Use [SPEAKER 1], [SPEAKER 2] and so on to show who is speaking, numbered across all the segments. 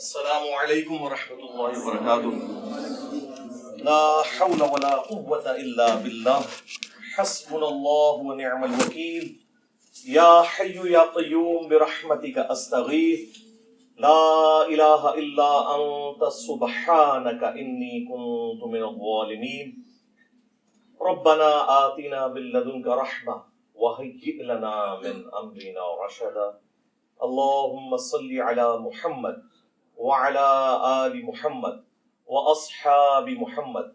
[SPEAKER 1] السلام عليكم ورحمة الله وبركاته. لا حول ولا قوة إلا بالله. حسبنا الله ونعم الوكيل. يا حي يا قيوم، برحمتك أستغيث. لا إله إلا أنت، سبحانك إني كنت من الظالمين. ربنا آتنا من لدنك رحمة وهيئ لنا من أمرنا رشدا. اللهم صل على محمد وعلى آل محمد وأصحاب محمد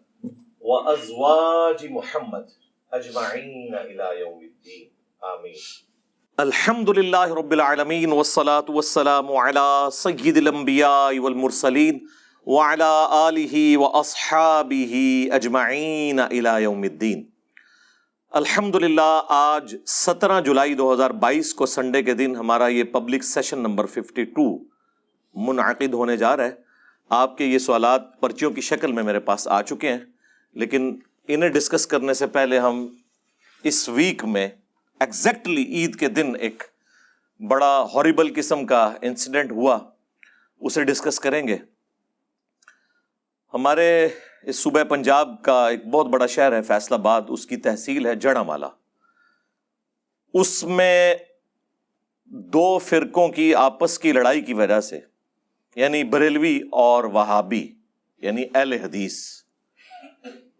[SPEAKER 1] وأزواج محمد أجمعين إلى يوم الدين. آمين. الحمد لله رب العالمين والصلاة والسلام على سيد الأنبياء والمرسلين وعلى آله وأصحابه أجمعين إلى يوم الدين. الحمدللہ آج سترہ جولائی دو ہزار بائیس کو سنڈے کے دن ہمارا یہ public session number fifty two منعقد ہونے جا رہا ہے۔ آپ کے یہ سوالات پرچیوں کی شکل میں میرے پاس آ چکے ہیں، لیکن انہیں ڈسکس کرنے سے پہلے ہم اس ویک میں ایگزیکٹلی عید کے دن ایک بڑا ہاریبل قسم کا انسیڈنٹ ہوا، اسے ڈسکس کریں گے۔ ہمارے اس صوبہ پنجاب کا ایک بہت بڑا شہر ہے، فیصل آباد، اس کی تحصیل ہے جڑا مالا اس میں دو فرقوں کی آپس کی لڑائی کی وجہ سے یعنی بریلوی اور وہابی یعنی اہل حدیث۔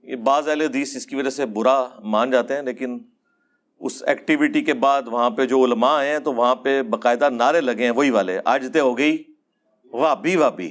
[SPEAKER 1] یہ بعض اہل حدیث اس کی وجہ سے برا مان جاتے ہیں، لیکن اس ایکٹیویٹی کے بعد وہاں پہ جو علماء ہیں تو وہاں پہ باقاعدہ نعرے لگے ہیں، وہی والے۔ آج تے ہو گئی وابی وابی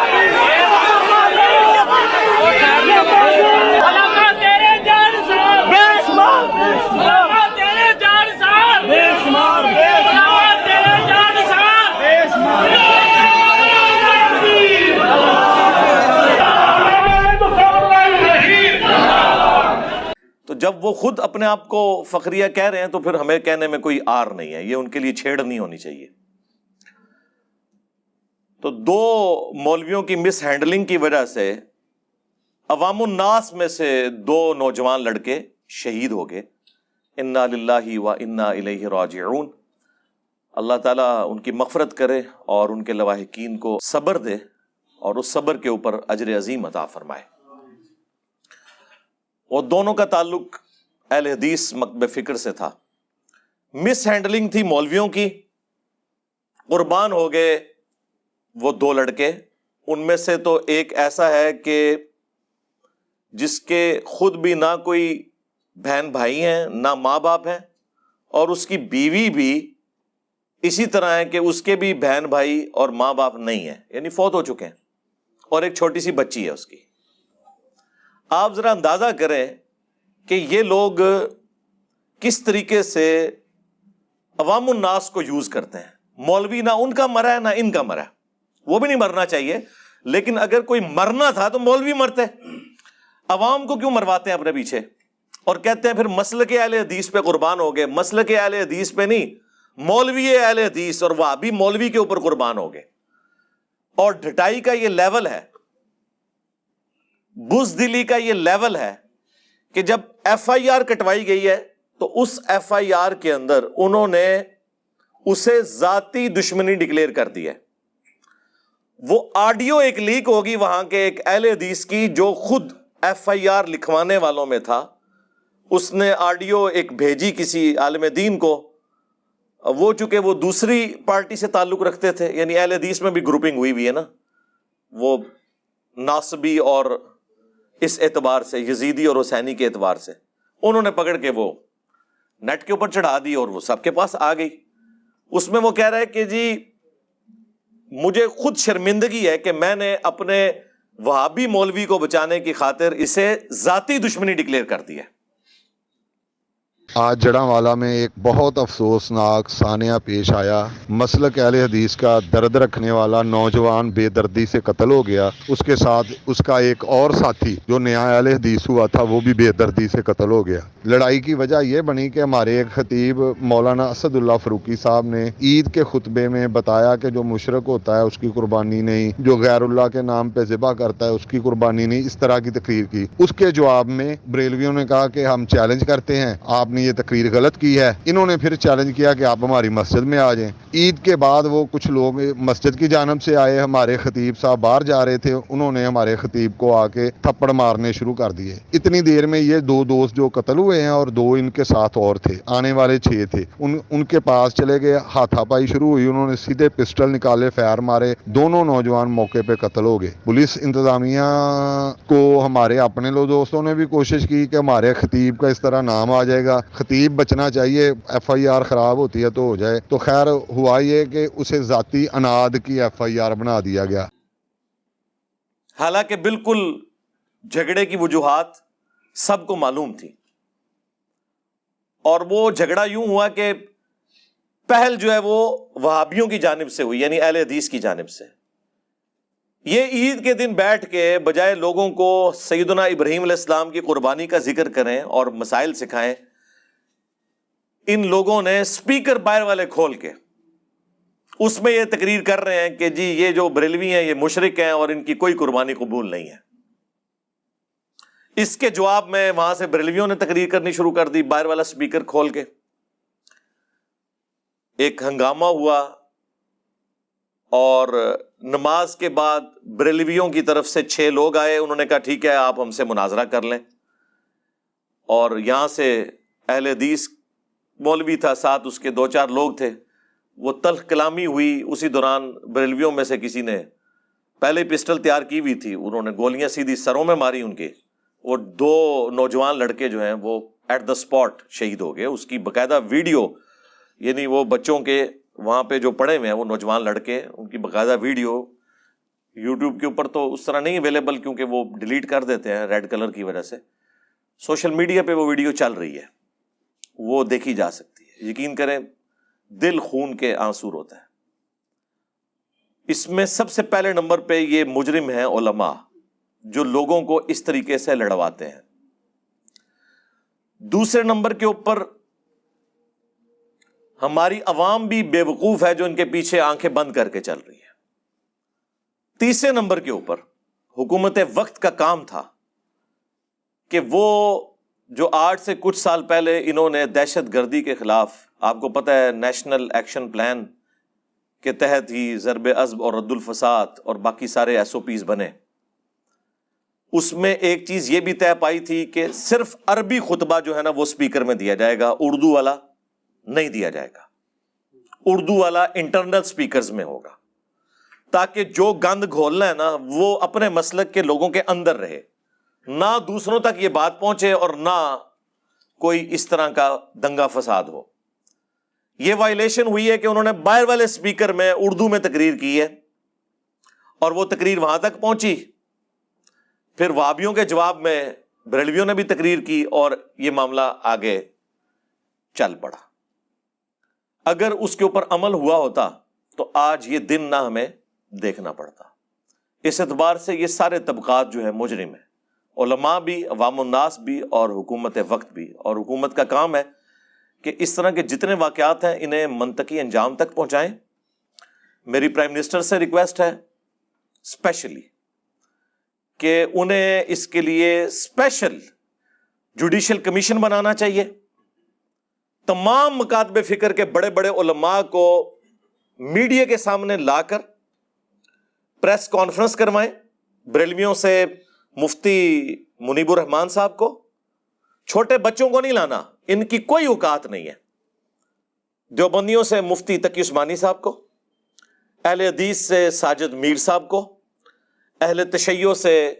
[SPEAKER 2] تیرے جان سار بے شمار تیرے جان سار بے شمار تیرے جان سار بے
[SPEAKER 1] تو جب وہ خود اپنے آپ کو فخریہ کہہ رہے ہیں تو پھر ہمیں کہنے میں کوئی آر نہیں ہے، یہ ان کے لیے چھیڑ نہیں ہونی چاہیے۔ تو دو مولویوں کی مس ہینڈلنگ کی وجہ سے عوام الناس میں سے دو نوجوان لڑکے شہید ہو گئے۔ انا للہ و انا الیہ راجعون۔ اللہ تعالیٰ ان کی مغفرت کرے اور ان کے لواحقین کو صبر دے اور اس صبر کے اوپر اجر عظیم عطا فرمائے۔ وہ دونوں کا تعلق اہل حدیث مکب فکر سے تھا۔ مس ہینڈلنگ تھی مولویوں کی۔ قربان ہو گئے وہ دو لڑکے۔ ان میں سے تو ایک ایسا ہے کہ جس کے خود بھی نہ کوئی بہن بھائی ہیں، نہ ماں باپ ہیں۔ اور اس کی بیوی بھی اسی طرح ہے کہ اس کے بھی بہن بھائی اور ماں باپ نہیں ہیں یعنی فوت ہو چکے ہیں۔ اور ایک چھوٹی سی بچی ہے اس کی۔ آپ ذرا اندازہ کریں کہ یہ لوگ کس طریقے سے عوام الناس کو یوز کرتے ہیں۔ مولوی نہ ان کا مرا ہے، نہ ان کا مرا ہے۔ وہ بھی نہیں مرنا چاہیے۔ لیکن اگر کوئی مرنا تھا تو مولوی مرتے۔ عوام کو کیوں مرواتے ہیں اپنے پیچھے؟ اور کہتے ہیں پھر مسل کے اہل حدیث پہ قربان ہو گئے۔ مسل کے اہل حدیث پہ نہیں، مولوی اہل حدیث اور وہ ابھی مولوی کے اوپر قربان ہو گئے۔ اور ڈھٹائی کا یہ لیول ہے۔ بز دلی کا یہ لیول ہے کہ جب ایف آئی آر کٹوائی گئی ہے، تو اس ایف آئی آر کے اندر انہوں نے اسے ذاتی دشمنی ڈکلیئر کر دی ہے۔ وہ آڈیو ایک لیک ہوگی وہاں کے ایک اہل حدیث کی جو خود ایف آئی آر لکھوانے والوں میں تھا۔ اس نے آڈیو ایک بھیجی کسی عالم دین کو۔ وہ چونکہ وہ دوسری پارٹی سے تعلق رکھتے تھے یعنی اہل حدیث میں بھی گروپنگ ہوئی ہوئی ہے نا۔ وہ ناسبی اور اس اعتبار سے، یزیدی اور حسینی کے اعتبار سے۔ انہوں نے پکڑ کے وہ نیٹ کے اوپر چڑھا دی اور وہ سب کے پاس آ گئی۔ اس میں وہ کہہ رہا ہے کہ جی مجھے خود شرمندگی ہے کہ میں نے اپنے وہابی مولوی کو بچانے کی خاطر اسے ذاتی دشمنی ڈکلیئر کر دی ہے۔
[SPEAKER 3] آج جڑا والا میں ایک بہت افسوسناک سانیہ پیش آیا۔ مسلک اہل حدیث کا درد رکھنے والا نوجوان بے دردی سے قتل ہو گیا۔ اس کے ساتھ اس کا ایک اور ساتھی جو نیا اہل حدیث ہوا تھا، وہ بھی بے دردی سے قتل ہو گیا۔ لڑائی کی وجہ یہ بنی کہ ہمارے ایک خطیب مولانا اسد اللہ فروقی صاحب نے عید کے خطبے میں بتایا کہ جو مشرق ہوتا ہے، اس کی قربانی نہیں، جو غیر اللہ کے نام پہ ذبح کرتا ہے، اس کی قربانی نہیں، اس طرح کی تقریر کی۔ اس کے جواب میں بریلویوں نے کہا کہ ہم چیلنج کرتے ہیں۔ آپ نے نے یہ تقریر غلط کی ہے۔ انہوں نے پھر چیلنج کیا کہ آپ ہماری مسجد میں آ جائیں۔ عید کے بعد وہ کچھ لوگ مسجد کی جانب سے آئے، ہمارے خطیب صاحب باہر جا رہے تھے۔ انہوں نے ہمارے خطیب کو آ کے تھپڑ مارنے شروع کر دیے۔ اتنی دیر میں یہ دو دوست جو قتل ہوئے ہیں اور دو ان کے ساتھ اور تھے، آنے والے چھ تھے۔ ان ان کے پاس چلے گئے ہاتھا پائی شروع ہوئی۔ انہوں نے سیدھے پسٹل نکالے فیر مارے۔ دونوں نوجوان موقع پہ قتل ہو گئے۔ پولیس انتظامیہ کو ہمارے اپنے لوگ دوستوں نے بھی کوشش کی کہ ہمارے خطیب کا اس طرح نام آ جائے گا۔ خطیب بچنا چاہیے ایف آئی آر خراب ہوتی ہے تو ہو جائے۔ تو خیر، ہوا یہ کہ اسے ذاتی اناد کی ایف آئی آر بنا دیا گیا۔
[SPEAKER 1] حالانکہ بالکل جھگڑے کی وجوہات سب کو معلوم تھی۔ اور وہ جھگڑا یوں ہوا کہ پہل جو ہے وہ وہابیوں کی جانب سے ہوئی یعنی اہل حدیث کی جانب سے۔ یہ عید کے دن بیٹھ کے بجائے لوگوں کو سیدنا ابراہیم علیہ السلام کی قربانی کا ذکر کریں اور مسائل سکھائیں ان لوگوں نے اسپیکر باہر والے کھول کے اس میں یہ تقریر کر رہے ہیں کہ جی یہ جو بریلوی ہیں، یہ مشرق ہیں اور ان کی کوئی قربانی قبول نہیں ہے۔ اس کے جواب میں وہاں سے بریلویوں نے تقریر کرنی شروع کر دی، باہر والا اسپیکر کھول کے۔ ایک ہنگامہ ہوا اور نماز کے بعد بریلویوں کی طرف سے چھ لوگ آئے۔ انہوں نے کہا، ٹھیک ہے، آپ ہم سے مناظرہ کر لیں۔ اور یہاں سے اہل حدیث مولوی تھا، ساتھ اس کے دو چار لوگ تھے۔ وہ تلخ کلامی ہوئی اسی دوران بریلویوں میں سے کسی نے۔ پہلے پسٹل تیار کی ہوئی تھی۔ انہوں نے گولیاں سیدھی سروں میں ماری ان کے۔ وہ دو نوجوان لڑکے جو ہیں، وہ ایٹ دا اسپاٹ شہید ہو گئے۔ اس کی باقاعدہ ویڈیو یعنی وہ بچوں کے وہاں پہ جو پڑھے ہوئے ہیں، وہ نوجوان لڑکے، ان کی باقاعدہ ویڈیو۔ یوٹیوب کے اوپر تو اس طرح نہیں اویلیبل کیونکہ وہ ڈیلیٹ کر دیتے ہیں ریڈ کلر کی وجہ سے۔ سوشل میڈیا پہ وہ ویڈیو چل رہی ہے۔ وہ دیکھی جا سکتی ہے۔ یقین کریں، دل خون کے آنسور ہوتا ہے اس میں سب سے پہلے نمبر پہ یہ مجرم ہے علماء، جو لوگوں کو اس طریقے سے لڑواتے ہیں۔ دوسرے نمبر کے اوپر ہماری عوام بھی بے وقوف ہے جو ان کے پیچھے آنکھیں بند کر کے چل رہی ہے تیسرے نمبر کے اوپر حکومت وقت کا کام تھا کہ وہ جو آج سے کچھ سال پہلے انہوں نے دہشت گردی کے خلاف، آپ کو پتا ہے نیشنل ایکشن پلان کے تحت ہی ضرب ازب اور رد الفساد اور باقی سارے ایس او پیز بنے۔ اس میں ایک چیز یہ بھی طے پائی تھی کہ صرف عربی خطبہ جو ہے نا، وہ اسپیکر میں دیا جائے گا، اردو والا نہیں دیا جائے گا۔ اردو والا انٹرنل اسپیکرز میں ہوگا۔ تاکہ جو گند گھولنا ہے نا، وہ اپنے مسلک کے لوگوں کے اندر رہے۔ نہ دوسروں تک یہ بات پہنچے اور نہ کوئی اس طرح کا دنگا فساد ہو۔ یہ وائلیشن ہوئی ہے کہ انہوں نے باہر والے اسپیکر میں اردو میں تقریر کی ہے اور وہ تقریر وہاں تک پہنچی۔ پھر وابیوں کے جواب میں بریلویوں نے بھی تقریر کی اور یہ معاملہ آگے چل پڑا۔ اگر اس کے اوپر عمل ہوا ہوتا تو آج یہ دن نہ ہمیں دیکھنا پڑتا۔ اس اعتبار سے یہ سارے طبقات جو ہے مجرم ہیں۔ علماء بھی، عوام الناس بھی اور حکومت وقت بھی۔ اور حکومت کا کام ہے کہ اس طرح کے جتنے واقعات ہیں انہیں منطقی انجام تک پہنچائیں۔ میری پرائم منسٹر سے ریکویسٹ ہے اسپیشلی کہ انہیں اس کے لیے اسپیشل جوڈیشل کمیشن بنانا چاہیے۔ تمام مکاتب فکر کے بڑے بڑے علماء کو میڈیا کے سامنے لا کر پریس کانفرنس کروائیں۔ بریلویوں سے مفتی منیب الرحمان صاحب کو، چھوٹے بچوں کو نہیں لانا، ان کی کوئی اوقات نہیں ہے۔ دیوبندیوں سے مفتی تقی عثمانی صاحب کو، اہل حدیث سے ساجد میر صاحب کو، اہل تشیع سے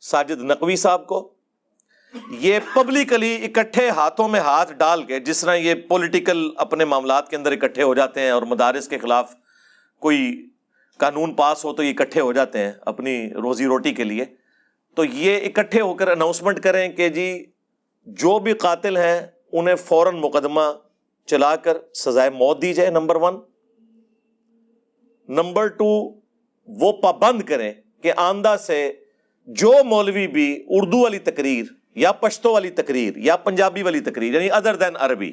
[SPEAKER 1] ساجد نقوی صاحب کو۔ یہ پبلکلی اکٹھے ہاتھوں میں ہاتھ ڈال کے جس طرح یہ پولیٹیکل اپنے معاملات کے اندر اکٹھے ہو جاتے ہیں اور مدارس کے خلاف کوئی قانون پاس ہو تو یہ اکٹھے ہو جاتے ہیں اپنی روزی روٹی کے لیے۔ تو یہ اکٹھے ہو کر اناؤنسمنٹ کریں کہ جی جو بھی قاتل ہیں، انہیں فوراً مقدمہ چلا کر سزائے موت دی جائے، نمبر ون۔ نمبر ٹو، وہ پابند کریں کہ آندہ سے جو مولوی بھی اردو والی تقریر یا پشتو والی تقریر یا پنجابی والی تقریر یعنی ادر دین عربی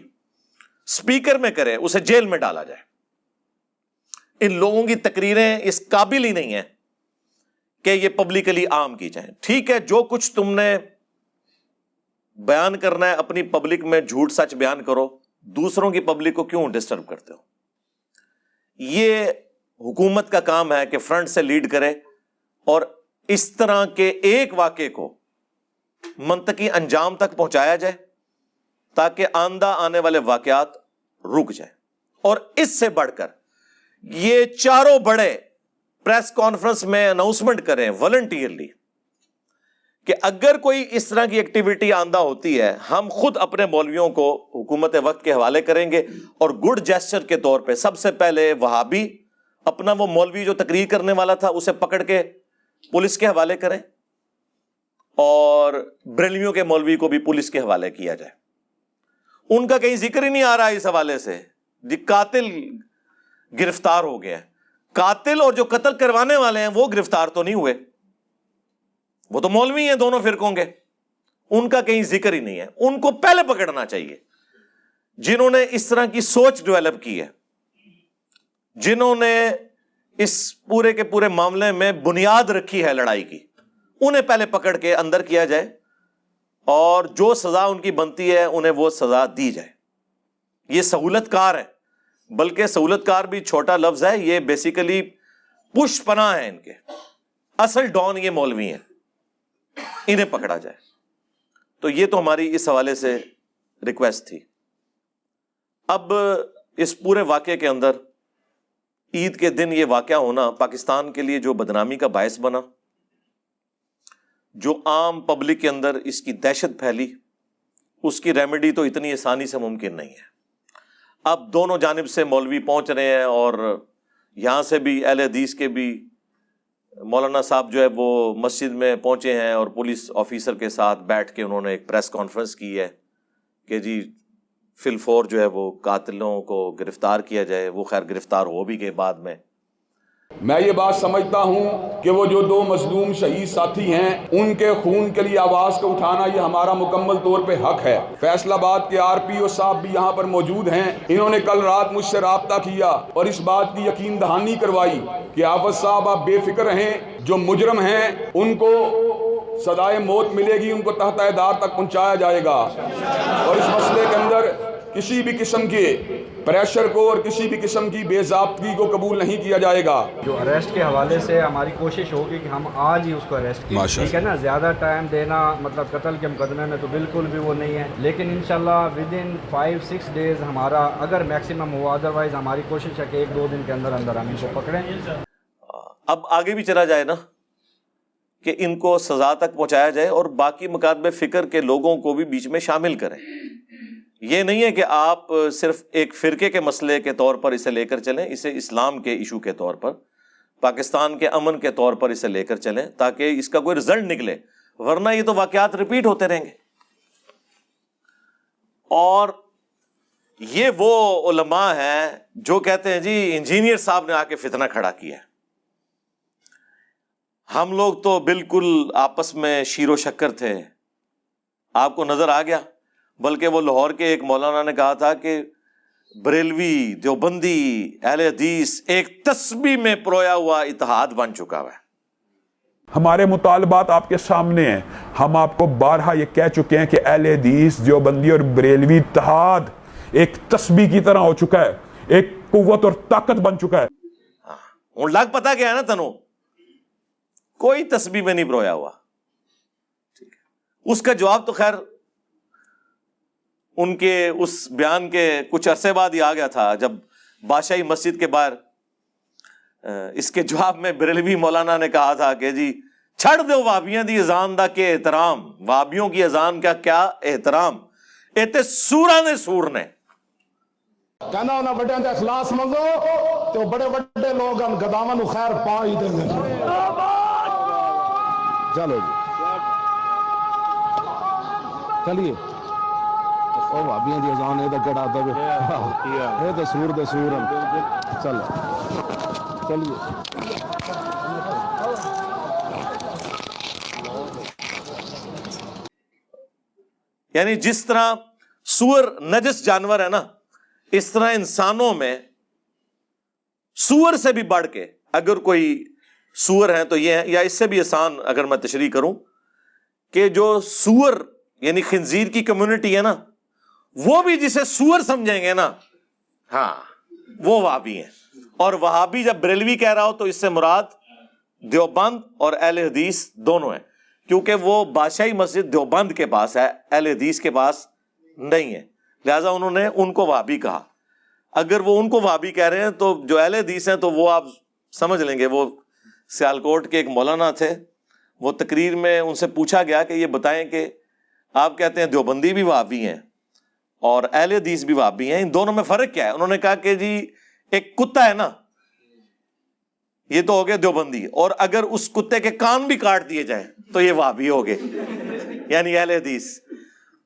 [SPEAKER 1] اسپیکر میں کرے اسے جیل میں ڈالا جائے۔ ان لوگوں کی تقریریں اس قابل ہی نہیں ہیں۔ کہ یہ پبلکلی عام کی جائیں ٹھیک ہے، جو کچھ تم نے بیان کرنا ہے اپنی پبلک میں جھوٹ سچ بیان کرو، دوسروں کی پبلک کو کیوں ڈسٹرب کرتے ہو؟ یہ حکومت کا کام ہے کہ فرنٹ سے لیڈ کرے اور اس طرح کے ایک واقعے کو منطقی انجام تک پہنچایا جائے تاکہ آندہ آنے والے واقعات رک جائیں۔ اور اس سے بڑھ کر یہ چاروں بڑے پریس کانفرنس میں اناؤنسمنٹ کریں والنٹیئرلی کہ اگر کوئی اس طرح کی ایکٹیویٹی آندہ ہوتی ہے، ہم خود اپنے مولویوں کو حکومت وقت کے حوالے کریں گے اور گڈ جیسچر کے طور پہ سب سے پہلے وہابی اپنا وہ مولوی جو تقریر کرنے والا تھا، اسے پکڑ کے پولیس کے حوالے کریں اور بریلویوں کے مولوی کو بھی پولیس کے حوالے کیا جائے۔ ان کا کہیں ذکر ہی نہیں آ رہا اس حوالے سے۔ جی قاتل گرفتار ہو گیا قاتل اور جو قتل کروانے والے ہیں، وہ گرفتار تو نہیں ہوئے۔ وہ تو مولوی ہیں، دونوں فرقوں کے۔ ان کا کہیں ذکر ہی نہیں ہے۔ ان کو پہلے پکڑنا چاہیے۔ جنہوں نے اس طرح کی سوچ ڈیولپ کی ہے۔ جنہوں نے اس پورے کے پورے معاملے میں بنیاد رکھی ہے لڑائی کی۔ انہیں پہلے پکڑ کے اندر کیا جائے۔ اور جو سزا ان کی بنتی ہے، انہیں وہ سزا دی جائے۔ یہ سہولت کار ہے۔ بلکہ سہولت کار بھی چھوٹا لفظ ہے، یہ بیسیکلی پش پناہ ہے ان کے۔ اصل ڈان یہ مولوی ہیں۔ انہیں پکڑا جائے۔ تو یہ تو ہماری اس حوالے سے ریکویسٹ تھی۔ اب اس پورے واقعے کے اندر عید کے دن یہ واقعہ ہونا پاکستان کے لیے جو بدنامی کا باعث بنا، جو عام پبلک کے اندر اس کی دہشت پھیلی، اس کی ریمیڈی تو اتنی آسانی سے ممکن نہیں ہے۔ اب دونوں جانب سے مولوی پہنچ رہے ہیں اور یہاں سے بھی اہل حدیث کے بھی مولانا صاحب جو ہے وہ مسجد میں پہنچے ہیں اور پولیس آفیسر کے ساتھ بیٹھ کے انہوں نے ایک پریس کانفرنس کی ہے کہ جی فل فور جو ہے وہ قاتلوں کو گرفتار کیا جائے، وہ خیر گرفتار ہو بھی گئے بعد میں۔
[SPEAKER 4] میں یہ بات سمجھتا ہوں کہ وہ جو دو مظلوم شہید ساتھی ہیں، ان کے خون کے لیے آواز کو اٹھانا یہ ہمارا مکمل طور پہ حق ہے۔ فیصلہ آباد کے آر پی او صاحب بھی یہاں پر موجود ہیں۔ انہوں نے کل رات مجھ سے رابطہ کیا اور اس بات کی یقین دہانی کروائی کہ آفت صاحب آپ بے فکر رہیں جو مجرم ہیں، ان کو سدائے موت ملے گی، ان کو تحت دار تک پہنچایا جائے گا۔ اور اس مسئلے کے اندر کسی بھی قسم کے پریشر کو اور کسی بھی قسم کی بے ضابطگی کو قبول نہیں کیا جائے گا۔
[SPEAKER 5] جو اریسٹ کے حوالے سے ہماری کوشش ہوگی کہ ہم آج ہی اس کو اریسٹ کریں
[SPEAKER 4] ماشاء
[SPEAKER 5] ٹھیک ہے نا؟ زیادہ ٹائم دینا مطلب قتل کے مقدمے میں تو بالکل بھی وہ نہیں ہے۔ لیکن انشاءاللہ with in five six days ہمارا اگر میکسیمم ہوا ادروائز ہماری کوشش ہے کہ ایک دو دن کے اندر اندر ہم ان کو پکڑیں۔
[SPEAKER 1] اب آگے بھی چلا جائے نا کہ ان کو سزا تک پہنچایا جائے اور باقی مکاتب فکر کے لوگوں کو بھی بیچ میں شامل کریں۔ یہ نہیں ہے کہ آپ صرف ایک فرقے کے مسئلے کے طور پر اسے لے کر چلیں، اسے اسلام کے ایشو کے طور پر، پاکستان کے امن کے طور پر اسے لے کر چلیں تاکہ اس کا کوئی رزلٹ نکلے۔ ورنہ یہ تو واقعات ریپیٹ ہوتے رہیں گے۔ اور یہ وہ علماء ہیں جو کہتے ہیں جی انجینئر صاحب نے آ کے فتنہ کھڑا کیا ہے۔ ہم لوگ تو بالکل آپس میں شیر و شکر تھے۔ آپ کو نظر آ گیا؟ بلکہ وہ لاہور کے ایک مولانا نے کہا تھا کہ بریلوی دیوبندی اہل حدیث ایک تسبی میں پرویا ہوا اتحاد بن چکا ہوا ہے۔
[SPEAKER 6] ہمارے مطالبات آپ کے سامنے ہیں۔ ہم آپ کو بارہا یہ کہہ چکے ہیں کہ اہل حدیث دیوبندی اور بریلوی اتحاد ایک تسبیح کی طرح ہو چکا ہے ایک قوت اور طاقت بن چکا ہے۔
[SPEAKER 1] ہوں لگ پتا کیا ہے نا تنو؟ کوئی تسبیح میں نہیں پرویا ہوا۔ اس کا جواب تو خیر ان کے اس بیان کے کچھ عرصے بعد ہی آ گیا تھا، جب بادشاہی مسجد کے باہر اس کے جواب میں بریلوی مولانا نے کہا تھا کہ جی چھڑ دو وابیاں دی اذان دا کے احترام، وابیوں کی اذان کا کیا احترام؟ ایتے سورا نے سور نے۔
[SPEAKER 7] کہنا انہاں بڑے دے اخلاص منگو تو بڑے بڑے لوگ ہم گداواں نو خیر پا ہی دیں گے چلو جی۔ چلیے۔ ਉਹ ਭਾਬੀਆਂ ਦੀ ਅਜ਼ਾਨ ਇਹਦਾ ਕਿਹੜਾ ਅਦਬ ਹੈ ਇਹ ਤਾਂ ਸੂਰ ਦੇ ਸੂਰ ਹਨ ਚਲ ਚਲਿਏ
[SPEAKER 1] وہ بھی جسے سور سمجھیں گے نا ہاں وہ وہابی ہیں۔ اور وہابی جب بریلوی کہہ رہا ہو تو اس سے مراد دیوبند اور اہل حدیث دونوں ہیں۔ کیونکہ وہ بادشاہی مسجد دیوبند کے پاس ہے، اہل حدیث کے پاس نہیں ہے۔ لہٰذا انہوں نے ان کو وہابی کہا۔ اگر وہ ان کو وہابی کہہ رہے ہیں تو جو اہل حدیث ہیں تو وہ آپ سمجھ لیں گے۔ وہ سیالکوٹ کے ایک مولانا تھے۔ وہ تقریر میں ان سے پوچھا گیا کہ یہ بتائیں کہ آپ کہتے ہیں دیوبندی بھی وہابی ہیں۔ اور اہل حدیث بھی وہابی ہیں، ان دونوں میں فرق کیا ہے؟ انہوں نے کہا کہ جی ایک کتا ہے نا، یہ تو ہو گیا دیوبندی، اور اگر اس کتے کے کان بھی کاٹ دیے جائیں تو یہ وابی ہو گئے یعنی اہل حدیث۔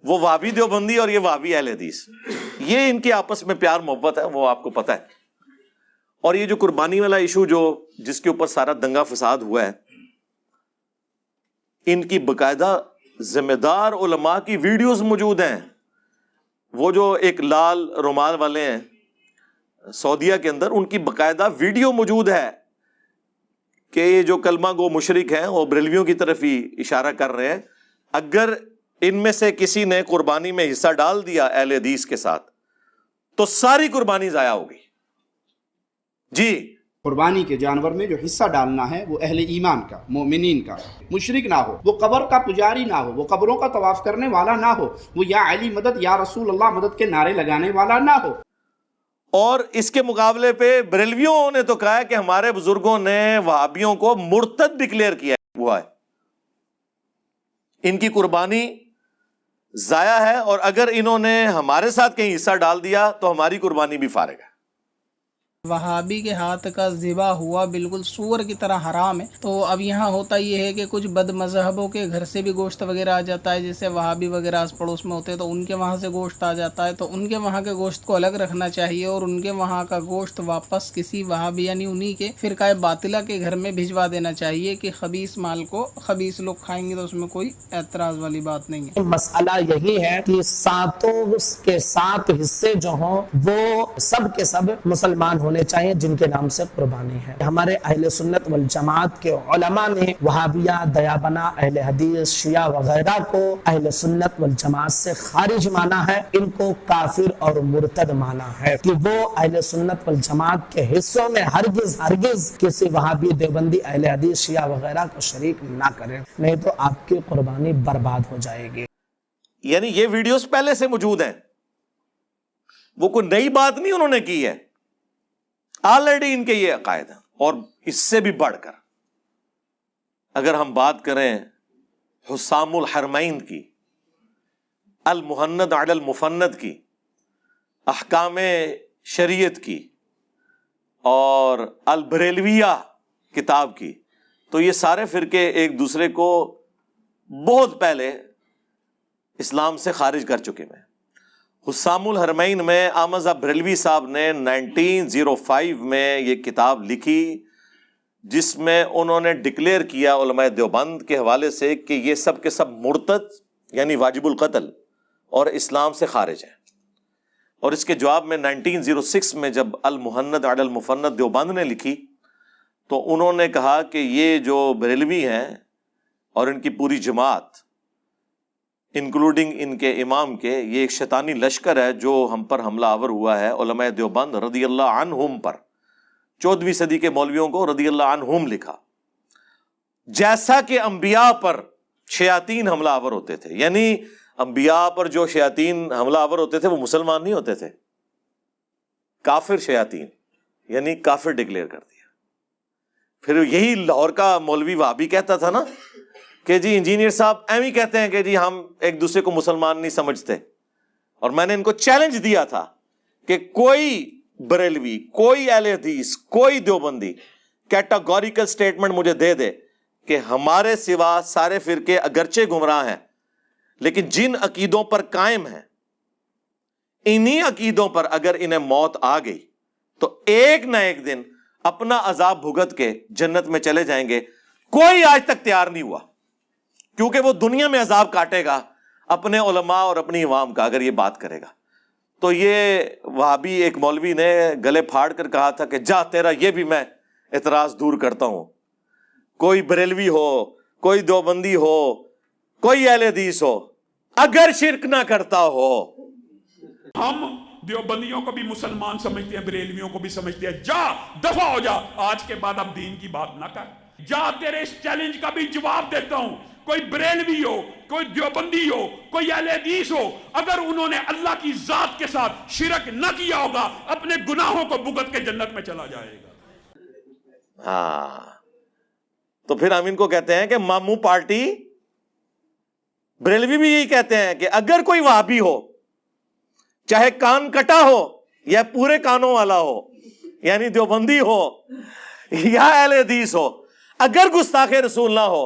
[SPEAKER 1] وہ وابی دیوبندی اور یہ وابی اہل حدیث۔ یہ ان کے آپس میں پیار محبت ہے، وہ آپ کو پتا ہے۔ اور یہ جو قربانی والا ایشو جو جس کے اوپر سارا دنگا فساد ہوا ہے، ان کی باقاعدہ ذمہ دار علماء کی ویڈیوز موجود ہیں۔ وہ جو ایک لال رومال والے ہیں، سعودیہ کے اندر، ان کی باقاعدہ ویڈیو موجود ہے کہ یہ جو کلمہ گو مشرق ہیں، وہ بریلویوں کی طرف ہی اشارہ کر رہے ہیں۔ اگر ان میں سے کسی نے قربانی میں حصہ ڈال دیا اہل حدیث کے ساتھ، تو ساری قربانی ضائع ہو گئی۔ جی قربانی کے جانور میں جو حصہ ڈالنا ہے وہ اہل ایمان کا، مومنین کا۔ مشرق نہ ہو، وہ قبر کا پجاری نہ ہو، وہ قبروں
[SPEAKER 8] کا طواف کرنے والا نہ ہو، وہ یا علی مدد یا رسول اللہ مدد کے نعرے لگانے والا نہ ہو۔ اور اس کے مقابلے پہ بریلویوں نے تو کہا ہے کہ ہمارے بزرگوں نے وہابیوں کو مرتد ڈکلیئر کیا ہوا ہے ان کی قربانی ضائع
[SPEAKER 1] ہے اور اگر انہوں نے ہمارے ساتھ کہیں حصہ ڈال دیا تو ہماری قربانی بھی فارغ ہے۔ وہابی کے ہاتھ کا ذبح ہوا بالکل سور کی طرح حرام ہے۔ تو اب یہاں ہوتا یہ ہے کہ کچھ بد
[SPEAKER 9] مذہبوں کے گھر سے بھی گوشت وغیرہ آ جاتا ہے، جیسے وہابی وغیرہ آس پڑوس میں ہوتے ہیں تو ان کے وہاں سے گوشت آ جاتا ہے۔ تو ان کے وہاں کے گوشت کو الگ رکھنا چاہیے اور ان کے وہاں کا گوشت واپس کسی وہابی یعنی انہی کے فرقہ باطلہ کے گھر میں بھجوا دینا چاہیے کہ خبیص مال کو خبیص لوگ کھائیں گے تو اس میں کوئی اعتراض والی بات نہیں ہے۔ مسئلہ یہی ہے کہ ساتوں کے سات حصے جو ہوں وہ سب کے سب مسلمان ہوں
[SPEAKER 10] ہونے چاہیے جن کے نام سے قربانی ہے۔ ہمارے اہل سنت والجماعت کے علماء نے وہابیہ، دیابنا، اہل حدیث، شیعہ وغیرہ کو اہل سنت والجماعت سے خارج مانا ہے۔ ان کو کافر اور مرتد مانا ہے کہ وہ اہل سنت والجماعت کے حصوں میں ہرگز ہرگز کسی وہابی دیوبندی، اہل حدیث، شیعہ وغیرہ کو شریک نہ کریں۔ نہیں تو آپ کی قربانی برباد ہو جائے گی۔ یعنی یہ ویڈیوز پہلے سے موجود ہیں۔ وہ کوئی نئی بات نہیں انہوں نے
[SPEAKER 1] کی ہے۔ آلریڈی ان کے یہ عقائد ہیں اور اس سے بھی بڑھ کر۔ اگر ہم بات کریں حسام الحرمین کی، المحند علی المفند کی، احکام شریعت کی اور البریلویہ کتاب کی، تو یہ سارے فرقے ایک دوسرے کو بہت پہلے اسلام سے خارج کر چکے ہیں۔ حسام الحرمین میں آمزہ بریلوی صاحب نے نائنٹین زیرو فائیو میں یہ کتاب لکھی، جس میں انہوں نے ڈکلیئر کیا علماء دیوبند کے حوالے سے کہ یہ سب کے سب مرتد یعنی واجب القتل اور اسلام سے خارج ہیں۔ اور اس کے جواب میں نائنٹین زیرو سکس میں جب المحند عد المفند دیوبند نے لکھی، تو انہوں نے کہا کہ یہ جو بریلوی ہیں اور ان کی پوری جماعت انکلوڈنگ ان کے امام کے، یہ ایک شیطانی لشکر ہے جو ہم پر حملہ آور ہوا ہے علماء دیوبند رضی اللہ عنہم پر۔ چودھویں صدی کے مولویوں کو رضی اللہ عنہم لکھا۔ جیسا کہ انبیاء پر شیاطین حملہ آور ہوتے تھے یعنی انبیاء پر جو شیاطین حملہ آور ہوتے تھے، وہ مسلمان نہیں ہوتے تھے۔ کافر شیاطین یعنی کافر ڈکلیئر کر دیا۔ پھر یہی لاہور کا مولوی وہابی کہتا تھا نا کہ جی انجینئر صاحب ایم ہی کہتے ہیں کہ جی ہم ایک دوسرے کو مسلمان نہیں سمجھتے۔ اور میں نے ان کو چیلنج دیا تھا کہ کوئی بریلوی، کوئی اہل حدیث، کوئی دیوبندی کیٹاگوریکل اسٹیٹمنٹ مجھے دے دے کہ ہمارے سوا سارے فرقے اگرچہ گمراہ ہیں، لیکن جن عقیدوں پر قائم ہیں، انہی عقیدوں پر اگر انہیں موت آ گئی تو ایک نہ ایک دن اپنا عذاب بھگت کے جنت میں چلے جائیں گے۔ کوئی آج تک تیار نہیں ہوا۔ کیونکہ وہ دنیا میں عذاب کاٹے گا، اپنے علماء اور اپنی عوام کا اگر یہ بات کرے گا۔ تو یہ وہابی ایک مولوی نے گلے پھاڑ کر کہا تھا کہ جا، تیرا یہ بھی میں اعتراض دور کرتا ہوں۔ کوئی بریلوی ہو، کوئی دیوبندی ہو، کوئی اہل حدیث ہو، اگر شرک نہ کرتا ہو۔
[SPEAKER 6] ہم دیوبندیوں کو بھی مسلمان سمجھتے ہیں، بریلویوں کو بھی سمجھتے ہیں۔ جا دفع ہو جا۔ آج کے بعد اب دین کی بات نہ کر۔ جا، تیرے اس چیلنج کا بھی جواب دیتا ہوں۔ کوئی بریلوی ہو کوئی دیوبندی ہو کوئی اہل حدیث ہو، اگر انہوں نے اللہ کی ذات کے ساتھ شرک نہ کیا ہوگا، اپنے گناہوں کو بھگت کے جنت میں چلا جائے گا۔
[SPEAKER 1] ہاں۔ تو پھر ہم ان کو کہتے ہیں کہ مامو پارٹی، بریلوی بھی یہی کہتے ہیں کہ اگر کوئی وہابی ہو، چاہے کان کٹا ہو یا پورے کانوں والا ہو یعنی دیوبندی ہو یا اہل حدیث ہو، اگر گستاخ رسول نہ ہو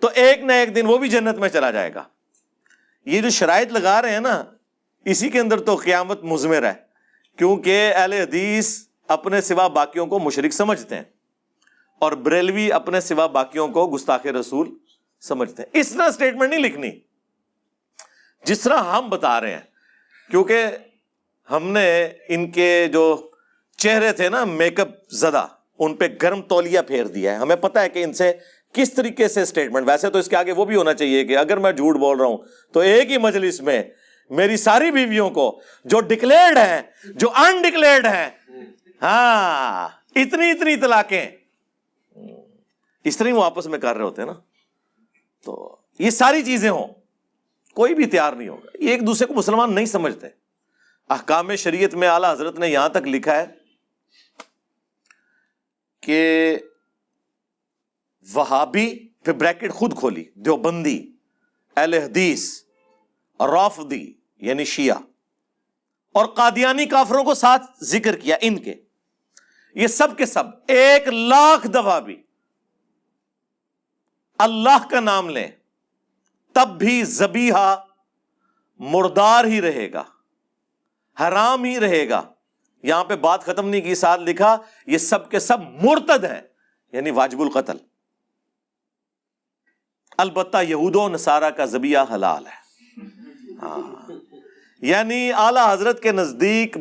[SPEAKER 1] تو ایک نہ ایک دن وہ بھی جنت میں چلا جائے گا۔ یہ جو شرائط لگا رہے ہیں نا، اسی کے اندر تو قیامت مزمر ہے۔ کیونکہ اہل حدیث اپنے سوا باقیوں کو مشرک سمجھتے ہیں اور بریلوی اپنے سوا باقیوں کو گستاخ رسول سمجھتے ہیں۔ اس طرح اسٹیٹمنٹ نہیں لکھنی۔ جس طرح ہم بتا رہے ہیں، کیونکہ ہم نے ان کے جو چہرے تھے نا میک اپ زدہ، ان پہ گرم تولیا پھیر دیا ہے۔ ہمیں پتا ہے کہ ان سے کس طریقے سے اسٹیٹمنٹ ویسے تو اس کے آگے وہ بھی ہونا چاہیے کہ اگر میں جھوٹ بول رہا ہوں تو ایک ہی مجلس میں میری ساری بیویوں کو جو ڈکلیئرڈ ہیں، جو انڈکلیئرڈ ہیں ہاں اتنی اتنی طلاقیں۔ اس طرح وہ آپس میں کر رہے ہوتے ہیں نا۔ تو یہ ساری چیزیں ہوں۔ کوئی بھی تیار نہیں ہوگا۔ یہ ایک دوسرے کو مسلمان نہیں سمجھتے۔ احکام شریعت میں اعلی حضرت نے یہاں تک لکھا ہے کہ وہابی پھر بریکٹ خود کھولی، دیوبندی، اہل حدیث رافدی یعنی شیعہ، اور قادیانی کافروں کو ساتھ ذکر کیا، ان کے۔ یہ سب کے سب، ایک لاکھ دفعہ بھی اللہ کا نام لیں، تب بھی زبیحا مردار ہی رہے گا، حرام ہی رہے گا۔ یہاں پہ بات ختم نہیں کی، ساتھ لکھا، یہ سب کے سب مرتد ہیں یعنی واجب القتل۔ البتہ یہود و نصارہ کا زبیہ حلال ہے۔ ہاں۔ یعنی اعلی حضرت کے نزدیک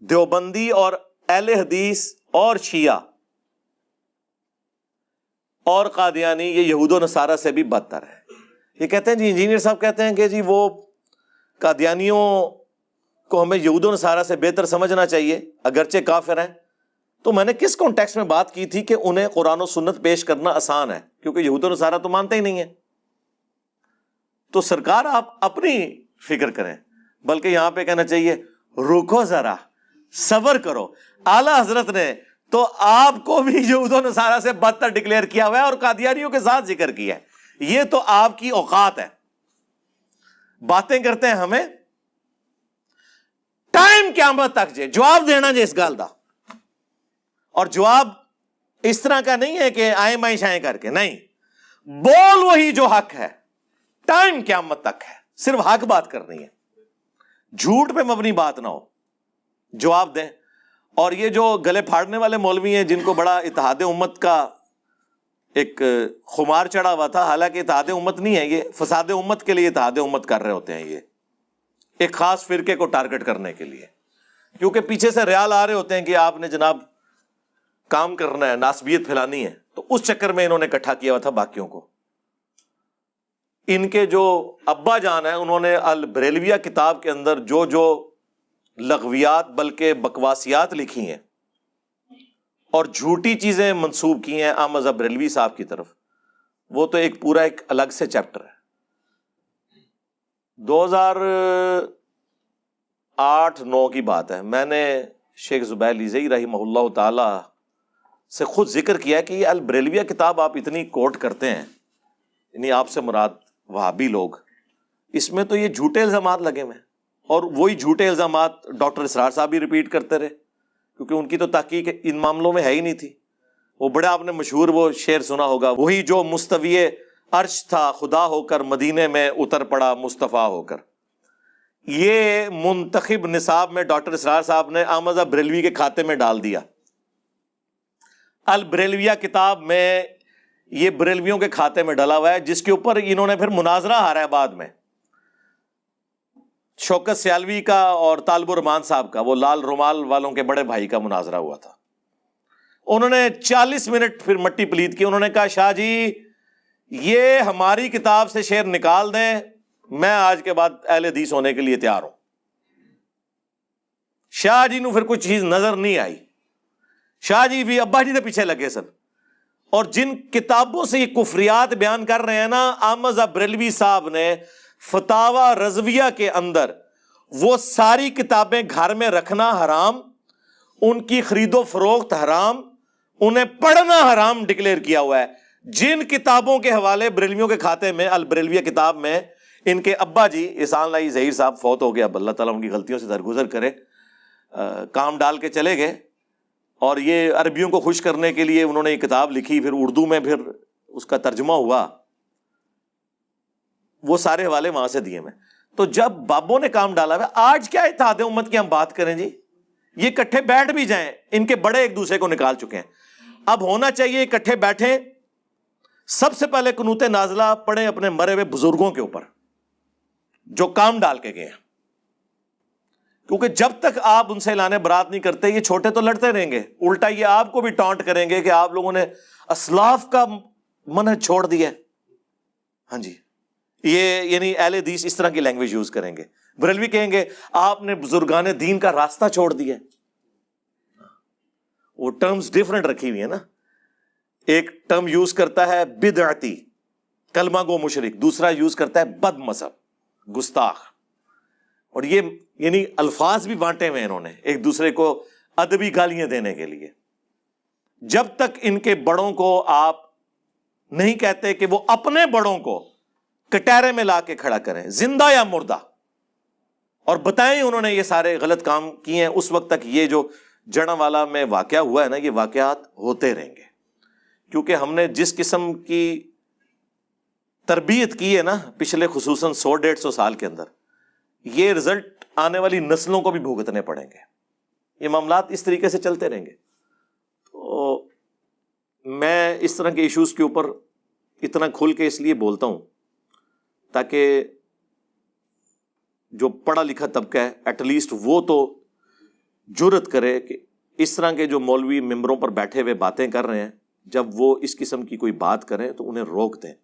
[SPEAKER 1] دیوبندی اور اہل حدیث اور شیعہ اور قادیانی یہ یہود و نصارہ سے بھی بدتر ہے۔ یہ کہتے ہیں جی انجینئر صاحب کہتے ہیں کہ جی وہ قادیانیوں کو ہمیں یہود و نصارہ سے بہتر سمجھنا چاہیے، اگرچہ کافر ہیں۔ تو میں نے کس کانٹیکس میں بات کی تھی کہ انہیں قرآن و سنت پیش کرنا آسان ہے؟ کیونکہ یہود و نصارہ تو مانتے ہی نہیں ہے تو سرکار آپ اپنی فکر کریں، بلکہ یہاں پہ کہنا چاہیے، رکو ذرا، صبر کرو۔ اعلی حضرت نے تو آپ کو بھی یہود و نصارہ سے بدتر ڈکلیئر کیا ہوا ہے اور قادیانیوں کے ساتھ ذکر کیا ہے۔ یہ تو آپ کی اوقات ہے۔ باتیں کرتے ہیں ہمیں۔ ٹائم قیامت تک جے، جواب دینا جے اس گال دا۔ اور جواب اس طرح کا نہیں ہے کہ آئیں بائیں شائیں کر کے، نہیں۔ بول وہی جو حق ہے۔ ٹائم قیامت تک ہے۔ صرف حق بات کرنی ہے۔ جھوٹ پہ مبنی بات نہ ہو۔ جواب دیں۔ اور یہ جو گلے پھاڑنے والے مولوی ہیں، جن کو بڑا اتحاد امت کا ایک خمار چڑھا ہوا تھا، حالانکہ اتحاد امت نہیں ہے، یہ فساد امت کے لیے اتحاد امت کر رہے ہوتے ہیں یہ۔ ایک خاص فرقے کو ٹارگٹ کرنے کے لیے۔ کیونکہ پیچھے سے ریال آ رہے ہوتے ہیں کہ آپ نے جناب کام کرنا ہے ناسبیت پھیلانی ہے، تو اس چکر میں انہوں نے اکٹھا کیا ہوا تھا باقیوں کو۔ ان کے جو ابا جان ہیں، انہوں نے البریلویا کتاب کے اندر جو جو لغویات بلکہ بکواسیات لکھی ہیں اور جھوٹی چیزیں منسوب کی ہیں احمد بریلوی صاحب کی طرف، وہ تو ایک پورا ایک الگ سے چیپٹر ہے۔ دو ہزار آٹھ نو کی بات ہے۔ میں نے شیخ زبیر لیزئی رحمہ اللہ تعالی سے خود ذکر کیا کہ یہ البریلویا کتاب آپ اتنی کوٹ کرتے ہیں یعنی آپ سے مراد وہابی لوگ۔ اس میں تو یہ جھوٹے الزامات لگے ہوئے ہیں، اور وہی جھوٹے الزامات ڈاکٹر اسرار صاحب بھی ریپیٹ کرتے رہے، کیونکہ ان کی تو تحقیق ان معاملوں میں ہے ہی نہیں تھی۔ وہ بڑے آپ نے مشہور وہ شعر سنا ہوگا، وہی جو مستوی عرش تھا، خدا ہو کر، مدینے میں اتر پڑا مصطفیٰ ہو کر۔ یہ منتخب نصاب میں ڈاکٹر اسرار صاحب نے آمزہ بریلوی کے کھاتے میں ڈال دیا۔ البریلویہ کتاب میں یہ بریلویوں کے کھاتے میں ڈلا ہوا ہے، جس کے اوپر انہوں نے پھر مناظرہ ہارا ہے بعد میں۔ شوکت سیالوی کا اور طالب الرحمان صاحب کا، وہ لال رومال والوں کے بڑے بھائی کا مناظرہ ہوا تھا۔ انہوں نے چالیس منٹ پھر مٹی پلیت کی، انہوں نے کہا، شاہ جی یہ ہماری کتاب سے شعر نکال دیں، میں آج کے بعد اہل حدیث ہونے کے لیے تیار ہوں۔ شاہ جی نو پھر کوئی چیز نظر نہیں آئی۔ شاہ جی بھی ابا جی نے پیچھے لگے سن۔ اور جن کتابوں سے یہ کفریات بیان کر رہے ہیں نا، احمد بریلوی صاحب نے فتوا رضویہ کے اندر وہ ساری کتابیں گھر میں رکھنا حرام، ان کی خرید و فروخت حرام، انہیں پڑھنا حرام ڈکلیئر کیا ہوا ہے۔ جن کتابوں کے حوالے بریلویوں کے کھاتے میں، البریلویہ کتاب میں، ان کے ابا جی احسان لائی، ظہیر صاحب، فوت ہو گیا اب اللہ تعالیٰ ان کی غلطیوں سے درگزر کرے۔ کام ڈال کے چلے گئے۔ اور یہ عربیوں کو خوش کرنے کے لیے انہوں نے یہ کتاب لکھی، پھر اردو میں پھر اس کا ترجمہ ہوا۔ وہ سارے حوالے وہاں سے دیے میں۔ تو جب بابوں نے کام ڈالا ہوا آج کیا اتحاد امت کی ہم بات کریں جی؟ یہ کٹھے بیٹھ بھی جائیں، ان کے بڑے ایک دوسرے کو نکال چکے ہیں۔ اب ہونا چاہیے اکٹھے بیٹھے سب سے پہلے کنوتے نازلہ پڑے اپنے مرے ہوئے بزرگوں کے اوپر، جو کام ڈال کے گئے ہیں۔ کیونکہ جب تک آپ ان سے لانے برات نہیں کرتے، یہ چھوٹے تو لڑتے رہیں گے۔ الٹا یہ آپ کو بھی ٹانٹ کریں گے کہ آپ لوگوں نے اسلاف کا من چھوڑ دیا ہاں جی۔ یہ یعنی اہل حدیث اس طرح کی لینگویج یوز کریں گے۔ بریلوی کہیں گے، آپ نے بزرگان دین کا راستہ چھوڑ دیا وہ ٹرمز ڈفرنٹ رکھی ہوئی ہے نا۔ ایک ٹرم یوز کرتا ہے بدعتی، کلمہ گو مشرق دوسرا یوز کرتا ہے بد مذہب گستاخ۔ اور یہ یعنی الفاظ بھی بانٹے ہوئے انہوں نے ایک دوسرے کو ادبی گالیاں دینے کے لیے۔ جب تک ان کے بڑوں کو آپ نہیں کہتے کہ وہ اپنے بڑوں کو کٹہرے میں لا کے کھڑا کریں، زندہ یا مردہ۔ اور بتائیں انہوں نے یہ سارے غلط کام کیے ہیں، اس وقت تک یہ جو جڑا والا میں واقعہ ہوا ہے نا، یہ واقعات ہوتے رہیں گے۔ کیونکہ ہم نے جس قسم کی تربیت کی ہے نا، پچھلے خصوصاً سو ڈیڑھ سو سال کے اندر، یہ رزلٹ آنے والی نسلوں کو بھی بھگتنے پڑیں گے۔ یہ معاملات اس طریقے سے چلتے رہیں گے۔ تو میں اس طرح کے ایشوز کے اوپر اتنا کھل کے اس لیے بولتا ہوں تاکہ جو پڑھا لکھا طبقہ ہے ایٹ لیسٹ وہ تو جرت کرے کہ اس طرح کے جو مولوی ممبروں پر بیٹھے ہوئے باتیں کر رہے ہیں، جب وہ اس قسم کی کوئی بات کریں تو انہیں روک دیں۔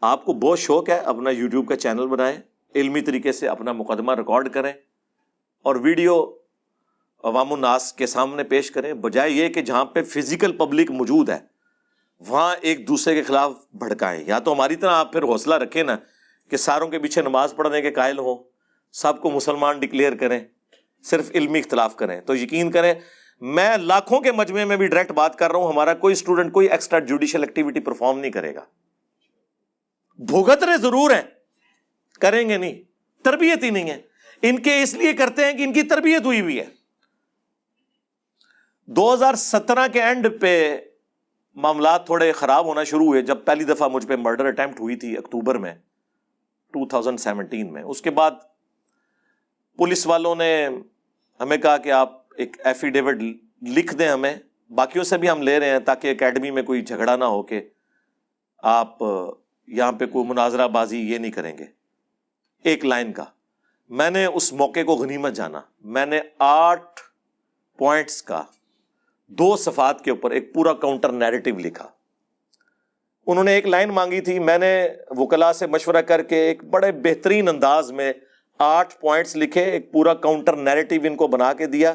[SPEAKER 1] آپ کو بہت شوق ہے اپنا یوٹیوب کا چینل بنائیں۔ علمی طریقے سے اپنا مقدمہ ریکارڈ کریں اور ویڈیو عوام الناس کے سامنے پیش کریں، بجائے یہ کہ جہاں پہ فزیکل پبلک موجود ہے، وہاں ایک دوسرے کے خلاف بھڑکائیں۔ یا تو ہماری طرح آپ پھر حوصلہ رکھیں نا کہ ساروں کے پیچھے نماز پڑھنے کے قائل ہوں، سب کو مسلمان ڈکلیئر کریں، صرف علمی اختلاف کریں۔ تو یقین کریں، میں لاکھوں کے مجمع میں بھی ڈائریکٹ بات کر رہا ہوں، ہمارا کوئی اسٹوڈنٹ کوئی ایکسٹرا جوڈیشل ایکٹیویٹی پرفارم نہیں کرے گا۔ بھگت رہے ضرور ہیں۔ کریں گے نہیں، تربیت ہی نہیں ہے۔ ان کے اس لیے کرتے ہیں کہ ان کی تربیت ہوئی ہوئی ہے۔ دو ہزار سترہ کے اینڈ پہ معاملات تھوڑے خراب ہونا شروع ہوئے۔ جب پہلی دفعہ مجھ پہ مرڈر اٹمپٹ ہوئی تھی اکتوبر میں ٹو تھاؤزینڈ سیونٹین میں۔ اس کے بعد پولیس والوں نے ہمیں کہا کہ آپ ایک ایفیڈیوٹ لکھ دیں ہمیں۔ باقیوں سے بھی ہم لے رہے ہیں تاکہ اکیڈمی میں کوئی جھگڑا نہ ہو کہ آپ یہاں پہ کوئی مناظرہ بازی یہ نہیں کریں گے۔ ایک لائن کا۔ میں نے اس موقع کو غنیمت جانا۔ میں نے آٹھ پوائنٹس کا، دو صفات کے اوپر ایک پورا کاؤنٹر نیریٹو لکھا۔ انہوں نے ایک لائن مانگی تھی۔ میں نے وکلا سے مشورہ کر کے ایک بڑے بہترین انداز میں آٹھ پوائنٹس لکھے، ایک پورا کاؤنٹر نیریٹو ان کو بنا کے دیا۔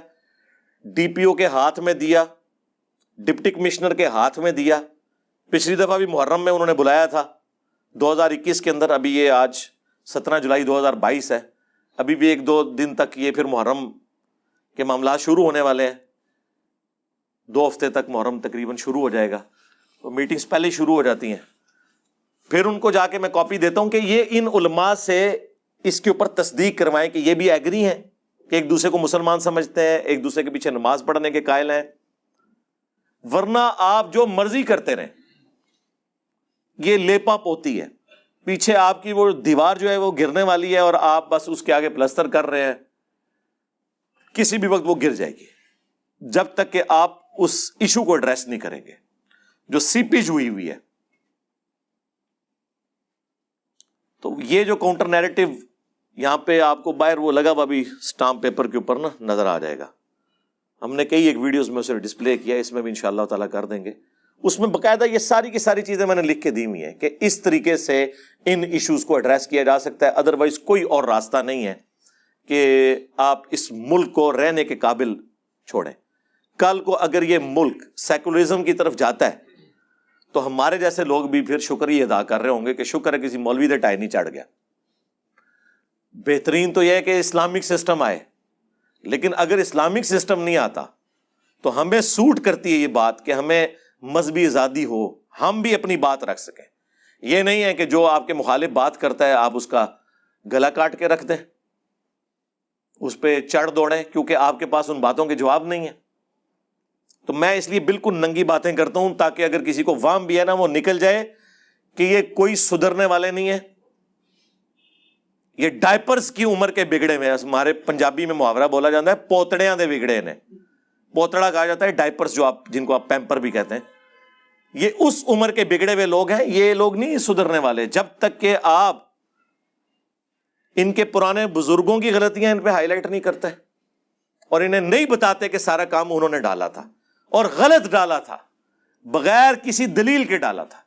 [SPEAKER 1] ڈی پی او کے ہاتھ میں دیا، ڈپٹی کمشنر کے ہاتھ میں دیا۔ پچھلی دفعہ بھی محرم میں انہوں نے بلایا تھا۔ دو ہزار اکیس کے اندر ابھی یہ آج سترہ جولائی دو ہزار بائیس ہے۔ ابھی بھی ایک دو دن تک یہ پھر محرم کے معاملات شروع ہونے والے ہیں۔ دو ہفتے تک محرم تقریباً شروع ہو جائے گا۔ تو میٹنگس پہلے شروع ہو جاتی ہیں۔ پھر ان کو جا کے میں کاپی دیتا ہوں کہ یہ ان علماء سے اس کے اوپر تصدیق کروائیں کہ یہ بھی ایگری ہیں کہ ایک دوسرے کو مسلمان سمجھتے ہیں، ایک دوسرے کے پیچھے نماز پڑھنے کے قائل ہیں۔ ورنہ آپ جو مرضی کرتے رہیں، یہ لیپا پوتی ہے۔ پیچھے آپ کی وہ دیوار جو ہے وہ گرنے والی ہے اور آپ بس اس کے آگے پلستر کر رہے ہیں۔ کسی بھی وقت وہ گر جائے گی۔ جب تک کہ آپ اس ایشو کو ایڈریس نہیں کریں گے۔ جو سیپیج ہوئی ہوئی ہے۔ تو یہ جو کاؤنٹر نیریٹو یہاں پہ آپ کو باہر وہ لگا ہوا بھی اسٹامپ پیپر کے اوپر نا نظر آ جائے گا۔ ہم نے کئی ایک ویڈیوز میں اسے ڈسپلے کیا، اس میں بھی ان شاء اللہ تعالیٰ کر دیں گے۔ اس میں باقاعدہ یہ ساری کی ساری چیزیں میں نے لکھ کے دی ہوئی ہیں کہ اس طریقے سے ان ایشوز کو ایڈریس کیا جا سکتا ہے۔ ادروائز کوئی اور راستہ نہیں ہے کہ آپ اس ملک کو رہنے کے قابل چھوڑیں۔ کل کو اگر یہ ملک سیکولرزم کی طرف جاتا ہے تو ہمارے جیسے لوگ بھی پھر شکر ہی ادا کر رہے ہوں گے کہ شکر ہے کسی مولوی دے ٹائی نہیں چڑھ گیا۔ بہترین تو یہ ہے کہ اسلامک سسٹم آئے۔ لیکن اگر اسلامک سسٹم نہیں آتا تو ہمیں سوٹ کرتی ہے یہ بات کہ ہمیں مذہبی آزادی ہو، ہم بھی اپنی بات رکھ سکیں۔ یہ نہیں ہے کہ جو آپ کے مخالف بات کرتا ہے، آپ اس کا گلا کاٹ کے رکھ دیں، اس پہ چڑھ دوڑیں، کیونکہ آپ کے پاس ان باتوں کے جواب نہیں ہے تو میں اس لیے بالکل ننگی باتیں کرتا ہوں، تاکہ اگر کسی کو وام بھی ہے نا، وہ نکل جائے کہ یہ کوئی سدھرنے والے نہیں ہے یہ ڈائپرس کی عمر کے بگڑے میں، ہمارے پنجابی میں محاورہ بولا جاتا ہے، پوتڑیاں دے بگڑے نے۔ پوتڑا کہا جاتا ہے ڈائپرس جو آپ جن کو آپ پیمپر بھی کہتے ہیں۔ یہ اس عمر کے بگڑے ہوئے لوگ ہیں، یہ لوگ نہیں سدھرنے والے۔ جب تک کہ آپ ان کے پرانے بزرگوں کی غلطیاں ان پہ ہائی لائٹ نہیں کرتے، اور انہیں نہیں بتاتے کہ سارا کام انہوں نے ڈالا تھا، اور غلط ڈالا تھا، بغیر کسی دلیل کے ڈالا تھا۔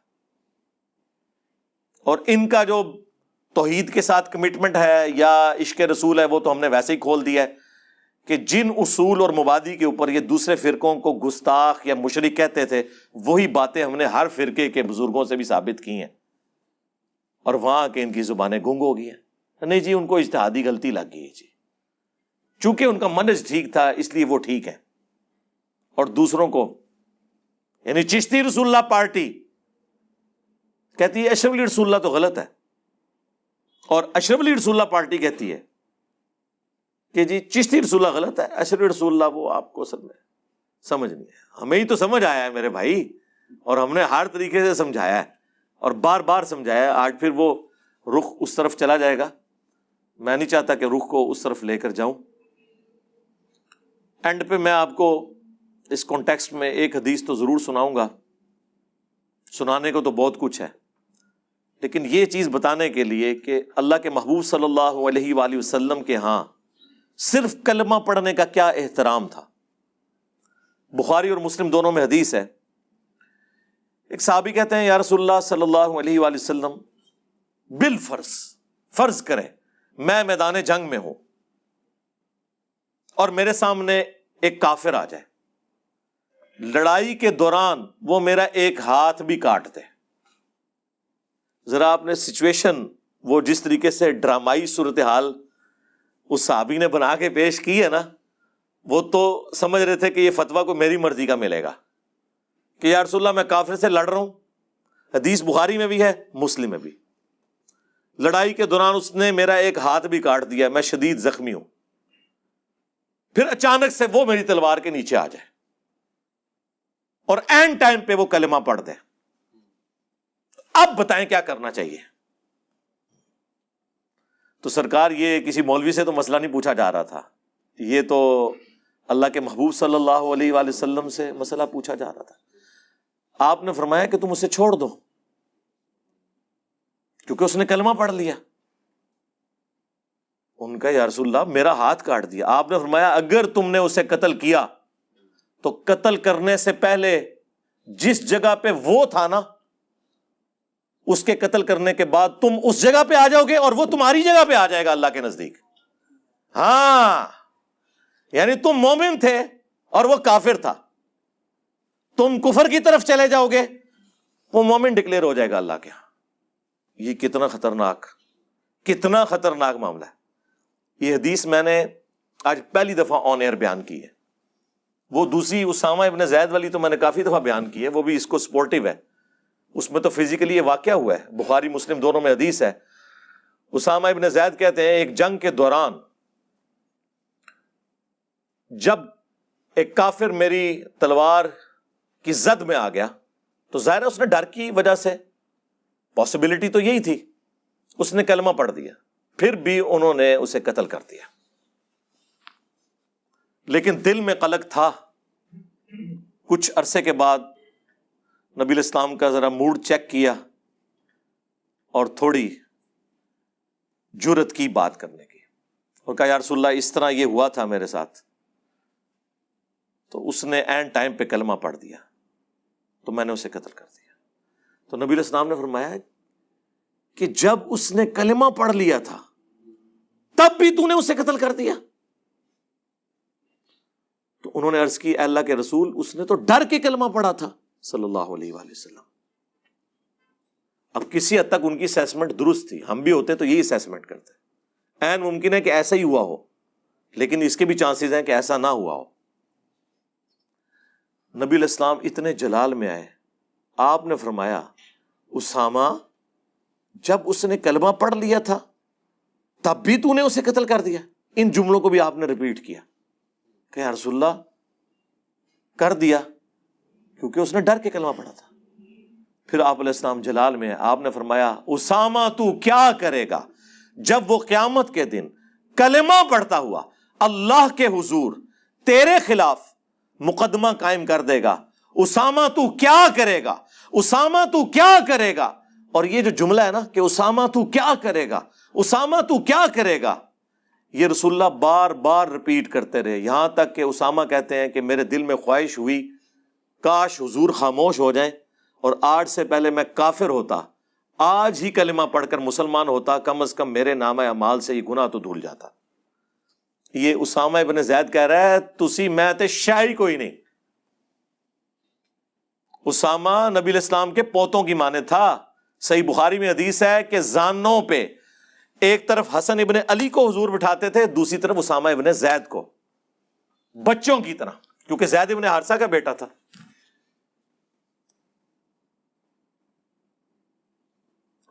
[SPEAKER 1] اور ان کا جو توحید کے ساتھ کمٹمنٹ ہے، یا عشق رسول ہے، وہ تو ہم نے ویسے ہی کھول دیا ہے۔ کہ جن اصول اور مبادی کے اوپر یہ دوسرے فرقوں کو گستاخ یا مشرق کہتے تھے، وہی باتیں ہم نے ہر فرقے کے بزرگوں سے بھی ثابت کی ہیں۔ اور وہاں کے ان کی زبانیں گنگ ہو گئی ہیں۔ نہیں جی ان کو اجتہادی غلطی لگ گئی جی۔ چونکہ ان کا منج ٹھیک تھا، اس لیے وہ ٹھیک ہے اور دوسروں کو یعنی چشتی رسول اللہ پارٹی، کہتی ہے، اشرف علی رسول اللہ تو غلط ہے۔ اور اشرف علی رسول اللہ پارٹی کہتی ہے کہ جی چشتی رسول اللہ غلط ہے، اشرف رسول اللہ وہ آپ کو سب میں سمجھ نہیں ہے۔ ہمیں ہی تو سمجھ آیا ہے میرے بھائی، اور ہم نے ہر طریقے سے سمجھایا ہے، اور بار بار سمجھایا آج پھر وہ رخ اس طرف چلا جائے گا۔ میں نہیں چاہتا کہ رخ کو اس طرف لے کر جاؤں۔ اینڈ پہ میں آپ کو اس کانٹیکسٹ میں ایک حدیث تو ضرور سناؤں گا۔ سنانے کو تو بہت کچھ ہے۔ لیکن یہ چیز بتانے کے لیے کہ اللہ کے محبوب صلی اللہ علیہ وآلہ وسلم کے ہاں صرف کلمہ پڑھنے کا کیا احترام تھا؟ بخاری اور مسلم دونوں میں حدیث ہے۔ ایک صحابی کہتے ہیں، یا رسول اللہ صلی اللہ علیہ وآلہ وسلم بال فرض فرض کریں، میں میدان جنگ میں ہوں اور میرے سامنے ایک کافر آ جائے۔ لڑائی کے دوران وہ میرا ایک ہاتھ بھی کاٹ دے۔ ذرا آپ نے سچویشن وہ جس طریقے سے ڈرامائی صورتحال اس صحابی نے بنا کے پیش کی ہے نا، وہ تو سمجھ رہے تھے کہ یہ فتوا کو میری مرضی کا ملے گا کہ یا رسول اللہ میں کافر سے لڑ رہا ہوں۔ حدیث بخاری میں بھی ہے، مسلم میں بھی۔ لڑائی کے دوران اس نے میرا ایک ہاتھ بھی کاٹ دیا، میں شدید زخمی ہوں۔ پھر اچانک سے وہ میری تلوار کے نیچے آ جائے۔ اور این ٹائم پہ وہ کلمہ پڑھ دے اب بتائیں کیا کرنا چاہیے۔ تو سرکار یہ کسی مولوی سے تو مسئلہ نہیں پوچھا جا رہا تھا۔ یہ تو اللہ کے محبوب صلی اللہ علیہ وآلہ وسلم سے مسئلہ پوچھا جا رہا تھا۔ آپ نے فرمایا کہ تم اسے چھوڑ دو۔ کیونکہ اس نے کلمہ پڑھ لیا۔ ان کا یا رسول اللہ میرا ہاتھ کاٹ دیا۔ آپ نے فرمایا اگر تم نے اسے قتل کیا تو قتل کرنے سے پہلے جس جگہ پہ وہ تھا نا اس کے قتل کرنے کے بعد تم اس جگہ پہ آ جاؤ گے اور وہ تمہاری جگہ پہ آ جائے گا اللہ کے نزدیک۔ ہاں۔ یعنی تم مومن تھے اور وہ کافر تھا۔ تم کفر کی طرف چلے جاؤ گے۔ وہ مومن ڈکلیئر ہو جائے گا اللہ کے ہاں۔ یہ کتنا خطرناک کتنا خطرناک معاملہ ہے۔ یہ حدیث میں نے آج پہلی دفعہ آن ایئر بیان کی ہے۔ وہ دوسری اسامہ ابن زید والی تو میں نے کافی دفعہ بیان کی ہے، وہ بھی اس کو سپورٹو ہے۔ اس میں تو فزیکلی یہ واقعہ ہوا ہے، بخاری، مسلم دونوں میں حدیث ہے۔ اسامہ ابن زید کہتے ہیں، ایک جنگ کے دوران جب ایک کافر میری تلوار کی زد میں آ گیا، تو ظاہر اس نے ڈر کی وجہ سے پاسبلٹی تو یہی تھی، اس نے کلمہ پڑھ دیا، پھر بھی انہوں نے اسے قتل کر دیا۔ لیکن دل میں قلق تھا۔ کچھ عرصے کے بعد نبی الاسلام کا ذرا موڈ چیک کیا اور تھوڑی جرت کی بات کرنے کی۔ اور کہا، یا رسول اللہ، اس طرح یہ ہوا تھا میرے ساتھ، تو اس نے اینڈ ٹائم پہ کلمہ پڑھ دیا، تو میں نے اسے قتل کر دیا۔ تو نبی الاسلام نے فرمایا کہ جب اس نے کلمہ پڑھ لیا تھا، تب بھی تو نے اسے قتل کر دیا۔ تو انہوں نے عرض کی، اے اللہ کے رسول، اس نے تو ڈر کے کلمہ پڑھا تھا۔ صلی اللہ علیہ وآلہ وسلم۔ اب کسی حد تک ان کی اسیسمنٹ درست تھی۔ ہم بھی ہوتے تو یہی اسیسمنٹ کرتے۔ این ممکن ہے کہ ایسا ہی ہوا ہو، لیکن اس کے بھی چانسز ہیں کہ ایسا نہ ہوا ہو۔ نبی الاسلام اتنے جلال میں آئے۔ آپ نے فرمایا، اسامہ، جب اس نے کلمہ پڑھ لیا تھا، تب بھی تو نے اسے قتل کر دیا۔ ان جملوں کو بھی آپ نے ریپیٹ کیا۔ کہ رسول اللہ، کر دیا۔ کیونکہ اس نے ڈر کے کلمہ پڑھا تھا۔ پھر آپ علیہ السلام جلال میں آپ نے فرمایا، اسامہ تو کیا کرے گا؟ جب وہ قیامت کے دن کلمہ پڑھتا ہوا اللہ کے حضور تیرے خلاف مقدمہ قائم کر دے گا، اسامہ تو کیا کرے گا؟ اسامہ تو کیا کرے گا؟ اور یہ جو جملہ ہے نا کہ اسامہ تو کیا کرے گا؟ اسامہ تو کیا کرے گا؟ یہ رسول اللہ بار بار رپیٹ کرتے رہے۔ یہاں تک کہ اسامہ کہتے ہیں کہ میرے دل میں خواہش ہوئی کاش حضور خاموش ہو جائیں اور آج سے پہلے میں کافر ہوتا۔ آج ہی کلمہ پڑھ کر مسلمان ہوتا، کم از کم میرے نام اعمال سے یہ گناہ تو دھول جاتا۔ یہ اسامہ ابن زید کہہ رہا ہے، تسی میں تے شاہی کوئی نہیں۔ اسامہ نبی الاسلام کے پوتوں کی مانے تھا۔ صحیح بخاری میں حدیث ہے کہ زانوں پہ ایک طرف حسن ابن علی کو حضور بٹھاتے تھے، دوسری طرف اسامہ ابن زید کو۔ بچوں کی طرح، کیونکہ زید ابن حارثہ کا بیٹا تھا۔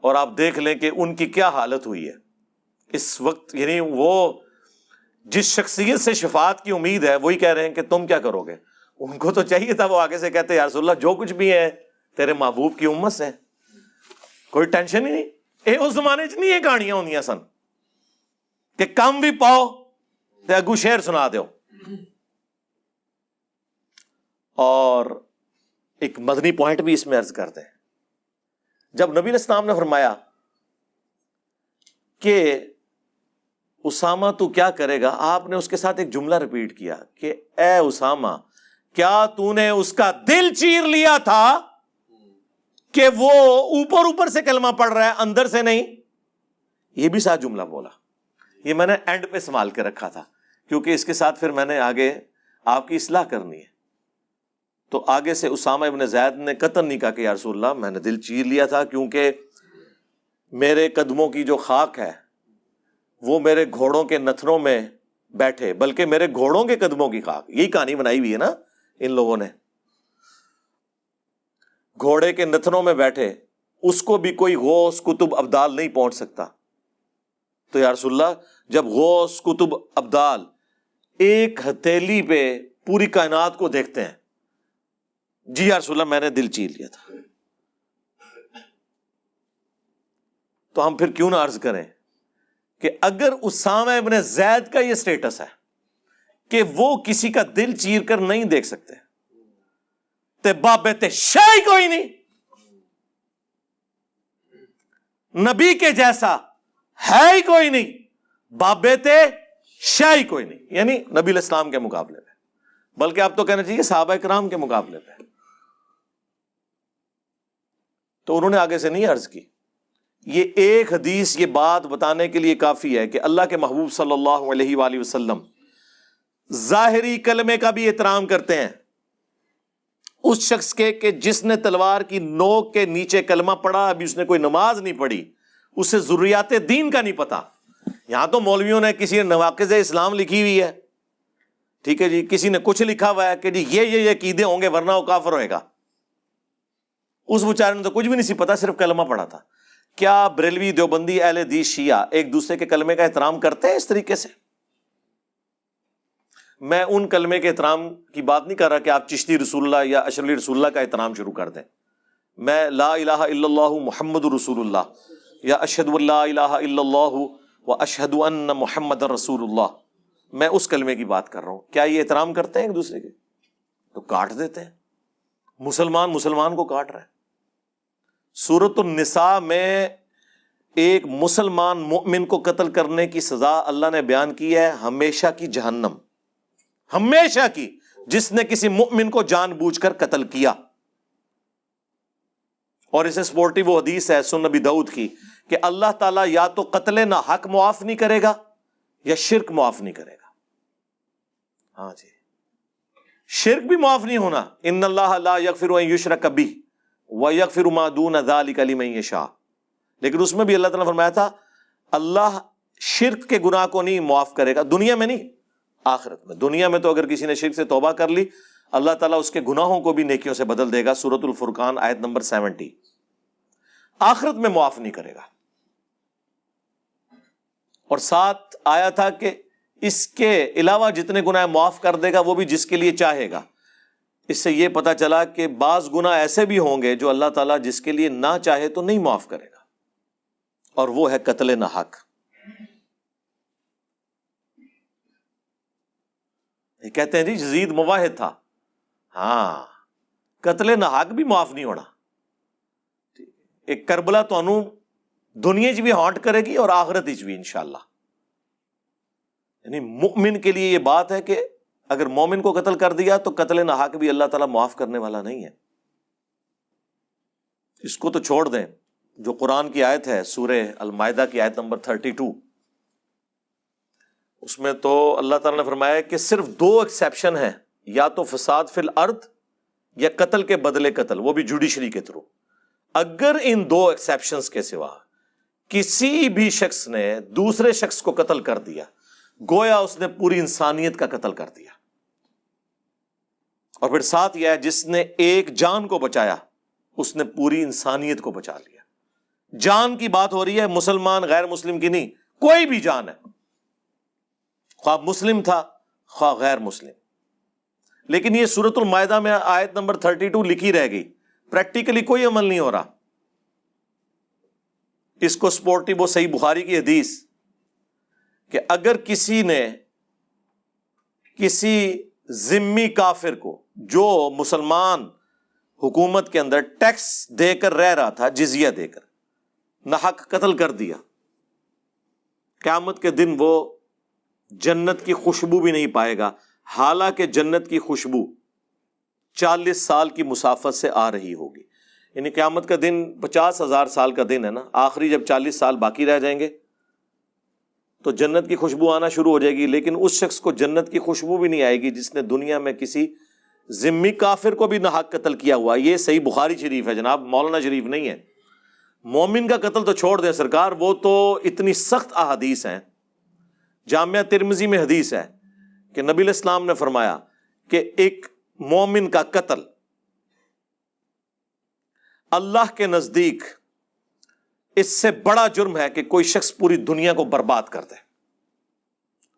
[SPEAKER 1] اور آپ دیکھ لیں کہ ان کی کیا حالت ہوئی ہے۔ اس وقت یعنی وہ جس شخصیت سے شفاعت کی امید ہے، وہی کہہ رہے ہیں کہ تم کیا کرو گے۔ ان کو تو چاہیے تھا وہ آگے سے کہتے یا رسول اللہ، جو کچھ بھی ہے، تیرے محبوب کی امت سے کوئی ٹینشن ہی نہیں۔ اے، اس زمانے چ نہیں یہ کہانیاں ہوں سن کہ کم بھی پاؤ تو اگو شیر سنا دو اور ایک مدنی پوائنٹ بھی اس میں ارض کر دیں۔ جب نبی الاسلام نے فرمایا کہ اسامہ تو کیا کرے گا، آپ نے اس کے ساتھ ایک جملہ ریپیٹ کیا کہ اے اسامہ، کیا تو نے اس کا دل چیر لیا تھا کہ وہ اوپر اوپر سے کلمہ پڑھ رہا ہے، اندر سے نہیں؟ یہ بھی ساتھ جملہ بولا۔ یہ میں نے اینڈ پہ سنبھال کے رکھا تھا، کیونکہ اس کے ساتھ پھر میں نے آگے آپ کی اصلاح کرنی ہے۔ تو آگے سے اسامہ ابن زید نے قتل نہیں کہا کہ یا رسول اللہ، میں نے دل چیر لیا تھا کیونکہ میرے قدموں کی جو خاک ہے، وہ میرے گھوڑوں کے نتھنوں میں بیٹھے، بلکہ میرے گھوڑوں کے قدموں کی خاک۔ یہی کہانی بنائی ہوئی ہے نا ان لوگوں نے۔ گھوڑے کے نتنوں میں بیٹھے، اس کو بھی کوئی غوث کتب ابدال نہیں پہنچ سکتا۔ تو یا رسول اللہ، جب غوث کتب ابدال ایک ہتھیلی پہ پوری کائنات کو دیکھتے ہیں جی یا رسول اللہ، میں نے دل چیر لیا تھا۔ تو ہم پھر کیوں نہ عرض کریں کہ اگر اسامہ ابن زید کا یہ اسٹیٹس ہے کہ وہ کسی کا دل چیر کر نہیں دیکھ سکتے، تے بابے تے شاہی کوئی نہیں۔ نبی کے جیسا ہے ہی کوئی نہیں، بابے تے شاہی کوئی نہیں۔ یعنی نبی الاسلام کے مقابلے میں۔ بلکہ آپ تو کہنا چاہیے صحابہ کرام کے مقابلے پہ تو انہوں نے آگے سے نہیں عرض کی۔ یہ ایک حدیث، یہ بات بتانے کے لیے کافی ہے کہ اللہ کے محبوب صلی اللہ علیہ وآلہ وسلم ظاہری کلمے کا بھی احترام کرتے ہیں۔ اس شخص کے، کہ جس نے تلوار کی نوک کے نیچے کلمہ پڑھا، ابھی اس نے کوئی نماز نہیں پڑھی، اسے ضروریات دین کا نہیں پتا۔ یہاں تو مولویوں نے کسی نے نواقز اسلام لکھی ہوئی ہے۔ ٹھیک ہے جی کسی نے کچھ لکھا ہوا ہے کہ جی یہ یہ عقیدے ہوں گے، ورنہ وہ کافر ہوئے گا۔ اس بیچارے نے تو کچھ بھی نہیں سی پتا، صرف کلمہ پڑھا تھا۔ کیا بریلوی دیوبندی اہل حدیث شیعہ ایک دوسرے کے کلمے کا احترام کرتے ہیں اس طریقے سے؟ میں ان کلمے کے احترام کی بات نہیں کر رہا کہ آپ چشتی رسول اللہ یا اشرلی رسول اللہ کا احترام شروع کر دیں۔ میں لا الہ الا اللہ محمد رسول اللہ یا اشہد اللہ الہ الا اللہ و اشہد ان محمد رسول اللہ۔ میں اس کلمے کی بات کر رہا ہوں۔ کیا یہ احترام کرتے ہیں ایک دوسرے کے؟ تو کاٹ دیتے ہیں۔ مسلمان مسلمان کو کاٹ رہے ہیں سورت النساء میں ایک مسلمان مؤمن کو قتل کرنے کی سزا اللہ نے بیان کی ہے، ہمیشہ کی جہنم۔ ہمیشہ کی۔ جس نے کسی مؤمن کو جان بوجھ کر قتل کیا۔ اور اسے سپورٹی وہ حدیث ہے سن نبی دعود کی کہ اللہ تعالیٰ یا تو قتل نہ حق معاف نہیں کرے گا یا شرک معاف نہیں کرے گا۔ ہاں جی۔ شرک بھی معاف نہیں ہونا۔ ان اللہ لا یغفر یشر کبھی و یغفر ما دون ذلک لمن یشاء لیکن اس میں بھی اللہ تعالیٰ نے فرمایا تھا، اللہ شرک کے گناہ کو نہیں معاف کرے گا، دنیا میں نہیں، آخرت میں۔ دنیا میں تو اگر کسی نے شرک سے توبہ کر لی، اللہ تعالیٰ اس کے گناہوں کو بھی نیکیوں سے بدل دے گا۔ سورت الفرقان آیت نمبر سیونٹی۔ آخرت میں معاف نہیں کرے گا۔ اور ساتھ آیا تھا کہ اس کے علاوہ جتنے گناہ معاف کر دے گا، وہ بھی جس کے لیے چاہے گا۔ اس سے یہ پتا چلا کہ بعض گنا ایسے بھی ہوں گے جو اللہ تعالیٰ جس کے لیے نہ چاہے تو نہیں معاف کرے گا۔ اور وہ ہے قتل نہ حق یہ کہتے ہیں جی جزید مواحد تھا۔ ہاں قتل نہ حق بھی معاف نہیں ہونا۔ ایک کربلا تو دنیا چ بھی ہانٹ کرے گی اور آخرت بھی انشاءاللہ۔ یعنی مؤمن کے لیے یہ بات ہے کہ اگر مومن کو قتل کر دیا تو قتل نہ بھی اللہ تعالیٰ معاف کرنے والا نہیں ہے۔ اس کو تو چھوڑ دیں۔ جو قرآن کی آیت ہے، سورہ المائدہ کی آیت نمبر تھرٹی ٹو اس میں تو اللہ تعالیٰ نے فرمایا کہ صرف دو ایکسیپشن ہیں، یا تو فساد فی الارض یا قتل کے بدلے قتل، وہ بھی جوڈیشری کے تھرو اگر ان دو ایکسیپشن کے سوا کسی بھی شخص نے دوسرے شخص کو قتل کر دیا، گویا اس نے پوری انسانیت کا قتل کر دیا۔ اور پھر ساتھ یہ ہے جس نے ایک جان کو بچایا، اس نے پوری انسانیت کو بچا لیا۔ جان کی بات ہو رہی ہے، مسلمان، غیر مسلم کی نہیں، کوئی بھی جان ہے۔ خواہ مسلم تھا، خواہ غیر مسلم۔ لیکن یہ سورت المائدہ میں آیت نمبر تھرٹی ٹو لکھی رہ گئی۔ پریکٹیکلی کوئی عمل نہیں ہو رہا۔ اس کو سپورٹی، وہ صحیح بخاری کی حدیث کہ اگر کسی نے کسی ذمی کافر کو جو مسلمان حکومت کے اندر ٹیکس دے کر رہ رہا تھا، جزیہ دے کر، نہ حق قتل کر دیا۔ قیامت کے دن وہ جنت کی خوشبو بھی نہیں پائے گا۔ حالانکہ جنت کی خوشبو چالیس سال کی مسافت سے آ رہی ہوگی۔ یعنی قیامت کا دن پچاس ہزار سال کا دن ہے نا۔ آخری جب چالیس سال باقی رہ جائیں گے، تو جنت کی خوشبو آنا شروع ہو جائے گی۔ لیکن اس شخص کو جنت کی خوشبو بھی نہیں آئے گی جس نے دنیا میں کسی ذمی کافر کو بھی نہ قتل کیا ہوا۔ یہ صحیح بخاری شریف ہے جناب، مولانا شریف نہیں ہے۔ مومن کا قتل تو چھوڑ دیں سرکار، وہ تو اتنی سخت احادیث ہیں۔ جامعہ ترمزی میں حدیث ہے کہ نبی الاسلام نے فرمایا کہ ایک مومن کا قتل اللہ کے نزدیک اس سے بڑا جرم ہے کہ کوئی شخص پوری دنیا کو برباد کر دے۔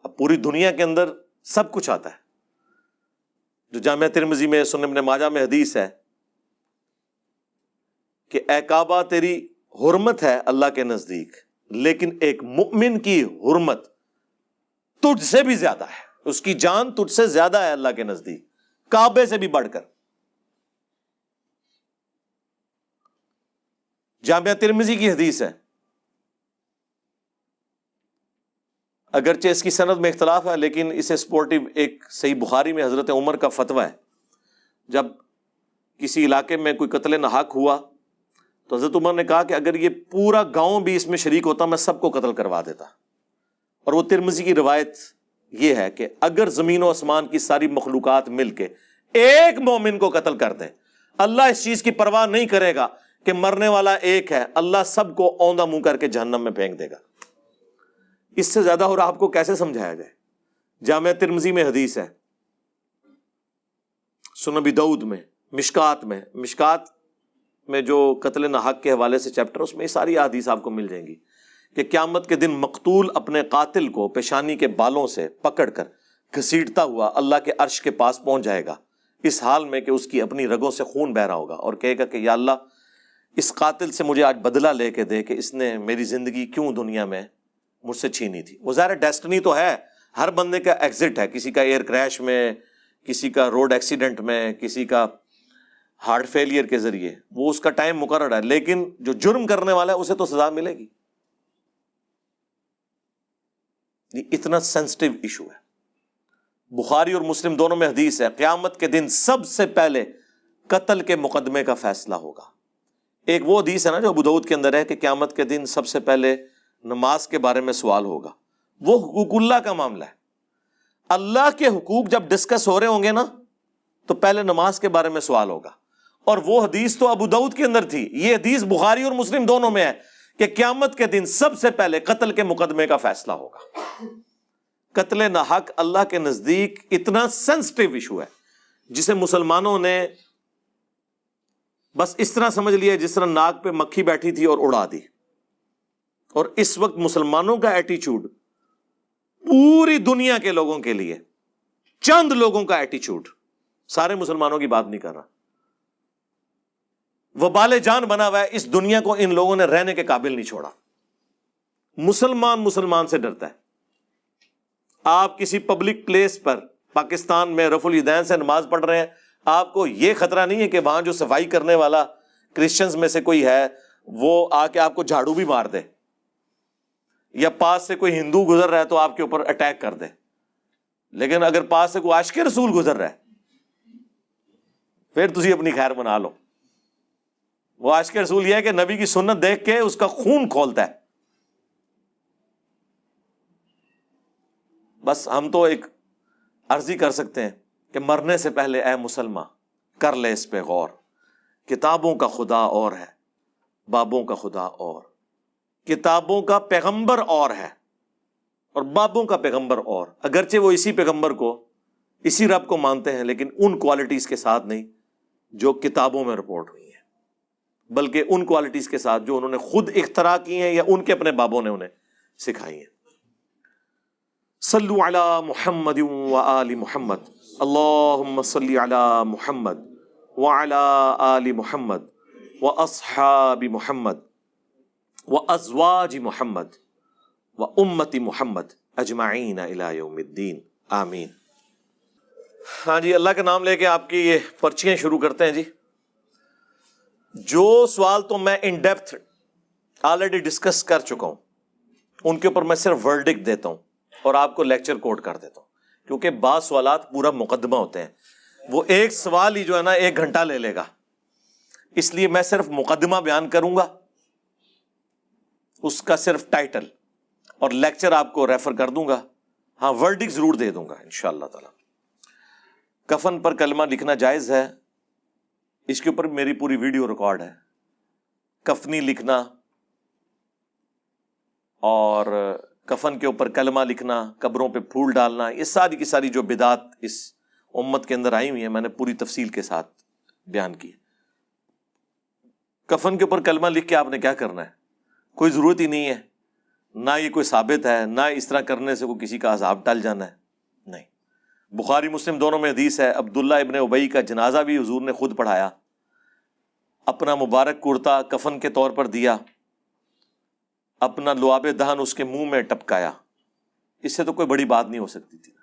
[SPEAKER 1] اب پوری دنیا کے اندر سب کچھ آتا ہے۔ جو جامعہ ترمزی میں سنم ماجا میں حدیث ہے کہ اے کعبہ تیری حرمت ہے اللہ کے نزدیک، لیکن ایک مؤمن کی حرمت تجھ سے بھی زیادہ ہے۔ اس کی جان تجھ سے زیادہ ہے اللہ کے نزدیک۔ کعبے سے بھی بڑھ کر۔ جامعہ ترمزی کی حدیث ہے۔ اگرچہ اس کی صنعت میں اختلاف ہے، لیکن اسے سپورٹو ایک صحیح بخاری میں حضرت عمر کا فتویٰ ہے۔ جب کسی علاقے میں کوئی قتل نحق ہوا، تو حضرت عمر نے کہا کہ اگر یہ پورا گاؤں بھی اس میں شریک ہوتا، میں سب کو قتل کروا دیتا۔ اور وہ ترمزی کی روایت یہ ہے کہ اگر زمین و آسمان کی ساری مخلوقات مل کے ایک مومن کو قتل کر دیں، اللہ اس چیز کی پرواہ نہیں کرے گا کہ مرنے والا ایک ہے، اللہ سب کو اوندا منہ کر کے جہنم میں پھینک دے گا۔ اس سے زیادہ اور آپ کو کیسے سمجھایا جائے؟ جامع ترمزی میں حدیث ہے۔ سنبی دعود میں، مشکات میں۔ مشکات میں جو قتل نحق کے حوالے سے چیپٹر، اس میں یہ ساری حدیث آپ کو مل جائیں گی کہ قیامت کے دن مقتول اپنے قاتل کو پیشانی کے بالوں سے پکڑ کر گھسیٹتا ہوا اللہ کے عرش کے پاس پہنچ جائے گا۔ اس حال میں کہ اس کی اپنی رگوں سے خون بہ رہا ہوگا اور کہے گا کہ یا اللہ، اس قاتل سے مجھے آج بدلہ لے کے دے کہ اس نے میری زندگی کیوں دنیا میں مجھ سے چھینی تھی۔ وہ ظاہر ڈیسٹنی تو ہے۔ ہر بندے کا ایگزٹ ہے۔ کسی کا ایئر کریش میں، کسی کا روڈ ایکسیڈنٹ میں، کسی کا ہارٹ فیلئر کے ذریعے۔ وہ اس کا ٹائم مقرر ہے۔ لیکن جو جرم کرنے والا ہے، اسے تو سزا ملے گی۔ یہ اتنا سینسٹیو ایشو ہے۔ بخاری اور مسلم دونوں میں حدیث ہے، قیامت کے دن سب سے پہلے قتل کے مقدمے کا فیصلہ ہوگا۔ ایک وہ حدیث ہے نا جو ابودود کے اندر ہے کہ قیامت کے دن سب سے پہلے نماز کے بارے میں سوال ہوگا۔ وہ حقوق اللہ کا معاملہ ہے۔ اللہ کے حقوق جب ڈسکس ہو رہے ہوں گے نا، تو پہلے نماز کے بارے میں سوال ہوگا۔ اور وہ حدیث تو ابو دعود کے اندر تھی۔ یہ حدیث بخاری اور مسلم دونوں میں ہے کہ قیامت کے دن سب سے پہلے قتل کے مقدمے کا فیصلہ ہوگا۔ قتل نہ حق اللہ کے نزدیک اتنا سینسٹیو ایشو ہے، جسے مسلمانوں نے بس اس طرح سمجھ لیا جس طرح ناک پہ مکھی بیٹھی تھی اور اڑا دی۔ اور اس وقت مسلمانوں کا ایٹیچیوڈ پوری دنیا کے لوگوں کے لیے، چند لوگوں کا ایٹیچیوڈ سارے مسلمانوں کی بات نہیں کر رہا۔ وہ بال جان بنا ہوا ہے، اس دنیا کو ان لوگوں نے رہنے کے قابل نہیں چھوڑا۔ مسلمان مسلمان سے ڈرتا ہے۔ آپ کسی پبلک پلیس پر، پاکستان میں رف الدین سے نماز پڑھ رہے ہیں، آپ کو یہ خطرہ نہیں ہے کہ وہاں جو صفائی کرنے والا کرسچنز میں سے کوئی ہے، وہ آ کے آپ کو جھاڑو بھی مار دے۔ یا پاس سے کوئی ہندو گزر رہا ہے تو آپ کے اوپر اٹیک کر دے۔ لیکن اگر پاس سے کوئی عاشق رسول گزر رہا ہے، پھر تھی اپنی خیر بنا لو۔ وہ عاشق رسول یہ ہے کہ نبی کی سنت دیکھ کے اس کا خون کھولتا ہے۔ بس ہم تو ایک عرضی کر سکتے ہیں کہ مرنے سے پہلے اے مسلمان کر لے اس پہ غور۔ کتابوں کا خدا اور ہے، بابوں کا خدا اور۔ کتابوں کا پیغمبر اور ہے اور بابوں کا پیغمبر اور۔ اگرچہ وہ اسی پیغمبر کو، اسی رب کو مانتے ہیں، لیکن ان کوالٹیز کے ساتھ نہیں جو کتابوں میں رپورٹ ہوئی ہیں۔ بلکہ ان کوالٹیز کے ساتھ جو انہوں نے خود اختراع کی ہیں یا ان کے اپنے بابوں نے انہیں سکھائی ہیں۔ صلو علی محمد و آل محمد۔ اللہم صلی علی محمد وعلی آل محمد و اصحاب محمد۔ و ازواج محمد و امت محمد اجمعین یوم الدین. آمین. ہاں جی اللہ کا نام لے کے آپ کی یہ پرچیاں شروع کرتے ہیں جی۔ جو سوال تو میں ان ڈیپتھ آلریڈی ڈسکس کر چکا ہوں، ان کے اوپر میں صرف ورڈک دیتا ہوں اور آپ کو لیکچر کوٹ کر دیتا ہوں۔ کیونکہ بعض سوالات پورا مقدمہ ہوتے ہیں۔ وہ ایک سوال ہی جو ہے نا، ایک گھنٹہ لے لے گا۔ اس لیے میں صرف مقدمہ بیان کروں گا۔ اس کا صرف ٹائٹل اور لیکچر آپ کو ریفر کر دوں گا. ہاں ورڈک ضرور دے دوں گا ان شاء اللہ تعالی. کفن پر کلمہ لکھنا جائز ہے. اس کے اوپر میری پوری ویڈیو ریکارڈ ہے. کفنی لکھنا اور کفن کے اوپر کلمہ لکھنا، قبروں پہ پھول ڈالنا، یہ ساری کی ساری جو بدات اس امت کے اندر آئی ہوئی ہیں، میں نے پوری تفصیل کے ساتھ بیان کی کفن کے اوپر کلمہ لکھ کے آپ نے کیا کرنا ہے؟ کوئی ضرورت ہی نہیں ہے۔ نہ یہ کوئی ثابت ہے، نہ اس طرح کرنے سے کوئی کسی کا عذاب ٹل جانا ہے۔ نہیں۔ بخاری، مسلم دونوں میں حدیث ہے، عبداللہ ابن ابئی کا جنازہ بھی حضور نے خود پڑھایا۔ اپنا مبارک کرتا کفن کے طور پر دیا۔ اپنا لواب دہن اس کے منہ میں ٹپکایا۔ اس سے تو کوئی بڑی بات نہیں ہو سکتی تھی۔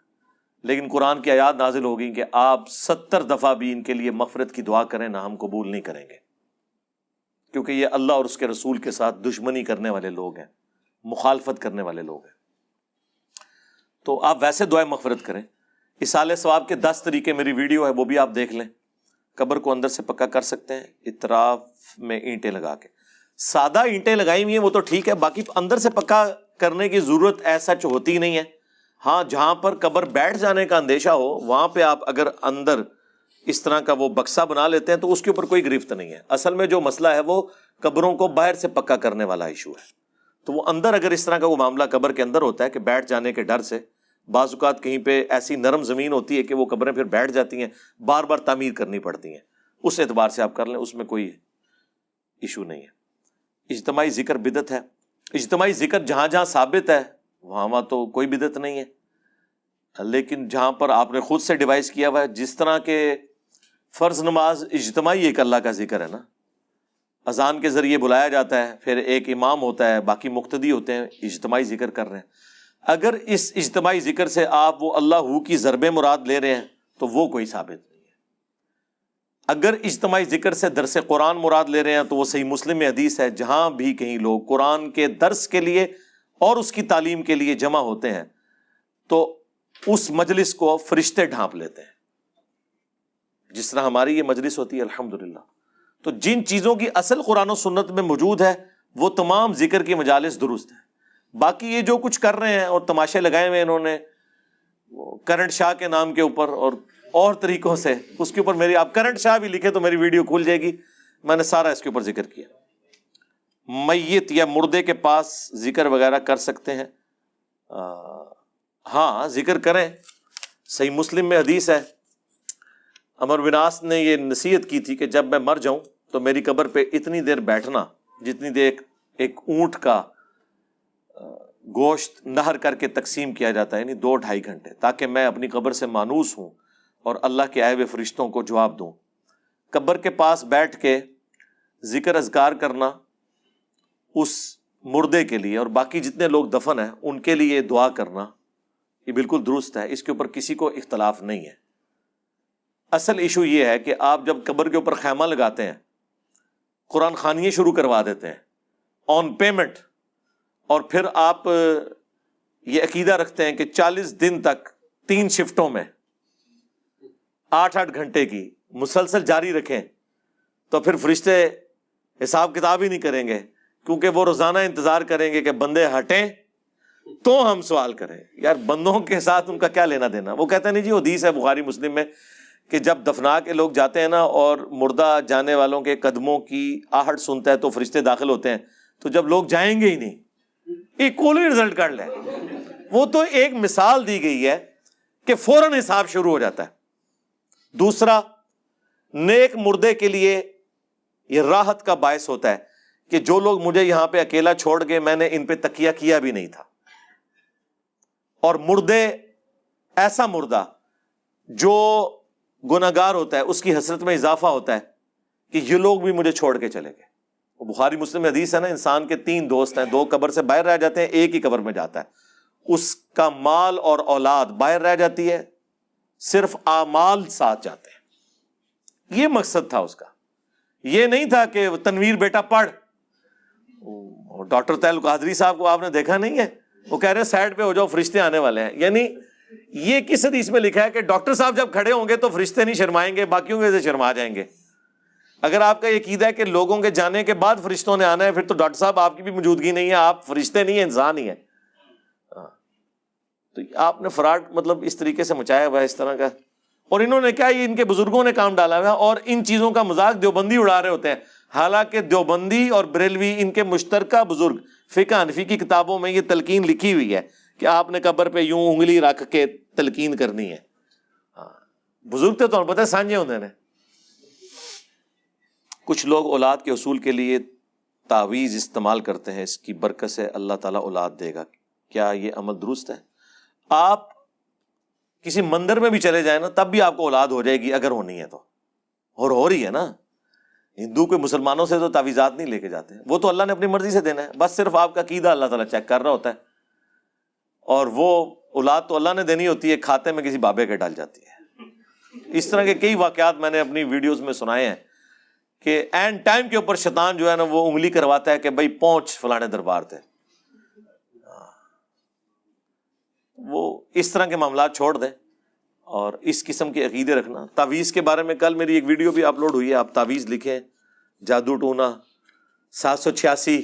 [SPEAKER 1] لیکن قرآن کی آیات نازل ہو گئی کہ آپ ستر دفعہ بھی ان کے لیے مفرت کی دعا کریں، نہ ہم قبول نہیں کریں گے۔ کیونکہ یہ اللہ اور اس کے رسول کے ساتھ دشمنی کرنے والے لوگ ہیں، مخالفت کرنے والے لوگ ہیں۔ تو آپ ویسے دعائیں مغفرت کریں۔ اسال ثواب کے دس طریقے میری ویڈیو ہے، وہ بھی آپ دیکھ لیں۔ قبر کو اندر سے پکا کر سکتے ہیں، اطراف میں اینٹیں لگا کے۔ سادہ اینٹیں لگائی ہوئی ہیں، وہ تو ٹھیک ہے، باقی اندر سے پکا کرنے کی ضرورت ایسا ہوتی نہیں ہے۔ ہاں جہاں پر قبر بیٹھ جانے کا اندیشہ ہو، وہاں پہ آپ اگر اندر اس طرح کا وہ بکسا بنا لیتے ہیں تو اس کے اوپر کوئی گرفت نہیں ہے۔ اصل میں جو مسئلہ ہے وہ قبروں کو باہر سے پکا کرنے والا ایشو ہے۔ تو وہ اندر اگر اس طرح کا وہ معاملہ قبر کے اندر ہوتا ہے کہ بیٹھ جانے کے ڈر سے، بعض اوقات کہیں پہ ایسی نرم زمین ہوتی ہے کہ وہ قبریں پھر بیٹھ جاتی ہیں، بار بار تعمیر کرنی پڑتی ہیں۔ اس اعتبار سے آپ کر لیں، اس میں کوئی ایشو نہیں ہے۔ اجتماعی ذکر بدت ہے۔ اجتماعی ذکر جہاں جہاں ثابت ہے، وہاں وہاں تو کوئی بدت نہیں ہے۔ لیکن جہاں پر آپ نے خود سے ڈیوائس کیا ہوا ہے، جس طرح کے فرض نماز اجتماعی ایک اللہ کا ذکر ہے نا۔ اذان کے ذریعے بلایا جاتا ہے، پھر ایک امام ہوتا ہے، باقی مقتدی ہوتے ہیں، اجتماعی ذکر کر رہے ہیں۔ اگر اس اجتماعی ذکر سے آپ وہ اللہ ہو کی ضرب مراد لے رہے ہیں، تو وہ کوئی ثابت نہیں ہے۔ اگر اجتماعی ذکر سے درس قرآن مراد لے رہے ہیں، تو وہ صحیح مسلم میں حدیث ہے، جہاں بھی کہیں لوگ قرآن کے درس کے لیے اور اس کی تعلیم کے لیے جمع ہوتے ہیں، تو اس مجلس کو فرشتے ڈھانپ لیتے ہیں۔ جس طرح ہماری یہ مجلس ہوتی ہے الحمد للہ تو جن چیزوں کی اصل قرآن و سنت میں موجود ہے، وہ تمام ذکر کی مجالس درست ہیں۔ باقی یہ جو کچھ کر رہے ہیں اور تماشے لگائے ہوئے انہوں نے کرنٹ شاہ کے نام کے اوپر اور اور طریقوں سے، اس کے اوپر میری، آپ کرنٹ شاہ بھی لکھے تو میری ویڈیو کھل جائے گی۔ میں نے سارا اس کے اوپر ذکر کیا۔ میت یا مردے کے پاس ذکر وغیرہ کر سکتے ہیں۔ ہاں ذکر کریں۔ صحیح مسلم میں حدیث ہے۔ امر وناس نے یہ نصیحت کی تھی کہ جب میں مر جاؤں تو میری قبر پہ اتنی دیر بیٹھنا، جتنی دیر ایک اونٹ کا گوشت نہر کر کے تقسیم کیا جاتا ہے یعنی دو ڈھائی گھنٹے، تاکہ میں اپنی قبر سے مانوس ہوں اور اللہ کے آئے ہوئے فرشتوں کو جواب دوں۔ قبر کے پاس بیٹھ کے ذکر اذکار کرنا اس مردے کے لیے اور باقی جتنے لوگ دفن ہیں، ان کے لیے دعا کرنا، یہ بالکل درست ہے، اس کے اوپر کسی کو اختلاف نہیں ہے۔ اصل ایشو یہ ہے کہ آپ جب قبر کے اوپر خیمہ لگاتے ہیں، قرآن خانیے شروع کروا دیتے ہیں آن پیمنٹ اور پھر آپ یہ عقیدہ رکھتے ہیں کہ چالیس دن تک تین شفٹوں میں آٹھ آٹھ گھنٹے کی مسلسل جاری رکھیں، تو پھر فرشتے حساب کتاب ہی نہیں کریں گے، کیونکہ وہ روزانہ انتظار کریں گے کہ بندے ہٹیں تو ہم سوال کریں۔ یار، بندوں کے ساتھ ان کا کیا لینا دینا؟ وہ کہتے ہیں نہیں جی حدیث ہے، بخاری، مسلم میں کہ جب دفنا کے لوگ جاتے ہیں نا اور مردہ جانے والوں کے قدموں کی آہٹ سنتا ہے تو فرشتے داخل ہوتے ہیں، تو جب لوگ جائیں گے ہی نہیں ایک رزلٹ کر لیں۔ وہ تو ایک مثال دی گئی ہے کہ فوراً حساب شروع ہو جاتا ہے۔ دوسرا، نیک مردے کے لیے یہ راحت کا باعث ہوتا ہے کہ جو لوگ مجھے یہاں پہ اکیلا چھوڑ گئے میں نے ان پہ تکیا کیا بھی نہیں تھا۔ اور مردے، ایسا مردہ جو گناگار ہوتا ہے، اس کی حسرت میں اضافہ ہوتا ہے کہ یہ لوگ بھی مجھے چھوڑ کے چلے گئے۔ وہ بخاری مسلم حدیث ہے نا، انسان کے تین دوست ہیں، دو قبر سے باہر رہ جاتے ہیں، ایک ہی قبر میں جاتا ہے۔ اس کا مال اور اولاد باہر رہ جاتی ہے، صرف آمال ساتھ جاتے ہیں۔ یہ مقصد تھا اس کا۔ یہ نہیں تھا کہ تنویر بیٹا پڑھ۔ ڈاکٹر تیل قادری صاحب کو آپ نے دیکھا نہیں ہے؟ وہ کہہ رہے ہیں، سائڈ پہ ہو جاؤ، فرشتے آنے والے ہیں۔ یعنی یہ کس حدیث میں لکھا ہے کہ ڈاکٹر صاحب جب کھڑے ہوں گے تو فرشتے نہیں شرمائیں گے، باقیوں کے شرما جائیں گے۔ اگر آپ کا یہ قید ہے کہ لوگوں کے جانے کے بعد فرشتوں نے آنا ہے، پھر تو ڈاکٹر صاحب آپ کی بھی موجودگی نہیں ہے، آپ فرشتے نہیں ہیں، انسان ہی ہے ہاں۔ تو آپ نے فراڈ مطلب اس طریقے سے مچایا ہوا ہے، اس طرح کا۔ اور انہوں نے کیا، یہ ان کے بزرگوں نے کام ڈالا ہوا ہے اور ان چیزوں کا مذاق دیوبندی اڑا رہے ہوتے ہیں۔ حالانکہ دیوبندی اور بریلوی ان کے مشترکہ بزرگ، فقہ انفی کی کتابوں میں یہ تلقین لکھی ہوئی ہے۔ کہ آپ نے قبر پہ یوں انگلی رکھ کے تلقین کرنی ہے؟ ہاں بزرگ تو تمہیں پتہ سانجے ہوتے ہیں کچھ لوگ اولاد کے اصول کے لیے تعویذ استعمال کرتے ہیں، اس کی برکت سے اللہ تعالیٰ اولاد دے گا۔ کیا یہ عمل درست ہے؟ آپ کسی مندر میں بھی چلے جائیں نا، تب بھی آپ کو اولاد ہو جائے گی، اگر ہونی ہے تو۔ اور ہو رہی ہے نا۔ ہندو کے مسلمانوں سے تو تعویذات نہیں لے کے جاتے۔ وہ تو اللہ نے اپنی مرضی سے دینا ہے۔ بس صرف آپ کا قیدا اللہ تعالیٰ چیک کر رہا ہوتا ہے۔ اور وہ اولاد تو اللہ نے دینی ہوتی ہے، کھاتے میں کسی بابے کے ڈال جاتی ہے۔ اس طرح کے کئی واقعات میں نے اپنی ویڈیوز میں سنائے ہیں کہ اینڈ ٹائم کے اوپر شیطان جو ہے نا وہ انگلی کرواتا ہے کہ بھائی پہنچ فلانے دربار تھے وہ اس طرح کے معاملات چھوڑ دیں اور اس قسم کے عقیدے رکھنا۔ تعویذ کے بارے میں کل میری ایک ویڈیو بھی اپلوڈ ہوئی ہے، آپ تعویذ لکھیں۔ جادو ٹونا، سات سو چھیاسی،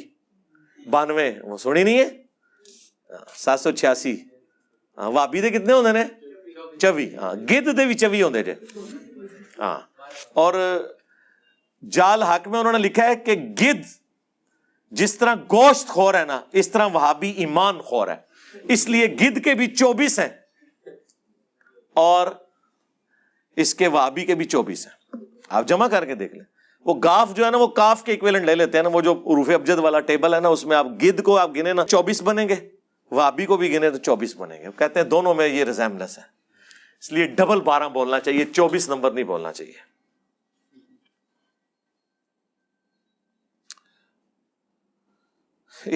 [SPEAKER 1] بانوے، وہ سنی نہیں ہے؟ سات سو چھیاسی۔ ہاں، وابی دے کتنے ہوتے ہیں چوی۔ ہاں گد دے بھی چوی ہوتے جے۔ ہاں اور جال حق میں انہوں نے لکھا ہے کہ گد جس طرح گوشت خور ہے نا، اس طرح وہابی ایمان خور ہے۔ اس لیے گد کے بھی چوبیس ہیں اور اس کے وابی کے بھی چوبیس ہیں۔ آپ جمع کر کے دیکھ لیں۔ وہ گاف جو ہے نا، وہ کاف کے اکویلنٹ لے لیتے ہیں نا، وہ جو عروف ابجد والا ٹیبل ہے نا، اس میں آپ گد کو آپ گنے نا، چوبیس بنیں گے۔ وابی کو بھی گنے تو چوبیس بنیں گے کہتے ہیں دونوں میں یہ ریزیملس ہے۔ اس لیے ڈبل بارہ بولنا چاہیے، چوبیس نمبر نہیں بولنا چاہیے۔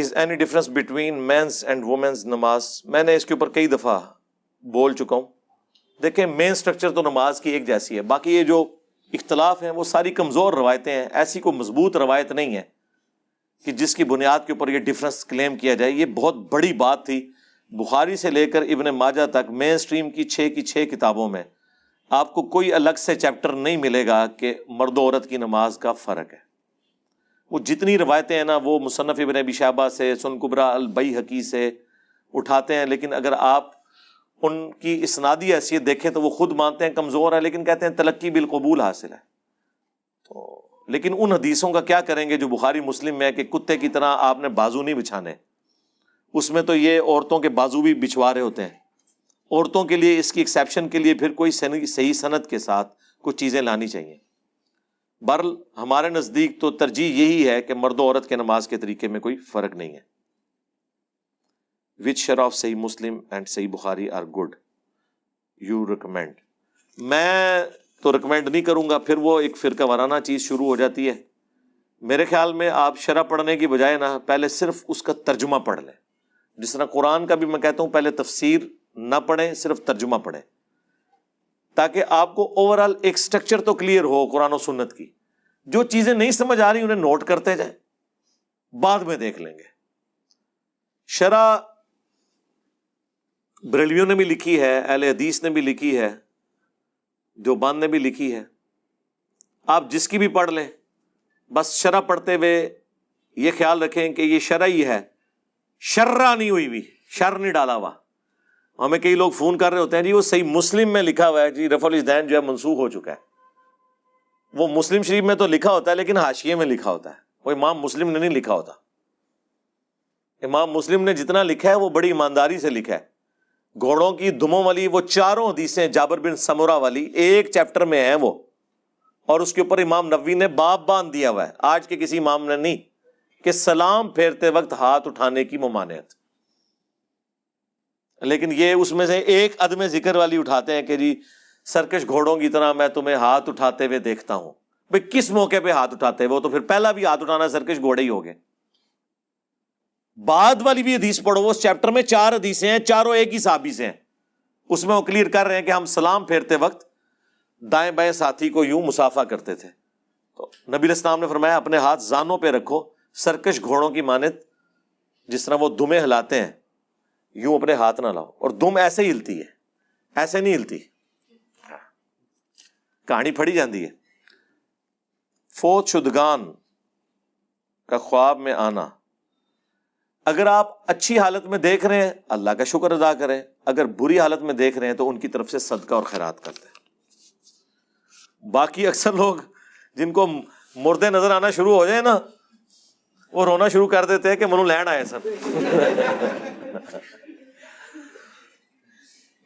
[SPEAKER 1] Is any difference between mens and womens نماز میں نے اس کے اوپر کئی دفعہ بول چکا ہوں۔ دیکھیں مین اسٹرکچر تو نماز کی ایک جیسی ہے۔ باقی یہ جو اختلاف ہیں، وہ ساری کمزور روایتیں ہیں، ایسی کوئی مضبوط روایت نہیں ہے۔ کہ جس کی بنیاد کے اوپر یہ ڈفرنس کلیم کیا جائے، یہ بہت بڑی بات تھی۔ بخاری سے لے کر ابن ماجہ تک مین اسٹریم کی چھ کی چھ کتابوں میں آپ کو کوئی الگ سے چیپٹر نہیں ملے گا کہ مرد و عورت کی نماز کا فرق ہے۔ وہ جتنی روایتیں ہیں نا، وہ مصنف ابن ابی شہبہ سے، سن قبرا البئی حقی سے اٹھاتے ہیں، لیکن اگر آپ ان کی اسنادی حیثیت دیکھیں تو وہ خود مانتے ہیں کمزور ہے لیکن کہتے ہیں تلقی بالقبول حاصل ہے۔ تو لیکن ان حدیثوں کا کیا کریں گے جو بخاری مسلم میں ہے کہ کتے کی طرح آپ نے بازو نہیں بچھانے؟ اس میں تو یہ عورتوں کے بازو بھی بچھوا رہے ہوتے ہیں۔ عورتوں کے لیے اس کی ایکسیپشن کے لیے پھر کوئی صحیح صنعت کے ساتھ کچھ چیزیں لانی چاہیے۔ برل ہمارے نزدیک تو ترجیح یہی ہے کہ مرد و عورت کے نماز کے طریقے میں کوئی فرق نہیں ہے۔ وچ شر of Sahih Muslim and Sahih Bukhari are good you recommend میں تو ریکمینڈ نہیں کروں گا، پھر وہ ایک فرقہ وارانہ چیز شروع ہو جاتی ہے۔ میرے خیال میں آپ شرح پڑھنے کی بجائے نا، پہلے صرف اس کا ترجمہ پڑھ لیں۔ جس طرح قرآن کا بھی میں کہتا ہوں، پہلے تفسیر نہ پڑھیں، صرف ترجمہ پڑھیں۔ تاکہ آپ کو اوور آل ایک اسٹرکچر تو کلیئر ہو قرآن و سنت کی۔ جو چیزیں نہیں سمجھ آ رہی، انہیں نوٹ کرتے جائیں۔ بعد میں دیکھ لیں گے۔ شرح بریلویوں نے بھی لکھی ہے، اہل حدیث نے بھی لکھی ہے۔ جو بان نے بھی لکھی ہے آپ جس کی بھی پڑھ لیں، بس شرح پڑھتے ہوئے یہ خیال رکھیں کہ یہ شرح ہی ہے۔ شرح نہیں ہوئی بھی، شر نہیں ڈالا ہوا۔ ہمیں کئی لوگ فون کر رہے ہوتے ہیں جی وہ صحیح مسلم میں لکھا ہوا ہے جی رف الدین جو ہے منسوخ ہو چکا ہے۔ وہ مسلم شریف میں تو لکھا ہوتا ہے، لیکن حاشیے میں لکھا ہوتا ہے۔ وہ امام مسلم نے نہیں لکھا ہوتا۔ امام مسلم نے جتنا لکھا ہے، وہ بڑی ایمانداری سے لکھا ہے۔ گھوڑوں کی دموں والی وہ چاروں حدیثیں جابر بن سمورا والی ایک چیپٹر میں ہیں وہ۔ اور اس کے اوپر امام نبی نے باپ باندھ دیا ہوا ہے۔ آج کے کسی امام نے نہیں، کہ سلام پھیرتے وقت ہاتھ اٹھانے کی ممانعت۔ لیکن یہ اس میں سے ایک عدم ذکر والی اٹھاتے ہیں کہ جی سرکش گھوڑوں کی طرح میں تمہیں ہاتھ اٹھاتے ہوئے دیکھتا ہوں۔ بھائی کس موقع پہ ہاتھ اٹھاتے؟ وہ تو پھر پہلا بھی ہاتھ اٹھانا سرکش گھوڑے ہی ہو گئے۔ بعد والی بھی حدیث پڑھو، اس چیپٹر میں چار حدیثیں ہیں، چاروں ایک ہی صحابی سے ہیں۔ اس میں وہ کلیئر کر رہے ہیں کہ ہم سلام پھیرتے وقت دائیں بائیں ساتھی کو یوں مسافہ کرتے تھے۔ تو نبی اسلام نے فرمایا، اپنے ہاتھ زانوں پہ رکھو، سرکش گھوڑوں کی مانت جس طرح وہ دمیں ہلاتے ہیں، یوں اپنے ہاتھ نہ لاؤ۔ اور دم ایسے ہی ہلتی ہے، ایسے نہیں ہلتی۔ کہانی پڑی جاتی ہے۔ فوت شدگان کا خواب میں آنا۔ اگر آپ اچھی حالت میں دیکھ رہے ہیں، اللہ کا شکر ادا کریں۔ اگر بری حالت میں دیکھ رہے ہیں تو ان کی طرف سے صدقہ اور خیرات کرتے ہیں باقی اکثر لوگ جن کو مردے نظر آنا شروع ہو جائے نا، وہ رونا شروع کر دیتے ہیں کہ منو لینڈ آئے سب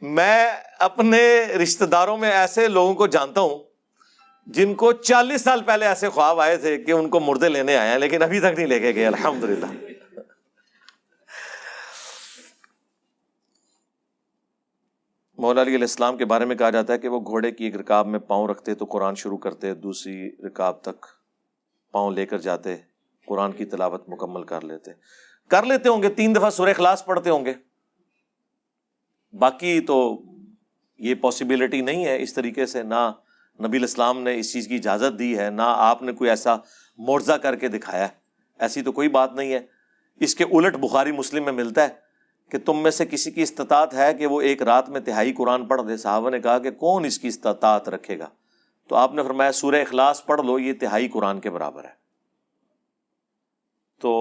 [SPEAKER 1] میں اپنے رشتے داروں میں ایسے لوگوں کو جانتا ہوں جن کو چالیس سال پہلے ایسے خواب آئے تھے کہ ان کو مردے لینے آئے ہیں، لیکن ابھی تک نہیں لے کے گئے الحمد للہ مولا علیہ السلام کے بارے میں کہا جاتا ہے کہ وہ گھوڑے کی ایک رکاب میں پاؤں رکھتے تو قرآن شروع کرتے، دوسری رکاب تک پاؤں لے کر جاتے، قرآن کی تلاوت مکمل کر لیتے۔ کر لیتے ہوں گے، تین دفعہ سورہ خلاص پڑھتے ہوں گے۔ باقی تو یہ پاسبلٹی نہیں ہے اس طریقے سے، نہ نبی الاسلام نے اس چیز کی اجازت دی ہے، نہ آپ نے کوئی ایسا معرضہ کر کے دکھایا ہے۔ ایسی تو کوئی بات نہیں ہے۔ اس کے الٹ بخاری مسلم میں ملتا ہے۔ کہ تم میں سے کسی کی استطاعت ہے کہ وہ ایک رات میں تہائی قرآن پڑھ دے؟ صحابہ نے کہا کہ کون اس کی استطاعت رکھے گا؟ تو آپ نے فرمایا سورہ اخلاص پڑھ لو، یہ تہائی قرآن کے برابر ہے۔ تو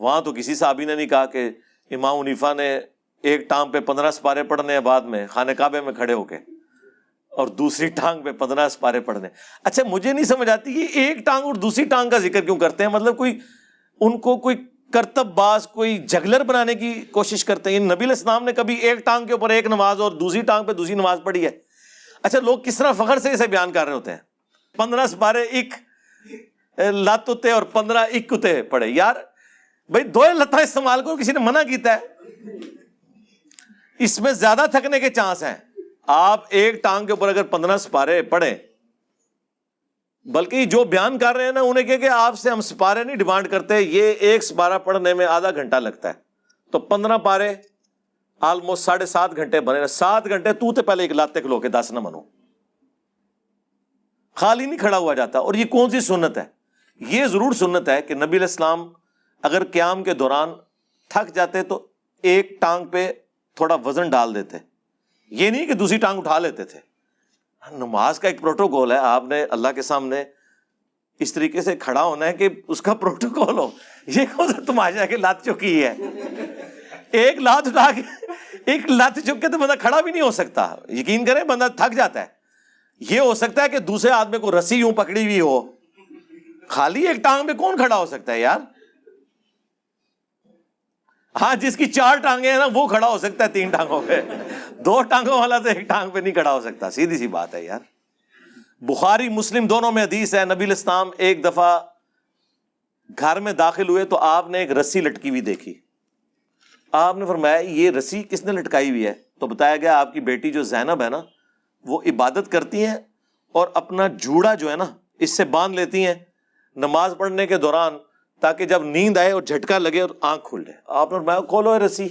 [SPEAKER 1] وہاں تو کسی صحابی نے نہیں کہا کہ امام عنیفا نے ایک ٹانگ پہ پندرہ سپارے پڑھنے ہیں بعد میں، خانہ کعبے میں کھڑے ہو کے، اور دوسری ٹانگ پہ پندرہ سپارے پڑھنے اچھا مجھے نہیں سمجھ آتی کہ ایک ٹانگ اور دوسری ٹانگ کا ذکر کیوں کرتے ہیں؟ مطلب کوئی، ان کو کوئی کرتب باز کوئی جگلر بنانے کی کوشش کرتے ہیں؟ یعنی نبی الاسلام نے کبھی ایک ٹانگ کے اوپر ایک نماز اور دوسری ٹانگ پہ دوسری نماز پڑھی ہے۔ اچھا لوگ کس طرح فخر سے اسے بیان کر رہے ہوتے ہیں؟ پندرہ سپارے ایک لاتتے اور پندرہ اکتے پڑے یار، بھائی، دو لتا استعمال کرو کسی نے منع کیتا ہے؟ اس میں زیادہ تھکنے کے چانس ہیں۔ آپ ایک ٹانگ کے اوپر اگر پندرہ سپارے پڑھیں بلکہ جو بیان کر رہے ہیں نا، انہیں کہ کہ آپ سے ہم سپارے نہیں، ڈیمانڈ کرتے یہ ایک سپارہ پڑھنے میں آدھا گھنٹہ لگتا ہے۔ تو پندرہ پارے آلموسٹ ساڑھے سات گھنٹے بنے سات گھنٹے، تو تے پہلے ایک لاتے کلو کے دس نہ منو۔ خالی نہیں کھڑا ہوا جاتا۔ اور یہ کون سی سنت ہے؟ یہ ضرور سنت ہے کہ نبی علیہ السلام اگر قیام کے دوران تھک جاتے تو ایک ٹانگ پہ تھوڑا وزن ڈال دیتے۔ یہ نہیں کہ دوسری ٹانگ اٹھا لیتے تھے۔ نماز کا ایک پروٹوکول ہے۔ آپ نے اللہ کے سامنے اس طریقے سے کھڑا ہونا ہے کہ اس کا پروٹوکول ہو۔ یہ کون سا تماشا کہ لات چکی ہے۔ ایک لات اٹھا کے، ایک لات چک کے تو بندہ کھڑا بھی نہیں ہو سکتا۔ یقین کریں بندہ تھک جاتا ہے۔ یہ ہو سکتا ہے کہ دوسرے آدمی کو رسی یوں پکڑی ہوئی ہو۔ خالی ایک ٹانگ پہ کون کھڑا ہو سکتا ہے یار؟ ہاں جس کی چار ٹانگیں ہیں نا، وہ کھڑا ہو سکتا ہے تین ٹانگوں پہ۔ دو ٹانگوں والا تو ایک ٹانگ پہ نہیں کھڑا ہو سکتا۔ سیدھی سی بات ہے یار۔ بخاری، مسلم دونوں میں حدیث ہے، نبی الاسلام ایک دفعہ گھر میں داخل ہوئے تو آپ نے ایک رسی لٹکی ہوئی دیکھی۔ آپ نے فرمایا، یہ رسی کس نے لٹکائی ہوئی ہے؟ تو بتایا گیا، آپ کی بیٹی جو زینب ہے نا، وہ عبادت کرتی ہیں اور اپنا جوڑا جو ہے نا، اس سے باندھ لیتی ہیں۔ نماز پڑھنے کے دوران تاکہ جب نیند آئے اور جھٹکا لگے اور آنکھ کھل جائے۔ آپ نے فرمایا، کھولو رسی۔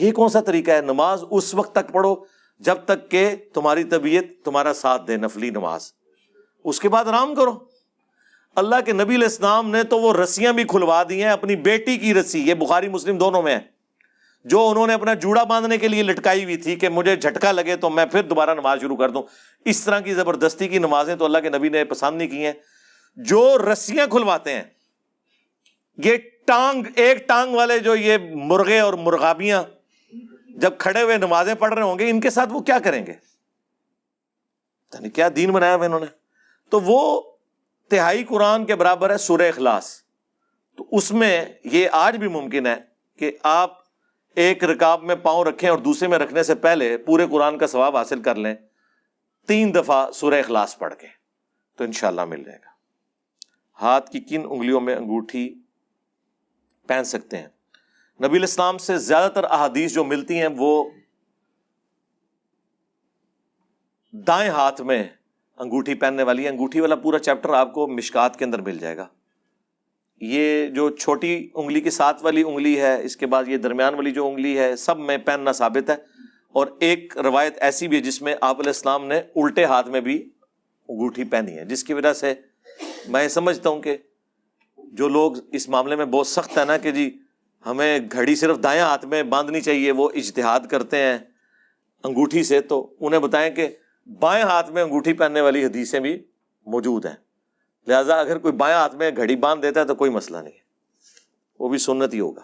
[SPEAKER 1] یہ کون سا طریقہ ہے؟ نماز اس وقت تک پڑھو جب تک کہ تمہاری طبیعت تمہارا ساتھ دے، نفلی نماز۔ اس کے بعد آرام کرو۔ اللہ کے نبی علیہ السلام نے تو وہ رسیاں بھی کھلوا دی ہیں، اپنی بیٹی کی رسی۔ یہ بخاری، مسلم دونوں میں ہے۔ جو انہوں نے اپنا جوڑا باندھنے کے لیے لٹکائی ہوئی تھی کہ مجھے جھٹکا لگے تو میں پھر دوبارہ نماز شروع کر دوں۔ اس طرح کی زبردستی کی نمازیں تو اللہ کے نبی نے پسند نہیں کی ہیں۔ جو رسیاں کھلواتے ہیں۔ یہ ٹانگ، ایک ٹانگ والے جو یہ مرغے اور مرغابیاں جب کھڑے ہوئے نمازیں پڑھ رہے ہوں گے، ان کے ساتھ وہ کیا کریں گے؟ یعنی کیا دین بنایا ہوا انہوں نے۔ تو وہ تہائی قرآن کے برابر ہے سورہ اخلاص۔ تو اس میں یہ آج بھی ممکن ہے کہ آپ ایک رکاب میں پاؤں رکھیں اور دوسرے میں رکھنے سے پہلے پورے قرآن کا ثواب حاصل کر لیں۔ تین دفعہ سورہ اخلاص پڑھ کے۔ تو انشاءاللہ مل جائے گا۔ ہاتھ کی کن انگلیوں میں انگوٹھی پہن سکتے ہیں۔ نبی الاسلام سے زیادہ تر احادیث جو ملتی ہیں وہ دائیں ہاتھ میں انگوٹھی پہننے والی ہے انگوٹھی والا پورا چیپٹر آپ کو مشکات کے اندر مل جائے گا۔ یہ جو چھوٹی انگلی کی ساتھ والی انگلی ہے، اس کے بعد یہ درمیان والی جو انگلی ہے، سب میں پہننا ثابت ہے۔ اور ایک روایت ایسی بھی ہے جس میں آپ علیہ السلام نے الٹے ہاتھ میں بھی انگوٹھی پہنی ہے، جس کی وجہ سے میں سمجھتا ہوں کہ جو لوگ اس معاملے میں بہت سخت ہے نا کہ جی ہمیں گھڑی صرف دائیں ہاتھ میں باندھنی چاہیے، وہ اجتہاد کرتے ہیں انگوٹھی سے، تو انہیں بتائیں کہ بائیں ہاتھ میں انگوٹھی پہننے والی حدیثیں بھی موجود ہیں۔ لہٰذا اگر کوئی بائیں ہاتھ میں گھڑی باندھ دیتا ہے تو کوئی مسئلہ نہیں ہے۔ وہ بھی سنت ہی ہوگا۔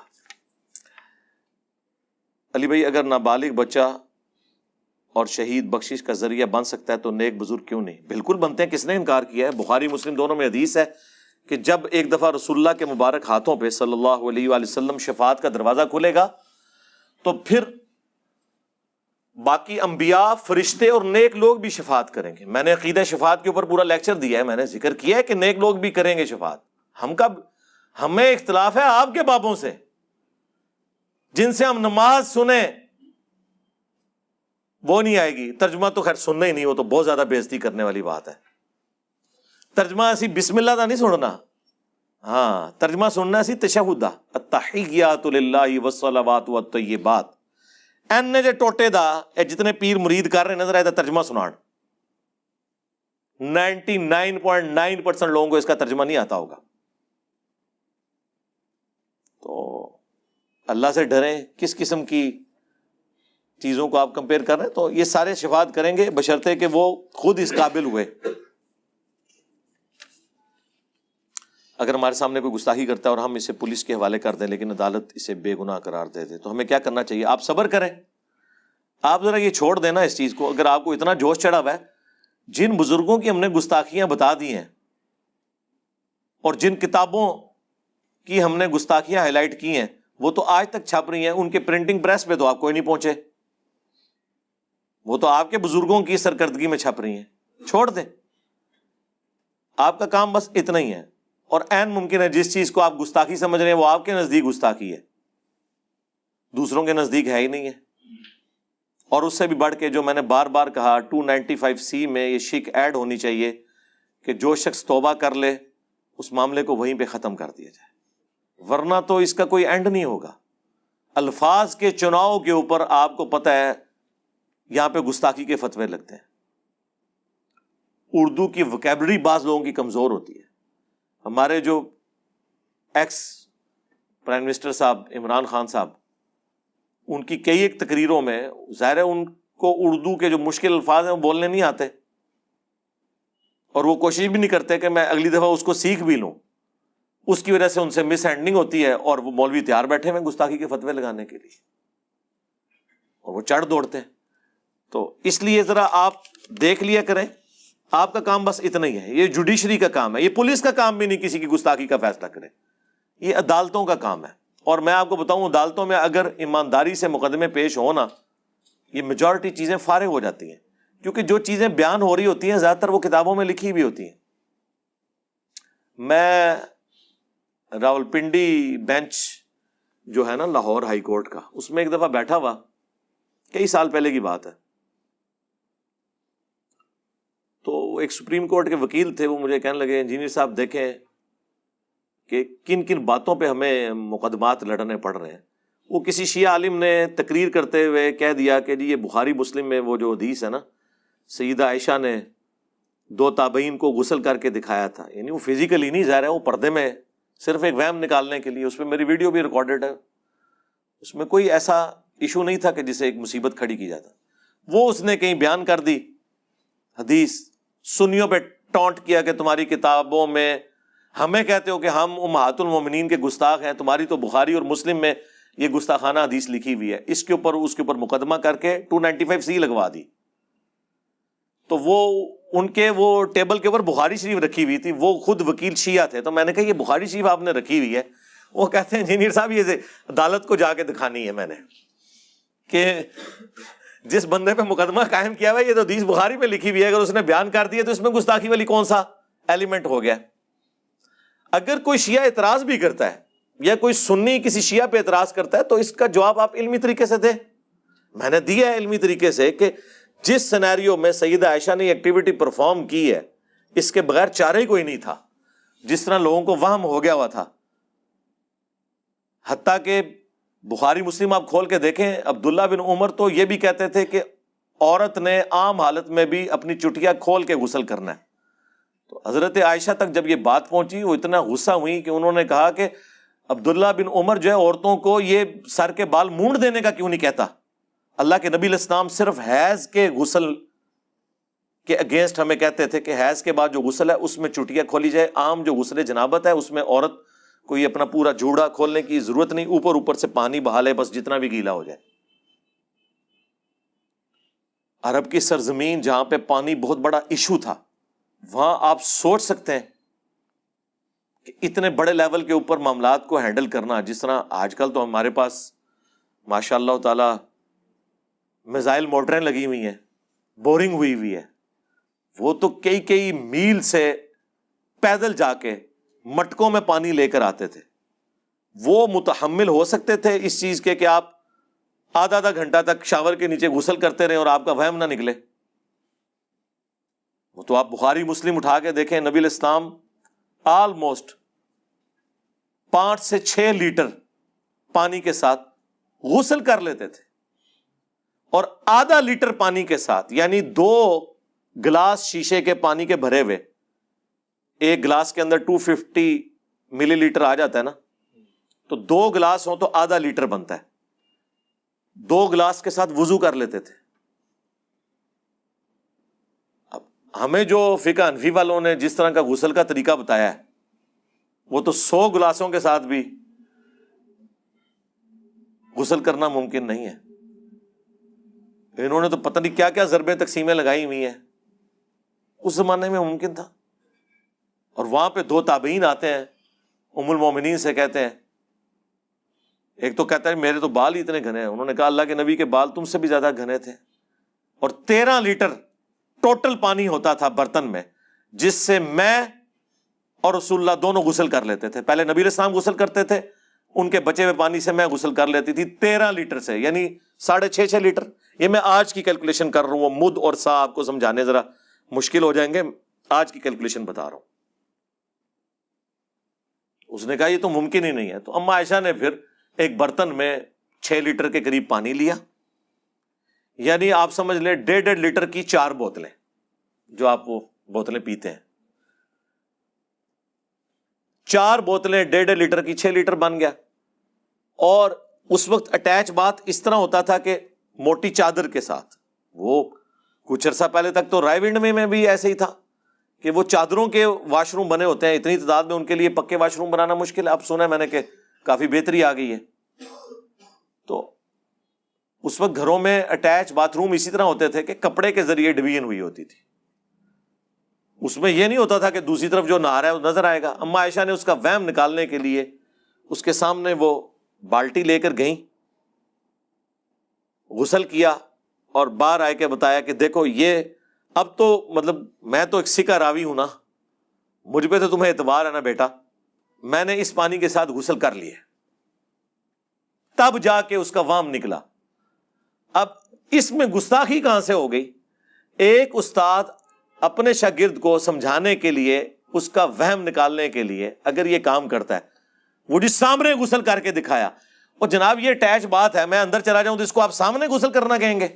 [SPEAKER 1] علی بھائی، اگر نابالغ بچہ اور شہید بخشش کا ذریعہ بن سکتا ہے تو نیک بزرگ کیوں نہیں؟ بالکل بنتے ہیں، کس نے انکار کیا ہے؟ بخاری، مسلم دونوں میں حدیث ہے کہ جب ایک دفعہ رسول اللہ کے مبارک ہاتھوں پہ صلی اللہ علیہ وآلہ وسلم شفاعت کا دروازہ کھلے گا، تو پھر باقی انبیاء، فرشتے اور نیک لوگ بھی شفاعت کریں گے۔ میں نے عقیدہ شفاعت کے اوپر پورا لیکچر دیا ہے، میں نے ذکر کیا ہے کہ نیک لوگ بھی کریں گے شفاعت۔ ہم کب ہمیں اختلاف ہے آپ کے بابوں سے۔ جن سے ہم نماز سنیں وہ نہیں آئے گی۔ ترجمہ تو خیر سننا ہی نہیں، وہ تو بہت زیادہ بےزتی کرنے والی بات ہے۔ ترجمہ ایسی بسم اللہ کا نہیں سننا؟ ہاں ترجمہ سننا سی تشہدا التحیات للہ والصلوات والطیبات۔ این نے جے ٹوٹے دا، اے جتنے پیر مرید کر رہے نظر آئے دا ترجمہ سنان ninety nine point nine percent لوگوں کو اس کا ترجمہ نہیں آتا ہوگا۔ تو اللہ سے ڈریں، کس قسم کی چیزوں کو آپ کمپیئر کر رہے ہیں، تو یہ سارے شفات کریں گے بشرطے کہ وہ خود اس قابل ہوئے۔ اگر ہمارے سامنے کوئی گستاخی کرتا ہے اور ہم اسے پولیس کے حوالے کر دیں لیکن عدالت اسے بے گناہ قرار دے دے، تو ہمیں کیا کرنا چاہیے؟ آپ صبر کریں۔ آپ ذرا یہ چھوڑ دینا اس چیز کو۔ اگر آپ کو اتنا جوش چڑھا ہوا ہے، جن بزرگوں کی ہم نے گستاخیاں بتا دی ہیں اور جن کتابوں کی ہم نے گستاخیاں ہائی لائٹ کی ہیں، وہ تو آج تک چھپ رہی ہیں۔ ان کے پرنٹنگ پریس پہ تو آپ کوئی نہیں پہنچے۔ وہ تو آپ کے بزرگوں کی سرکردگی میں چھپ رہی ہیں۔ چھوڑ دیں۔ آپ کا کام بس اتنا ہی ہے۔ اور این ممکن ہے جس چیز کو آپ گستاخی سمجھ رہے ہیں وہ آپ کے نزدیک گستاخی ہے۔ دوسروں کے نزدیک ہے ہی نہیں ہے۔ اور اس سے بھی بڑھ کے جو میں نے بار بار کہا، ٹو نائنٹی فائیو سی میں یہ شک ایڈ ہونی چاہیے کہ جو شخص توبہ کر لے، اس معاملے کو وہیں پہ ختم کر دیا جائے۔ ورنہ تو اس کا کوئی اینڈ نہیں ہوگا۔ الفاظ کے چناؤ کے اوپر آپ کو پتہ ہے یہاں پہ گستاخی کے فتوے لگتے ہیں۔ اردو کی وکیبلری بعض لوگوں کی کمزور ہوتی ہے۔ ہمارے جو ایکس پرائم منسٹر صاحب، عمران خان صاحب، ان کی کئی ایک تقریروں میں ظاہر ہے ان کو اردو کے جو مشکل الفاظ ہیں وہ بولنے نہیں آتے۔ اور وہ کوشش بھی نہیں کرتے کہ میں اگلی دفعہ اس کو سیکھ بھی لوں۔ اس کی وجہ سے ان سے مس ہینڈنگ ہوتی ہے اور وہ مولوی تیار بیٹھے ہوئے گستاخی کے فتوے لگانے کے لیے۔ اور وہ چڑھ دوڑتے ہیں۔ تو اس لیے ذرا آپ دیکھ لیا کریں۔ آپ کا کام بس اتنا ہی ہے۔ یہ جوڈیشری کا کام ہے۔ یہ پولیس کا کام بھی نہیں کسی کی گستاخی کا فیصلہ کرے۔ یہ عدالتوں کا کام ہے۔ اور میں آپ کو بتاؤں، عدالتوں میں اگر ایمانداری سے مقدمے پیش ہونا یہ میجورٹی چیزیں فارغ ہو جاتی ہیں۔ کیونکہ جو چیزیں بیان ہو رہی ہوتی ہیں، زیادہ تر وہ کتابوں میں لکھی بھی ہوتی ہیں۔ میں راول پنڈی بینچ جو ہے نا لاہور ہائی کورٹ کا، اس میں ایک دفعہ بیٹھا ہوا۔ کئی سال پہلے کی بات ہے۔ ایک سپریم کورٹ کے وکیل تھے، وہ مجھے کہنے لگے، انجینئر صاحب دیکھیں کہ کن کن باتوں پہ ہمیں مقدمات لڑنے پڑ رہے ہیں۔ وہ کسی شیعہ عالم نے تقریر کرتے ہوئے کہہ دیا کہ جی یہ بخاری مسلم میں وہ جو حدیث ہے نا، سیدہ عائشہ نے دو تابعین کو غسل کر کے دکھایا تھا۔ یعنی وہ فزیکلی نہیں، ظاہر ہے وہ پردے میں صرف ایک ویم نکالنے کے لیے۔ اس میں میری ویڈیو بھی ریکارڈیڈ ہے۔ اس میں کوئی ایسا ایشو نہیں تھا کہ جسے ایک مصیبت کھڑی کی جاتا۔ وہ اس نے کہیں بیان کر دی حدیث۔ سنیوں پہ ٹونٹ کیا کہ تمہاری کتابوں میں ہمیں کہتے ہو کہ ہم امہات المومنین کے گستاخ ہیں، تمہاری تو بخاری اور مسلم میں یہ گستاخانہ حدیث لکھی ہوئی ہے۔ اس کے اوپر، اس کے اوپر مقدمہ کر کے ٹو نائنٹی فائیو سی لگوا دی۔ تو وہ، ان کے وہ ٹیبل کے اوپر بخاری شریف رکھی ہوئی تھی۔ وہ خود وکیل شیعہ تھے۔ تو میں نے کہا، یہ بخاری شریف آپ نے رکھی ہوئی ہے۔ وہ کہتے ہیں، انجینئر صاحب، یہ عدالت کو جا کے دکھانی ہے میں نے کہ جس بندے پہ مقدمہ قائم کیا ہوا یہ تو حدیث بخاری پہ لکھی ہوئی ہے، اگر اس نے بیان کر دیا تو اس میں گستاخی والی کون سا ایلیمنٹ ہو گیا۔ اگر کوئی شیعہ اعتراض بھی کرتا ہے یا کوئی سنی کسی شیعہ پہ اعتراض کرتا ہے، تو اس کا جواب آپ علمی طریقے سے دیں۔ میں نے دیا ہے علمی طریقے سے کہ جس سینیریو میں سیدہ عائشہ نے ایکٹیویٹی پرفارم کی ہے، اس کے بغیر چارہ ہی کوئی نہیں تھا۔ جس طرح لوگوں کو وہم ہو گیا ہوا تھا۔ حتیٰ کہ بخاری مسلم آپ کھول کے دیکھیں، عبداللہ بن عمر تو یہ بھی کہتے تھے کہ عورت نے عام حالت میں بھی اپنی چٹیا کھول کے غسل کرنا ہے۔ تو حضرت عائشہ تک جب یہ بات پہنچی، وہ اتنا غصہ ہوئی کہ انہوں نے کہا کہ عبداللہ بن عمر جو ہے، عورتوں کو یہ سر کے بال مونڈ دینے کا کیوں نہیں کہتا؟ اللہ کے نبی الاسلام صرف حیض کے غسل کے اگینسٹ ہمیں کہتے تھے کہ حیض کے بعد جو غسل ہے، اس میں چٹیاں کھولی جائے عام جو غسل جنابت ہے، اس میں عورت کو یہ اپنا پورا جوڑا کھولنے کی ضرورت نہیں، اوپر اوپر سے پانی بہا لے بس جتنا بھی گیلا ہو جائے۔ عرب کی سرزمین جہاں پہ پانی بہت بڑا ایشو تھا، وہاں آپ سوچ سکتے ہیں کہ اتنے بڑے لیول کے اوپر معاملات کو ہینڈل کرنا، جس طرح آج کل تو ہمارے پاس ماشاء اللہ تعالی میزائل موٹریں لگی ہوئی ہیں بورنگ ہوئی ہوئی ہے۔ وہ تو کئی کئی میل سے پیدل جا کے مٹکوں میں پانی لے کر آتے تھے۔ وہ متحمل ہو سکتے تھے اس چیز کے کہ آپ آدھا آدھا گھنٹہ تک شاور کے نیچے غسل کرتے رہے اور آپ کا وہم نہ نکلے۔ وہ تو آپ بخاری مسلم اٹھا کے دیکھیں، نبی الاسلام آلموسٹ پانچ سے چھ لیٹر پانی کے ساتھ غسل کر لیتے تھے۔ اور آدھا لیٹر پانی کے ساتھ یعنی دو گلاس شیشے کے پانی کے بھرے ہوئے ایک گلاس کے اندر ٹو ففٹی ملی لیٹر آ جاتا ہے نا، تو دو گلاس ہوں تو آدھا لیٹر بنتا ہے۔ دو گلاس کے ساتھ وزو کر لیتے تھے۔ اب ہمیں جو فقہ انفی والوں نے جس طرح کا غسل کا طریقہ بتایا ہے، وہ تو سو گلاسوں کے ساتھ بھی غسل کرنا ممکن نہیں ہے۔ انہوں نے تو پتہ نہیں کیا کیا ضربیں تقسیمیں لگائی ہوئی ہیں۔ اس زمانے میں ممکن تھا۔ اور وہاں پہ دو تابعین آتے ہیں، ام المومنین سے کہتے ہیں۔ ایک تو کہتا ہے، میرے تو بال ہی اتنے گھنے ہیں۔ انہوں نے کہا، اللہ کے نبی کے بال تم سے بھی زیادہ گھنے تھے۔ اور تیرہ لیٹر ٹوٹل پانی ہوتا تھا برتن میں، جس سے میں اور رسول اللہ دونوں غسل کر لیتے تھے۔ پہلے نبی اسلام غسل کرتے تھے، ان کے بچے ہوئے پانی سے میں غسل کر لیتی تھی تیرہ لیٹر سے یعنی ساڑھے چھ چھ لیٹر۔ یہ میں آج کی کیلکولیشن کر رہا ہوں مد اور سا، آپ کو سمجھانے ذرا مشکل ہو جائیں گے۔ آج کی کیلکولیشن بتا رہا ہوں۔ اس نے کہا یہ تو ممکن ہی نہیں ہے۔ تو اما عائشہ نے پھر ایک برتن میں چھ لیٹر کے قریب پانی لیا۔ یعنی آپ سمجھ لیں ڈیڑھ ڈیڑھ لیٹر کی چار بوتلیں جو آپ وہ بوتلیں پیتے ہیں۔ چار بوتلیں ڈیڑھ ڈیڑھ لیٹر کی چھ لیٹر بن گیا۔ اور اس وقت اٹیچ بات اس طرح ہوتا تھا کہ موٹی چادر کے ساتھ۔ وہ کچھ عرصہ پہلے تک تو رائے ونڈ میں بھی ایسے ہی تھا۔ کہ وہ چادروں کے واش روم بنے ہوتے ہیں، اتنی تعداد میں ان کے لیے پکے واش روم بنانا مشکل ہے۔ اب سنا ہے میں نے کہ کافی بہتری آ گئی ہے۔ تو اس وقت گھروں میں اٹیچ باتھ روم اسی طرح ہوتے تھے کہ کپڑے کے ذریعے ڈویژن ہوئی ہوتی تھی۔ اس میں یہ نہیں ہوتا تھا کہ دوسری طرف جو نہا رہا ہے وہ نظر آئے گا۔ اما عائشہ نے اس کا وہم نکالنے کے لیے اس کے سامنے وہ بالٹی لے کر گئیں، غسل کیا اور باہر آئے کے بتایا کہ دیکھو یہ اب تو مطلب میں تو ایک سکا راوی ہوں نا۔ مجھ پہ تو تمہیں اعتبار ہے نا بیٹا۔ میں نے اس پانی کے ساتھ غسل کر لیے تب جا کے اس کا وام نکلا۔ اب اس میں گستاخی کہاں سے ہو گئی؟ ایک استاد اپنے شاگرد کو سمجھانے کے لیے، اس کا وہم نکالنے کے لیے اگر یہ کام کرتا ہے۔ وہ جس سامنے غسل کر کے دکھایا۔ اور جناب یہ اٹیچ بات ہے، میں اندر چلا جاؤں تو اس کو آپ سامنے غسل کرنا کہیں گے؟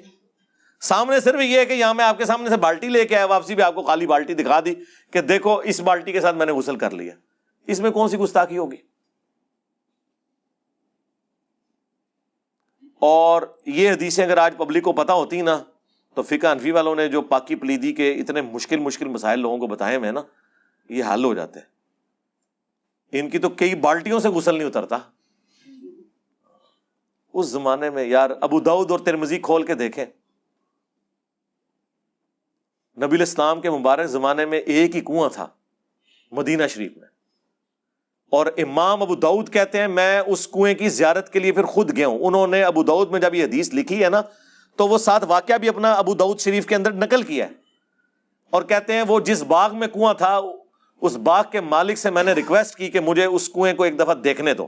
[SPEAKER 1] سامنے صرف یہ ہے کہ یہاں میں آپ کے سامنے سے بالٹی لے کے آیا، واپسی بھی آپ کو خالی بالٹی دکھا دی کہ دیکھو، اس بالٹی کے ساتھ میں نے غسل کر لیا۔ اس میں کون سی گستاخی ہوگی؟ اور یہ حدیثیں اگر آج پبلک کو پتا ہوتی نا، تو فقہ انفی والوں نے جو پاکی پلیدی کے اتنے مشکل مشکل مسائل لوگوں کو بتائے ہوئے نا، یہ حل ہو جاتے ہیں۔ ان کی تو کئی بالٹیوں سے غسل نہیں اترتا۔ اس زمانے میں یار ابو داؤد اور ترمزی کھول کے دیکھیں۔ نبی الاسلام کے مبارک زمانے میں ایک ہی کنواں تھا، مدینہ شریف میں۔ اور امام ابو داود کہتے ہیں، میں اس کنویں کی زیارت کے لیے پھر خود گیا ہوں۔ انہوں نے ابو داود میں جب یہ حدیث لکھی ہے نا، تو وہ ساتھ واقعہ بھی اپنا ابو داود شریف کے اندر نقل کیا ہے۔ اور کہتے ہیں، وہ جس باغ میں کنواں تھا، اس باغ کے مالک سے میں نے ریکویسٹ کی کہ مجھے اس کنویں کو ایک دفعہ دیکھنے دو۔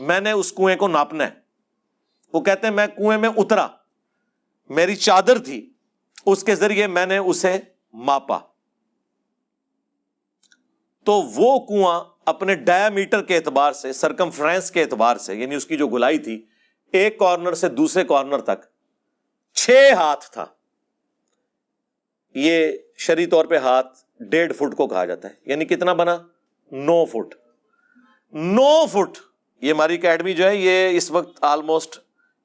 [SPEAKER 1] میں نے اس کنویں کو ناپنا ہے۔ وہ کہتے ہیں، میں کنویں میں اترا۔ میری چادر تھی۔ اس کے ذریعے میں نے اسے ماپا۔ تو وہ کنواں اپنے ڈایا میٹر کے اعتبار سے سرکم فرینس کے اعتبار سے یعنی اس کی جو گلائی تھی، ایک کارنر سے دوسرے کارنر تک، چھ ہاتھ تھا۔ یہ شری طور پہ ہاتھ ڈیڑھ فٹ کو کہا جاتا ہے۔ یعنی کتنا بنا؟ نو فٹ۔ نو فٹ۔ یہ ہماری اکیڈمی جو ہے، یہ اس وقت آلموسٹ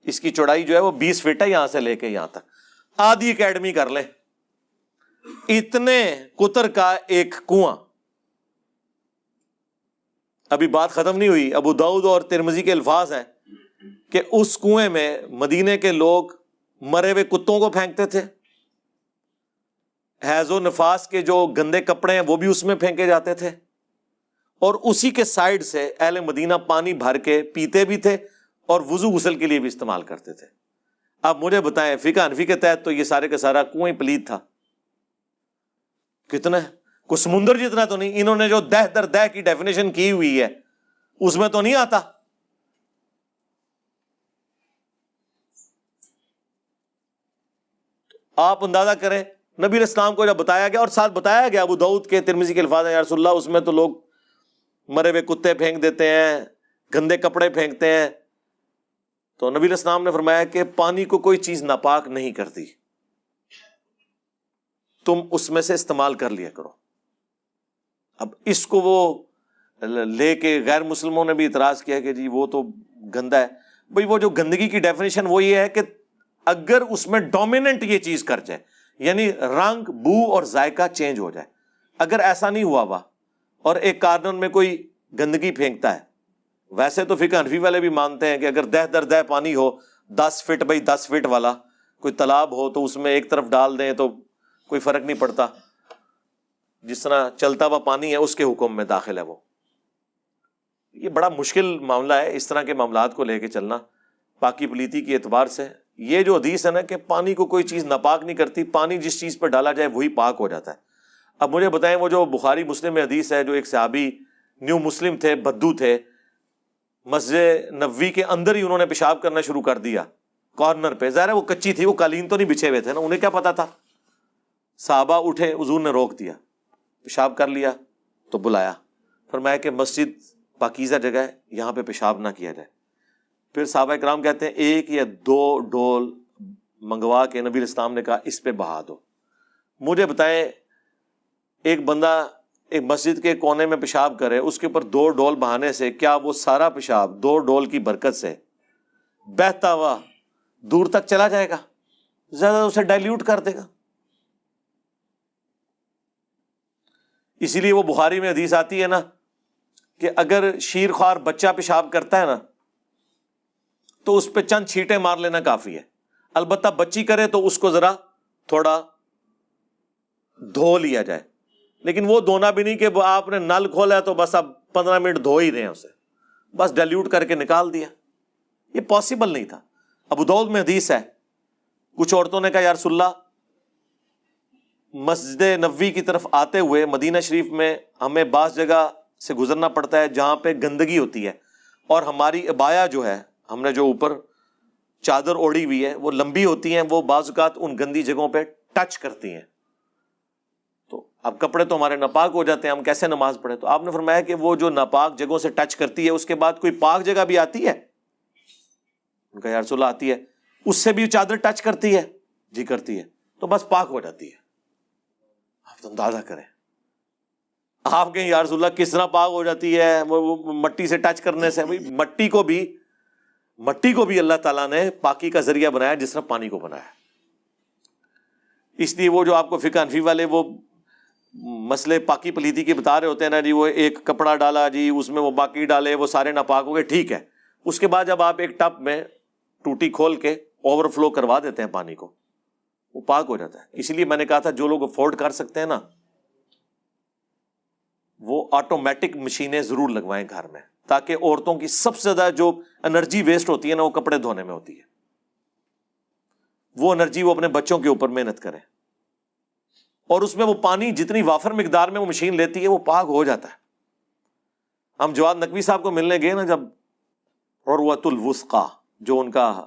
[SPEAKER 1] اس کی چوڑائی جو ہے وہ بیس فٹ ہے، یہاں سے لے کے یہاں تک۔ آدھی اکیڈمی کر لیں اتنے کتر کا ایک کنواں۔ ابھی بات ختم نہیں ہوئی۔ ابو دعود اور ترمزی کے الفاظ ہیں کہ اس کنویں میں مدینے کے لوگ مرے ہوئے کتوں کو پھینکتے تھے۔ حیض و نفاس کے جو گندے کپڑے ہیں وہ بھی اس میں پھینکے جاتے تھے۔ اور اسی کے سائڈ سے اہل مدینہ پانی بھر کے پیتے بھی تھے اور وضو غسل کے لیے بھی استعمال کرتے تھے۔ اب مجھے بتائیں، فقہ انفی کے تحت تو یہ سارے کا سارا کنویں پلید تھا۔ کتنا کچھ سمندر جتنا تو نہیں، انہوں نے جو دہ در دہ کی ڈیفینیشن کی ہوئی ہے، اس میں تو نہیں آتا۔ آپ اندازہ کریں، نبی اسلام کو جب بتایا گیا، اور ساتھ بتایا گیا، ابو دعود کے ترمیزی کے الفاظ ہیں رسول اللہ، اس میں تو لوگ مرے ہوئے کتے پھینک دیتے ہیں، گندے کپڑے پھینکتے ہیں۔ تو نبی اسلام نے فرمایا کہ پانی کو کوئی چیز ناپاک نہیں کرتی۔ تم اس میں سے استعمال کر لیا کرو۔ اب اس کو وہ لے کے غیر مسلموں نے بھی اعتراض کیا کہ جی وہ تو گندا ہے۔ بھائی وہ جو گندگی کی ڈیفینیشن وہ یہ ہے کہ اگر اس میں ڈومیننٹ یہ چیز کر جائے یعنی رنگ، بو اور ذائقہ چینج ہو جائے۔ اگر ایسا نہیں ہوا ہوا اور ایک کارنر میں کوئی گندگی پھینکتا ہے۔ ویسے تو فکر انفی والے بھی مانتے ہیں کہ اگر دہ در دہ پانی ہو، دس فٹ بائی دس فٹ والا، کوئی تالاب ہو تو اس میں ایک طرف ڈال دیں تو کوئی فرق نہیں پڑتا۔ جس طرح چلتا ہوا پانی ہے، اس کے حکم میں داخل ہے وہ۔ یہ بڑا مشکل معاملہ ہے اس طرح کے معاملات کو لے کے چلنا۔ پاکی پلیتی کے اعتبار سے یہ جو حدیث ہے نا کہ پانی کو کوئی چیز ناپاک نہیں کرتی، پانی جس چیز پہ ڈالا جائے وہی پاک ہو جاتا ہے۔ اب مجھے بتائیں وہ جو بخاری مسلم میں حدیث ہے، جو ایک صحابی نیو مسلم تھے، بدو تھے مسجد نبوی کے اندر ہی انہوں نے پیشاب کرنا شروع کر دیا۔ کارنر پہ۔ ظاہر ہے وہ کچی تھی، وہ قالین تو نہیں بچھے ہوئے تھے نا، انہیں کیا پتا تھا؟ صحابہ اٹھے، حضور نے روک دیا، پیشاب کر لیا تو بلایا۔ فرمایا کہ مسجد پاکیزہ جگہ ہے، یہاں پہ پیشاب نہ کیا جائے۔ پھر صحابہ کرام کہتے ہیں، ایک یا دو ڈول منگوا کے نبی الاسلام نے کہا، اس پہ بہا دو۔ مجھے بتائیں، ایک بندہ ایک مسجد کے کونے میں پیشاب کرے، اس کے اوپر دو ڈول بہانے سے کیا وہ سارا پیشاب دو ڈول کی برکت سے بہتا ہوا دور تک چلا جائے گا؟ زیادہ اسے ڈائلیوٹ کر دے گا۔ اسی لیے وہ بخاری میں حدیث آتی ہے نا کہ اگر شیر خوار بچہ پیشاب کرتا ہے نا، تو اس پہ چند چھیٹے مار لینا کافی ہے۔ البتہ بچی کرے تو اس کو ذرا تھوڑا دھو لیا جائے۔ لیکن وہ دھونا بھی نہیں کہ آپ نے نل کھولا تو بس اب پندرہ منٹ دھو ہی رہے ہیں اسے۔ بس ڈیلیوٹ کر کے نکال دیا۔ یہ پاسبل نہیں تھا۔ ابو دود میں حدیث ہے۔ کچھ عورتوں نے کہا یار اللہ، مسجد نبوی کی طرف آتے ہوئے مدینہ شریف میں ہمیں بعض جگہ سے گزرنا پڑتا ہے جہاں پہ گندگی ہوتی ہے۔ اور ہماری ابایا جو ہے، ہم نے جو اوپر چادر اوڑی ہوئی ہے، وہ لمبی ہوتی ہیں، وہ بعض اوقات ان گندی جگہوں پہ ٹچ کرتی ہیں۔ اب کپڑے تو ہمارے ناپاک ہو جاتے ہیں، ہم کیسے نماز پڑھے تو آپ نے فرمایا کہ وہ جو ناپاک جگہوں سے ٹچ کرتی ہے، اس کے بعد کوئی پاک جگہ بھی آتی ہے؟ ان کا یارس اللہ آتی ہے، اس سے بھی چادر ٹچ کرتی ہے؟ جی کرتی ہے۔ تو بس پاک ہو جاتی ہے۔ آپ تو اندازہ کریں۔ آپ کے یارس اللہ کس طرح پاک ہو جاتی ہے، وہ مٹی سے ٹچ کرنے سے؟ مٹی کو بھی مٹی کو بھی اللہ تعالیٰ نے پاکی کا ذریعہ بنایا، جس طرح پانی کو بنایا۔ اس لیے وہ جو آپ کو فکا انفی والے وہ مسئلے پاکی پلیتی کے بتا رہے ہوتے ہیں نا جی وہ ایک کپڑا ڈالا جی اس میں وہ باقی ڈالے، وہ سارے ناپاک ہو گئے، ٹھیک ہے۔ اس کے بعد جب آپ ایک ٹپ میں ٹوٹی کھول کے اوور فلو کروا دیتے ہیں پانی کو، وہ پاک ہو جاتا ہے۔ اسی لیے میں نے کہا تھا، جو لوگ افورڈ کر سکتے ہیں نا، وہ آٹومیٹک مشینیں ضرور لگوائیں گھر میں، تاکہ عورتوں کی سب سے زیادہ جو انرجی ویسٹ ہوتی ہے نا، وہ کپڑے دھونے میں ہوتی ہے۔ وہ انرجی وہ اپنے بچوں کے اوپر محنت کرے اور اس میں وہ پانی جتنی وافر مقدار میں وہ مشین لیتی ہے وہ پاک ہو جاتا ہے۔ ہم جواد نقوی صاحب کو ملنے گئے نا جب عروت الوسقا جو ان کا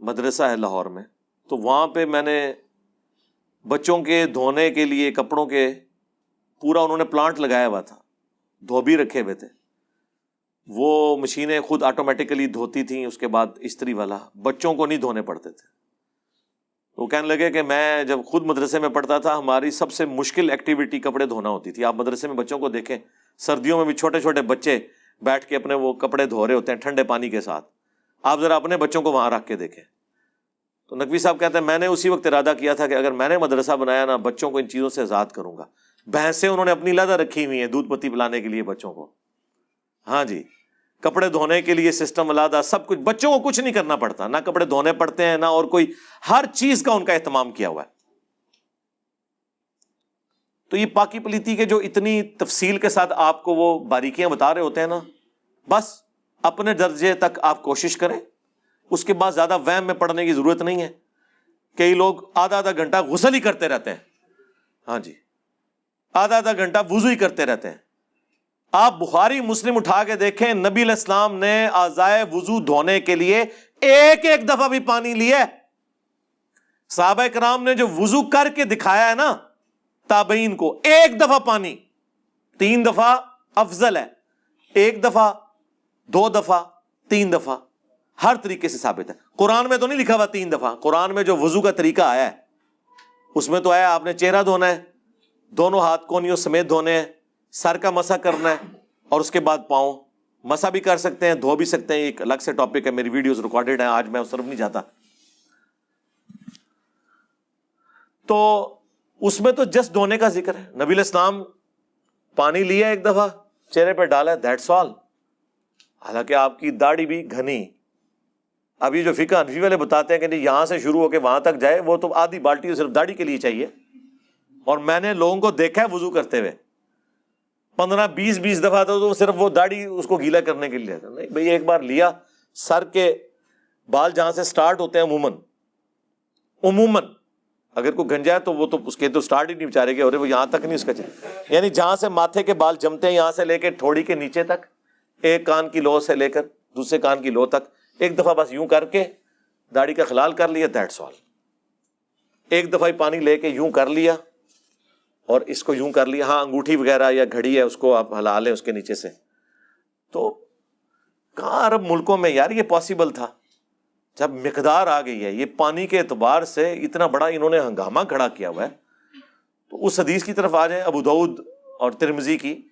[SPEAKER 1] مدرسہ ہے لاہور میں، تو وہاں پہ میں نے بچوں کے دھونے کے لیے، کپڑوں کے پورا انہوں نے پلانٹ لگایا ہوا تھا، دھوبی رکھے ہوئے تھے۔ وہ مشینیں خود آٹومیٹیکلی دھوتی تھیں، اس کے بعد استری والا، بچوں کو نہیں دھونے پڑتے تھے۔ تو کہنے لگے کہ میں جب خود مدرسے میں پڑھتا تھا، ہماری سب سے مشکل ایکٹیویٹی کپڑے دھونا ہوتی تھی۔ آپ مدرسے میں بچوں کو دیکھیں، سردیوں میں بھی چھوٹے چھوٹے بچے بیٹھ کے اپنے وہ کپڑے دھو رہے ہوتے ہیں ٹھنڈے پانی کے ساتھ۔ آپ ذرا اپنے بچوں کو وہاں رکھ کے دیکھیں۔ تو نقوی صاحب کہتے ہیں، میں نے اسی وقت ارادہ کیا تھا کہ اگر میں نے مدرسہ بنایا نا، بچوں کو ان چیزوں سے آزاد کروں گا۔ بھینسیں انہوں نے اپنی لادہ رکھی ہوئی ہیں دودھ پتی پلانے کے لیے بچوں کو۔ ہاں جی۔ کپڑے دھونے کے لیے سسٹم الادا سب کچھ، بچوں کو کچھ نہیں کرنا پڑتا، نہ کپڑے دھونے پڑتے ہیں، نہ اور کوئی، ہر چیز کا ان کا اہتمام کیا ہوا ہے۔ تو یہ پاکی پلیتی کے جو اتنی تفصیل کے ساتھ آپ کو وہ باریکیاں بتا رہے ہوتے ہیں نا، بس اپنے درجے تک آپ کوشش کریں۔ اس کے بعد زیادہ ویم میں پڑھنے کی ضرورت نہیں ہے۔ کئی لوگ آدھا آدھا گھنٹہ غسل ہی کرتے رہتے ہیں۔ ہاں جی آدھا آدھا گھنٹہ وضو ہی کرتے رہتے ہیں۔ آپ بخاری مسلم اٹھا کے دیکھیں، نبی الاسلام نے آزائے وضو دھونے کے لیے ایک ایک دفعہ بھی پانی لیا صحابہ کرام نے جو وضو کر کے دکھایا ہے نا، تابعین کو، ایک دفعہ پانی۔ تین دفعہ افضل ہے۔ ایک دفعہ، دو دفعہ، تین دفعہ۔ ہر طریقے سے ثابت ہے۔ قرآن میں تو نہیں لکھا ہوا تین دفعہ۔ قرآن میں جو وضو کا طریقہ آیا ہے، اس میں تو آیا آپ نے چہرہ دھونا ہے۔ دونوں ہاتھ کونیوں سمیت دھونے ہیں۔ سر کا مسا کرنا ہے اور اس کے بعد پاؤں مسا بھی کر سکتے ہیں، دھو بھی سکتے ہیں ایک الگ سے ٹاپک ہے، میری ویڈیوز ریکارڈیڈ ہیں، آج میں اس طرف نہیں جاتا۔ تو اس میں تو جسٹ دھونے کا ذکر ہے۔ نبی الاسلام پانی لیا ایک دفعہ، چہرے پہ ڈالا دیٹس آل حالانکہ آپ کی داڑھی بھی گھنی۔ ابھی جو فکا انفی والے بتاتے ہیں کہ نہیں، یہاں سے شروع ہو کے وہاں تک جائے، وہ تو آدھی بالٹی صرف داڑھی کے لیے چاہیے۔ اور میں نے لوگوں کو دیکھا ہے وضو کرتے ہوئے۔ پندرہ، بیس بیس دفعہ تو صرف وہ داڑھی اس کو گیلا کرنے کے لیے نہیں، بھائی، ایک بار لیا، سر کے بال جہاں سے اسٹارٹ ہوتے ہیں عموماً عموماً، اگر کوئی گنجا ہے تو وہ تو اس کے تو اسٹارٹ ہی نہیں بچارے گے اور وہ یہاں تک نہیں اس کا چاہیے یعنی جہاں سے ماتھے کے بال جمتے ہیں، یہاں سے لے کے ٹھوڑی کے نیچے تک، ایک کان کی لو سے لے کر دوسرے کان کی لو تک، ایک دفعہ بس یوں کر کے داڑھی کا خلال کر لیا دیٹ سال ایک دفعہ پانی لے کے یوں کر لیا۔ اور اس کو یوں کر لیا ہاں انگوٹھی وغیرہ یا گھڑی ہے، اس کو آپ ہلا لیں اس کے نیچے سے۔ تو کہاں عرب ملکوں میں یار یہ پاسبل تھا؟ جب مقدار آ گئی ہے، یہ پانی کے اعتبار سے اتنا بڑا انہوں نے ہنگامہ کھڑا کیا ہوا ہے۔ تو اس حدیث کی طرف آ جائیں ابو دعود اور ترمزی کی،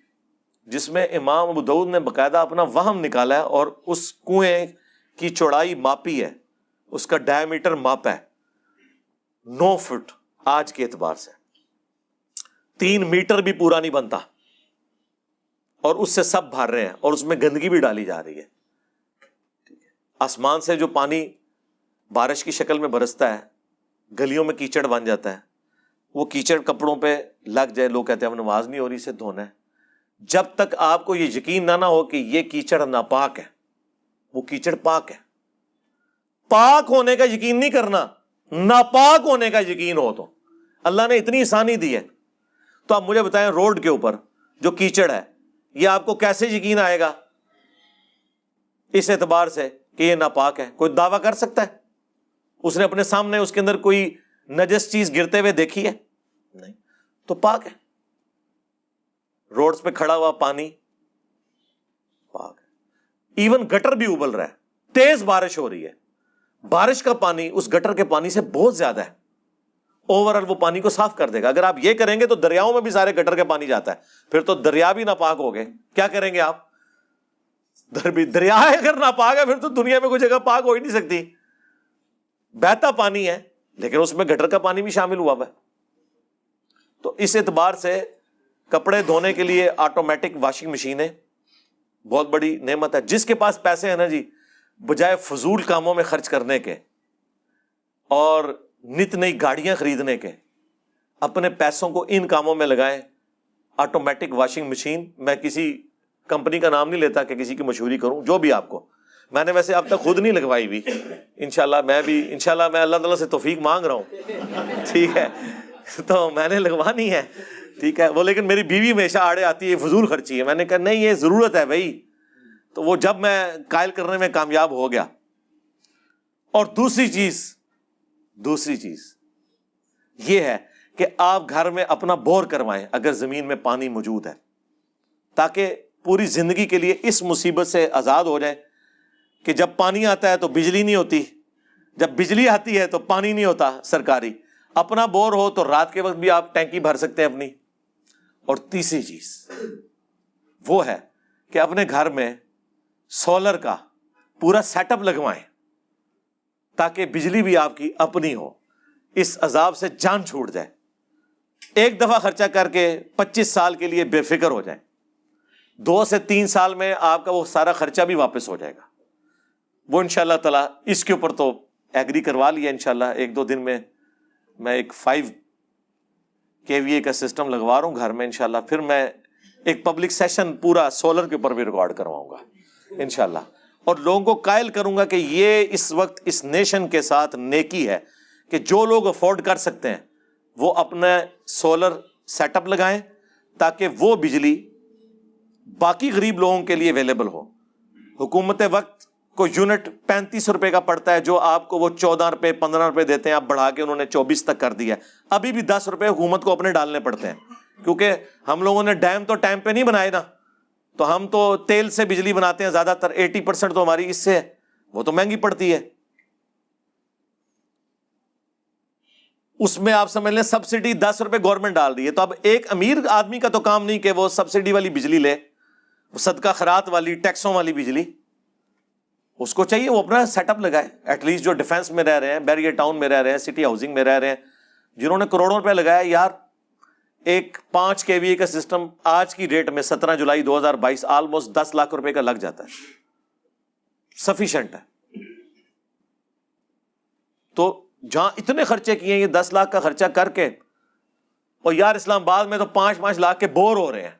[SPEAKER 1] جس میں امام ابو دعود نے باقاعدہ اپنا وہم نکالا ہے اور اس کنویں کی چوڑائی ماپی ہے، اس کا ڈائی میٹر ماپا ہے، نو فٹ آج کے اعتبار سے۔ تین میٹر بھی پورا نہیں بنتا۔ اور اس سے سب بھر رہے ہیں اور اس میں گندگی بھی ڈالی جا رہی ہے۔ آسمان سے جو پانی بارش کی شکل میں برستا ہے، گلیوں میں کیچڑ بن جاتا ہے۔ وہ کیچڑ کپڑوں پہ لگ جائے، لوگ کہتے ہیں اب نماز نہیں ہو رہی اسے دھونا ہے۔ جب تک آپ کو یہ یقین نہ نہ ہو کہ یہ کیچڑ ناپاک ہے، وہ کیچڑ پاک ہے۔ پاک ہونے کا یقین نہیں کرنا، ناپاک ہونے کا یقین ہو تو۔ اللہ نے اتنی آسانی دی ہے۔ تو آپ مجھے بتائیں روڈ کے اوپر جو کیچڑ ہے، یہ آپ کو کیسے یقین آئے گا؟ اس اعتبار سے کہ یہ ناپاک ہے۔ کوئی دعویٰ کر سکتا ہے؟ اس نے اپنے سامنے اس کے اندر کوئی نجس چیز گرتے ہوئے دیکھی ہے؟ نہیں۔ تو پاک ہے۔ روڈ پہ کھڑا ہوا پانی پاک ہے۔ ایون گٹر بھی ابل رہا ہے۔ تیز بارش ہو رہی ہے۔ بارش کا پانی اس گٹر کے پانی سے بہت زیادہ ہے۔ اوور آل وہ پانی کو صاف کر دے گا۔ اگر آپ یہ کریں گے تو دریاؤں میں بھی سارے گٹر کے پانی جاتا ہے۔ پھر تو دریا بھی ناپاک ہو گئے کیا کریں گے آپ؟ دریا اگر ناپاک ہے، پھر تو دنیا میں کوئی جگہ پاک ہو ہی نہیں سکتی۔ بہتا پانی ہے، لیکن اس میں گٹر کا پانی بھی شامل ہوا ہوا ہے۔ تو اس اعتبار سے کپڑے دھونے کے لیے آٹومیٹک واشنگ مشینیں بہت بڑی نعمت ہے۔ جس کے پاس پیسے ہیں نا جی بجائے فضول کاموں میں خرچ کرنے کے۔ اور نت نئی گاڑیاں خریدنے کے، اپنے پیسوں کو ان کاموں میں لگائیں آٹومیٹک واشنگ مشین میں کسی کمپنی کا نام نہیں لیتا کہ کسی کی مشہوری کروں، جو بھی آپ کو۔ میں نے ویسے اب تک خود نہیں لگوائی بھی۔ ان شاء اللہ میں بھی ان شاء اللہ میں اللہ تعالیٰ سے توفیق مانگ رہا ہوں۔ ٹھیک ہے۔ تو میں نے لگوانی ہے۔ ٹھیک ہے۔ وہ لیکن میری بیوی ہمیشہ آڑے آتی ہے، فضول خرچی ہے۔ میں نے کہا نہیں، یہ ضرورت ہے بھائی۔ تو وہ جب میں قائل کرنے میں کامیاب ہو گیا۔ اور دوسری چیز دوسری چیز یہ ہے کہ آپ گھر میں اپنا بور کروائیں اگر زمین میں پانی موجود ہے، تاکہ پوری زندگی کے لیے اس مصیبت سے آزاد ہو جائے کہ جب پانی آتا ہے تو بجلی نہیں ہوتی، جب بجلی آتی ہے تو پانی نہیں ہوتا سرکاری۔ اپنا بور ہو تو رات کے وقت بھی آپ ٹینکی بھر سکتے ہیں اپنی۔ اور تیسری چیز وہ ہے کہ اپنے گھر میں سولر کا پورا سیٹ اپ لگوائیں۔ تاکہ بجلی بھی آپ کی اپنی ہو۔ اس عذاب سے جان چھوٹ جائے۔ ایک دفعہ خرچہ کر کے پچیس سال کے لیے بے فکر ہو جائے دو سے تین سال میں آپ کا وہ سارا خرچہ بھی واپس ہو جائے گا۔ وہ ان شاء اللہ تعالیٰ اس کے اوپر تو ایگری کروا لیا ان شاء اللہ۔ ایک دو دن میں میں ایک فائیو کے وی اے کا سسٹم لگوا رہا ہوں گھر میں ان شاء اللہ۔ پھر میں ایک پبلک سیشن پورا سولر کے اوپر بھی ریکارڈ کرواؤں گا۔ ان شاء اللہ۔ اور لوگوں کو قائل کروں گا کہ یہ اس وقت اس نیشن کے ساتھ نیکی ہے کہ جو لوگ افورڈ کر سکتے ہیں، وہ اپنا سولر سیٹ اپ لگائیں تاکہ وہ بجلی باقی غریب لوگوں کے لیے اویلیبل ہو۔ حکومت وقت کو یونٹ پینتیس روپے کا پڑتا ہے، جو آپ کو وہ چودہ روپے، پندرہ روپے دیتے ہیں، آپ بڑھا کے انہوں نے چوبیس تک کر دیا ابھی بھی دس روپے حکومت کو اپنے ڈالنے پڑتے ہیں۔ کیونکہ ہم لوگوں نے ڈیم تو ٹائم پہ نہیں بنائے نا۔ تو ہم تو تیل سے بجلی بناتے ہیں، زیادہ تر ایٹی پرسینٹ تو ہماری اس سے ہے۔ وہ تو مہنگی پڑتی ہے۔ اس میں آپ سمجھ لیں، سبسڈی دس روپے گورنمنٹ ڈال رہی ہے۔ تو اب ایک امیر آدمی کا تو کام نہیں کہ وہ سبسڈی والی بجلی لے صدقہ خرات والی، ٹیکسوں والی بجلی۔ اس کو چاہیے وہ اپنا سیٹ اپ لگائے۔ ایٹ لیسٹ جو ڈیفینس میں رہ رہے ہیں بیریر ٹاؤن میں رہ رہے ہیں سٹی ہاؤسنگ میں رہ رہے ہیں، جنہوں نے کروڑوں روپے لگایا یار ایک پانچ کے وی اے کا سسٹم آج کی ڈیٹ میں سترہ جولائی دو ہزار بائیس آلموسٹ دس لاکھ روپے کا لگ جاتا ہے۔ سفیشینٹ ہے۔ تو جہاں اتنے خرچے کیے یہ دس لاکھ کا خرچہ کر کے، اور یار اسلام آباد میں تو پانچ پانچ لاکھ کے بور ہو رہے ہیں۔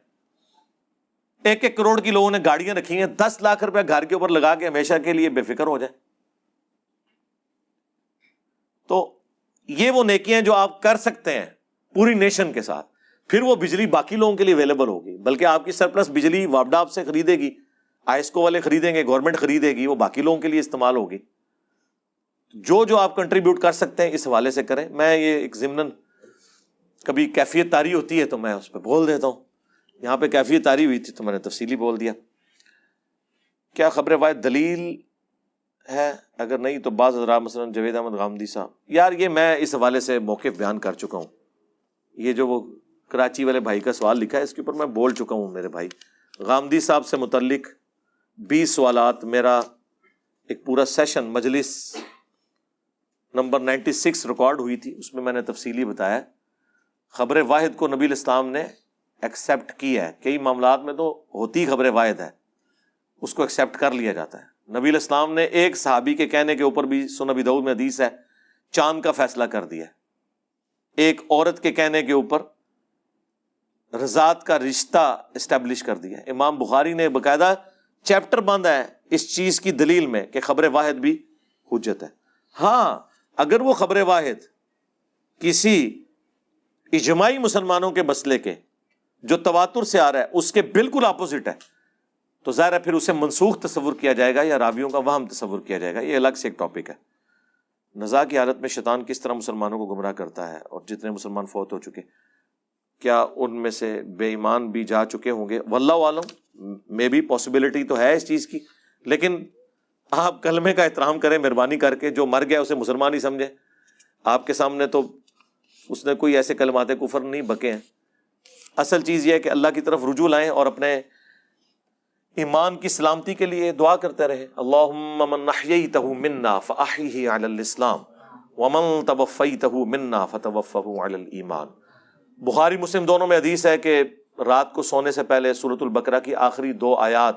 [SPEAKER 1] ایک ایک کروڑ کی لوگوں نے گاڑیاں رکھی ہیں، دس لاکھ روپے گھر کے اوپر لگا کے ہمیشہ کے لیے بے فکر ہو جائے تو یہ وہ نیکیاں جو آپ کر سکتے ہیں پوری نیشن کے ساتھ۔ پھر وہ بجلی باقی لوگوں کے لیے اویلیبل ہوگی، بلکہ آپ کی سرپلس بجلی واپڈا آپ سے خریدے گی آئسکو والے خریدیں گے گورنمنٹ خریدے گی، وہ باقی لوگوں کے لیے استعمال ہوگی۔ جو جو آپ کنٹریبیوٹ کر سکتے ہیں، اس حوالے سے کریں۔ میں یہ ایک ضمن کبھی کیفیت تاری ہوتی ہے تو میں اس پہ بول دیتا ہوں۔ یہاں پہ کیفیت تاری ہوئی تھی تو میں نے تفصیلی بول دیا۔ کیا خبر واحد دلیل ہے؟ اگر نہیں تو بعض حضرات مثلاً جوید احمد غامدی صاحب۔ یار یہ میں اس حوالے سے موقف بیان کر چکا ہوں۔ یہ جو وہ کراچی والے بھائی کا سوال لکھا ہے، اس کے اوپر میں بول چکا ہوں میرے بھائی۔ غامدی صاحب سے متعلق بیس سوالات، میرا ایک پورا سیشن مجلس نمبر نائنٹی سکس ریکارڈ ہوئی تھی، اس میں میں نے تفصیلی بتایا۔ خبر واحد کو نبی الاسلام نے ایکسیپٹ کی ہے۔ کئی معاملات میں تو ہوتی خبر واحد ہے، اس کو ایکسیپٹ کر لیا جاتا ہے۔ نبی الاسلام نے ایک صحابی کے کہنے کے اوپر بھی سنبی دعود میں حدیث ہے، چاند کا فیصلہ کر دیا ایک عورت کے کہنے کے اوپر رضاط کا رشتہ اسٹیبلش کر دیا امام بخاری نے باقاعدہ چیپٹر بند ہے اس چیز کی دلیل میں کہ خبر واحد بھی حجت ہے۔ ہاں اگر وہ خبر واحد کسی اجماعی مسلمانوں کے مسئلے کے جو تواتر سے آ رہا ہے، اس کے بالکل اپوزٹ ہے، تو ظاہر ہے پھر اسے منسوخ تصور کیا جائے گا یا راویوں کا وہم تصور کیا جائے گا۔ یہ الگ سے ایک ٹاپک ہے۔ نزا کی حالت میں شیطان کس طرح مسلمانوں کو گمراہ کرتا ہے اور جتنے مسلمان فوت ہو چکے کیا ان میں سے بے ایمان بھی جا چکے ہوں گے؟ واللہ عالم میں بھی پاسبلٹی تو ہے اس چیز کی، لیکن آپ کلمے کا احترام کریں، مہربانی کر کے، جو مر گیا اسے مسلمان ہی سمجھے۔ آپ کے سامنے تو اس نے کوئی ایسے کلمات کفر نہیں بکے ہیں۔ اصل چیز یہ ہے کہ اللہ کی طرف رجوع لائیں اور اپنے ایمان کی سلامتی کے لیے دعا کرتے رہے۔ اللہ منا فاحیہ علی الاسلام، ومن توفیتہ منا فتوفہ علی الایمان۔ بخاری مسلم دونوں میں حدیث ہے کہ رات کو سونے سے پہلے سورت البقرہ کی آخری دو آیات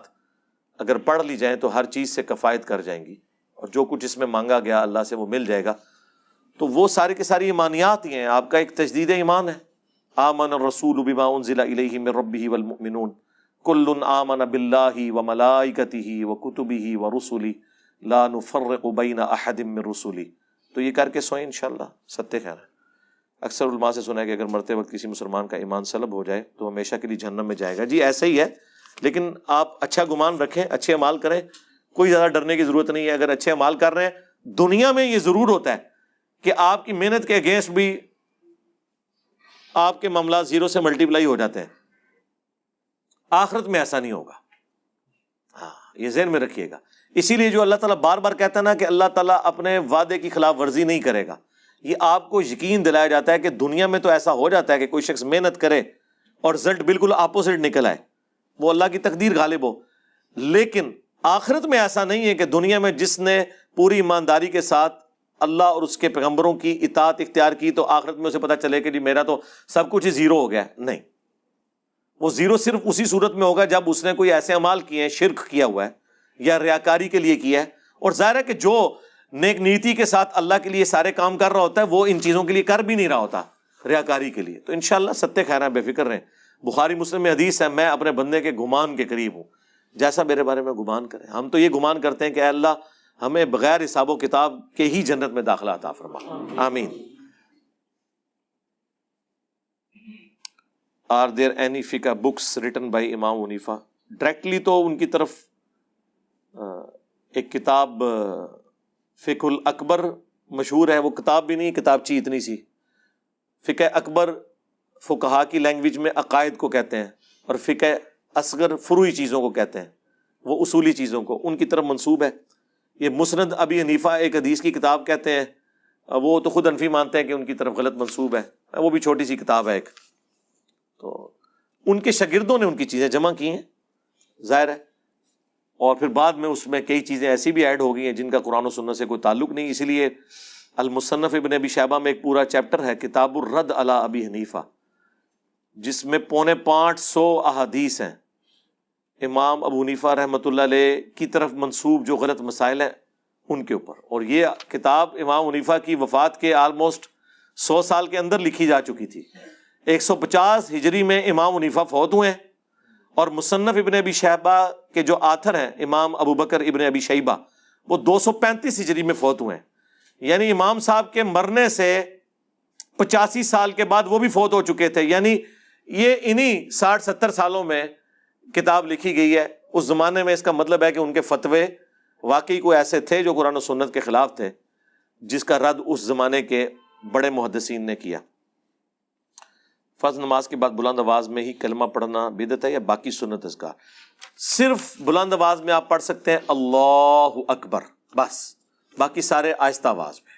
[SPEAKER 1] اگر پڑھ لی جائیں تو ہر چیز سے کفایت کر جائیں گی اور جو کچھ اس میں مانگا گیا اللہ سے وہ مل جائے گا۔ تو وہ ساری کی ساری ایمانیات ہی ہیں، آپ کا ایک تجدید ایمان ہے۔ آمن الرسول بما انزل الیہ من ربہ والمؤمنون۔ کل آمن باللہ و ملائکتہ و کتبہ و رسلی لا نفرق بین احد من رسلی تو یہ کر کے سوئیں انشاءاللہ ستے خیر ہے۔ اکثر علماء سے سنا ہے کہ اگر مرتے وقت کسی مسلمان کا ایمان سلب ہو جائے تو ہمیشہ کے لیے جہنم میں جائے گا۔ جی ایسا ہی ہے۔ لیکن آپ اچھا گمان رکھیں، اچھے امال کریں۔ کوئی زیادہ ڈرنے کی ضرورت نہیں ہے۔ اگر اچھے امال کر رہے ہیں، دنیا میں یہ ضرور ہوتا ہے کہ آپ کی محنت کے اگینسٹ بھی آپ کے معاملات زیرو سے ملٹی پلائی ہو جاتے ہیں۔ آخرت میں ایسا نہیں ہوگا۔ ہاں یہ ذہن میں رکھیے گا۔ اسی لیے جو اللہ تعالیٰ بار بار کہتا ہے نا کہ اللہ تعالیٰ اپنے وعدے کی خلاف ورزی نہیں کرے گا۔ یہ آپ کو یقین دلایا جاتا ہے کہ دنیا میں تو ایسا ہو جاتا ہے کہ کوئی شخص محنت کرے اور رزلٹ بالکل اپوزٹ نکل آئے۔ وہ اللہ کی تقدیر غالب ہو۔ لیکن آخرت میں ایسا نہیں ہے کہ دنیا میں جس نے پوری ایمانداری کے ساتھ اللہ اور اس کے پیغمبروں کی اطاعت اختیار کی تو آخرت میں اسے پتا چلے کہ جی میرا تو سب کچھ ہی زیرو ہو گیا۔ نہیں۔ وہ زیرو صرف اسی صورت میں ہوگا جب اس نے کوئی ایسے امال کیے ہیں، شرک کیا ہوا ہے یا ریاکاری کے لیے کیا ہے۔ اور ظاہر ہے کہ جو نیک نیتی کے ساتھ اللہ کے لیے سارے کام کر رہا ہوتا ہے، وہ ان چیزوں کے لیے کر بھی نہیں رہا ہوتا، ریاکاری کے لیے۔ تو ان شاء اللہ ستیہ خیر بے فکر رہے بخاری مسلم میں حدیث ہے، میں اپنے بندے کے گمان کے قریب ہوں۔ جیسا میرے بارے میں گمان کریں۔ ہم تو یہ گمان کرتے ہیں کہ اے اللہ، ہمیں بغیر حساب و کتاب کے ہی جنت میں داخلہ عطا فرما۔ آمین۔ آر دیر اینی فکا بکس ریٹن بائی امام ونیفا ڈائریکٹلی تو ان کی طرف ایک کتاب فک الاکبر مشہور ہے، وہ کتاب بھی نہیں، کتاب چی اتنی سی۔ فکہ اکبر فکہ کی لینگویج میں عقائد کو کہتے ہیں اور فکہ اصغر فروئی چیزوں کو کہتے ہیں۔ وہ اصولی چیزوں کو، ان کی طرف منسوب ہے۔ یہ مسند ابھی حنیفہ ایک حدیث کی کتاب کہتے ہیں۔ وہ تو خود انفی مانتے ہیں کہ ان کی طرف غلط منصوب ہے۔ وہ بھی چھوٹی سی کتاب ہے ایک۔ تو ان کے شاگردوں نے ان کی چیزیں جمع کی ہیں۔ ظاہر ہے اور پھر بعد میں اس میں کئی چیزیں ایسی بھی ایڈ ہو گئی ہیں جن کا قرآن و سنت سے کوئی تعلق نہیں، اسی لیے المصنف ابن ابی شہبہ میں ایک پورا چیپٹر ہے، کتاب الرد علا ابی حنیفہ، جس میں پونے پانچ سو احادیث ہیں۔ امام ابو حنیفہ رحمۃ اللہ علیہ کی طرف منسوب جو غلط مسائل ہیں ان کے اوپر۔ اور یہ کتاب امام حنیفہ کی وفات کے آلموسٹ سو سال کے اندر لکھی جا چکی تھی۔ ایک سو پچاس ہجری میں امام حنیفہ فوت ہوئے۔ ہیں اور مصنف ابن ابی شہبہ کے جو آتھر ہیں، امام ابو بکر ابن ابی شیبہ، وہ دو سو پینتیس ہجری میں فوت ہوئے ہیں۔ یعنی امام صاحب کے مرنے سے پچاسی سال کے بعد وہ بھی فوت ہو چکے تھے۔ یعنی یہ انہیں ساٹھ ستر سالوں میں کتاب لکھی گئی ہے۔ اس زمانے میں اس کا مطلب ہے کہ ان کے فتوے واقعی کوئی ایسے تھے جو قرآن و سنت کے خلاف تھے، جس کا رد اس زمانے کے بڑے محدثین نے کیا۔ فرض نماز کے بعد بلند آواز میں ہی کلمہ پڑھنا بدت ہے یا باقی سنت اس کا؟ صرف بلند آواز میں آپ پڑھ سکتے ہیں اللہ اکبر، بس، باقی سارے آہستہ آواز میں۔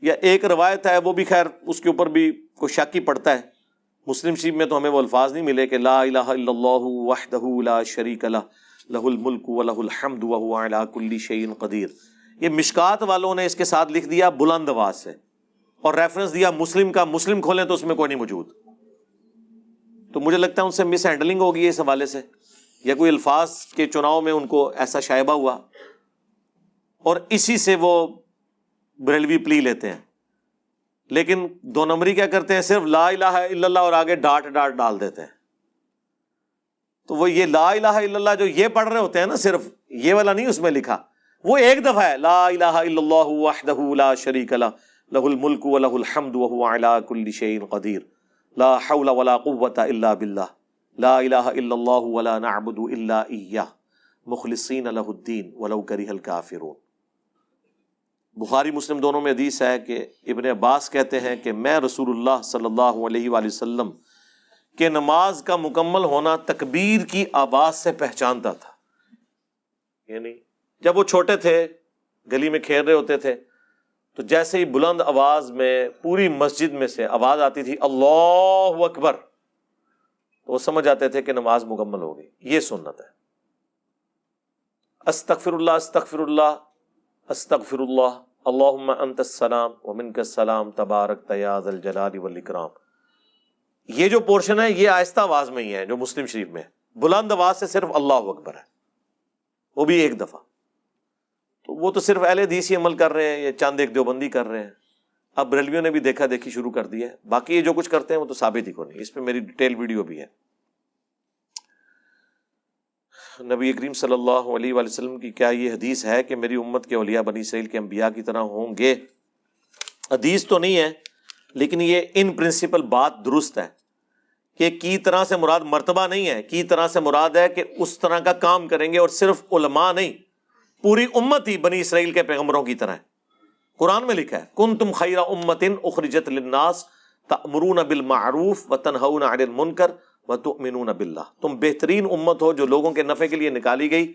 [SPEAKER 1] یا ایک روایت ہے، وہ بھی خیر اس کے اوپر بھی کوئی شاکی پڑتا ہے۔ مسلم شریف میں تو ہمیں وہ الفاظ نہیں ملے کہ لا الہ الا اللہ وحدہ لا شریک لہ لہ الملک و لہ الحمد وهو علی کل شیء قدیر۔ یہ مشکات والوں نے اس کے ساتھ لکھ دیا بلند آواز سے۔ اور ریفرنس دیا مسلم کا، مسلم کھولیں تو اس میں کوئی نہیں موجود۔ تو مجھے لگتا ہے ان سے مس ہینڈلنگ ہوگی اس حوالے سے، یا کوئی الفاظ کے چناؤ میں ان کو ایسا شائبہ ہوا۔ اور اسی سے وہ بریلوی پلی لیتے ہیں۔ لیکن دو نمبری کیا کرتے ہیں؟ صرف لا الہ الا اللہ اور آگے ڈاٹ ڈاٹ ڈال دیتے ہیں۔ تو وہ یہ لا الہ الا اللہ جو یہ پڑھ رہے ہوتے ہیں نا، صرف یہ والا نہیں اس میں لکھا۔ وہ ایک دفعہ ہے، لا الہ الا اللہ وحدہ لا شریک لہ۔ لہ الملک و لہ الحمد وهو علی کل شیء قدیر لا حول ولا قوة الا باللہ لا الہ الا اللہ ولا نعبد الا ایہ مخلصین لہ الدین ولو کرہ الکافرون بخاری مسلم دونوں میں حدیث ہے کہ ابن عباس کہتے ہیں کہ میں رسول اللہ صلی اللہ علیہ وآلہ وسلم کے نماز کا مکمل ہونا تکبیر کی آواز سے پہچانتا تھا. یعنی جب وہ چھوٹے تھے، گلی میں کھیل رہے ہوتے تھے تو جیسے ہی بلند آواز میں پوری مسجد میں سے آواز آتی تھی اللہ اکبر، تو وہ سمجھ آتے تھے کہ نماز مکمل ہو گئی یہ سنت ہے۔ استغفر اللہ استغفر اللہ استغفر اللہ اللہم انت السلام ومنک السلام، تبارک تیاز الجلال والاکرام۔ یہ جو پورشن ہے، یہ آہستہ آواز میں ہی ہے، جو مسلم شریف میں۔ ہے بلند آواز سے صرف اللہ اکبر ہے۔ وہ بھی ایک دفعہ۔ تو وہ تو صرف اہل حدیث ہی عمل کر رہے ہیں یا چاند ایک دیوبندی کر رہے ہیں۔ اب بریلویوں نے بھی دیکھا، دیکھی، شروع کر دی ہے۔ باقی یہ جو کچھ کرتے ہیں وہ تو ثابت ہی کو نہیں۔ اس پہ میری ڈیٹیل ویڈیو بھی ہے۔ نبی کریم صلی اللہ علیہ وآلہ وسلم کی کیا یہ حدیث ہے کہ میری امت کے اولیاء بنی اسرائیل کے انبیاء کی طرح ہوں گے؟ حدیث تو نہیں ہے، لیکن یہ ان پرنسپل بات درست ہے کہ کی طرح سے مراد مرتبہ نہیں ہے، کی طرح سے مراد ہے کہ اس طرح کا کام کریں گے اور صرف علماء نہیں۔ پوری امت ہی بنی اسرائیل کے پیغمبروں کی طرح ہے۔ قرآن میں لکھا ہے کن تم خیر امتن اخرجت للناس تأمرون بالمعروف و تنہون عن المنکر و تؤمنون باللہ۔ تم بہترین امت ہو جو لوگوں کے نفع کے لیے نکالی گئی۔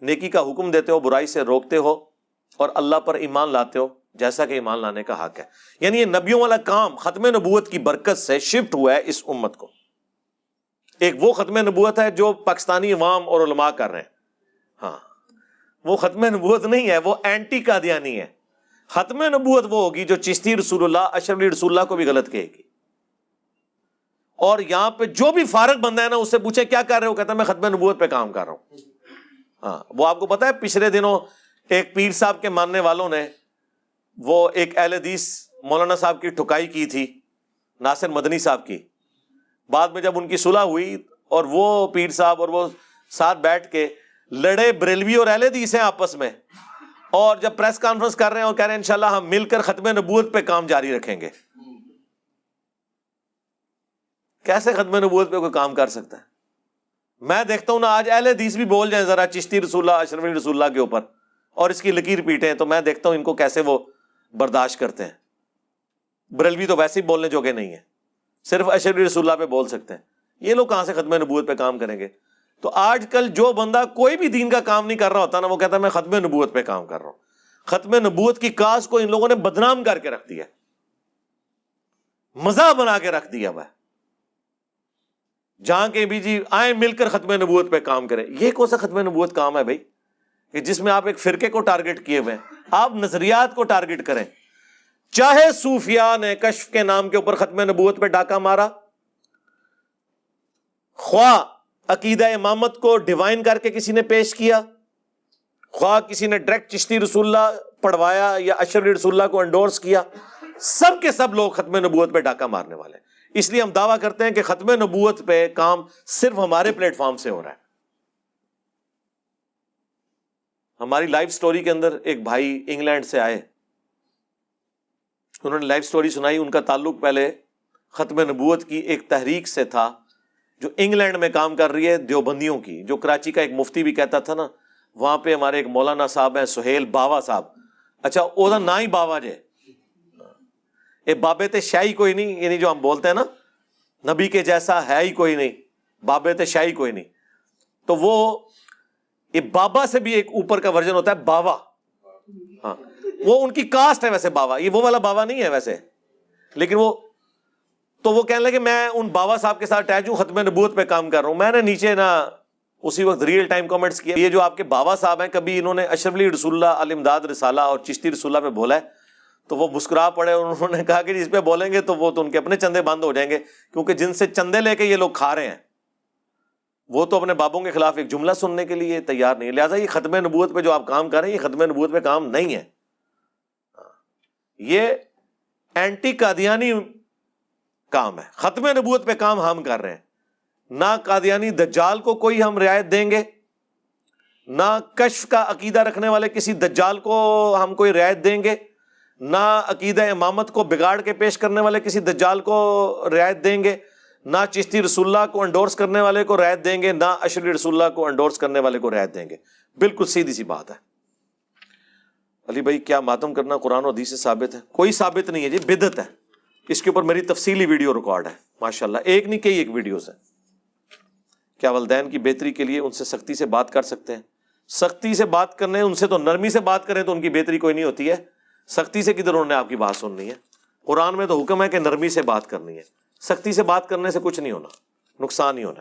[SPEAKER 1] نیکی کا حکم دیتے ہو، برائی سے روکتے ہو اور اللہ پر ایمان لاتے ہو، جیسا کہ ایمان لانے کا حق ہے۔ یعنی یہ نبیوں والا کام ختم نبوت کی برکت سے شفٹ ہوا ہے اس امت کو۔ ایک وہ ختم نبوت ہے جو پاکستانی عوام اور علماء کر رہے ہیں۔ ہاں۔ وہ ختم نبوت نہیں ہے، وہ اینٹی قادیانی ہے۔ ختم نبوت وہ ہوگی جو چشتی رسول اللہ، اشرف علی رسول اللہ کو بھی غلط کہے گی۔ اور یہاں پہ جو بھی فارغ بندہ ہے نا، اس سے پوچھے کیا کر رہے ہو؟ کہتا ہے، میں ختم نبوت پہ کام کر رہا ہوں۔ ہاں وہ آپ کو پتا ہے، پچھلے دنوں ایک پیر صاحب کے ماننے والوں نے وہ ایک اہل حدیث مولانا صاحب کی ٹھکائی کی تھی، ناصر مدنی صاحب کی۔ بعد میں جب ان کی صلح ہوئی اور وہ پیر صاحب اور وہ ساتھ بیٹھ کے لڑے بریلوی اور اہل حدیث ہیں آپس میں۔ اور جب پریس کانفرنس کر رہے ہیں اور کہہ رہے ہیں انشاءاللہ ہم مل کر ختم نبوت پہ کام جاری رکھیں گے۔ کیسے ختم نبوت پہ کوئی کام کر سکتا ہے؟ میں دیکھتا ہوں نا آج اہل حدیث بھی بول جائیں ذرا چشتی رسول اللہ، اشرف رسول اللہ کے اوپر۔ اور اس کی لکیر پیٹیں تو میں دیکھتا ہوں ان کو کیسے وہ برداشت کرتے ہیں۔ بریلوی تو ویسے ہی بولنے جوگے نہیں ہے صرف اشرف رسول اللہ پہ بول سکتے ہیں۔ یہ لوگ کہاں سے ختم نبوت پہ کام کریں گے؟ تو آج کل جو بندہ کوئی بھی دین کا کام نہیں کر رہا ہوتا نا، وہ کہتا ہے میں ختم نبوت پہ کام کر رہا ہوں۔ ختم نبوت کی کاس کو ان لوگوں نے بدنام کر کے رکھ دیا مزہ بنا کے رکھ دیا وہ جہاں کے بھی جی آئے مل کر ختم نبوت پہ کام کریں۔ یہ کون سا ختم نبوت کام ہے بھائی؟ کہ جس میں آپ ایک فرقے کو ٹارگٹ کیے ہوئے ہیں۔ آپ نظریات کو ٹارگٹ کریں۔ چاہے صوفیاء نے کشف کے نام کے اوپر ختم نبوت پہ ڈاکہ مارا، خواہ عقیدہ امامت کو ڈیوائن کر کے کسی نے پیش کیا؟ خواہ کسی نے ڈائریکٹ چشتی رسول اللہ پڑھوایا یا اشر رسول اللہ کو انڈورس کیا، سب کے سب لوگ ختم نبوت پہ ڈاکہ مارنے والے اس لیے ہم دعویٰ کرتے ہیں کہ ختم نبوت پہ کام صرف ہمارے پلیٹ فارم سے ہو رہا ہے۔ ہماری لائف سٹوری کے اندر ایک بھائی انگلینڈ سے آئے۔ انہوں نے لائف سٹوری سنائی، ان کا تعلق پہلے ختم نبوت کی ایک تحریک سے تھا۔ جو انگلینڈ میں کام کر رہی ہے دیوبندیوں کی، جو کراچی کا ایک مفتی بھی کہتا تھا نا، وہاں پہ ہمارے ایک مولانا صاحب ہیں سہیل باوا صاحب۔ اچھا وہ نا ہی باوا جے۔ اے بابت شاہی کوئی نہیں یعنی جو ہم بولتے ہیں نا، نبی کے جیسا ہے ہی کوئی نہیں بابت شاہی کوئی نہیں۔ تو وہ، یہ بابا سے بھی ایک اوپر کا ورژن ہوتا ہے، باوا۔ ہاں وہ ان کی کاسٹ ہے ویسے بابا یہ وہ والا بابا نہیں ہے ویسے۔ لیکن وہ تو وہ کہنے لگے، میں ان بابا صاحب کے ساتھ اٹیچ ہوں، ختم نبوت پہ کام کر رہا ہوں۔ میں نے نیچے نا اسی وقت ریئل ٹائم کامنٹس کیا یہ جو آپ کے بابا صاحب ہیں، کبھی انہوں نے اشرف علی رسول اللہ علمداد رسالہ اور چشتی رسول اللہ پہ بولا ہے، تو وہ مسکرا پڑے انہوں نے کہا کہ اس پہ بولیں گے تو وہ تو ان کے اپنے چندے بند ہو جائیں گے، کیونکہ جن سے چندے لے کے یہ لوگ کھا رہے ہیں، وہ تو اپنے بابوں کے خلاف ایک جملہ سننے کے لیے تیار نہیں لہٰذا یہ ختم نبوت پہ جو آپ کام کر رہے ہیں، یہ ختم نبوت پہ کام نہیں ہے۔ یہ اینٹی قادیانی کام ہے۔ ختم نبوت پہ کام ہم کر رہے ہیں۔ نہ قادیانی دجال کو کوئی ہم رعایت دیں گے، نہ کشف کا عقیدہ رکھنے والے کسی دجال کو ہم کوئی رعایت دیں گے، نہ عقیدہ امامت کو بگاڑ کے پیش کرنے والے کسی دجال کو رعایت دیں گے، نہ چشتی رسول اللہ کو انڈورس کرنے والے کو رعایت دیں گے، نہ اشری رسول اللہ کو انڈورس کرنے والے کو رعایت دیں گے۔ بالکل سیدھی سی بات ہے۔ علی بھائی، کیا ماتم کرنا قرآن و حدیث سے ثابت ہے؟ کوئی ثابت نہیں ہے جی بدت ہے۔ اس کے اوپر میری تفصیلی ویڈیو ریکارڈ ہے ماشاء اللہ ایک نہیں کئی ایک ویڈیوز ہے کیا والدین کی بہتری کے لیے ان سے سختی سے بات کر سکتے ہیں؟ سختی سے بات کرنے ان سے تو نرمی سے بات کریں تو ان کی بہتری کوئی نہیں ہوتی ہے۔ سختی سے کدھر انہوں نے آپ کی بات سننی ہے؟ قرآن میں تو حکم ہے کہ نرمی سے بات کرنی ہے۔ سختی سے بات کرنے سے کچھ نہیں ہونا، نقصان ہی ہونا۔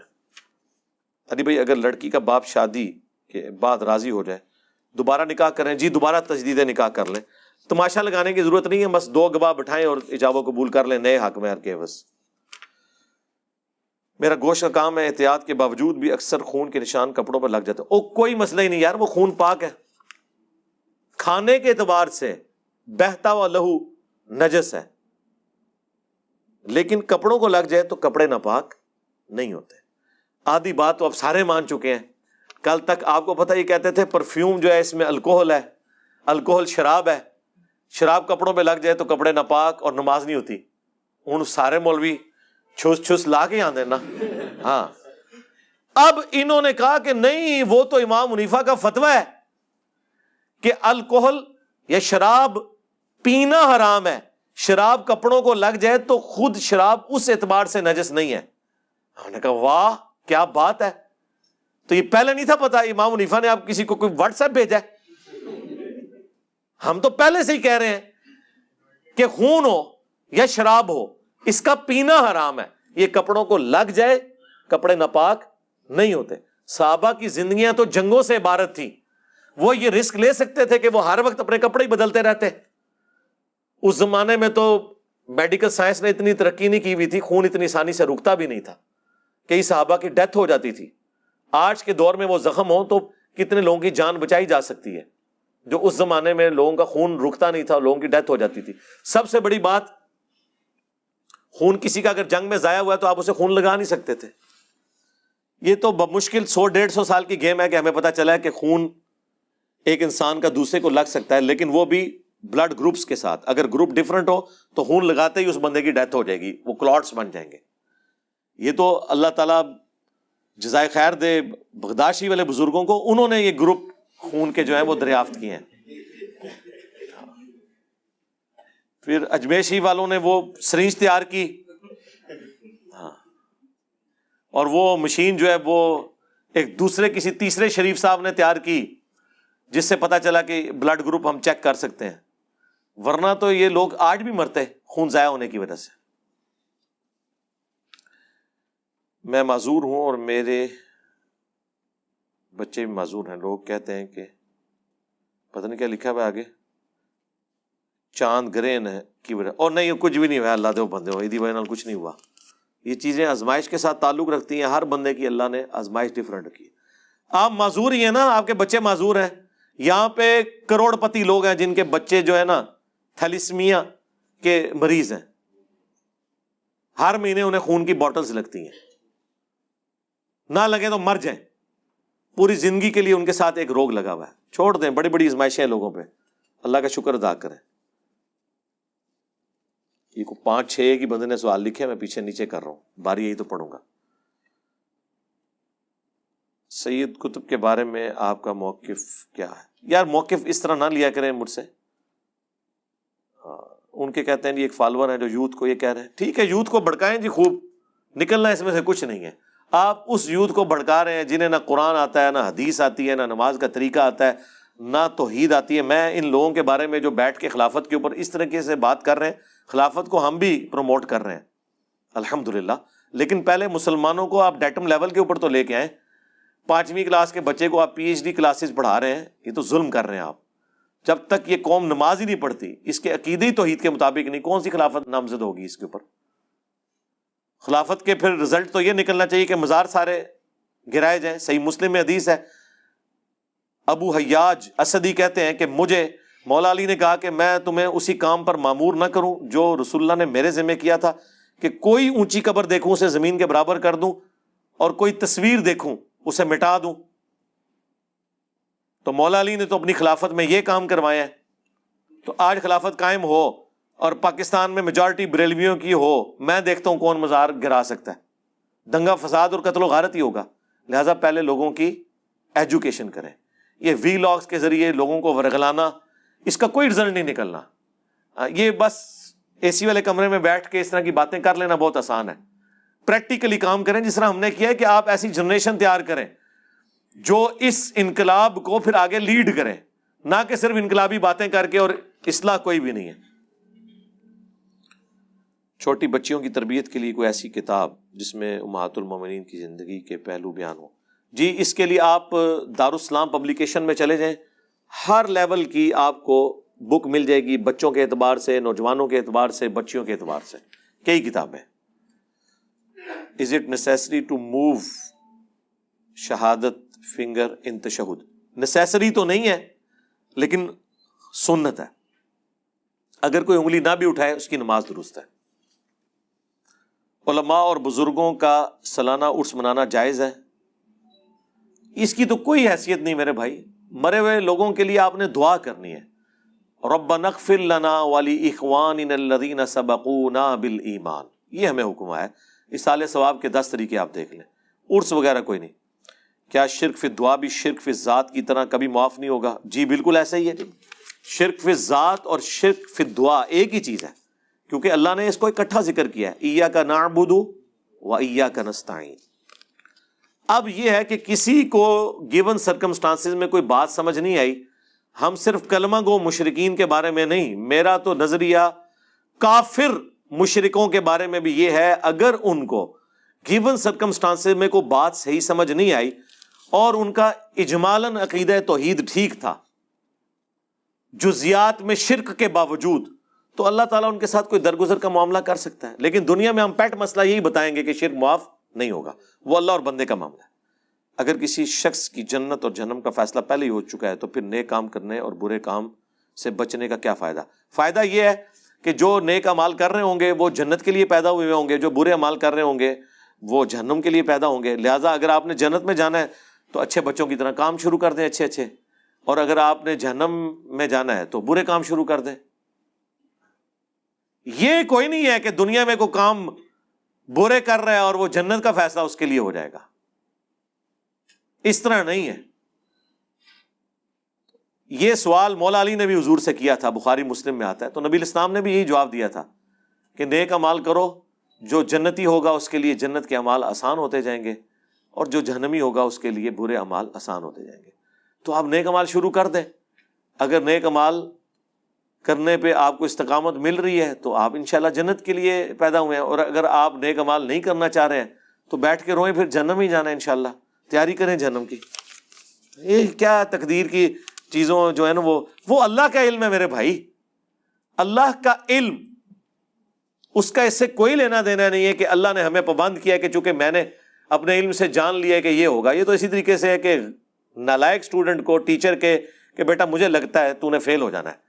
[SPEAKER 1] ارے بھائی، اگر لڑکی کا باپ شادی کے بعد راضی ہو جائے، دوبارہ نکاح کریں جی دوبارہ تجدید نکاح کر لیں تماشا لگانے کی ضرورت نہیں ہے، بس دو گواہ بٹھائیں اور ایجاب و قبول کر لیں، نئے حق میں کے بس۔ میرا گوشت کا کام ہے، احتیاط کے باوجود بھی اکثر خون کے نشان کپڑوں پر لگ جاتے او، کوئی مسئلہ ہی نہیں یار، وہ خون پاک ہے۔ کھانے کے اعتبار سے بہتا ہوا لہو نجس ہے۔ لیکن کپڑوں کو لگ جائے تو کپڑے ناپاک نہیں ہوتے۔ آدھی بات تو اب سارے مان چکے ہیں۔ کل تک آپ کو پتا یہ کہتے تھے پرفیوم جو ہے، اس میں الکوہل ہے۔ الکوہل شراب ہے۔ شراب کپڑوں پہ لگ جائے تو کپڑے ناپاک اور نماز نہیں ہوتی۔ ان سارے مولوی چھس چھس لا کے آدھے نا۔ ہاں۔ اب انہوں نے کہا کہ نہیں، وہ تو امام منیفا کا فتوا ہے کہ الکوہل یا شراب پینا حرام ہے۔ شراب کپڑوں کو لگ جائے تو خود شراب اس اعتبار سے نجس نہیں ہے۔ ہاں، ہم نے کہا، واہ، کیا بات ہے۔ تو یہ پہلے نہیں تھا پتا، امام منیفا نے آپ کسی کو کوئی واٹس ایپ بھیجا ہے؟ ہم تو پہلے سے ہی کہہ رہے ہیں کہ خون ہو یا شراب ہو، اس کا پینا حرام ہے۔ یہ کپڑوں کو لگ جائے، کپڑے ناپاک نہیں ہوتے۔ صحابہ کی زندگیاں تو جنگوں سے عبارت تھی وہ یہ رسک لے سکتے تھے کہ وہ ہر وقت اپنے کپڑے ہی بدلتے رہتے۔ اس زمانے میں تو میڈیکل سائنس نے اتنی ترقی نہیں کی ہوئی تھی، خون اتنی آسانی سے رکتا بھی نہیں تھا کئی صحابہ کی ڈیتھ ہو جاتی تھی۔ آج کے دور میں وہ زخم ہو تو کتنے لوگوں کی جان بچائی جا سکتی ہے۔ جو اس زمانے میں لوگوں کا خون رکتا نہیں تھا، لوگوں کی ڈیتھ ہو جاتی تھی۔ سب سے بڑی بات، خون کسی کا اگر جنگ میں ضائع ہوا ہے تو آپ اسے خون لگا نہیں سکتے تھے۔ یہ تو مشکل سو ڈیڑھ سو سال کی گیم ہے کہ ہمیں پتا چلا ہے کہ خون ایک انسان کا دوسرے کو لگ سکتا ہے، لیکن وہ بھی بلڈ گروپس کے ساتھ۔ اگر گروپ ڈفرنٹ ہو تو خون لگاتے ہی اس بندے کی ڈیتھ ہو جائے گی، وہ کلاٹس بن جائیں گے۔ یہ تو اللہ تعالیٰ جزائے خیر دے بغداشی والے بزرگوں کو انہوں نے یہ گروپ خون کے جو ہے وہ دریافت کیے ہیں۔ پھر اجمیشی والوں نے وہ سرینج تیار کی۔ ہاں۔ اور وہ مشین جو ہے وہ ایک دوسرے کسی تیسرے شریف صاحب نے تیار کی، جس سے پتا چلا کہ بلڈ گروپ ہم چیک کر سکتے ہیں۔ ورنہ تو یہ لوگ آج بھی مرتے خون ضائع ہونے کی وجہ سے۔ میں معذور ہوں اور میرے بچے بھی معذور ہیں۔ لوگ کہتے ہیں کہ پتہ نہیں کیا لکھا ہوا آگے۔ چاند گرین ہے کی وجہ۔ اور نہیں، کچھ بھی نہیں ہوا۔ اللہ دے بندے ہو۔ عیدی بھائی کچھ نہیں ہوا۔ یہ چیزیں آزمائش کے ساتھ تعلق رکھتی ہیں۔ ہر بندے کی اللہ نے آزمائش ڈفرینٹ کی۔ آپ معذور ہی ہیں نا، آپ کے بچے معذور ہیں۔ یہاں پہ کروڑ پتی لوگ ہیں جن کے بچے جو ہے نا تھیلیسمیا کے مریض ہیں۔ ہر مہینے انہیں خون کی بوٹلز لگتی ہیں۔ نہ لگے تو مر جائیں۔ پوری زندگی کے لیے ان کے ساتھ ایک روگ لگا ہوا ہے۔ چھوڑ دیں، بڑی بڑی ازمائشیں لوگوں پہ۔ اللہ کا شکر ادا کریں۔ یہ کو پانچ، چھ کی بندے نے سوال لکھے، میں پیچھے نیچے کر رہا ہوں۔ باری یہی تو پڑھوں گا۔ سید کتب کے بارے میں آپ کا موقف کیا ہے؟ یار، موقف اس طرح نہ لیا کریں مجھ سے۔ ان کے کہتے ہیں جی ایک فالوور ہیں جو یوتھ کو یہ کہہ رہے ہیں۔ ٹھیک ہے، یوتھ کو بھڑکائیں جی خوب۔ نکلنا اس میں سے کچھ نہیں ہے۔ آپ اس یوتھ کو بھڑکا رہے ہیں جنہیں نہ قرآن آتا ہے، نہ حدیث آتی ہے، نہ نماز کا طریقہ آتا ہے، نہ توحید آتی ہے۔ میں ان لوگوں کے بارے میں جو بیٹھ کے خلافت کے اوپر اس طریقے سے بات کر رہے ہیں، خلافت کو ہم بھی پروموٹ کر رہے ہیں۔ الحمد لیکن پہلے مسلمانوں کو آپ ڈیٹم لیول کے اوپر تو لے کے آئیں۔ پانچویں کلاس کے بچے کو آپ پی ایچ ڈی کلاسز پڑھا رہے ہیں۔ یہ تو ظلم کر رہے ہیں آپ۔ جب تک یہ قوم نماز ہی نہیں پڑھتی، اس کے عقیدی توحید کے مطابق نہیں، کون سی خلافت نامزد ہوگی اس کے اوپر؟ خلافت کے پھر رزلٹ تو یہ نکلنا چاہیے کہ مزار سارے گرائے جائیں۔ صحیح مسلم میں حدیث ہے۔ ابو حیاج اسدی کہتے ہیں کہ مجھے مولا علی نے کہا کہ میں تمہیں اسی کام پر معمور نہ کروں جو رسول اللہ نے میرے ذمہ کیا تھا کہ کوئی اونچی قبر دیکھوں، اسے زمین کے برابر کر دوں اور کوئی تصویر دیکھوں، اسے مٹا دوں۔ تو مولا علی نے تو اپنی خلافت میں یہ کام کروایا ہے تو آج خلافت قائم ہو۔ اور پاکستان میں میجورٹی بریلویوں کی ہو، میں دیکھتا ہوں کون مزار گرا سکتا ہے۔ دنگا فساد اور قتل و غارت ہی ہوگا۔ لہذا پہلے لوگوں کی ایجوکیشن کریں۔ یہ وی لاگس کے ذریعے لوگوں کو ورگلانا، اس کا کوئی رزلٹ نہیں نکلنا۔ یہ بس اے سی والے کمرے میں بیٹھ کے اس طرح کی باتیں کر لینا بہت آسان ہے۔ پریکٹیکلی کام کریں، جس طرح ہم نے کیا ہے کہ آپ ایسی جنریشن تیار کریں جو اس انقلاب کو پھر آگے لیڈ کریں۔ نہ کہ صرف انقلابی باتیں کر کے اور اصلاح کوئی بھی نہیں ہے۔ چھوٹی بچیوں کی تربیت کے لیے کوئی ایسی کتاب جس میں امہات المومنین کی زندگی کے پہلو بیان ہو جی اس کے لیے آپ دارالسلام پبلیکیشن میں چلے جائیں۔ ہر لیول کی آپ کو بک مل جائے گی بچوں کے اعتبار سے، نوجوانوں کے اعتبار سے، بچیوں کے اعتبار سے۔ کئی کتابیں is it necessary to move شہادت فنگر ان تشہد؟ نیسری تو نہیں ہے، لیکن سنت ہے۔ اگر کوئی انگلی نہ بھی اٹھائے، اس کی نماز درست ہے۔ علماء اور بزرگوں کا سالانہ عرس منانا جائز ہے۔ اس کی تو کوئی حیثیت نہیں میرے بھائی۔ مرے ہوئے لوگوں کے لیے آپ نے دعا کرنی ہے۔ رب نقفر لنا والی اخوان الدین سبقونا بال ایمان یہ ہمیں حکم ہے۔ اس سال ثواب کے دس طریقے آپ دیکھ لیں۔ عرس وغیرہ کوئی نہیں۔ کیا شرک فی دعا بھی شرک فی ذات کی طرح کبھی معاف نہیں ہوگا؟ جی بالکل ایسا ہی ہے۔ جی شرک فی ذات اور شرک فی دعا ایک ہی چیز ہے۔ کیونکہ اللہ نے اس کو اکٹھا ذکر کیا ہے۔ ایا کا نعبدو و ایا کا نستعین۔ اب یہ ہے کہ کسی کو گیون سرکمسٹانس میں کوئی بات سمجھ نہیں آئی۔ ہم صرف کلمہ گو مشرقین کے بارے میں نہیں، میرا تو نظریہ کافر مشرقوں کے بارے میں بھی یہ ہے۔ اگر ان کو گیون سرکمسٹانس میں کوئی بات صحیح سمجھ نہیں آئی اور ان کا اجمالن عقید توحید ٹھیک تھا، جزیات میں شرک کے باوجود تو اللہ تعالیٰ ان کے ساتھ کوئی درگزر کا معاملہ کر سکتا ہے۔ لیکن دنیا میں ہم پیٹ مسئلہ یہی بتائیں گے کہ شرک معاف نہیں ہوگا۔ وہ اللہ اور بندے کا معاملہ ہے۔ اگر کسی شخص کی جنت اور جنم کا فیصلہ پہلے ہی ہو چکا ہے تو پھر نئے کام کرنے اور برے کام سے بچنے کا کیا فائدہ؟ فائدہ یہ ہے کہ جو نیک امال کر رہے ہوں گے، وہ جنت کے لیے پیدا ہوئے ہوں گے، جو برے امال کر رہے ہوں گے، وہ جہنم کے لیے پیدا ہوں گے۔ لہٰذا اگر آپ نے جنت میں جانا ہے تو اچھے بچوں کی طرح کام شروع کر دیں، اچھے اچھے۔ اور اگر آپ نے جہنم میں جانا ہے تو برے کام شروع کر دیں۔ یہ کوئی نہیں ہے کہ دنیا میں کوئی کام برے کر رہا ہے اور وہ جنت کا فیصلہ اس کے لیے ہو جائے گا۔ اس طرح نہیں ہے۔ یہ سوال مولا علی نے بھی حضور سے کیا تھا، بخاری مسلم میں آتا ہے۔ تو نبی اسلام نے بھی یہی جواب دیا تھا کہ نیک امال کرو، جو جنتی ہوگا اس کے لیے جنت کے امال آسان ہوتے جائیں گے اور جو جہنمی ہوگا اس کے لیے برے امال آسان ہوتے جائیں گے۔ تو آپ نیک امال شروع کر دیں۔ اگر نیک امال کرنے پہ آپ کو استقامت مل رہی ہے تو آپ انشاءاللہ جنت کے لیے پیدا ہوئے ہیں۔ اور اگر آپ نیک امال نہیں کرنا چاہ رہے ہیں تو بیٹھ کے روئیں، پھر جنم ہی جانا ہے انشاءاللہ۔ تیاری کریں جنم کی۔ یہ کیا تقدیر کی چیزوں جو ہے نا وہ وہ اللہ کا علم ہے میرے بھائی۔ اللہ کا علم، اس کا اس سے کوئی لینا دینا نہیں ہے کہ اللہ نے ہمیں پابند کیا کہ چونکہ میں نے اپنے علم سے جان لیا کہ یہ ہوگا۔ یہ تو اسی طریقے سے ہے کہ نالائک اسٹوڈنٹ کو ٹیچر کے کہ بیٹا مجھے لگتا ہے تو نے فیل ہو جانا ہے۔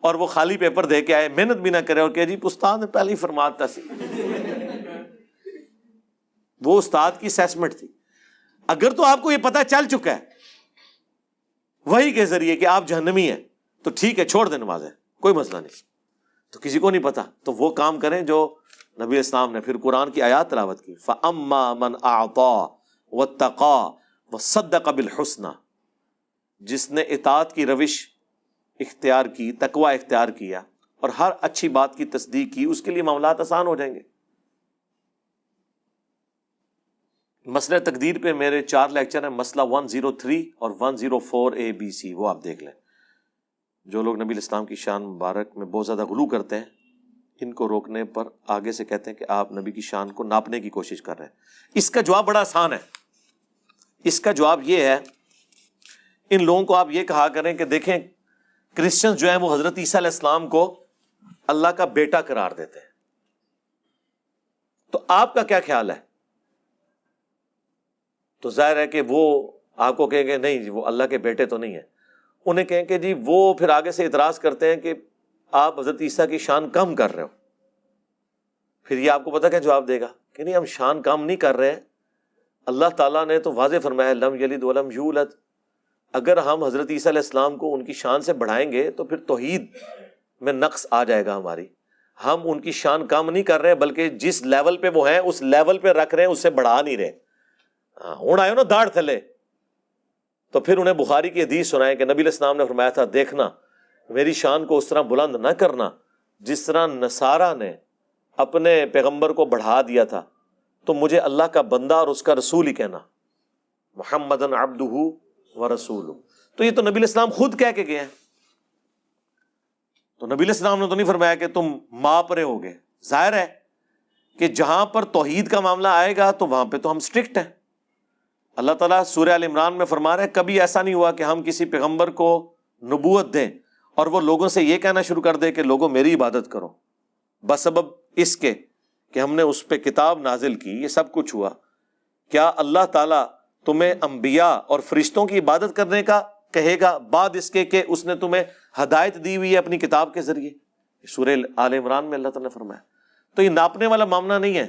[SPEAKER 1] اور وہ خالی پیپر دے کے آئے، محنت بھی نہ کرے اور کہ جی استاد نے پہلے ہی فرماتا سی۔ وہ استاد کی اسیسمنٹ تھی۔ اگر تو آپ کو یہ پتا چل چکا ہے، وہی کے ذریعے کہ آپ جہنمی ہیں، تو ٹھیک ہے، چھوڑ دیں نماز ہے، کوئی مسئلہ نہیں۔ تو کسی کو نہیں پتا تو وہ کام کریں جو نبی اسلام نے پھر قرآن کی آیات تلاوت کی۔ فما من آتا و تقا و صد قبل حسن جس نے اطاعت کی روش اختیار کی تقوا اختیار کیا اور ہر اچھی بات کی تصدیق کی، اس کے لیے معاملات آسان ہو جائیں گے۔ مسئلہ تقدیر پہ میرے چار لیکچر ہیں، مسئلہ ون زیرو تھری اور one zero four A B C وہ آپ دیکھ لیں۔ جو لوگ نبی الاسلام کی شان مبارک میں بہت زیادہ غلو کرتے ہیں، ان کو روکنے پر آگے سے کہتے ہیں کہ آپ نبی کی شان کو ناپنے کی کوشش کر رہے ہیں۔ اس کا جواب بڑا آسان ہے۔ اس کا جواب یہ ہے، ان لوگوں کو آپ یہ کہا کریں کہ دیکھیں کرسچن جو ہیں وہ حضرت عیسیٰ علیہ السلام کو اللہ کا بیٹا قرار دیتے ہیں۔ تو آپ کا کیا خیال ہے؟ تو ظاہر ہے کہ وہ آپ کو کہیں گے نہیں جی وہ اللہ کے بیٹے تو نہیں ہے انہیں کہیں کہ جی وہ پھر آگے سے اعتراض کرتے ہیں کہ آپ حضرت عیسیٰ کی شان کم کر رہے ہو۔ پھر یہ آپ کو پتا کیا جواب دے گا؟ کہ نہیں، ہم شان کم نہیں کر رہے ہیں۔ اللہ تعالیٰ نے تو واضح فرمایا، لم یلد ولم یولد۔ اگر ہم حضرت عیسیٰ علیہ السلام کو ان کی شان سے بڑھائیں گے تو پھر توحید میں نقص آ جائے گا ہماری۔ ہم ان کی شان کم نہیں کر رہے بلکہ جس لیول پہ وہ ہیں، اس لیول پہ رکھ رہے ہیں، اس سے بڑھا نہیں رہے۔ ہاں ہوں، آئے نا داڑھ تھلے۔ تو پھر انہیں بخاری کی حدیث سنائے کہ نبی الاسلام نے فرمایا تھا، دیکھنا، میری شان کو اس طرح بلند نہ کرنا جس طرح نصارہ نے اپنے پیغمبر کو بڑھا دیا تھا۔ تو مجھے اللہ کا بندہ اور اس کا رسول ہی کہنا۔ محمد ابد و رسول تو یہ تو نبی الاسلام خود کہہ کے گئے ہیں۔ تو نبی الاسلام نے تو نہیں فرمایا کہ تم ماپ رہے ہوگے ظاہر ہے کہ جہاں پر توحید کا معاملہ آئے گا تو وہاں پہ تو ہم اسٹرکٹ ہیں۔ اللہ تعالیٰ سورہ عال عمران میں فرما رہے کبھی ایسا نہیں ہوا کہ ہم کسی پیغمبر کو نبوت دیں اور وہ لوگوں سے یہ کہنا شروع کر دے کہ لوگوں میری عبادت کرو۔ بس اس کے کہ ہم نے اس پہ کتاب نازل کی، یہ سب کچھ ہوا۔ کیا اللہ تعالیٰ تمہیں انبیاء اور فرشتوں کی عبادت کرنے کا کہے گا، بعد اس کے کہ اس نے تمہیں ہدایت دی ہوئی ہے اپنی کتاب کے ذریعے۔ سورہ عال عمران میں اللہ تعالیٰ نے فرمایا۔ تو یہ ناپنے والا معاملہ نہیں ہے۔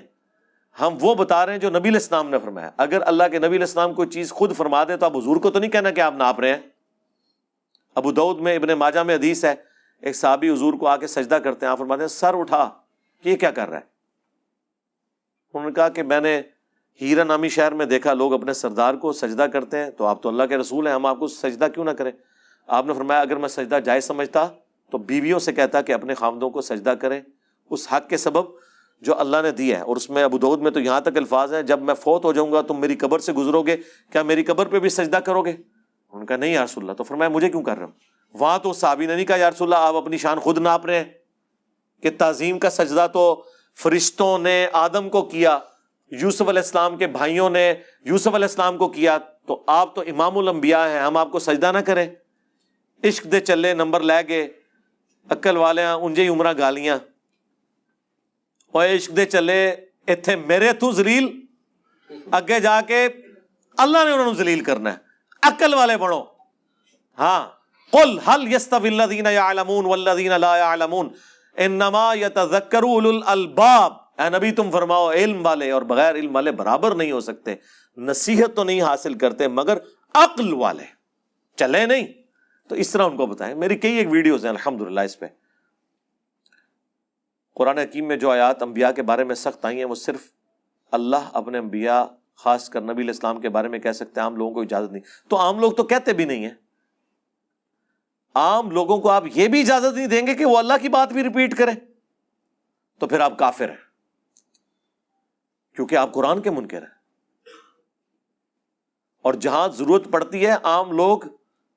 [SPEAKER 1] ہم وہ بتا رہے ہیں جو نبی الاسلام نے فرمایا۔ اگر اللہ کے نبی الاسلام کوئی چیز خود فرما دے تو آپ حضور کو تو نہیں کہنا کہ آپ ناپ رہے ہیں؟ ابو دعود میں، ابن ماجہ میں حدیث ہے، ایک صحابی حضور کو آ کے سجدہ کرتے ہیں، آپ فرماتے ہیں، سر اٹھا کہ یہ کیا کر رہا ہے؟ انہوں نے کہا کہ میں نے ہیرا نامی شہر میں دیکھا لوگ اپنے سردار کو سجدہ کرتے ہیں تو آپ تو اللہ کے رسول ہیں، ہم آپ کو سجدہ کیوں نہ کریں؟ آپ نے فرمایا، اگر میں سجدہ جائز سمجھتا تو بیویوں سے کہتا کہ اپنے خامدوں کو سجدہ کریں۔ اس حق کے سبب جو اللہ نے دیا ہے اور اس میں ابو میں تو یہاں تک الفاظ ہیں، جب میں فوت ہو جاؤں گا تم میری قبر سے گزرو گے، کیا میری قبر پہ بھی سجدہ کرو گے؟ ان کا نہیں یارس اللہ۔ تو فرمایا، مجھے کیوں کر رہا ہوں وہاں تو صحابی نے نہیں کہا یارس اللہ، آپ اپنی شان خود ناپ رہے ہیں۔ کہ تعظیم کا سجدہ تو فرشتوں نے آدم کو کیا۔ یوسف علیہ السلام کے بھائیوں نے یوسف علیہ السلام کو کیا تو آپ تو امام الانبیاء ہیں، ہم آپ کو سجدہ نہ کریں۔ عشق دے چلے، نمبر لے گئے۔ عقل والے انجے ہی عمرہ گالیاں۔ اور عشق دے چلے اتنے میرے تو زلیل اگے جا کے اللہ نے انہوں نے زلیل کرنا ہے۔ عقل والے بڑھو ہاں۔ قل، هل يستوي الذين يعلمون والذين لا يعلمون انما يتذكر اولو الالباب۔ اے نبی، تم فرماؤ، علم والے اور بغیر علم والے برابر نہیں ہو سکتے۔ نصیحت تو نہیں حاصل کرتے، مگر عقل والے۔ چلے نہیں؟ تو اس طرح ان کو بتائیں۔ میری کئی ایک ویڈیوز ہیں، الحمدللہ اس پہ۔ قرآن حکیم میں جو آیات انبیاء کے بارے میں سخت آئی ہیں، وہ صرف اللہ اپنے انبیاء، خاص کر نبی الاسلام کے بارے میں کہہ سکتے ہیں، عام لوگوں کو اجازت نہیں۔ تو عام لوگ تو کہتے بھی نہیں ہیں۔ عام لوگوں کو آپ یہ بھی اجازت نہیں دیں گے کہ وہ اللہ کی بات بھی ریپیٹ کریں۔ تو پھر آپ کافر ہیں۔ کیونکہ آپ قرآن کے منکر ہیں۔ اور جہاں ضرورت پڑتی ہے، عام لوگ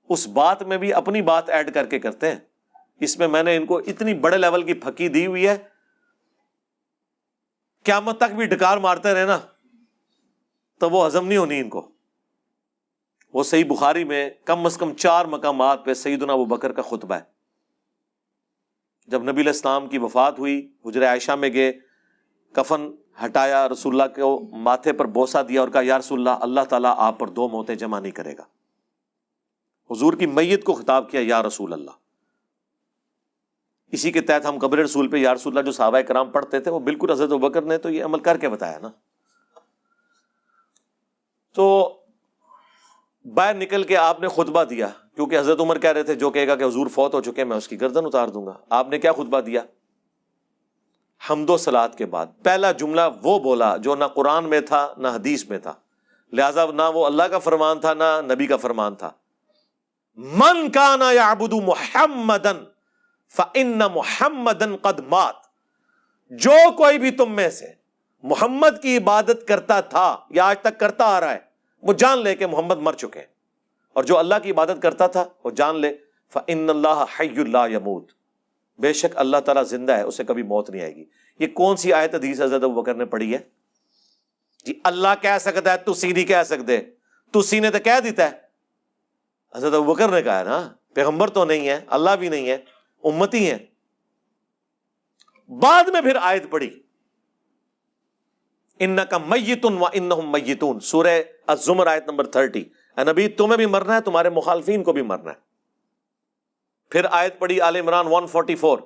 [SPEAKER 1] اس بات میں بھی اپنی بات ایڈ کر کے کرتے ہیں۔ اس میں میں نے ان کو اتنی بڑے لیول کی پھکی دی ہوئی ہے۔ قیامت تک بھی ڈکار مارتے رہے نا تو وہ ہزم نہیں ہونی ان کو۔ وہ صحیح بخاری میں کم از کم چار مقامات پہ سیدنا ابو بکر کا خطبہ ہے۔ جب نبی الاسلام کی وفات ہوئی حجر عائشہ میں گئے کفن ہٹایا، رسول اللہ کو ماتھے پر بوسا دیا اور کہا، یا رسول اللہ اللہ تعالیٰ آپ پر دو موتیں جمع نہیں کرے گا۔ حضور کی میت کو خطاب کیا، یا رسول اللہ۔ اسی کے تحت ہم قبر رسول پہ، یا رسول اللہ، جو صحابہ کرام پڑھتے تھے، وہ بالکل حضرت بکر نے تو یہ عمل کر کے بتایا نا۔ تو باہر نکل کے آپ نے خطبہ دیا، کیونکہ حضرت عمر کہہ رہے تھے، جو کہے گا کہ حضور فوت ہو چکے میں اس کی گردن اتار دوں گا۔ آپ نے کیا خطبہ دیا؟ حمد و سلاد کے بعد۔ پہلا جملہ وہ بولا جو نہ قرآن میں تھا، نہ حدیث میں تھا۔ لہذا نہ وہ اللہ کا فرمان تھا، نہ نبی کا فرمان تھا۔ من کا نا یا ابود محمد فن محمد جو کوئی بھی تم میں سے محمد کی عبادت کرتا تھا یا آج تک کرتا آ رہا ہے، وہ جان لے کہ محمد مر چکے ہیں۔ اور جو اللہ کی عبادت کرتا تھا، وہ جان لے۔ فن اللہ حی اللہ یمود بے شک اللہ تعالیٰ زندہ ہے، اسے کبھی موت نہیں آئے گی۔ یہ کون سی آیت حدیث حضرت ابو بکر نے پڑھی ہے؟ جی اللہ کہہ سکتا ہے تو سی نہیں کہہ سکتے۔ تو سی نے تو کہہ دیتا ہے۔ حضرت ابو بکر نے کہا ہے نا، پیغمبر تو نہیں ہے، اللہ بھی نہیں ہے، امتی ہے بعد میں پھر آیت پڑھی۔ ان کا میتون و ان میتون، سورہ الزمر آیت نمبر تھرٹی۔ نبی، تمہیں بھی مرنا ہے، تمہارے مخالفین کو بھی مرنا ہے۔ پھر آیت پڑھی عال عمران 144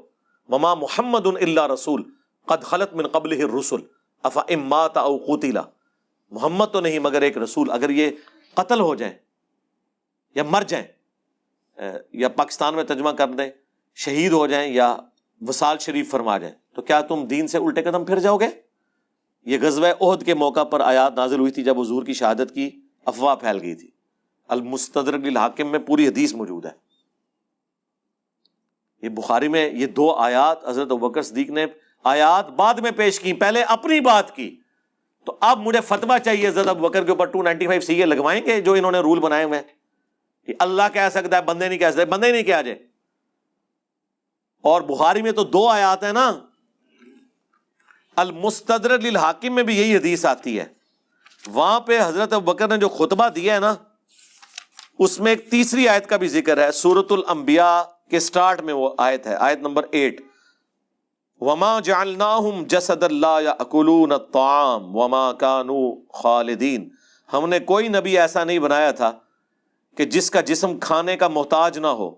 [SPEAKER 1] مما محمد اللہ رسول. قد خلط من قبل رسول افا امات او قوتیلا محمد تو نہیں، مگر ایک رسول. اگر یہ قتل ہو جائیں یا مر جائیں یا پاکستان میں ترجمہ کر دیں، شہید ہو جائیں یا وسال شریف فرما جائیں، تو کیا تم دین سے الٹے قدم پھر جاؤ گے؟ یہ غزوہ عہد کے موقع پر آیات نازل ہوئی تھی جب حضور کی شہادت کی افواہ پھیل گئی تھی۔ المستدرک الحاکم میں پوری حدیث موجود ہے۔ یہ بخاری میں یہ دو آیات حضرت بکر صدیق نے آیات بعد میں پیش کی، پہلے اپنی بات کی۔ تو اب مجھے فتوا چاہیے حضرت بکر کے اوپر ٹو نائنٹی فائیو سی لگوائیں گے جو انہوں نے رول بنائے ہوئے کہ اللہ کہہ سکتا ہے، بندے نہیں کہہ سکتے بندے نہیں کہا جائے۔ اور بخاری میں تو دو آیات ہیں نا۔ المستدر الحاکم میں بھی یہی حدیث آتی ہے۔ وہاں پہ حضرت بکر نے جو خطبہ دیا ہے نا، اس میں ایک تیسری آیت کا بھی ذکر ہے سورت الانبیاء۔ کے سٹارٹ میں وہ آیت ہے، آیت نمبر ایٹ۔ وما جعلناہم جسد اللہ یا اکلون الطعام وما کانو خالدین ہم نے کوئی نبی ایسا نہیں بنایا تھا کہ جس کا جسم کھانے کا محتاج نہ ہو،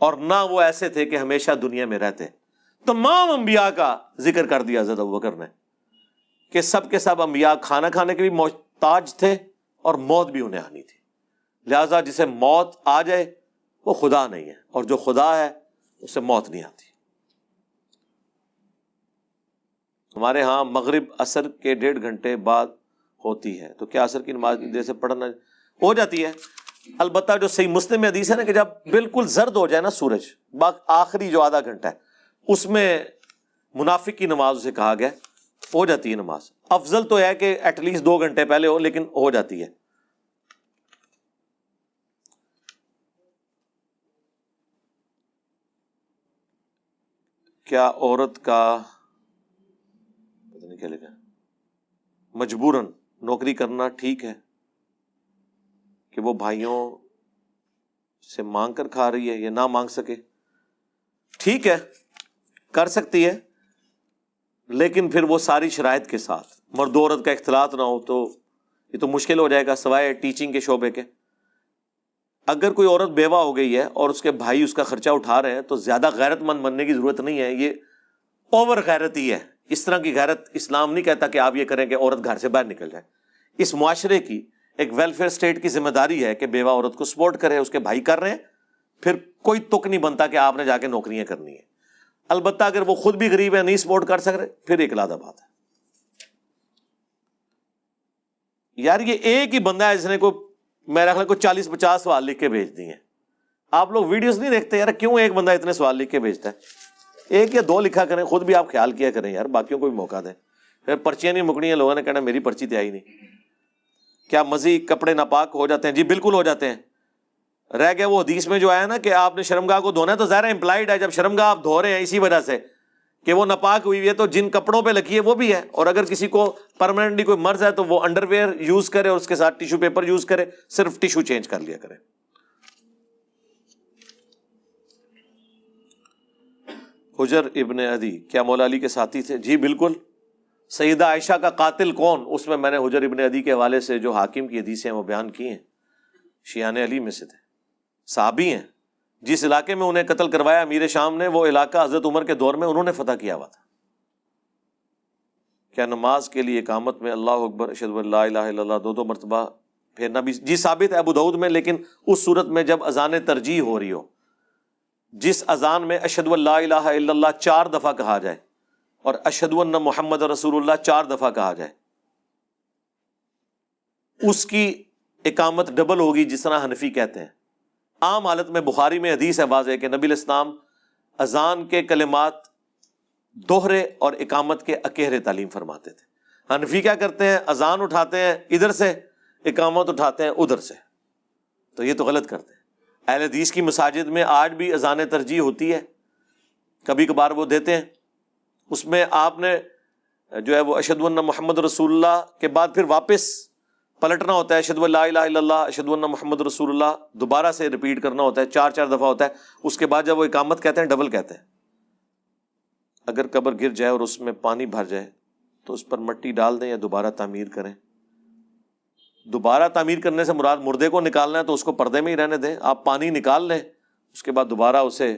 [SPEAKER 1] اور نہ وہ ایسے تھے کہ ہمیشہ دنیا میں رہتے۔ تمام انبیاء کا ذکر کر دیا حضرت بکر نے کہ سب کے سب انبیاء کھانا کھانے کے بھی محتاج تھے اور موت بھی انہیں آنی تھی۔ لہذا جسے موت آ جائے وہ خدا نہیں ہے اور جو خدا ہے، اسے موت نہیں آتی۔ ہمارے ہاں مغرب اثر کے ڈیڑھ گھنٹے بعد ہوتی ہے۔ تو کیا اثر کی نماز دیر سے پڑھنا ہو جاتی ہے؟ البتہ جو صحیح مسلم میں حدیث ہے نا کہ جب بالکل زرد ہو جائے نا سورج آخری جو آدھا گھنٹہ ہے، اس میں منافق کی نماز اسے کہا گیا، ہو جاتی ہے نماز۔ افضل تو ہے کہ ایٹ لیسٹ دو گھنٹے پہلے ہو، لیکن ہو جاتی ہے۔ کیا عورت کا پتہ نہیں کیا لکھا مجبوراً نوکری کرنا ٹھیک ہے کہ وہ بھائیوں سے مانگ کر کھا رہی ہے یا نہ مانگ سکے۔ ٹھیک ہے، کر سکتی ہے، لیکن پھر وہ ساری شرائط کے ساتھ۔ مرد عورت کا اختلاط نہ ہو تو یہ تو مشکل ہو جائے گا، سوائے ٹیچنگ کے شعبے کے۔ اگر کوئی عورت بیوہ ہو گئی ہے اور اس کے بھائی اس کا خرچہ اٹھا رہے ہیں تو زیادہ غیرت مند بننے کی ضرورت نہیں ہے، یہ اوور غیرت ہی ہے۔ اس طرح کی غیرت اسلام نہیں کہتا کہ آپ یہ کریں کہ عورت گھر سے باہر نکل جائے۔ اس معاشرے کی ایک ویلفیئر اسٹیٹ کی ذمہ داری ہے کہ بیوہ عورت کو سپورٹ کرے، اس کے بھائی کر رہے ہیں۔ پھر کوئی تک نہیں بنتا کہ آپ نے جا کے نوکریاں کرنی ہے البتہ اگر وہ خود بھی غریب ہے، نہیں سپورٹ کر سک رہے پھر ایک لادہ بات ہے۔ یار، یہ ایک ہی بندہ ہے جس نے کوئی میرا خیال کو چالیس پچاس سوال لکھ کے بھیج دیے آپ لوگ ویڈیوز نہیں دیکھتے یار، کیوں ایک بندہ اتنے سوال لکھ کے بھیجتا ہے؟ ایک یا دو لکھا کریں، خود بھی آپ خیال کیا کریں یار، باقیوں کو بھی موقع دیں۔ پھر پرچیاں نہیں مکڑی لوگوں نے کہنا میری پرچی تھی آئی نہیں۔ کیا مزید کپڑے ناپاک ہو جاتے ہیں؟ جی بالکل ہو جاتے ہیں۔ رہ گیا وہ حدیث میں جو آیا نا کہ آپ نے شرمگاہ کو دھونا ہے تو ظاہر امپلائڈ ہے، جب شرمگاہ آپ دھو رہے ہیں اسی وجہ سے کہ وہ ناپاک ہوئی ہے تو جن کپڑوں پہ لگی ہے وہ بھی ہے۔ اور اگر کسی کو پرماننٹلی کوئی مرض ہے تو وہ انڈر ویئر یوز کرے اور اس کے ساتھ ٹیشو پیپر یوز کرے، صرف ٹیشو چینج کر لیا کرے۔ حجر ابن ادی کیا مولا علی کے ساتھی تھے؟ جی بالکل۔ سیدہ عائشہ کا قاتل کون؟ اس میں میں نے حجر ابن ادی کے حوالے سے جو حاکم کی حدیثیں وہ بیان کی ہیں۔ شیان علی میں سے تھے۔ صحابی ہیں۔ جس علاقے میں انہیں قتل کروایا، امیر شام نے، وہ علاقہ حضرت عمر کے دور میں انہوں نے فتح کیا ہوا تھا۔ کیا نماز کے لیے اقامت میں اللہ اکبر اشد اللہ الہ الا اللہ، دو دو مرتبہ پھیرنا بھی جی ثابت ہے ابو دعود میں، لیکن اس صورت میں جب اذان ترجیح ہو رہی ہو، جس اذان میں اشد اللہ الہ الا اللہ چار دفعہ کہا جائے اور اشد اللہ محمد رسول اللہ چار دفعہ کہا جائے، اس کی اقامت ڈبل ہوگی جس طرح حنفی کہتے ہیں۔ عام حالت میں بخاری میں حدیث ہے واضح کہ نبی الاسلام اذان کے کلمات دوہرے اور اقامت کے اکہرے تعلیم فرماتے تھے۔ حنفی کیا کرتے ہیں؟ اذان اٹھاتے ہیں ادھر سے، اقامت اٹھاتے ہیں ادھر سے۔ تو یہ تو غلط کرتے ہیں۔ اہل حدیث کی مساجد میں آج بھی اذان ترجیح ہوتی ہے۔ کبھی کبھار وہ دیتے ہیں۔ اس میں آپ نے جو ہے وہ اشد اللہ محمد رسول اللہ کے بعد پھر واپس پلٹنا ہوتا ہے۔ اشد اللہ الہ الا اللہ اشد اللہ محمد رسول اللہ۔ دوبارہ سے ریپیٹ کرنا ہوتا ہے، چار چار دفعہ ہوتا ہے۔ اس کے بعد جب وہ اقامت کہتے ہیں ڈبل کہتے ہیں۔ اگر قبر گر جائے اور اس میں پانی بھر جائے، تو اس پر مٹی ڈال دیں یا دوبارہ تعمیر کریں۔ دوبارہ تعمیر کرنے سے مراد مردے کو نکالنا ہے تو اس کو پردے میں ہی رہنے دیں۔ آپ پانی نکال لیں، اس کے بعد دوبارہ اسے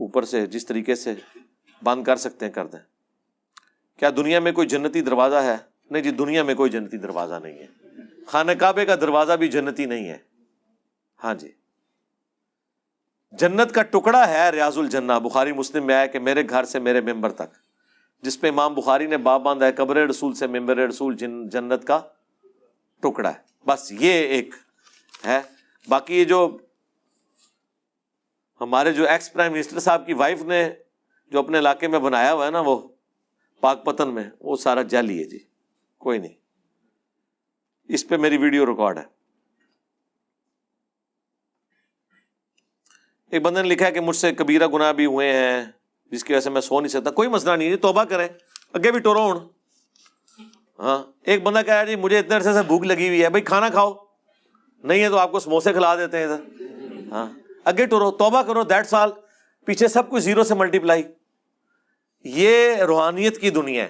[SPEAKER 1] اوپر سے جس طریقے سے بند کر سکتے ہیں، کر دیں۔ کیا دنیا میں کوئی جنتی دروازہ ہے؟ نہیں جی دنیا میں کوئی جنتی دروازہ نہیں ہے۔ خانہ کعبے کا دروازہ بھی جنتی نہیں ہے۔ ہاں جی۔ جنت کا ٹکڑا ہے ریاض الجنہ۔ بخاری مسلم میں آیا کہ میرے گھر سے میرے ممبر تک، جس پہ امام بخاری نے باب باندھا ہے، قبر رسول سے ممبر رسول جن جنت کا ٹکڑا ہے۔ بس یہ ایک ہے۔ باقی یہ جو ہمارے جو ایکس پرائم منسٹر صاحب کی وائف نے جو اپنے علاقے میں بنایا ہوا ہے نا، وہ پاک پتن میں، وہ سارا جعلی ہے جی کوئی نہیں۔ اس پہ میری ویڈیو ریکارڈ ہے۔ ایک بندے نے لکھا ہے کہ مجھ سے کبیرہ گناہ بھی ہوئے ہیں، جس کی وجہ سے میں سو نہیں سکتا۔ کوئی مسئلہ نہیں ہے توبہ کریں۔ اگے بھی ٹورو ہوں۔ ہاں ایک بندہ کہہ رہا جی مجھے اتنے عرصے سے بھوک لگی ہوئی ہے۔ بھائی، کھانا کھاؤ۔ نہیں ہے تو آپ کو سموسے کھلا دیتے ہیں۔ ادھر ہاں اگے ٹورو، توبہ کرو دیٹ سال۔ پیچھے سب کچھ زیرو سے ملٹی پلائی یہ روحانیت کی دنیا ہے۔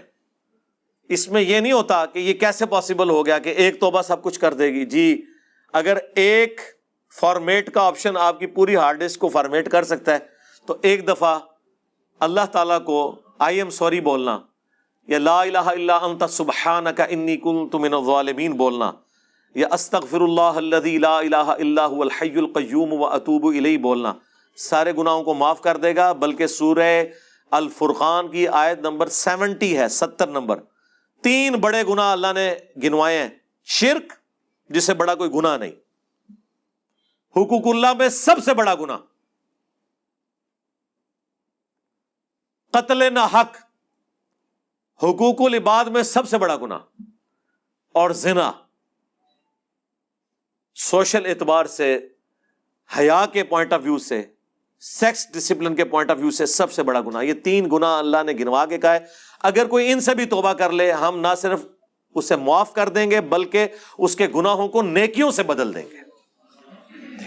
[SPEAKER 1] اس میں یہ نہیں ہوتا کہ یہ کیسے پاسبل ہو گیا کہ ایک توبہ سب کچھ کر دے گی۔ جی اگر ایک فارمیٹ کا آپشن آپ کی پوری ہارڈ ڈسک کو فارمیٹ کر سکتا ہے۔ تو ایک دفعہ اللہ تعالیٰ کو آئی ایم سوری بولنا، یا لا الہ الا انت سبحانک انی کنت من الظالمین بولنا، یا استغفر اللہ الذی لا الہ الا هو الحی القیوم و اتوب الیہ بولنا۔ سارے گناہوں کو معاف کر دے گا، بلکہ سورہ الفرقان کی آیت نمبر سیونٹی ہے، ستر نمبر۔ تین بڑے گناہ اللہ نے گنوائے ہیں۔ شرک جس سے بڑا کوئی گناہ نہیں۔ حقوق اللہ میں سب سے بڑا گناہ۔ قتل نہ حق حقوق العباد میں سب سے بڑا گنا اور زنا، سوشل اعتبار سے، حیا کے پوائنٹ آف ویو سے سیکس ڈسپلن کے پوائنٹ آف ویو سے سب سے بڑا گنا یہ تین گنا اللہ نے گنوا کے کہا ہے۔ اگر کوئی ان سے بھی توبہ کر لے، ہم نہ صرف اسے معاف کر دیں گے، بلکہ اس کے گناہوں کو نیکیوں سے بدل دیں گے۔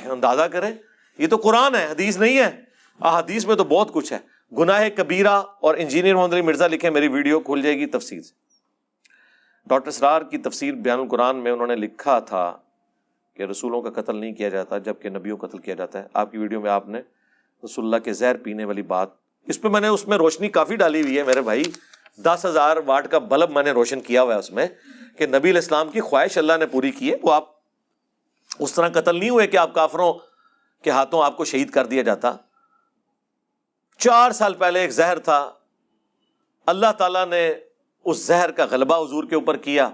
[SPEAKER 1] اندازہ کریں، یہ تو قرآن ہے، حدیث نہیں ہے۔ حدیث میں تو بہت کچھ ہے۔ گناہ کبیرہ اور انجینئر محمد علی مرزا لکھے، میری ویڈیو کھل جائے گی تفصیل سے۔ ڈاکٹر سرار کی تفسیر بیان القرآن میں انہوں نے لکھا تھا کہ رسولوں کا قتل نہیں کیا جاتا، جبکہ نبیوں کا قتل کیا جاتا ہے۔ آپ کی ویڈیو میں آپ نے رسول اللہ کے زہر پینے والی بات، اس پہ میں نے اس میں روشنی کافی ڈالی ہوئی ہے میرے بھائی۔ دس ہزار واٹ کا بلب میں نے روشن کیا ہوا ہے اس میں کہ نبی الاسلام کی خواہش اللہ نے پوری کی ہے، وہ آپ اس طرح قتل نہیں ہوئے کہ آپ کافروں کے ہاتھوں آپ کو شہید کر دیا جاتا۔ چار سال پہلے ایک زہر تھا۔ اللہ تعالیٰ نے اس زہر کا غلبہ حضور کے اوپر کیا۔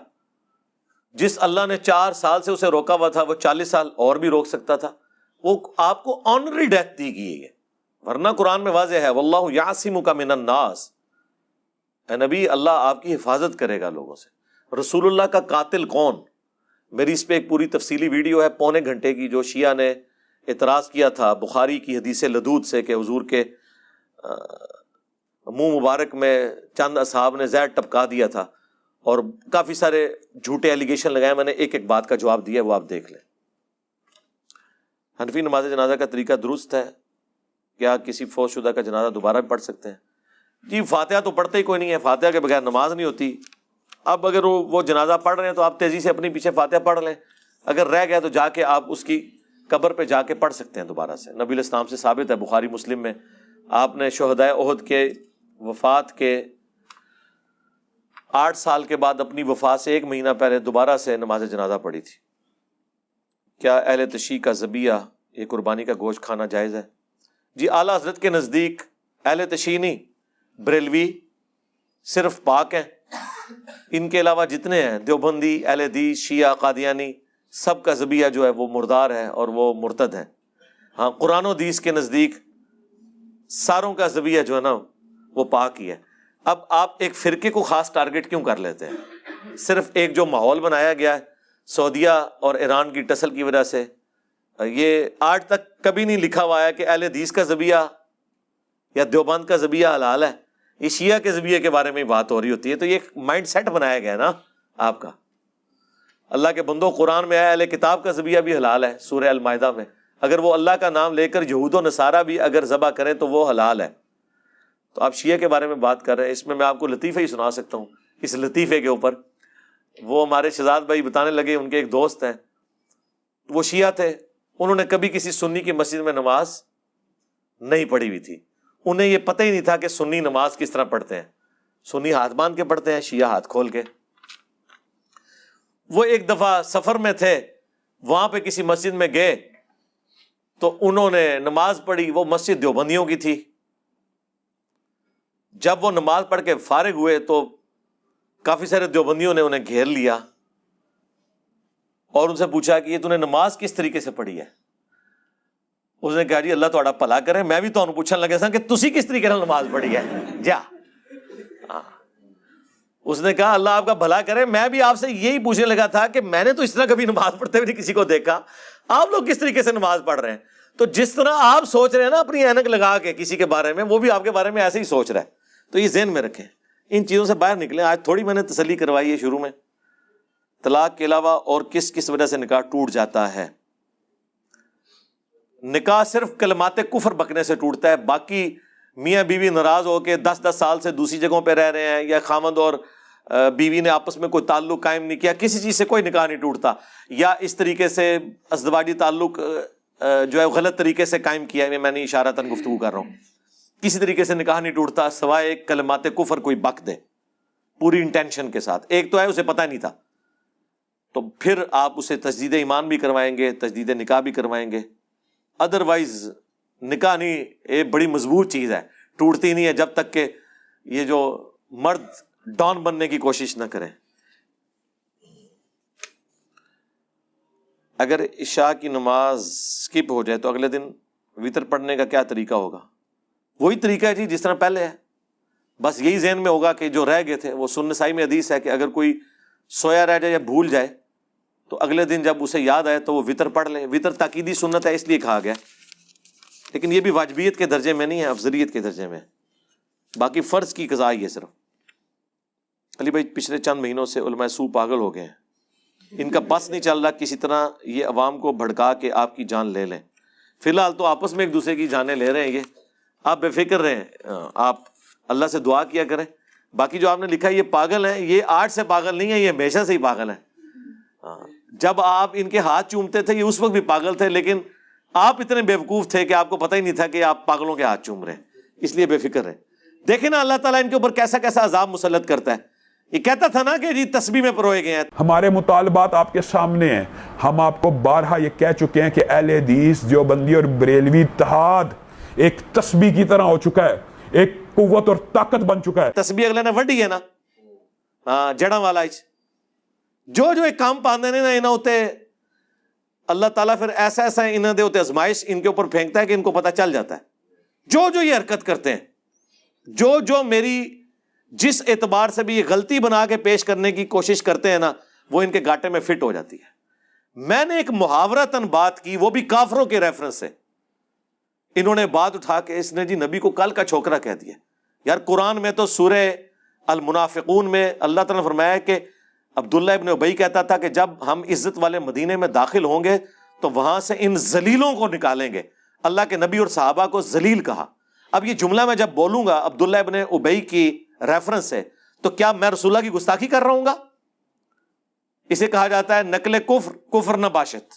[SPEAKER 1] جس اللہ نے چار سال سے اسے روکا ہوا تھا، وہ چالیس سال اور بھی روک سکتا تھا۔ وہ آپ کو آنری ڈیتھ دی گئی ہے۔ ورنہ قرآن میں واضح ہے، واللہ یاسم کا من الناس۔ اے نبی، اللہ آپ کی حفاظت کرے گا لوگوں سے۔ رسول اللہ کا قاتل کون؟ میری اس پہ ایک پوری تفصیلی ویڈیو ہے پونے گھنٹے کی جو شیعہ نے اعتراض کیا تھا بخاری کی حدیث لدود سے کہ حضور کے منہ مبارک میں چند اصحاب نے زیر ٹپکا دیا تھا اور کافی سارے جھوٹے ایلیگیشن لگائے میں نے ایک ایک بات کا جواب دیا وہ آپ دیکھ لیں۔ حنفی نماز جنازہ کا طریقہ درست ہے؟ کیا کسی فوج شدہ کا جنازہ دوبارہ بھی پڑھ سکتے ہیں؟ جی فاتحہ تو پڑھتے ہی کوئی نہیں ہے۔ فاتحہ کے بغیر نماز نہیں ہوتی۔ اب اگر وہ جنازہ پڑھ رہے ہیں تو آپ تیزی سے اپنی پیچھے فاتحہ پڑھ لیں۔ اگر رہ گیا تو جا کے آپ اس کی قبر پہ جا کے پڑھ سکتے ہیں دوبارہ سے۔ نبی الاسلام سے ثابت ہے، بخاری مسلم میں آپ نے شہدائے عہد کے وفات کے آٹھ سال کے بعد اپنی وفات سے ایک مہینہ پہلے دوبارہ سے نماز جنازہ پڑھی تھی۔ کیا اہل تشیح کا ذبیہ یہ قربانی کا گوشت کھانا جائز ہے؟ جی اعلیٰ حضرت کے نزدیک اہل تشینی بریلوی صرف پاک ہیں۔ ان کے علاوہ جتنے ہیں، دیوبندی، اہل حدیث، شیعہ، قادیانی، سب کا ذبیہ جو ہے وہ مردار ہے اور وہ مرتد ہے ہاں قرآن و حدیث کے نزدیک ساروں کا ذبیہ جو ہے نا، وہ پاک ہی ہے۔ اب آپ ایک فرقے کو خاص ٹارگٹ کیوں کر لیتے ہیں؟ صرف ایک جو ماحول بنایا گیا ہے، سعودیہ اور ایران کی ٹسل کی وجہ سے، یہ آج تک کبھی نہیں لکھا ہوا ہے کہ اہل حدیث کا ذبیہ یا دیوبند کا ذبیہ حلال ہے۔ یہ شیعہ کے ذبیہ کے بارے میں بات ہو رہی ہوتی ہے، تو یہ ایک مائنڈ سیٹ بنایا گیا نا آپ کا۔ اللہ کے بندوں، قرآن میں آیا، اہل کتاب کا ذبیہ بھی حلال ہے، سورہ المائدہ میں۔ اگر وہ اللہ کا نام لے کر یہود و نصارہ بھی اگر ذبح کریں تو وہ حلال ہے۔ تو آپ شیعہ کے بارے میں بات کر رہے ہیں، اس میں میں آپ کو لطیفہ ہی سنا سکتا ہوں، اس لطیفے کے اوپر۔ وہ ہمارے شہزاد بھائی بتانے لگے، ان کے ایک دوست ہیں۔ وہ شیعہ تھے، انہوں نے کبھی کسی سنی کی مسجد میں نماز نہیں پڑھی ہوئی تھی۔ انہیں یہ پتہ ہی نہیں تھا کہ سنی نماز کس طرح پڑھتے ہیں۔ سنی ہاتھ باندھ کے پڑھتے ہیں، شیعہ ہاتھ کھول کے۔ وہ ایک دفعہ سفر میں تھے، وہاں پہ کسی مسجد میں گئے۔ تو انہوں نے نماز پڑھی، وہ مسجد دیوبندیوں کی تھی۔ جب وہ نماز پڑھ کے فارغ ہوئے تو کافی سارے دیوبندیوں نے انہیں گھیر لیا اور ان سے پوچھا کہ یہ تھی نماز کس طریقے سے پڑھی ہے؟ اس نے کہا جی اللہ تھوڑا پلا کرے، میں بھی تو پوچھنے لگے سا کہ تسی کس طریقے سے نماز پڑھی ہے؟ جا۔ ہاں۔ اس نے کہا اللہ آپ کا بھلا کرے، میں بھی آپ سے یہی پوچھنے لگا تھا کہ میں نے تو اس طرح کبھی نماز پڑھتے ہوئے کسی کو دیکھا۔ آپ لوگ کس طریقے سے نماز پڑھ رہے ہیں؟ تو جس طرح آپ سوچ رہے ہیں نا اپنی اینک لگا کے کسی کے بارے میں، وہ بھی آپ کے بارے میں ایسے ہی سوچ رہا ہے۔ تو یہ ذہن میں رکھیں۔ ان چیزوں سے باہر نکلے آج تھوڑی میں نے تسلی کروائی ہے شروع میں۔ طلاق کے علاوہ اور کس کس وجہ سے نکاح ٹوٹ جاتا ہے؟ نکاح صرف کلمات کفر بکنے سے ٹوٹتا ہے، باقی میاں بیوی ناراض ہو کے دس دس سال سے دوسری جگہوں پہ رہ رہے ہیں یا خامند اور بیوی نے آپس میں کوئی تعلق قائم نہیں کیا، کسی چیز سے کوئی نکاح نہیں ٹوٹتا۔ یا اس طریقے سے ازدواجی تعلق جو ہے، غلط طریقے سے قائم کیا ہے میں نے اشارہ تن گفتگو کر رہا ہوں۔ کسی طریقے سے نکاح نہیں ٹوٹتا، سوائے کلمات کفر کوئی بک دے، پوری انٹینشن کے ساتھ۔ ایک تو ہے، اسے پتہ نہیں تھا۔ تو پھر آپ اسے تجدید ایمان بھی کروائیں گے، تجدید نکاح بھی کروائیں گے۔ ادر وائز نکاح نہیں ایک بڑی مضبوط چیز ہے۔ ٹوٹتی نہیں ہے جب تک کہ یہ جو مرد ڈان بننے کی کوشش نہ کرے۔ اگر عشاء کی نماز اسکپ ہو جائے تو اگلے دن وطر پڑھنے کا کیا طریقہ ہوگا؟ وہی طریقہ ہے جی جس طرح پہلے ہے۔ بس یہی ذہن میں ہوگا کہ جو رہ گئے تھے، وہ سن سائی میں حدیث ہے کہ اگر کوئی سویا رہ جائے یا بھول جائے تو اگلے دن جب اسے یاد آئے تو وہ وطر پڑھ لے۔ وطر تاکیدی سنت ہے، اس لیے کہا گیا۔ لیکن یہ بھی واجبیت کے درجے میں نہیں ہے، افضلیت کے درجے میں۔ باقی فرض کی قضا ہی ہے صرف۔ علی بھائی، پچھلے چند مہینوں سے علماء سو پاگل ہو گئے ہیں۔ ان کا بس نہیں چل رہا کسی طرح یہ عوام کو بھڑکا کے آپ کی جان لے لیں۔ فی الحال تو آپس میں ایک دوسرے کی جانیں لے رہے ہیں۔ یہ آپ بے فکر رہے آپ اللہ سے دعا کیا کریں۔ باقی جو آپ نے لکھا یہ پاگل ہے یہ آرٹ سے پاگل نہیں ہے یہ ہمیشہ سے ہی پاگل ہے جب آپ ان کے ہاتھ چومتے تھے یہ اس وقت بھی پاگل تھے لیکن آپ اتنے بے وقوف تھے کہ آپ کو پتہ ہی نہیں تھا کہ آپ پاگلوں کے ہاتھ چوم رہے اس لیے بے فکر ہے دیکھیں نا اللہ تعالیٰ ان کے اوپر کیسا کیسا عذاب مسلط کرتا ہے۔ یہ کہتا تھا نا کہ جی تسبیح میں پروئے گئے ہیں۔
[SPEAKER 6] ہمارے مطالبات آپ کے سامنے ہیں۔ ہم آپ کو بارہا یہ کہہ چکے ہیں کہ اہل حدیث جو بندی اور بریلوی اتحاد ایک تسبیح کی طرح ہو چکا ہے ایک قوت اور طاقت بن چکا ہے۔
[SPEAKER 1] تسبیح اگلے نے وڈی ہے نا؟ ہاں جڑا والا جو جو ایک کام پاندے نے نا انہاں ہوتے اللہ تعالیٰ پھر ایسا ایسا انہاں دے ہوتے ازمائش ان کے اوپر پھینکتا ہے کہ ان کو پتہ چل جاتا ہے۔ جو جو یہ حرکت کرتے ہیں، جو جو میری جس اعتبار سے بھی یہ غلطی بنا کے پیش کرنے کی کوشش کرتے ہیں نا، وہ ان کے گاٹے میں فٹ ہو جاتی ہے۔ میں نے ایک محاورتن بات کی، وہ بھی کافروں کے ریفرنس سے۔ انہوں نے بات اٹھا کے اس نے جی نبی کو کل کا چھوکرا کہہ دیا۔ یار قرآن میں تو سورہ المنافقون میں اللہ تعالیٰ نے فرمایا کہ عبداللہ ابن ابئی کہتا تھا کہ جب ہم عزت والے مدینے میں داخل ہوں گے تو وہاں سے ان زلیلوں کو نکالیں گے۔ اللہ کے نبی اور صحابہ کو زلیل کہا۔ اب یہ جملہ میں جب بولوں گا عبداللہ ابن ابئی کی ریفرنس سے، تو کیا میں رسول کی گستاخی کر رہا ہوں گا؟ اسے کہا جاتا ہے نقل کفر کفر نہ باشت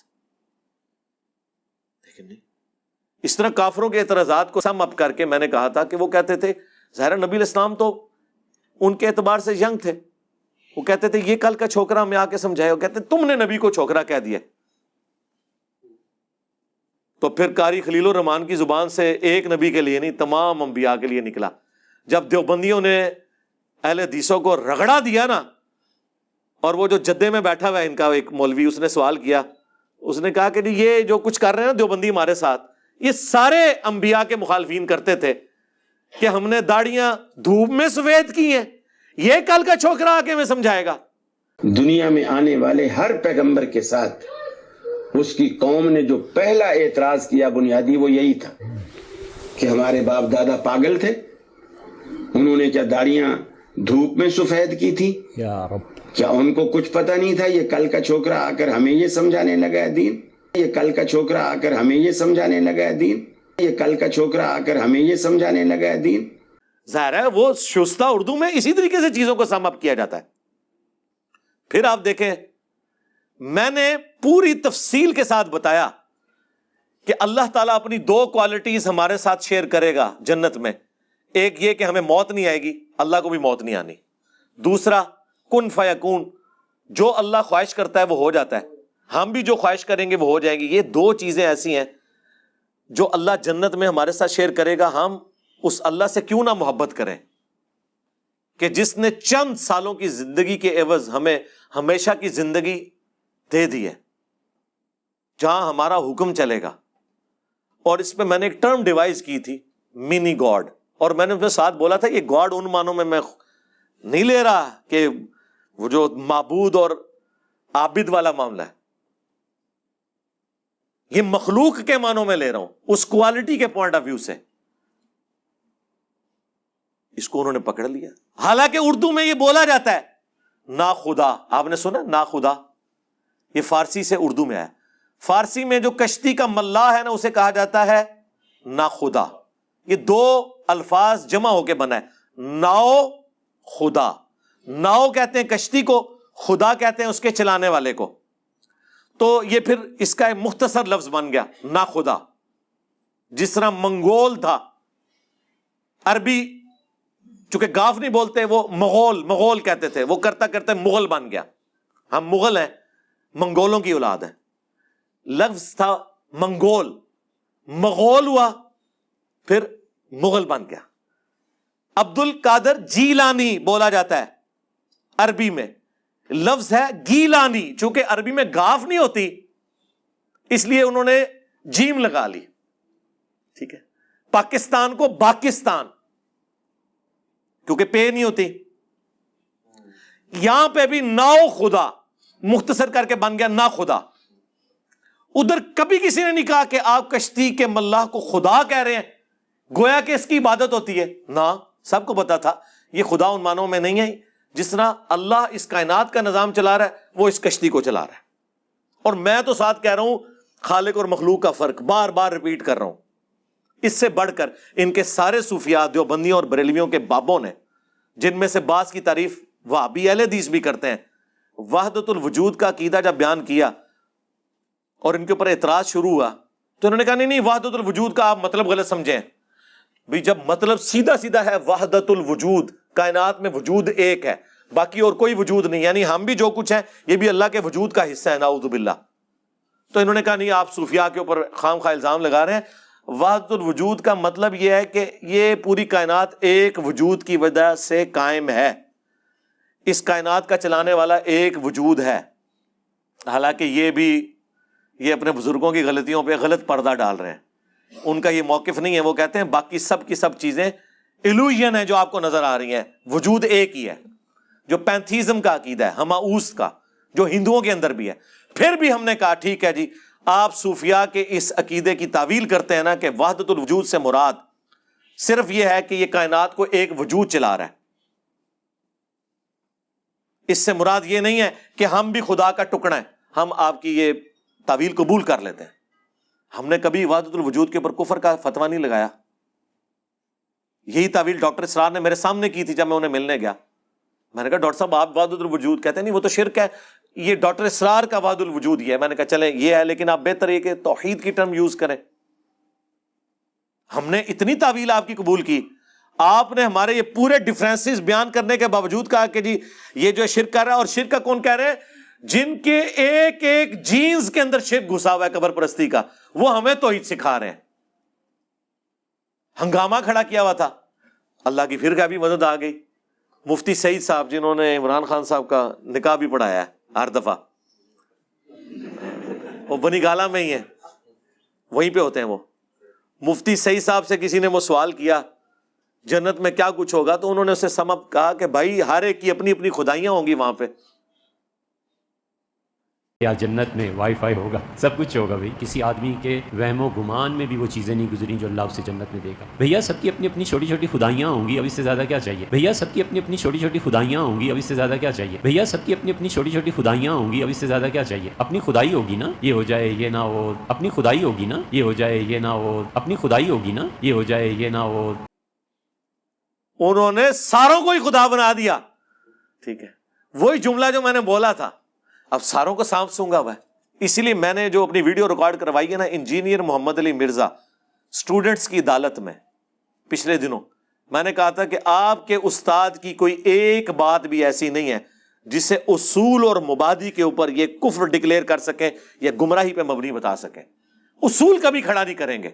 [SPEAKER 1] اس طرح کافروں کے اعتراضات کو سم اپ کر کے میں نے کہا تھا کہ وہ کہتے تھے، ظاہر نبی الاسلام تو ان کے اعتبار سے ینگ تھے۔ وہ کہتے تھے، یہ کل کا چھوکرا میں آ کے سمجھائے۔ وہ کہتے، تم نے نبی کو چھوکرا کہہ دیا۔ تو پھر کاری خلیل الرحمان کی زبان سے ایک نبی کے لیے نہیں، تمام انبیاء کے لیے نکلا۔ جب دیوبندیوں نے اہل حدیثوں کو رگڑا دیا نا، اور وہ جو جدے میں بیٹھا ہوا ہے، ان کا ایک مولوی، اس نے سوال کیا۔ اس نے کہا کہ جی، یہ جو کچھ کر رہے ہیں نا دیوبندی ہمارے ساتھ، یہ سارے انبیاء کے مخالفین کرتے تھے کہ ہم نے داڑیاں دھوپ میں سفید کی ہیں۔ یہ کل کا چھوکرا آ کے میں سمجھائے گا۔
[SPEAKER 11] دنیا میں آنے والے ہر پیغمبر کے ساتھ اس کی قوم نے جو پہلا اعتراض کیا بنیادی وہ یہی تھا کہ ہمارے باپ دادا پاگل تھے۔ انہوں نے کیا داڑیاں دھوپ میں سفید کی تھی کیا ان کو کچھ پتہ نہیں تھا یہ کل کا چھوکرا آ کر ہمیں یہ سمجھانے لگا ہے دین؟ یہ کل کا چھوکرا آ کر ہمیں یہ سمجھانے لگا ہے دین؟ یہ کل کا چھوکرا آ کر ہمیں یہ سمجھانے لگا ہے دین؟
[SPEAKER 1] ظاہر ہے وہ شستہ اردو میں اسی طریقے سے چیزوں کو سم اپ کیا جاتا ہے۔ پھر آپ دیکھیں، میں نے پوری تفصیل کے ساتھ بتایا کہ اللہ تعالیٰ اپنی دو کوالٹیز ہمارے ساتھ شیئر کرے گا جنت میں۔ ایک یہ کہ ہمیں موت نہیں آئے گی، اللہ کو بھی موت نہیں آنی۔ دوسرا، کن فیکون، جو اللہ خواہش کرتا ہے وہ ہو جاتا ہے۔ ہم بھی جو خواہش کریں گے وہ ہو جائیں گے یہ دو چیزیں ایسی ہیں جو اللہ جنت میں ہمارے ساتھ شیئر کرے گا۔ ہم اس اللہ سے کیوں نہ محبت کریں کہ جس نے چند سالوں کی زندگی کے عوض ہمیں ہمیشہ کی زندگی دے دی ہے، جہاں ہمارا حکم چلے گا۔ اور اس پہ میں نے ایک ٹرم ڈیوائز کی تھی منی گاڈ اور میں نے اپنے ساتھ بولا تھا، یہ گاڈ ان مانوں میں میں نہیں لے رہا کہ وہ جو معبود اور عابد والا معاملہ ہے۔ یہ مخلوق کے معنوں میں لے رہا ہوں، اس کوالٹی کے پوائنٹ آف ویو سے۔ اس کو انہوں نے پکڑ لیا۔ حالانکہ اردو میں یہ بولا جاتا ہے۔ نا خدا آپ نے سنا؟ نا خدا۔ یہ فارسی سے اردو میں ہے فارسی میں جو کشتی کا ملا ہے نا اسے کہا جاتا ہے نا خدا۔ یہ دو الفاظ جمع ہو کے بنا ہے۔ ناؤ خدا۔ ناؤ کہتے ہیں کشتی کو خدا کہتے ہیں اس کے چلانے والے کو۔ تو یہ پھر اس کا ایک مختصر لفظ بن گیا نا خدا۔ جس طرح منگول تھا۔ عربی چونکہ گاف نہیں بولتے، وہ مغول مغول کہتے تھے، وہ کرتا کرتے مغل بن گیا۔ ہم مغل ہیں، منگولوں کی اولاد ہے لفظ تھا منگول، مغول ہوا، پھر مغل بن گیا۔ عبد القادر جیلانی بولا جاتا ہے عربی میں۔ لفظ ہے گیلانی، چونکہ عربی میں گاف نہیں ہوتی، اس لیے انہوں نے جیم لگا لی۔ ٹھیک ہے۔ پاکستان کو باکستان۔ کیونکہ پے نہیں ہوتی۔ یہاں پہ بھی ناؤ خدا، مختصر کر کے بن گیا نا خدا۔ ادھر کبھی کسی نے نہیں کہا کہ آپ کشتی کے ملاح کو خدا کہہ رہے ہیں۔ گویا کہ اس کی عبادت ہوتی ہے۔ نہ، سب کو پتا تھا۔ یہ خدا ان مانوں میں نہیں ہے جس طرح اللہ اس کائنات کا نظام چلا رہا ہے، وہ اس کشتی کو چلا رہا ہے۔ اور میں تو ساتھ کہہ رہا ہوں، خالق اور مخلوق کا فرق بار بار ریپیٹ کر رہا ہوں۔ اس سے بڑھ کر ان کے سارے صوفیات دیوبندیوں اور بریلویوں کے بابوں نے، جن میں سے بعض کی تعریف وہابی اہل حدیث بھی کرتے ہیں وحدت الوجود کا عقیدہ جب بیان کیا اور ان کے اوپر اعتراض شروع ہوا، تو انہوں نے کہا، نہیں نہیں وحدت الوجود کا آپ مطلب غلط سمجھیں۔ بھی جب مطلب سیدھا سیدھا ہے وحدت الوجود، کائنات میں وجود ایک ہے، باقی اور کوئی وجود نہیں یعنی ہم بھی جو کچھ ہیں، یہ بھی اللہ کے وجود کا حصہ ہے ناؤد باللہ۔ تو انہوں نے کہا، نہیں، آپ صوفیاء کے اوپر خام خواہ الزام لگا رہے ہیں وحدت الوجود کا مطلب یہ ہے کہ یہ پوری کائنات ایک وجود کی وجہ سے قائم ہے۔ اس کائنات کا چلانے والا ایک وجود ہے۔ حالانکہ یہ بھی یہ اپنے بزرگوں کی غلطیوں پہ غلط پردہ ڈال رہے ہیں۔ ان کا یہ موقف نہیں ہے، وہ کہتے ہیں باقی سب کی سب چیزیں الوژن ہے جو آپ کو نظر آ رہی ہیں۔ وجود ایک ہی ہے۔ جو پینتھیزم کا عقیدہ ہے، ہماؤس کا، جو ہندوؤں کے اندر بھی ہے۔ پھر بھی ہم نے کہا، ٹھیک ہے جی آپ صوفیاء کے اس عقیدے کی تعویل کرتے ہیں نا کہ وحدت الوجود سے مراد صرف یہ ہے کہ یہ کائنات کو ایک وجود چلا رہا ہے۔ اس سے مراد یہ نہیں ہے کہ ہم بھی خدا کا ٹکڑا ہے ہم آپ کی یہ تعویل قبول کر لیتے ہیں۔ ہم نے کبھی وحدت الوجود کے اوپر کفر کا فتوا نہیں لگایا۔ یہی تعویل ڈاکٹر اسرار نے میرے سامنے کی تھی جب میں انہیں ملنے گیا۔ میں نے کہا، ڈاکٹر صاحب، آپ وحدت الوجود کہتے ہیں؟ نہیں، وہ تو شرک ہے۔ یہ ڈاکٹر اسرار کا وحد الوجود یہ ہے۔ میں نے کہا، چلیں، یہ ہے، لیکن آپ بہتر یہ کہ توحید کی ٹرم یوز کریں۔ ہم نے اتنی تعویل آپ کی قبول کی۔ آپ نے ہمارے یہ پورے ڈفرینس بیان کرنے کے باوجود کہا کہ جی یہ جو شرک کر رہا ہے، اور شرک کا کون کہہ رہے ہیں؟ جن کے ایک ایک جینز کے اندر شرک گھسا ہوا ہے قبر پرستی کا، وہ ہمیں توحید سکھا رہے ہیں۔ ہنگامہ کھڑا کیا ہوا تھا۔ اللہ کی پھر کا بھی مدد آ گئی۔ مفتی سعید صاحب، جنہوں نے عمران خان صاحب کا نکاح بھی پڑھایا ہے۔ ہر دفعہ۔ وہ بنی گالا میں ہی ہے وہیں پہ ہوتے ہیں وہ۔ مفتی صحیح صاحب سے کسی نے وہ سوال کیا، جنت میں کیا کچھ ہوگا؟ تو انہوں نے اسے سمپ کہا کہ بھائی ہر ایک کی اپنی اپنی خدائیاں ہوں گی وہاں پہ۔
[SPEAKER 12] یا جنت میں وائی فائی ہوگا؟ سب کچھ ہوگا بھائی۔ کسی آدمی کے وہم و گمان میں بھی وہ چیزیں نہیں گزری جو اللہ اسے جنت میں دے گا۔ بھیا، سب کی اپنی اپنی چھوٹی چھوٹی خدائیاں ہوں گی، اب اس سے زیادہ کیا چاہیے؟ بھیا، سب کی اپنی اپنی چھوٹی چھوٹی خدائیاں ہوں گی، اب اس سے زیادہ کیا چاہیے؟ بھیا، سب کی اپنی اپنی چھوٹی چھوٹی خدائیاں ہوں گی، اب اس سے زیادہ کیا چاہیے؟ اپنی خدائی ہوگی نا، یہ ہو جائے، یہ نہ ہو۔ اپنی خدائی ہوگی نا، یہ ہو جائے، یہ نہ ہو۔ اپنی خدائی ہوگی نا، یہ ہو جائے، یہ نہ ہو۔
[SPEAKER 1] انہوں نے ساروں کو ہی خدا بنا دیا۔ ٹھیک ہے۔ وہی جملہ جو میں نے بولا تھا اب ساروں کو سانپ سونگا ہوا ہے۔ اسی لیے میں نے جو اپنی ویڈیو ریکارڈ کروائی ہے نا انجینئر محمد علی مرزا اسٹوڈنٹس کی عدالت میں، پچھلے دنوں، میں نے کہا تھا کہ آپ کے استاد کی کوئی ایک بات بھی ایسی نہیں ہے جسے اصول اور مبادی کے اوپر یہ کفر ڈکلیئر کر سکیں یا گمراہی پہ مبنی بتا سکیں۔ اصول کبھی کھڑا نہیں کریں گے۔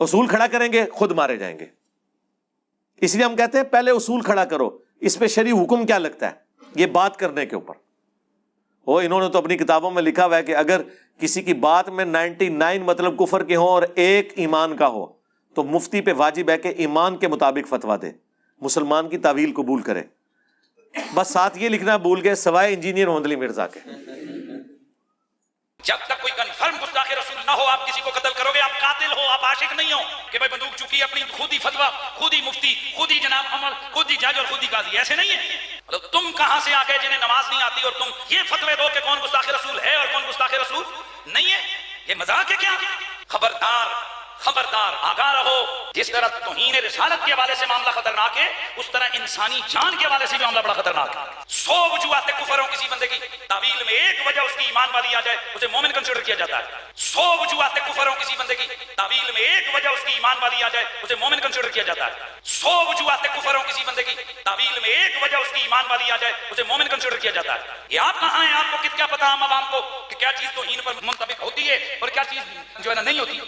[SPEAKER 1] اصول کھڑا کریں گے، خود مارے جائیں گے۔ اس لیے ہم کہتے ہیں پہلے اصول کھڑا کرو۔ اس پہ شریع حکم کیا لگتا ہے؟ یہ بات کرنے کے اوپر۔ وہ انہوں نے تو اپنی کتابوں میں لکھا ہوا ہے کہ اگر کسی کی بات میں نائنٹی نائن مطلب کفر کے ہوں اور ایک ایمان کا ہو، تو مفتی پہ واجب ہے کہ ایمان کے مطابق فتوا دے، مسلمان کی تعویل قبول کرے۔ بس ساتھ یہ لکھنا بھول گئے، سوائے انجینئر ہوندلی مرزا کے۔
[SPEAKER 13] جب تک کوئی کنفرم گستاخ رسول نہ ہو، آپ کسی کو قتل کرو گے، آپ عاشق نہیں ہوں کہ بھائی بندوق چکی اپنی خود ہی فتوا خود ہی مفتی خود ہی جناب عمر خود ہی جج اور خود ہی قاضی، ایسے نہیں ہے مطلب تم کہاں سے آ گئے جنہیں نماز نہیں آتی اور تم یہ فتوے دو کہ کون گستاخ رسول ہے اور کون گستاخ رسول نہیں ہے؟ یہ مذاق ہے کیا؟ خبردار۔ خبردار آگاہ رہو۔ جس طرح توہین رسالت کے حوالے سے معاملہ خطرناک ہے، اس طرح انسانی جان کے حوالے سے بھی معاملہ بڑا خطرناک ہے۔ سو وجوہات کفر ہوں کسی بندے کی تعویل میں ایک وجہ اس کی ایمان والی آ جائے، اسے مومن کنسیڈر کیا جاتا ہے۔ سو وجوہات کفر ہوں کسی بندے کی تعویل میں ایک وجہ اس کی ایمان والی آ جائے، اسے مومن کنسیڈر کیا جاتا ہے۔ سو وجوہات کفر ہوں کسی بندے کی تعویل میں ایک وجہ اس کی ایمان والی آ جائے، اسے مومن کنسیڈر کیا جاتا ہے۔ یہ آپ کہاں ہیں؟ آپ کو کت کیا پتا ہم عوام کو کہ کیا چیز توہین پر منطبق ہوتی ہے اور کیا چیز جو ہے نا نہیں ہوتی۔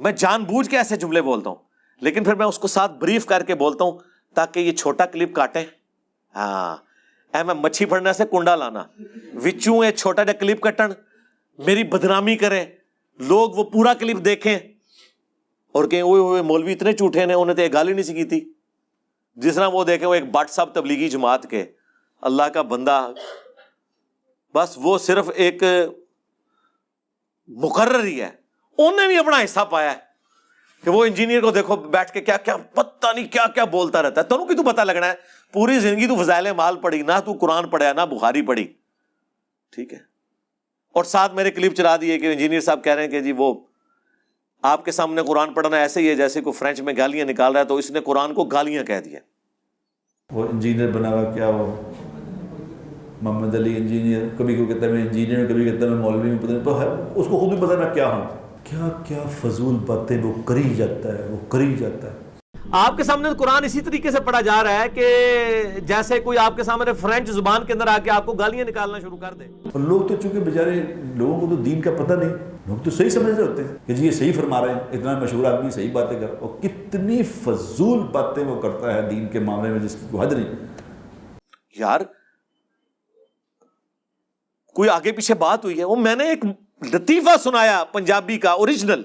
[SPEAKER 1] میں جان بوجھ کے ایسے جملے بولتا ہوں، لیکن پھر میں اس کو ساتھ بریف کر کے بولتا ہوں تاکہ یہ چھوٹا کلپ کاٹے ہاں۔ اے میں مچھی پھڑنے سے کنڈا لانا۔ وچوں یہ چھوٹا جا کلپ کٹن۔ میری بدنامی کریں۔ لوگ وہ پورا کلپ دیکھیں۔ اور کہیں ہوئے ہوئے مولوی اتنے جھوٹے نے انہیں تو ایک گالی نہیں سی کی تھی۔ جس طرح وہ دیکھیں وہ ایک بٹ صاحب تبلیغی جماعت کے۔ اللہ کا بندہ۔ بس وہ صرف ایک مقرر ہی ہے۔ انہیں بھی اپنا حصہ پایا ہے کہ وہ انجینئر کو دیکھو بیٹھ کے کیا کیا پتہ نہیں کیا کیا بولتا رہتا ہے۔ تنوں کی تو پتہ لگنا ہے؟ پوری زندگی تو فضائل مال پڑی نہ تو قرآن پڑھیا نہ بخاری پڑھی۔ ٹھیک ہے۔ اور ساتھ میرے کلپ چلا دیے کہ انجینئر صاحب کہہ رہے ہیں کہ جی وہ آپ کے سامنے قرآن پڑھنا ایسے ہی ہے جیسے کوئی فرینچ میں گالیاں نکال رہا ہے تو اس نے قرآن کو گالیاں کہہ دیا۔
[SPEAKER 14] وہ انجینئر بنا ہوا کیا وہ؟ محمد علی انجینئر، کبھی کوئی کہتا ہے میں انجینئر کبھی کہتا ہے میں مولوی میں پتہ نہیں، تو ہے، اس کو خود بھی پتہ میں کیا ہوں۔ کیا کیا فضول باتیں وہ کری جاتا ہے وہ کری جاتا ہے۔
[SPEAKER 1] آپ کے سامنے قرآن اسی طریقے سے پڑھا جا رہا ہے کہ جیسے کوئی آپ کے سامنے فرینچ زبان کے اندر آ کے آپ کو گالیاں نکالنا شروع کر دے۔
[SPEAKER 14] اور لوگ تو چونکہ بیچارے لوگوں کو تو دین کا پتہ نہیں لوگ تو صحیح سمجھ رہے ہوتے ہیں کہ جی یہ صحیح فرما رہے ہیں اتنا مشہور آدمی صحیح باتیں کر اور کتنی فضول باتیں وہ کرتا ہے دین کے معاملے میں جس کی کوئی حد نہیں۔
[SPEAKER 1] یار کوئی آگے پیچھے بات ہوئی ہے۔ وہ میں نے ایک لطیفہ سنایا پنجابی کا اوریجنل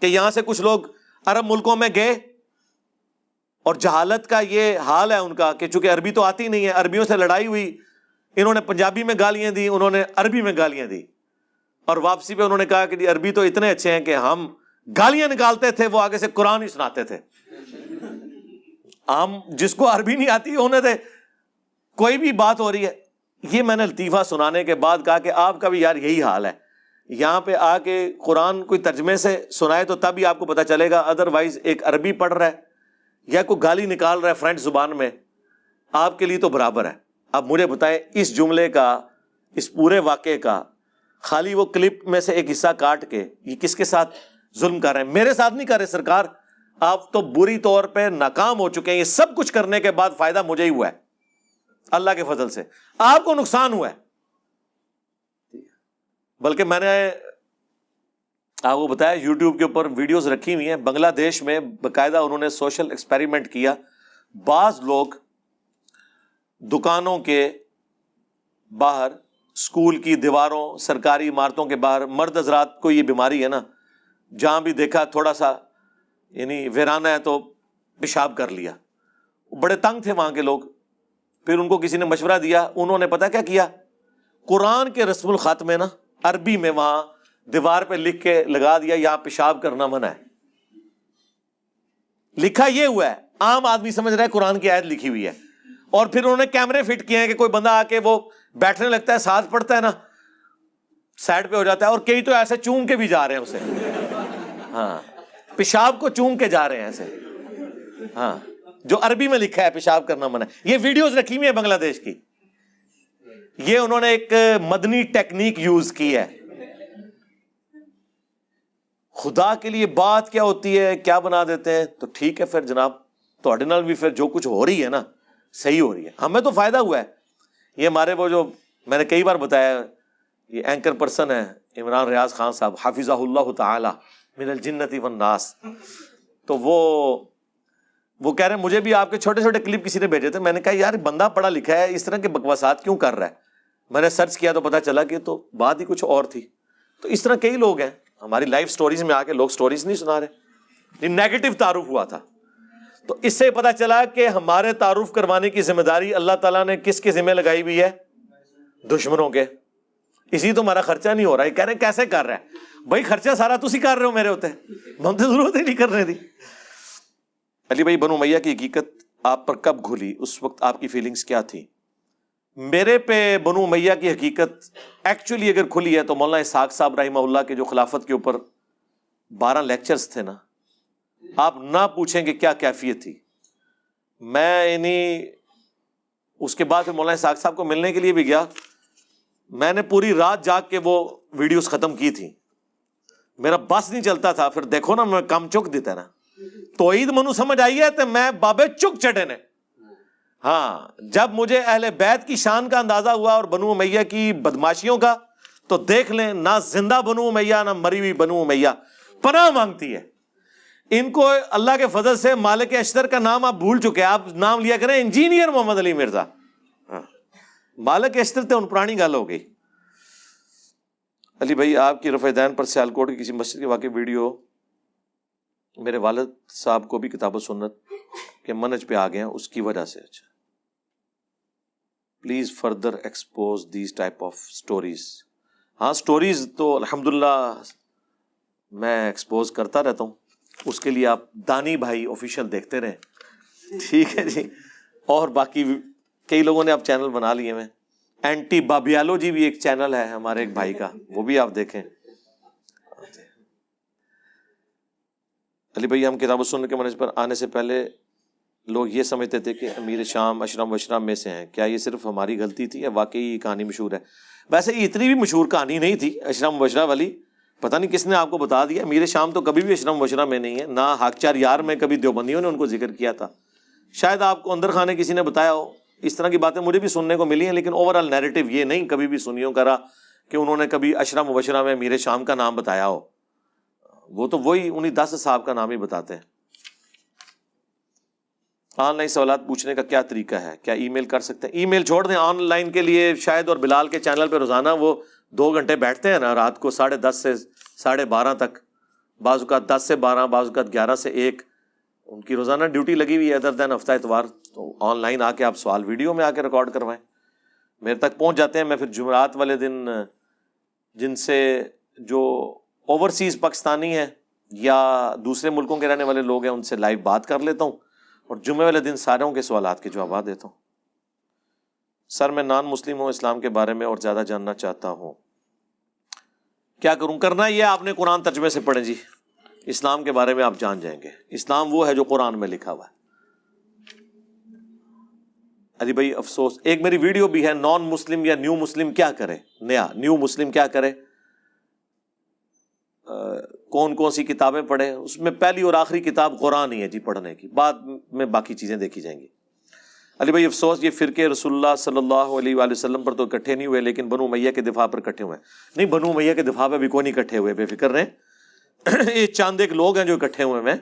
[SPEAKER 1] کہ یہاں سے کچھ لوگ عرب ملکوں میں گئے اور جہالت کا یہ حال ہے ان کا کہ چونکہ عربی تو آتی نہیں ہے، عربیوں سے لڑائی ہوئی، انہوں نے پنجابی میں گالیاں دی انہوں نے عربی میں گالیاں دی اور واپسی پہ انہوں نے کہا کہ جی عربی تو اتنے اچھے ہیں کہ ہم گالیاں نکالتے تھے، وہ آگے سے قرآن ہی سناتے تھے۔ ہم جس کو عربی نہیں آتی انہیں تھے، کوئی بھی بات ہو رہی ہے، یہ میں نے لطیفہ سنانے کے بعد کہا کہ آپ کا بھی یار یہی حال ہے۔ یہاں پہ آ کے قرآن کوئی ترجمے سے سنائے تو تب ہی آپ کو پتا چلے گا ادر وائز ایک عربی پڑھ رہا ہے یا کوئی گالی نکال رہا ہے فرینچ زبان میں، آپ کے لیے تو برابر ہے۔ اب مجھے بتائیں، اس جملے کا، اس پورے واقعے کا، خالی وہ کلپ میں سے ایک حصہ کاٹ کے یہ کس کے ساتھ ظلم کر رہے ہیں؟ میرے ساتھ نہیں کر رہے سرکار۔ آپ تو بری طور پہ ناکام ہو چکے ہیں۔ یہ سب کچھ کرنے کے بعد فائدہ مجھے ہی ہوا ہے۔ اللہ کے فضل سے۔ آپ کو نقصان ہوا ہے۔ بلکہ میں نے آپ کو بتایا یوٹیوب کے اوپر ویڈیوز رکھی ہوئی ہیں۔ بنگلہ دیش میں باقاعدہ انہوں نے سوشل ایکسپیریمنٹ کیا۔ بعض لوگ دکانوں کے باہر اسکول کی دیواروں، سرکاری عمارتوں کے باہر، مرد حضرات کو یہ بیماری ہے نا، جہاں بھی دیکھا تھوڑا سا یعنی ویرانہ ہے تو پیشاب کر لیا۔ بڑے تنگ تھے وہاں کے لوگ۔ پھر ان کو کسی نے مشورہ دیا، انہوں نے پتا کیا کیا؟ قرآن کے رسم الخط میں نا عربی میں وہاں دیوار پہ لکھ کے لگا دیا، یہاں پیشاب کرنا منع ہے۔ لکھا یہ ہوا ہے، عام آدمی سمجھ رہا ہے قرآن کی آیت لکھی ہوئی ہے۔ اور پھر انہوں نے کیمرے فٹ کیے ہیں کہ کوئی بندہ آ کے وہ بیٹھنے لگتا ہے، ساتھ پڑتا ہے نا۔ سائڈ پہ ہو جاتا ہے، اور کئی تو ایسے چوم کے بھی جا رہے ہیں اسے۔ ہاں پیشاب کو چوم کے جا رہے ہیں ایسے۔ ہاں جو عربی میں لکھا ہے، پیشاب کرنا منع ہے۔ یہ ویڈیوز رکھی ہوئی ہے بنگلہ دیش کی۔ یہ انہوں نے ایک مدنی ٹیکنیک یوز کی ہے۔ خدا کے لیے بات کیا ہوتی ہے، کیا بنا دیتے ہیں؟ تو ٹھیک ہے، پھر جناب تو بھی پھر جو کچھ ہو رہی ہے نا، صحیح ہو رہی ہے۔ ہمیں تو فائدہ ہوا ہے۔ یہ ہمارے وہ جو میں نے کئی بار بتایا، یہ اینکر پرسن ہے عمران ریاض خان صاحب حافظ اللہ تعالی من الجنتی والناس۔ تو وہ وہ کہہ رہے ہیں، مجھے بھی آپ کے چھوٹے چھوٹے کلپ کسی نے بھیجے تھے۔ میں نے کہا، یار، بندہ پڑھا لکھا ہے، اس طرح کے بکواسات کیوں کر رہا ہے؟ میں نے سرچ کیا تو پتا چلا کہ تو بات ہی کچھ اور تھی۔ تو اس طرح کئی لوگ ہیں۔ ہماری لائف سٹوریز میں آ کے لوگ سٹوریز نہیں سنا رہے۔ یہ نیگیٹو تعارف ہوا تھا۔ تو اس سے پتا چلا کہ ہمارے تعارف کروانے کی ذمہ داری اللہ تعالیٰ نے کس کے ذمہ لگائی ہوئی ہے؟ دشمنوں کے۔ اسی تو ہمارا خرچہ نہیں ہو رہا۔ ہے کہہ رہے کیسے کر رہا ہے بھائی، خرچہ سارا تو کر رہے ہو میرے ہوتے۔ ہم تو ضرورت ہی نہیں کرنے دی علی بھائی، بنو میاں کی حقیقت آپ پر کب کھلی؟ اس وقت آپ کی فیلنگس کیا تھی میرے پہ بنو میاں کی حقیقت ایکچولی اگر کھلی ہے تو مولانا اسحاق صاحب رحمہ اللہ کے جو خلافت کے اوپر بارہ لیکچرز تھے نا، آپ نہ پوچھیں کہ کیا کیفیت تھی۔ میں یعنی اس کے بعد پھر مولانا اسحاق صاحب کو ملنے کے لیے بھی گیا۔ میں نے پوری رات جاگ کے وہ ویڈیوز ختم کی تھی میرا بس نہیں چلتا تھا۔ پھر دیکھو نا، میں کم چک دیتا نا تو عید منو سمجھ آئی ہے تو میں بابے چک چٹے نے۔ ہاں جب مجھے اہل بیت کی شان کا اندازہ ہوا اور بنو میاں کی بدماشیوں کا، تو دیکھ لیں، نہ زندہ بنو میاں نہ مری ہوئی بنو میاں پناہ مانگتی ہے۔ ان کو اللہ کے فضل سے مالک اشتر کا نام آپ بھول چکے آپ نام لیا کریں، انجینئر محمد علی مرزا۔ ہاں۔ مالک اشتر تھے ان پرانی گال ہو گئی۔ علی بھائی، آپ کی رفع دین پر سیالکوٹ کی کسی مسجد کے واقعی ویڈیو۔ میرے والد صاحب کو بھی کتاب و سنت کے منج پہ آ گئے ہیں، اس کی وجہ سے۔ اچھا۔ Please further expose these type of stories ہاں اسٹوریز تو الحمد میں ایکسپوز کرتا رہتا ہوں۔ اس کے لیے آپ دانی بھائی آفیشیل دیکھتے رہیں۔ ٹھیک ہے جی۔ اور باقی کئی لوگوں نے آپ چینل بنا لیے میں اینٹی بابیالو جی بھی ایک چینل ہے، ہمارے ایک بھائی کا۔ وہ بھی آپ دیکھیں۔ علی بھائی، ہم کتاب و سننے کے منج پر آنے سے پہلے لوگ یہ سمجھتے تھے کہ امیر شام، اشرم وشرم میں سے ہیں۔ کیا یہ صرف ہماری غلطی تھی یا واقعی یہ کہانی مشہور ہے؟ ویسے یہ اتنی بھی مشہور کہانی نہیں تھی، اشرم وشرا والی۔ پتہ نہیں کس نے آپ کو بتا دیا۔ امیر شام تو کبھی بھی اشرم وشرا میں نہیں ہے، نہ ہاک چار یار میں کبھی دیوبندیوں نے ان کو ذکر کیا تھا۔ شاید آپ کو اندر خانے کسی نے بتایا ہو۔ اس طرح کی باتیں مجھے بھی سننے کو ملی ہیں، لیکن اوور آل نیریٹو یہ نہیں، کبھی بھی سنیوں کرا کہ انہوں نے کبھی اشرم وبشرہ میں میر شام کا نام بتایا ہو۔ وہ تو وہی انہیں دس صاحب کا نام ہی بتاتے ہیں۔ ہاں، آن لائن سوالات پوچھنے کا کیا طریقہ ہے؟ کیا ای میل کر سکتے ہیں؟ ای میل چھوڑ دیں۔ آن لائن کے لیے شاید، اور بلال کے چینل پہ روزانہ وہ دو گھنٹے بیٹھتے ہیں نا، رات کو ساڑھے دس سے ساڑھے بارہ تک۔ بعض اوقات دس سے بارہ، بعض اوقات گیارہ سے ایک۔ ان کی روزانہ ڈیوٹی لگی ہوئی ہے ادر دین ہفتہ اتوار۔ تو آن لائن آ کے آپ سوال ویڈیو میں آ کے ریکارڈ کروائیں۔ میرے تک پہنچ جاتے ہیں۔ میں پھر جمعرات والے دن، جن سے جو اوورسیز پاکستانی ہیں یا دوسرے ملکوں کے رہنے والے لوگ ہیں، ان سے لائیو بات کر لیتا ہوں۔ اور جمعے والے دن ساروں کے سوالات کے جوابات دیتا ہوں۔ سر، میں نان مسلم ہوں، اسلام کے بارے میں اور زیادہ جاننا چاہتا ہوں۔ کیا کروں؟ کرنا یہ آپ نے قرآن ترجمے سے پڑھیں جی۔ اسلام کے بارے میں آپ جان جائیں گے۔ اسلام وہ ہے جو قرآن میں لکھا ہوا ہے۔ علی بھائی، افسوس، ایک میری ویڈیو بھی ہے نان مسلم یا نیو مسلم کیا کرے؟ نیا نیو مسلم کیا کرے؟ کون کون سی کتابیں پڑھے اس میں پہلی اور آخری کتاب قرآن ہی ہے جی پڑھنے کی، بعد میں باقی چیزیں دیکھی جائیں گی۔ علی بھائی، افسوس، یہ فرقے رسول اللہ صلی اللہ علیہ وآلہ وسلم پر تو اکٹھے نہیں ہوئے، لیکن بنو میاں کے دفاع پر اکٹھے ہوئے۔ نہیں، بنو میاں کے دفاع پہ بھی کوئی نہیں اکٹھے ہوئے، بے فکر رہے یہ چاند ایک لوگ ہیں جو اکٹھے ہوئے میں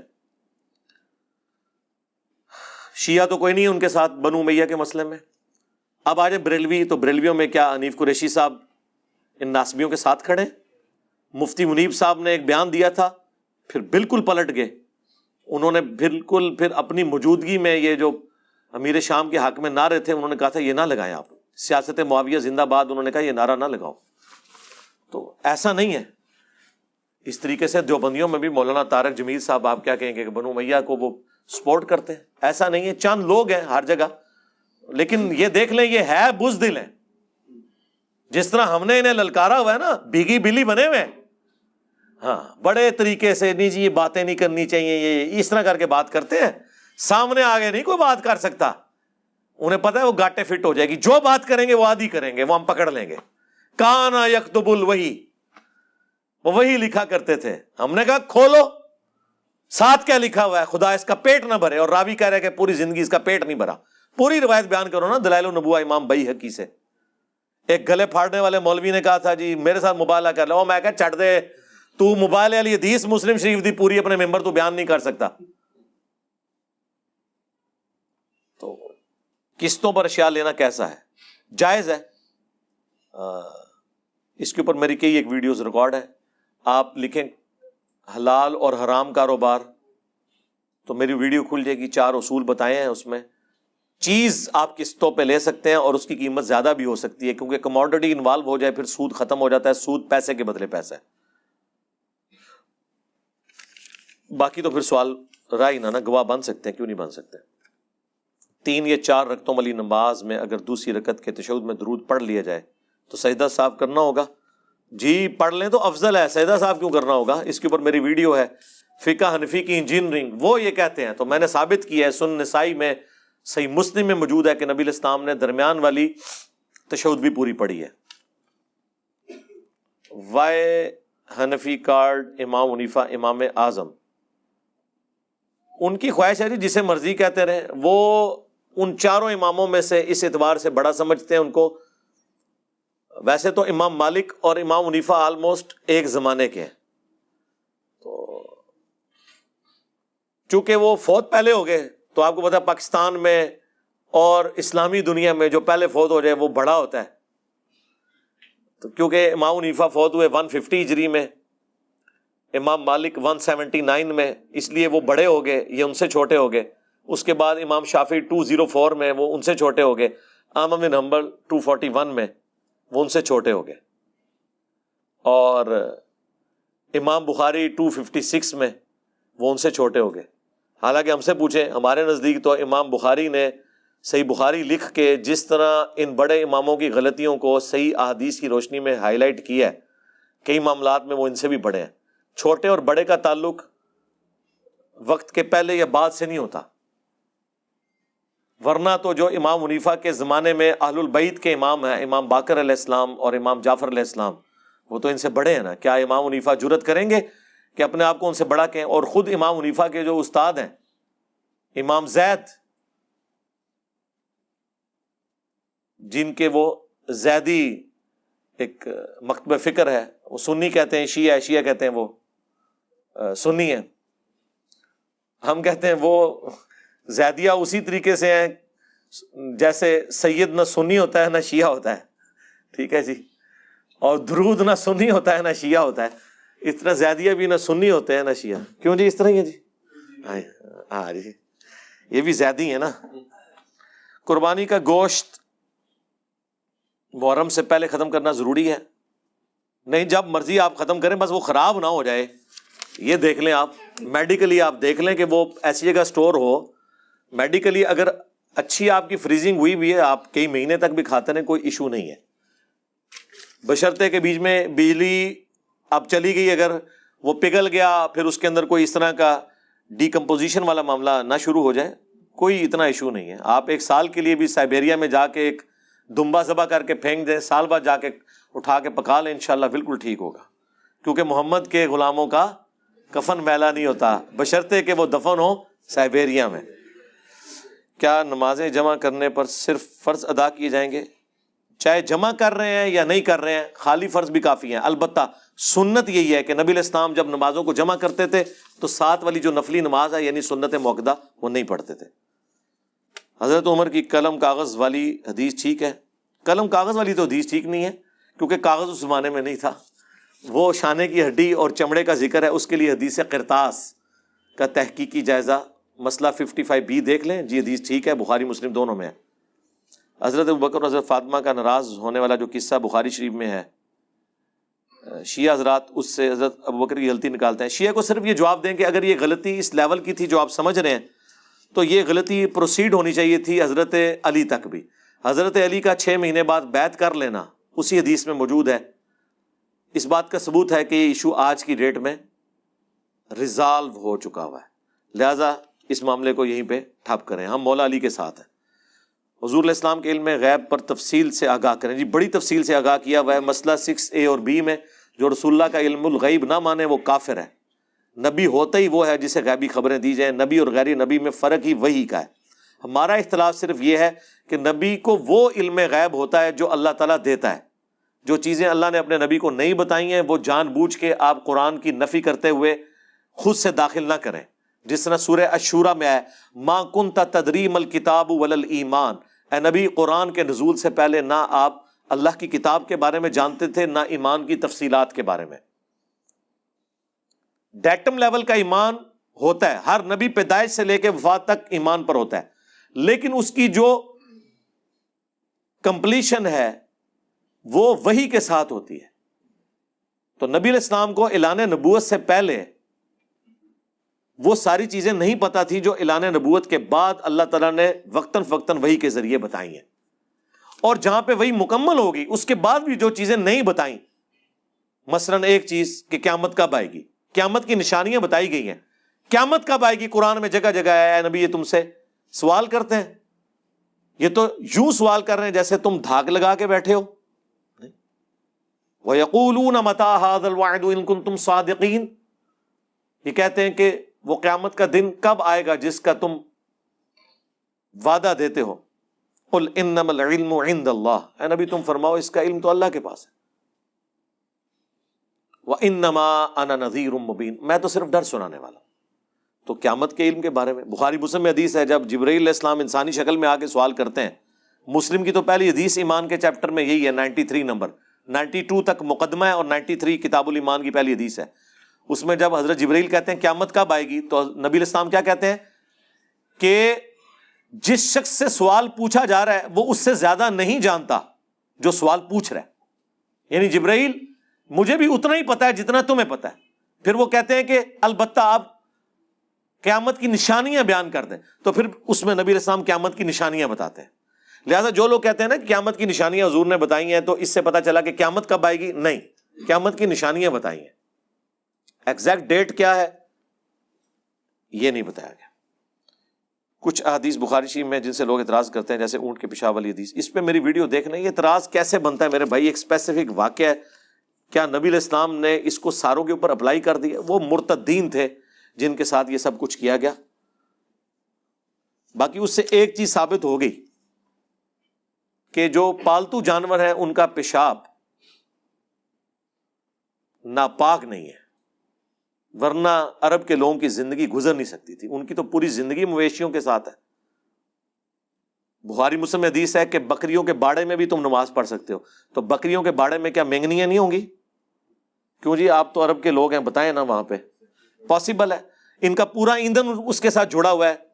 [SPEAKER 1] شیعہ تو کوئی نہیں ہے ان کے ساتھ بنو میاں کے مسئلے میں۔ اب آ جائے بریلوی، تو بریلویوں میں کیا، انیف قریشی صاحب ان ناسبیوں کے ساتھ کھڑے مفتی منیب صاحب نے ایک بیان دیا تھا، پھر بالکل پلٹ گئے۔ انہوں نے بالکل پھر اپنی موجودگی میں یہ جو امیر شام کے حق میں نعرے تھے، انہوں نے کہا تھا، یہ نہ لگائیں آپ۔ سیاست معاویہ زندہ باد، انہوں نے کہا، یہ نعرہ نہ لگاؤ۔ تو ایسا نہیں ہے۔ اس طریقے سے دیوبندیوں میں بھی مولانا طارق جمیل صاحب آپ کیا کہیں گے کہ بنو میاں کو وہ سپورٹ کرتے ہیں۔ ایسا نہیں ہے، چند لوگ ہیں ہر جگہ۔ لیکن یہ دیکھ لیں، یہ ہے بز دل ہے جس طرح ہم نے انہیں للکارا ہوا ہے نا، بھیگی بلی بنے ہوئے ہاں بڑے طریقے سے نہیں جی یہ باتیں نہیں کرنی چاہیے، یہ اس طرح کر کے بات کرتے ہیں۔ سامنے آگے نہیں کوئی بات کر سکتا۔ انہیں پتا ہے وہ گاٹے فٹ ہو جائے گی۔ جو بات کریں گے، وہ آدھی کریں گے، وہ ہم پکڑ لیں گے۔ کانا یکتب وہی وہ وہی لکھا کرتے تھے۔ ہم نے کہا، کھولو۔ ساتھ کیا لکھا ہوا ہے؟ خدا اس کا پیٹ نہ بھرے۔ اور راوی کہہ رہے کہ پوری زندگی اس کا پیٹ نہیں بھرا۔ پوری روایت بیان کرو نا دلائل نبوا امام بئی حقی سے۔ ایک گلے پھاڑنے والے مولوی نے کہا تھا جی میرے ساتھ موبائل کر لو۔ میں کہا، چڑھ دے۔ تو موبائل والی حدیث مسلم شریف دی پوری اپنے ممبر تو بیان نہیں کر سکتا۔ تو قسطوں پر اشیاء لینا کیسا ہے؟ جائز ہے۔ اس کے اوپر میری کئی ایک ویڈیوز ریکارڈ ہے آپ لکھیں حلال اور حرام کاروبار، تو میری ویڈیو کھل جائے گی۔ چار اصول بتائے ہیں اس میں۔ چیز آپ قسطوں پہ لے سکتے ہیں اور اس کی قیمت زیادہ بھی ہو سکتی ہے، کیونکہ کموڈٹی انوالو ہو جائے، پھر سود ختم ہو جاتا ہے، سود پیسے کے بدلے پیسے۔ باقی تو پھر سوال رائے نہ نا گواہ بن سکتے ہیں، کیوں نہیں بن سکتے؟ تین یا چار رقتوں والی نماز میں اگر دوسری رکت کے تشود میں درود پڑھ لیا جائے تو سجدہ صاف کرنا ہوگا۔ جی پڑھ لیں تو افضل ہے سیدہ صاحب کیوں کرنا ہوگا؟ اس کے اوپر میری ویڈیو ہے، فقہ حنفی کی انجینئرنگ وہ یہ کہتے ہیں۔ تو میں نے ثابت کیا ہے سن نسائی میں، صحیح مسلم میں موجود ہے کہ نبی الاسلام نے درمیان والی تشود بھی پوری پڑھی ہے۔ وائے حنفی کارڈ امام عنیفا امام اعظم ان کی خواہش ہے جی جسے مرضی کہتے رہے وہ ان چاروں اماموں میں سے اس اعتبار سے بڑا سمجھتے ہیں ان کو۔ ویسے تو امام مالک اور امام منیفا آلموسٹ ایک زمانے کے ہیں۔ تو چونکہ وہ فوت پہلے ہو گئے، تو آپ کو پتا پاکستان میں اور اسلامی دنیا میں جو پہلے فوت ہو جائے، وہ بڑا ہوتا ہے۔ تو کیونکہ امام منیفا فوت ہوئے ون ففٹی ہجری میں امام مالک ون سیونٹی نائن میں اس لیے وہ بڑے ہو گئے، یہ ان سے چھوٹے ہو گئے۔ اس کے بعد امام شافی ٹو زیرو فور میں وہ ان سے چھوٹے ہو گئے۔ عام بن حنبل ٹو فورٹی ون میں وہ ان سے چھوٹے ہو گئے۔ اور امام بخاری ٹو ففٹی سکس میں وہ ان سے چھوٹے ہو گئے۔ حالانکہ ہم سے پوچھیں، ہمارے نزدیک تو امام بخاری نے صحیح بخاری لکھ کے جس طرح ان بڑے اماموں کی غلطیوں کو صحیح احادیث کی روشنی میں ہائی لائٹ کیا ہے، کئی معاملات میں وہ ان سے بھی بڑے ہیں۔ چھوٹے اور بڑے کا تعلق وقت کے پہلے یا بعد سے نہیں ہوتا۔ ورنہ تو جو امام منیفا کے زمانے میں اہل البعید کے امام ہیں، امام باقر علیہ السلام اور امام جعفر علیہ السلام، وہ تو ان سے بڑے ہیں نا۔ کیا امام منیفا جرت کریں گے کہ اپنے آپ کو ان سے بڑا کہیں؟ اور خود امام منیفا کے جو استاد ہیں، امام زید، جن کے وہ زیدی ایک مکتب فکر ہے، وہ سنی کہتے ہیں، شیعہ شیعہ کہتے ہیں وہ۔ سنی ہے ہم کہتے ہیں وہ زیدیہ اسی طریقے سے ہیں جیسے سید نہ سنی ہوتا ہے نہ شیعہ ہوتا ہے۔ ٹھیک ہے جی۔ اور درود نہ سنی ہوتا ہے نہ شیعہ ہوتا ہے۔ اس طرح زیدیہ بھی نہ سنی ہوتے ہیں نہ شیعہ۔ کیوں جی؟ اس طرح ہی ہے جی۔ ہاں جی۔ یہ بھی زیادی ہے نا۔ قربانی کا گوشت محرم سے پہلے ختم کرنا ضروری ہے۔ نہیں، جب مرضی آپ ختم کریں، بس وہ خراب نہ ہو جائے۔ یہ دیکھ لیں آپ میڈیکلی آپ دیکھ لیں کہ وہ ایسی جگہ اسٹور ہو۔ میڈیکلی اگر اچھی آپ کی فریزنگ ہوئی بھی ہے، آپ کئی مہینے تک بھی کھاتے ہیں کوئی ایشو نہیں ہے۔ بشرطے کے بیچ میں بجلی اب چلی گئی، اگر وہ پگھل گیا، پھر اس کے اندر کوئی اس طرح کا ڈیکمپوزیشن والا معاملہ نہ شروع ہو جائے، کوئی اتنا ایشو نہیں ہے۔ آپ ایک سال کے لیے بھی سائبیریا میں جا کے ایک دمبا ذبح کر کے پھینک دیں، سال بعد جا کے اٹھا کے پکا لیں ان شاء اللہ بالکل ٹھیک ہوگا۔ کیونکہ محمد کے غلاموں کا کفن میلا نہیں ہوتا۔ بشرطے کہ وہ دفن ہو سائبیریا میں۔ کیا نمازیں جمع کرنے پر صرف فرض ادا کیے جائیں گے؟ چاہے جمع کر رہے ہیں یا نہیں کر رہے ہیں، خالی فرض بھی کافی ہیں۔ البتہ سنت یہی ہے کہ نبی الاسلام جب نمازوں کو جمع کرتے تھے، تو ساتھ والی جو نفلی نماز ہے یعنی سنت موقع وہ نہیں پڑھتے تھے۔ حضرت عمر کی قلم کاغذ والی حدیث ٹھیک ہے۔ قلم کاغذ والی تو حدیث ٹھیک نہیں ہے، کیونکہ کاغذ اس زمانے میں نہیں تھا۔ وہ شانے کی ہڈی اور چمڑے کا ذکر ہے، اس کے لیے حدیث کرتاس کا تحقیقی جائزہ مسئلہ ففٹی فائیو بی دیکھ لیں۔ جی حدیث ٹھیک ہے، بخاری، مسلم دونوں میں ہے۔ حضرت بکر، حضرت فاطمہ کا ناراض ہونے والا جو قصہ بخاری شریف میں ہے، شیعہ حضرات اس سے حضرت ابو بکر کی غلطی نکالتے ہیں۔ شیعہ کو صرف یہ جواب دیں کہ اگر یہ غلطی اس لیول کی تھی جو آپ سمجھ رہے ہیں، تو یہ غلطی پروسیڈ ہونی چاہیے تھی حضرت علی تک بھی۔ حضرت علی کا چھ مہینے بعد بیت کر لینا، اسی حدیث میں موجود ہے۔ اس بات کا ثبوت ہے کہ یہ ایشو آج کی ڈیٹ میں ریزالو ہو چکا ہوا ہے۔ لہٰذا اس معاملے کو یہیں پہ ٹھپ کریں۔ ہم مولا علی کے ساتھ ہیں۔ حضور علیہ السلام کے علم غیب پر تفصیل سے آگاہ کریں۔ جی بڑی تفصیل سے آگاہ کیا ہوا ہے۔ مسئلہ سکس اے اور بی میں جو رسول اللہ کا علم الغیب نہ مانے، وہ کافر ہے۔ نبی ہوتا ہی وہ ہے جسے غیبی خبریں دی جائیں۔ نبی اور غیر نبی میں فرق ہی وہی کا ہے۔ ہمارا اختلاف صرف یہ ہے کہ نبی کو وہ علم غیب ہوتا ہے جو اللہ تعالیٰ دیتا ہے۔ جو چیزیں اللہ نے اپنے نبی کو نہیں بتائی ہیں، وہ جان بوجھ کے آپ قرآن کی نفی کرتے ہوئے خود سے داخل نہ کریں۔ جس طرح سورہ اشورا میں آئے ماں کن تدریم الکتاب ولل ایمان اے نبی، قرآن کے نزول سے پہلے نہ آپ اللہ کی کتاب کے بارے میں جانتے تھے، نہ ایمان کی تفصیلات کے بارے میں۔ ڈیٹم لیول کا ایمان ہوتا ہے، ہر نبی پیدائش سے لے کے وفات تک ایمان پر ہوتا ہے۔ لیکن اس کی جو کمپلیشن ہے وہ وہی کے ساتھ ہوتی ہے۔ تو نبی علیہ السلام کو اعلان نبوت سے پہلے وہ ساری چیزیں نہیں پتا تھی جو اعلان نبوت کے بعد اللہ تعالیٰ نے وقتاً فقتاً وہی کے ذریعے بتائی ہیں۔ اور جہاں پہ وہی مکمل ہوگی، اس کے بعد بھی جو چیزیں نہیں بتائیں، مثلاً ایک چیز کہ قیامت کب آئے گی؟ قیامت کی نشانیاں بتائی گئی ہیں۔ قیامت کب آئے گی؟ قرآن میں جگہ جگہ ہے، نبی یہ تم سے سوال کرتے ہیں۔ یہ تو یوں سوال کر رہے ہیں جیسے تم دھاگ لگا کے بیٹھے ہو۔ وہ یقول متا ان کن تم صادقین یہ کہتے ہیں کہ وہ قیامت کا دن کب آئے گا جس کا تم وعدہ دیتے ہو؟ قل انما العلم عند اللہ اے نبی تم فرماؤ اس کا علم تو اللہ کے پاس ہے۔ وہ انما انا نذیر مبین میں تو صرف ڈر سنانے والا تو قیامت کے علم کے بارے میں بخاری مسلم میں حدیث ہے، جب جبرائیل علیہ السلام انسانی شکل میں آ کے سوال کرتے ہیں، مسلم کی تو پہلی حدیث ایمان کے چیپٹر میں یہی ہے، ninety three number. Ninety two تک مقدمہ ہے اور نائنٹی تھری کتاب الایمان کی پہلی حدیث ہے۔ اس میں جب حضرت جبریل کہتے ہیں قیامت کب آئے گی، تو نبی الاسلام کیا کہتے ہیں؟ کہ جس شخص سے سوال پوچھا جا رہا ہے، وہ اس سے زیادہ نہیں جانتا جو سوال پوچھ رہا ہے۔ یعنی جبرائیل، مجھے بھی اتنا ہی پتا ہے جتنا تمہیں پتا ہے۔ پھر وہ کہتے ہیں کہ البتہ آپ قیامت کی نشانیاں بیان کر دیں۔ تو پھر اس میں نبی السلام قیامت کی نشانیاں بتاتے ہیں۔ لہٰذا جو لوگ کہتے ہیں نا کہ قیامت کی نشانیاں حضور نے بتائی ہیں تو اس سے پتا چلا کہ قیامت کب آئے گی؟ نہیں، قیامت کی نشانیاں بتائی ہیں۔ ایگزیکٹ ڈیٹ کیا ہے؟ یہ نہیں بتایا گیا۔ کچھ احادیث بخاری شریف میں جن سے لوگ اعتراض کرتے ہیں، جیسے اونٹ کے پیشاب والی حدیث، اس پہ میری ویڈیو دیکھنا یہ اعتراض کیسے بنتا ہے؟ میرے بھائی، ایک اسپیسیفک واقعہ ہے۔ کیا نبی علیہ السلام نے اس کو ساروں کے اوپر اپلائی کر دیا؟ وہ مرتدین تھے جن کے ساتھ یہ سب کچھ کیا گیا۔ باقی اس سے ایک چیز ثابت ہو گئی۔ کہ جو پالتو جانور ہیں، ان کا پیشاب ناپاک نہیں ہے۔ ورنہ عرب کے لوگوں کی زندگی گزر نہیں سکتی تھی۔ ان کی تو پوری زندگی مویشیوں کے ساتھ ہے۔ بخاری مسلم حدیث ہے کہ بکریوں کے باڑے میں بھی تم نماز پڑھ سکتے ہو۔ تو بکریوں کے باڑے میں کیا مینگنیاں نہیں ہوں گی؟ کیوں جی؟ آپ تو عرب کے لوگ ہیں، بتائیں نا وہاں پہ۔ پاسبل ہے۔ ان کا پورا ایندھن اس کے ساتھ جڑا ہوا ہے۔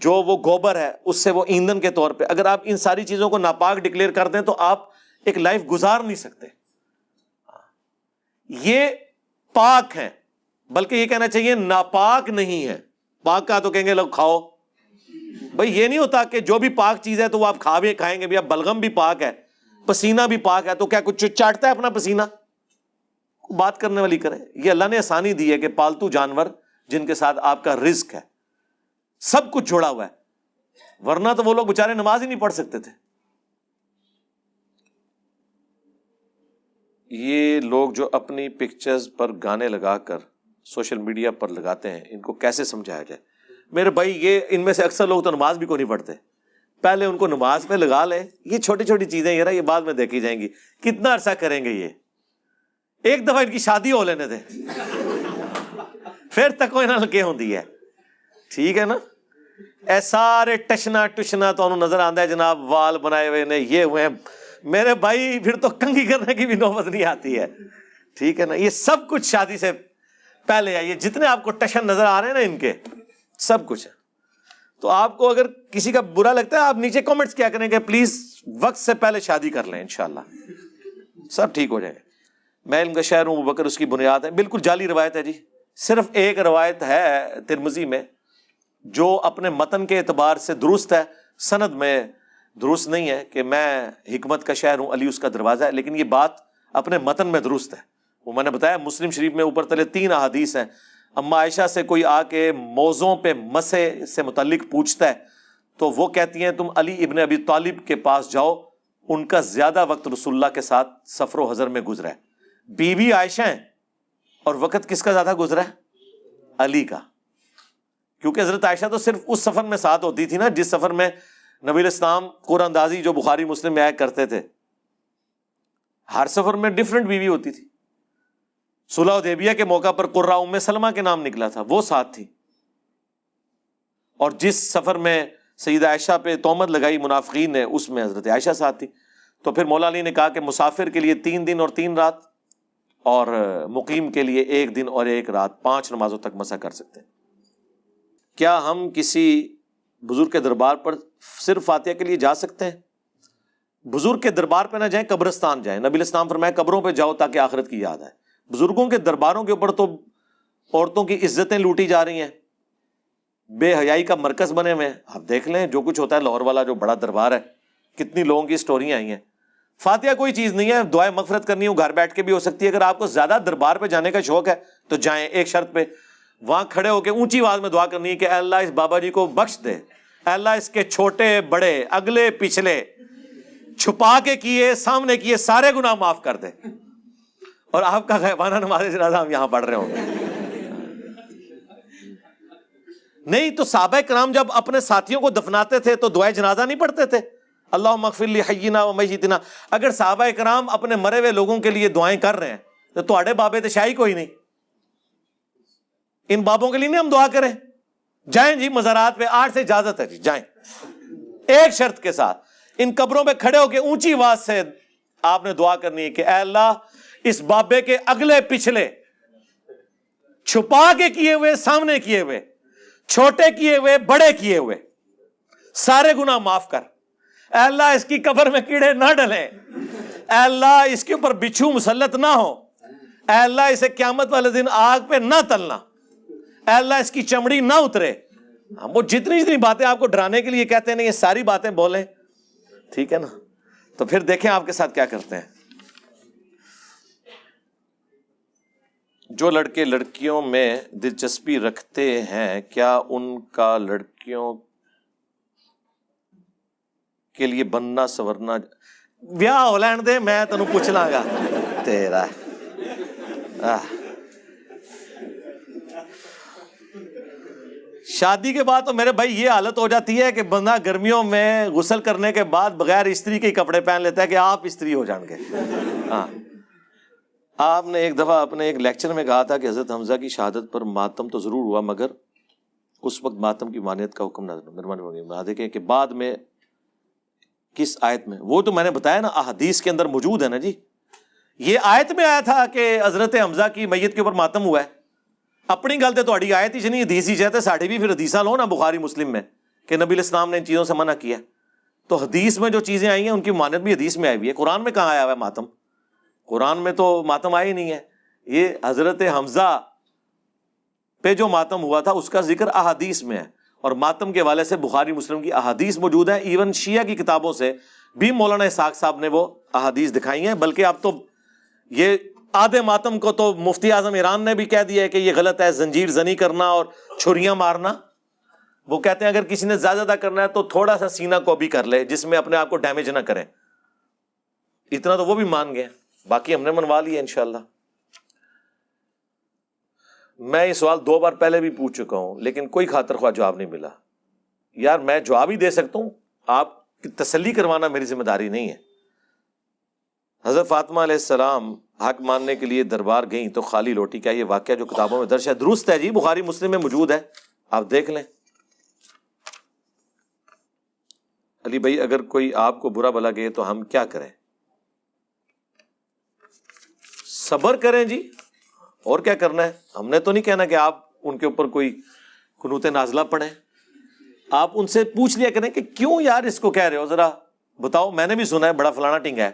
[SPEAKER 1] جو وہ گوبر ہے، اس سے وہ ایندھن کے طور پہ۔ اگر آپ ان ساری چیزوں کو ناپاک ڈکلیئر کر دیں تو آپ ایک لائف گزار نہیں سکتے۔ یہ پاک ہے بلکہ یہ کہنا چاہیے ناپاک نہیں ہے پاک کا تو کہیں گے لوگ کھاؤ۔ بھائی یہ نہیں ہوتا کہ جو بھی پاک چیز ہے تو وہ آپ کھا بھی کھائیں گے۔ بھی اب بلغم بھی پاک ہے، پسینہ بھی پاک ہے، تو کیا کچھ چاٹتا ہے اپنا پسینہ؟ بات کرنے والی کرے یہ اللہ نے آسانی دی ہے کہ پالتو جانور جن کے ساتھ آپ کا رزق ہے۔ سب کچھ جوڑا ہوا ہے۔ ورنہ تو وہ لوگ بےچارے نماز ہی نہیں پڑھ سکتے تھے۔ یہ لوگ جو اپنی پکچرز پر گانے لگا کر سوشل میڈیا پر لگاتے ہیں، ان کو کیسے سمجھایا جائے؟ میرے بھائی، یہ ان میں سے اکثر لوگ تو نماز بھی کو نہیں پڑھتے۔ پہلے ان کو نماز پہ لگا لیں یہ چھوٹی چھوٹی چیزیں، یہ یہ بعد میں دیکھی جائیں گی۔ کتنا عرصہ کریں گے یہ؟ ایک دفعہ ان کی شادی ہو لینے دیں۔ پھر تک وہ لگے ہوں ہے۔ ٹھیک ہے نا؟ اے سارے ٹشنا ٹشنا تو نظر آتا ہے جناب، وال بنائے ہوئے نے، یہ ہوئے میرے بھائی، پھر تو کنگھی کرنے کی بھی نوبت نہیں آتی ہے۔ ٹھیک ہے نا؟ یہ سب کچھ شادی سے پہلے ہے یہ جتنے آپ کو ٹشن نظر آ رہے ہیں نا ان کے، سب کچھ ہے۔ تو آپ کو اگر کسی کا برا لگتا ہے، آپ نیچے کامنٹس کیا کریں گے؟ پلیز وقت سے پہلے شادی کر لیں، انشاءاللہ۔ سب ٹھیک ہو جائے گا میں علم کا شہر ہوں بکر، اس کی بنیاد ہے۔ بالکل جعلی روایت ہے جی۔ صرف ایک روایت ہے ترمزی میں۔ جو اپنے متن کے اعتبار سے درست ہے، سند میں درست نہیں ہے کہ میں حکمت کا شہر ہوں، علی اس کا دروازہ ہے، لیکن یہ بات اپنے متن میں درست ہے۔ وہ میں نے بتایا، مسلم شریف میں اوپر تلے تین احادیث ہیں۔ اما عائشہ سے کوئی آ کے موزوں پہ مسے سے متعلق پوچھتا ہے، تو وہ کہتی ہیں، تم علی ابن ابی طالب کے پاس جاؤ، ان کا زیادہ وقت رسول اللہ کے ساتھ سفر و حضر میں گزرا ہے۔ بیوی عائشہ ہیں، اور وقت کس کا زیادہ گزرا ہے؟ علی کا۔ کیونکہ حضرت عائشہ تو صرف اس سفر میں ساتھ ہوتی تھی نا، جس سفر میں نبی الاسلام قرآن اندازی جو بخاری مسلم میں آیا کرتے تھے۔ ہر سفر میں ڈفرنٹ بیوی ہوتی تھی۔ صلح دیبیا کے موقع پر قرا ام سلمہ کے نام نکلا تھا، وہ ساتھ تھی۔ اور جس سفر میں سعید عائشہ پہ تومت لگائی منافقین نے، اس میں حضرت عائشہ ساتھ تھی۔ تو پھر مولا علی نے کہا کہ مسافر کے لیے تین دن اور تین رات، اور مقیم کے لیے ایک دن اور ایک رات، پانچ نمازوں تک مسا کر سکتے ہیں۔ کیا ہم کسی بزرگ کے دربار پر صرف فاتحہ کے لیے جا سکتے ہیں؟ بزرگ کے دربار پہ نہ جائیں، قبرستان جائیں۔ نبی اسلام فرمائے قبروں پہ جاؤ تاکہ آخرت کی یاد آئے۔ بزرگوں کے درباروں کے اوپر تو عورتوں کی عزتیں لوٹی جا رہی ہیں۔ بے حیائی کا مرکز بنے ہوئے ہیں۔ آپ دیکھ لیں، جو کچھ ہوتا ہے، لاہور والا جو بڑا دربار ہے، کتنی لوگوں کی اسٹوریاں آئی ہیں۔ فاتحہ کوئی چیز نہیں ہے دعائیں مغفرت کرنی ہو، گھر بیٹھ کے بھی ہو سکتی ہے۔ اگر آپ کو زیادہ دربار پہ جانے کا شوق ہے، تو جائیں ایک شرط پہ۔ وہاں کھڑے ہو کے اونچی آواز میں دعا کرنی ہے کہ اللہ اس بابا جی کو بخش دے۔ اللہ اس کے چھوٹے، بڑے، اگلے، پچھلے چھپا کے کیے، سامنے کیے سارے گناہ معاف کر دے۔ اور آپ کا غیبانہ نماز جنازہ ہم یہاں پڑھ رہے ہوں گے۔ نہیں تو صحابہ کرام جب اپنے ساتھیوں کو دفناتے تھے تو دعائیں جنازہ نہیں پڑھتے تھے۔ اللہ مغفر لی حینا و میتنا۔ اگر صحابہ کرام اپنے مرے ہوئے لوگوں کے لیے دعائیں کر رہے ہیں تو تھوڑے بابے تو شاہی کوئی نہیں۔ ان بابوں کے لیے نہیں ہم دعا کریں۔ جائیں جی مزارات پہ آٹھ سے اجازت ہے جی جائیں۔ ایک شرط کے ساتھ، ان قبروں پہ کھڑے ہو کے اونچی آواز سے آپ نے دعا کرنی ہے کہ اے اللہ، اس بابے کے اگلے پچھلے، چھپا کے کیے ہوئے، سامنے کیے ہوئے، چھوٹے کیے ہوئے، بڑے کیے ہوئے، سارے گنا معاف کر۔ اے اللہ، اس کی قبر میں کیڑے نہ ڈلے اے اللہ، اس کے اوپر بچھو مسلط نہ ہو۔ اے اللہ، اسے قیامت والے دن آگ پہ نہ تلنا۔ اے اللہ اس کی چمڑی نہ اترے۔ وہ جتنی جتنی باتیں آپ کو ڈرانے کے لیے کہتے ہیں یہ ساری باتیں بولیں۔ ٹھیک ہے نا؟ تو پھر دیکھیں آپ کے ساتھ کیا کرتے ہیں۔ جو لڑکے لڑکیوں میں دلچسپی رکھتے ہیں، کیا ان کا لڑکیوں کے لیے بننا سورنا ویاہ ہو لین دے، میں تینوں پوچھ لا گا۔ تیرا۔ شادی کے بعد تو میرے بھائی یہ حالت ہو جاتی ہے کہ بندہ گرمیوں میں غسل کرنے کے بعد بغیر استری کے کپڑے پہن لیتا ہے کہ آپ استری ہو جان گے۔ ہاں۔ آپ نے ایک دفعہ اپنے ایک لیکچر میں کہا تھا کہ حضرت حمزہ کی شہادت پر ماتم تو ضرور ہوا، مگر اس وقت ماتم کی مانیت کا حکم نہ دیکھیں کہ بعد میں کس آیت میں؟ وہ تو میں نے بتایا نا، احادیث کے اندر موجود ہے نا جی۔ یہ آیت میں آیا تھا کہ حضرت حمزہ کی میت کے اوپر ماتم ہوا ہے۔ اپنی گل تو تھوڑی آیت ہی نہیں حدیث ہی چاہتے ساڑھے بھی پھر حدیثہ لو نا، بخاری، مسلم میں، کہ نبی الاسلام نے ان چیزوں سے منع کیا۔ تو حدیث میں جو چیزیں آئی ہیں، ان کی مانت بھی حدیث میں آئی ہوئی ہے۔ قرآن میں کہاں آیا ہوا ہے ماتم؟ قرآن میں تو ماتم آئی نہیں ہے۔ یہ حضرت حمزہ پہ جو ماتم ہوا تھا، اس کا ذکر احادیث میں ہے۔ اور ماتم کے والے سے بخاری، مسلم کی احادیث موجود ہے ایون شیعہ کی کتابوں سے بھی مولانا اساق صاحب نے وہ احادیث دکھائی ہیں۔ بلکہ اب تو یہ آدھے ماتم کو تو مفتی اعظم ایران نے بھی کہہ دیا ہے کہ یہ غلط ہے، زنجیر زنی کرنا اور چھریاں مارنا۔ وہ کہتے ہیں اگر کسی نے زیادہ زیادہ کرنا ہے تو تھوڑا سا سینا کو بھی کر لے، جس میں اپنے آپ کو ڈیمیج نہ کرے۔ اتنا تو وہ بھی مان گئے باقی ہم نے منوا لیا ان شاء اللہ میں یہ سوال دو بار پہلے بھی پوچھ چکا ہوں، لیکن کوئی خاطر خواہ جواب نہیں ملا۔ یار، میں جواب ہی دے سکتا ہوں؟ آپ کی تسلی کروانا میری ذمہ داری نہیں ہے۔ حضرت فاطمہ علیہ السلام حق ماننے کے لیے دربار گئیں تو خالی لوٹی کیا یہ واقعہ جو کتابوں میں درج ہے؟ درست ہے جی بخاری مسلم میں موجود ہے۔ آپ دیکھ لیں۔ علی بھائی، اگر کوئی آپ کو برا بلا گئے تو ہم کیا کریں؟ صبر کریں جی۔ اور کیا کرنا ہے؟ ہم نے تو نہیں کہنا کہ آپ ان کے اوپر کوئی قنوت نازلہ پڑھیں۔ آپ ان سے پوچھ لیا کریں کہ کیوں یار اس کو کہہ رہے ہو؟ ذرا بتاؤ، میں نے بھی سنا ہے بڑا فلانا ٹنگ ہے۔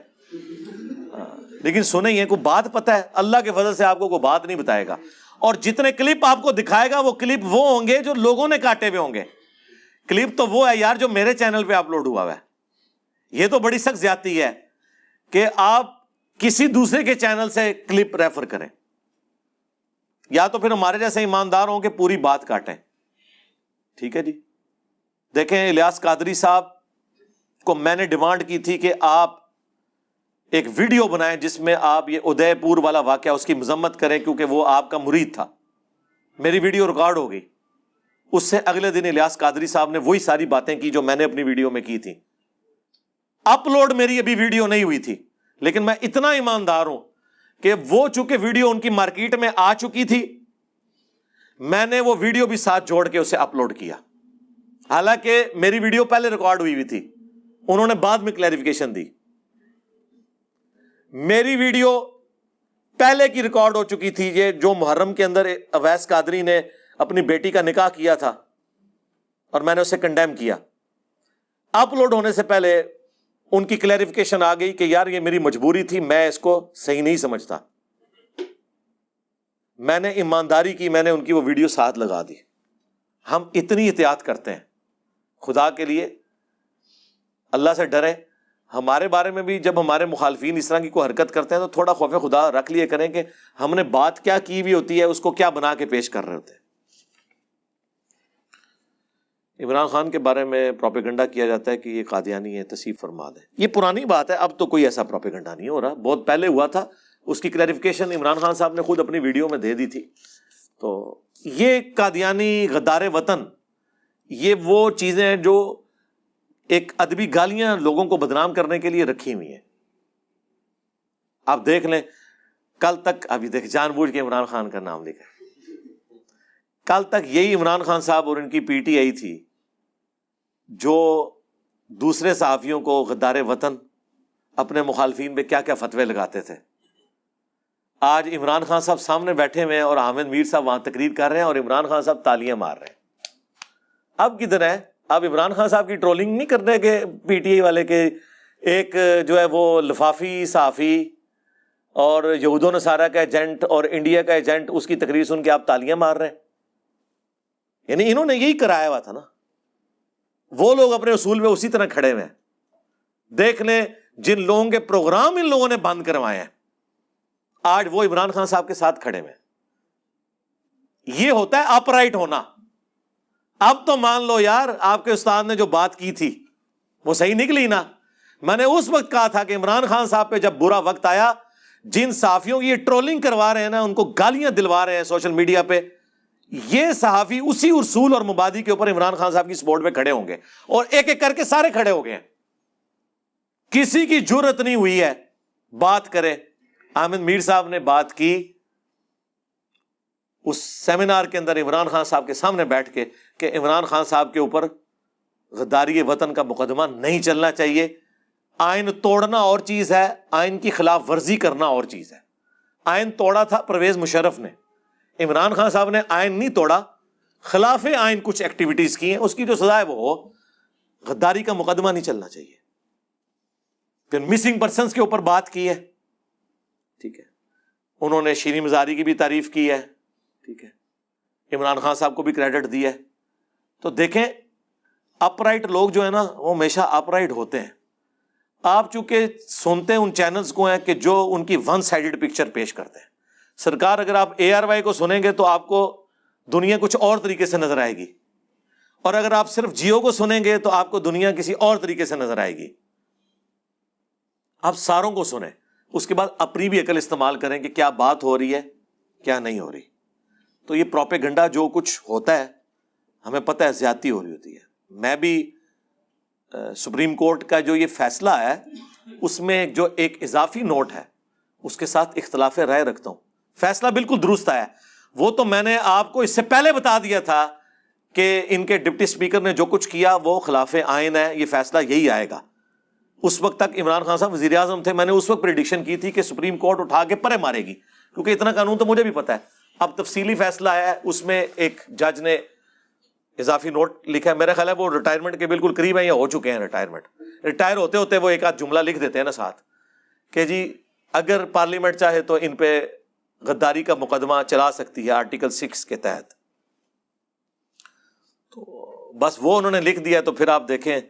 [SPEAKER 1] لیکن سنے ہی ہے کوئی بات پتہ ہے؟ اللہ کے فضل سے آپ کو کوئی بات نہیں بتائے گا۔ اور جتنے کلپ آپ کو دکھائے گا، وہ کلپ وہ ہوں گے جو لوگوں نے کاٹے ہوئے ہوں گے۔ کلپ تو وہ ہے یار جو میرے چینل پہ اپلوڈ ہوا ہوا ہے۔ یہ تو بڑی سخت زیادتی ہے کہ آپ کسی دوسرے کے چینل سے کلپ ریفر کریں۔ یا تو پھر ہمارے جیسے ایماندار ہوں کہ پوری بات کاٹیں۔ ٹھیک ہے جی؟ دیکھیں، الیاس قادری صاحب کو میں نے ڈیمانڈ کی تھی کہ آپ ایک ویڈیو بنائیں جس میں آپ یہ ادے پور والا واقعہ اس کی مذمت کریں کیونکہ وہ آپ کا مرید تھا۔ میری ویڈیو ریکارڈ ہو گئی۔ اس سے اگلے دن الیاس قادری صاحب نے وہی ساری باتیں کی جو میں نے اپنی ویڈیو میں کی تھی اپلوڈ میری ابھی ویڈیو نہیں ہوئی تھی، لیکن میں اتنا ایماندار ہوں کہ وہ چونکہ ویڈیو ان کی مارکیٹ میں آ چکی تھی، میں نے وہ ویڈیو بھی ساتھ جوڑ کے اسے اپلوڈ کیا۔ حالانکہ میری ویڈیو پہلے ریکارڈ ہوئی ہوئی تھی، انہوں نے بعد میں کلیریفیکیشن دی۔ میری ویڈیو پہلے کی ریکارڈ ہو چکی تھی، یہ جو محرم کے اندر اویس قادری نے اپنی بیٹی کا نکاح کیا تھا اور میں نے اسے کنڈیم کیا۔ اپلوڈ ہونے سے پہلے ان کی کلیریفیکیشن آ گئی کہ یار یہ میری مجبوری تھی، میں اس کو صحیح نہیں سمجھتا۔ میں نے ایمانداری کی، میں نے ان کی وہ ویڈیو ساتھ لگا دی۔ ہم اتنی احتیاط کرتے ہیں۔ خدا کے لیے اللہ سے ڈرے ہمارے بارے میں بھی جب ہمارے مخالفین اس طرح کی کوئی حرکت کرتے ہیں تو تھوڑا خوف خدا رکھ لیے کریں کہ ہم نے بات کیا کی بھی ہوتی ہے، اس کو کیا بنا کے پیش کر رہے ہوتے ہیں؟ عمران خان کے بارے میں پروپیگنڈا کیا جاتا ہے کہ یہ قادیانی ہے تصیف فرماد ہے یہ پرانی بات ہے، اب تو کوئی ایسا پروپیگنڈا نہیں ہو رہا۔ بہت پہلے ہوا تھا، اس کی کلیریفیکیشن عمران خان صاحب نے خود اپنی ویڈیو میں دے دی تھی۔ تو یہ قادیانی غدار وطن، یہ وہ چیزیں ہیں جو ایک ادبی گالیاں لوگوں کو بدنام کرنے کے لیے رکھی ہوئی ہیں۔ آپ دیکھ لیں، کل تک، ابھی دیکھ، جان بوجھ کے عمران خان کا نام لکھا کل تک یہی عمران خان صاحب اور ان کی پی ٹی آئی تھی، جو دوسرے صحافیوں کو غدار وطن اپنے مخالفین پہ کیا کیا فتوے لگاتے تھے۔ آج عمران خان صاحب سامنے بیٹھے ہوئے ہیں اور حامد میر صاحب وہاں تقریر کر رہے ہیں اور عمران خان صاحب تالیاں مار رہے ہیں۔ اب کدھر ہے؟ اب عمران خان صاحب کی ٹرولنگ نہیں کرنے کے پی ٹی آئی والے کے ایک جو ہے وہ لفافی، صحافی اور یہود و نصارہ کا ایجنٹ اور انڈیا کا ایجنٹ اس کی تقریر سن کے آپ تالیاں مار رہے ہیں۔ یعنی انہوں نے یہی کرایا ہوا تھا نا۔ وہ لوگ اپنے اصول میں اسی طرح کھڑے ہوئے ہیں۔ دیکھ لیں جن لوگوں کے پروگرام ان لوگوں نے بند کروائے ہیں۔ آج وہ عمران خان صاحب کے ساتھ کھڑے ہوئے ہیں۔ یہ ہوتا ہے اپ رائٹ ہونا۔ اب تو مان لو یار، آپ کے استاد نے جو بات کی تھی، وہ صحیح نکلی نا۔ میں نے اس وقت کہا تھا کہ عمران خان صاحب پہ جب برا وقت آیا، جن صحافیوں کی یہ ٹرولنگ کروا رہے ہیں نا، ان کو گالیاں دلوا رہے ہیں سوشل میڈیا پہ، یہ صحافی اسی اصول اور مبادی کے اوپر عمران خان صاحب کی سپورٹ پہ کھڑے ہوں گے۔ اور ایک ایک کر کے سارے کھڑے ہو گئے ہیں۔ کسی کی ضرورت نہیں ہوئی ہے۔ بات کرے احمد میر صاحب نے بات کی۔ اس سیمینار کے اندر عمران خان صاحب کے سامنے بیٹھ کے کہ عمران خان صاحب کے اوپر غداری وطن کا مقدمہ نہیں چلنا چاہیے۔ آئین توڑنا اور چیز ہے، آئین کی خلاف ورزی کرنا اور چیز ہے۔ آئین توڑا تھا پرویز مشرف نے۔ عمران خان صاحب نے آئین نہیں توڑا۔ خلاف آئین کچھ ایکٹیویٹیز کی ہیں، اس کی جو سزا ہے وہ ہو۔ غداری کا مقدمہ نہیں چلنا چاہیے۔ پھر مسنگ پرسنس کے اوپر بات کی ہے۔ ٹھیک ہے۔ انہوں نے شیریں مزاری کی بھی تعریف کی ہے۔ ٹھیک ہے۔ عمران خان صاحب کو بھی کریڈٹ دیا ہے۔ تو دیکھیں اپ رائٹ لوگ جو ہے نا، وہ ہمیشہ اپ رائٹ ہوتے ہیں۔ آپ چونکہ سنتے ہیں، ان چینلز کو ہیں کہ جو ان کی ون سائڈڈ پکچر پیش کرتے ہیں۔ سرکار اگر آپ اے آر وائی کو سنیں گے تو آپ کو دنیا کچھ اور طریقے سے نظر آئے گی۔ اور اگر آپ صرف جیو کو سنیں گے تو آپ کو دنیا کسی اور طریقے سے نظر آئے گی۔ آپ ساروں کو سنیں۔ اس کے بعد اپنی بھی عقل استعمال کریں کہ کیا بات ہو رہی ہے، کیا نہیں ہو رہی۔ تو یہ پروپے گنڈا جو کچھ ہوتا ہے، ہمیں پتہ ہے زیادتی ہو رہی ہوتی ہے۔ میں بھی سپریم کورٹ کا جو یہ فیصلہ ہے، اس میں جو ایک اضافی نوٹ ہے، اس کے ساتھ اختلاف رائے رکھتا ہوں۔ فیصلہ بالکل درست ہے وہ تو میں نے آپ کو اس سے پہلے بتا دیا تھا کہ ان کے ڈپٹی اسپیکر نے جو کچھ کیا، وہ خلاف آئین ہے، یہ فیصلہ یہی آئے گا۔ اس وقت تک عمران خان صاحب وزیر اعظم تھے۔ میں نے اس وقت پریڈکشن کی تھی کہ سپریم کورٹ اٹھا کے پرے مارے گی، کیونکہ اتنا قانون تو مجھے بھی پتا ہے۔ اب تفصیلی فیصلہ ہے، اس میں ایک جج نے اضافی نوٹ لکھا ہے۔ میرا خیال ہے وہ ریٹائرمنٹ کے بالکل قریب ہیں یا ہو چکے ہیں ریٹائرمنٹ ریٹائر ہوتے ہوتے وہ ایک آدھ جملہ لکھ دیتے ہیں نا ساتھ۔ کہ جی اگر پارلیمنٹ چاہے تو ان پہ غداری کا مقدمہ چلا سکتی ہے آرٹیکل سکس کے تحت۔ تو بس وہ انہوں نے لکھ دیا تو پھر آپ دیکھیں،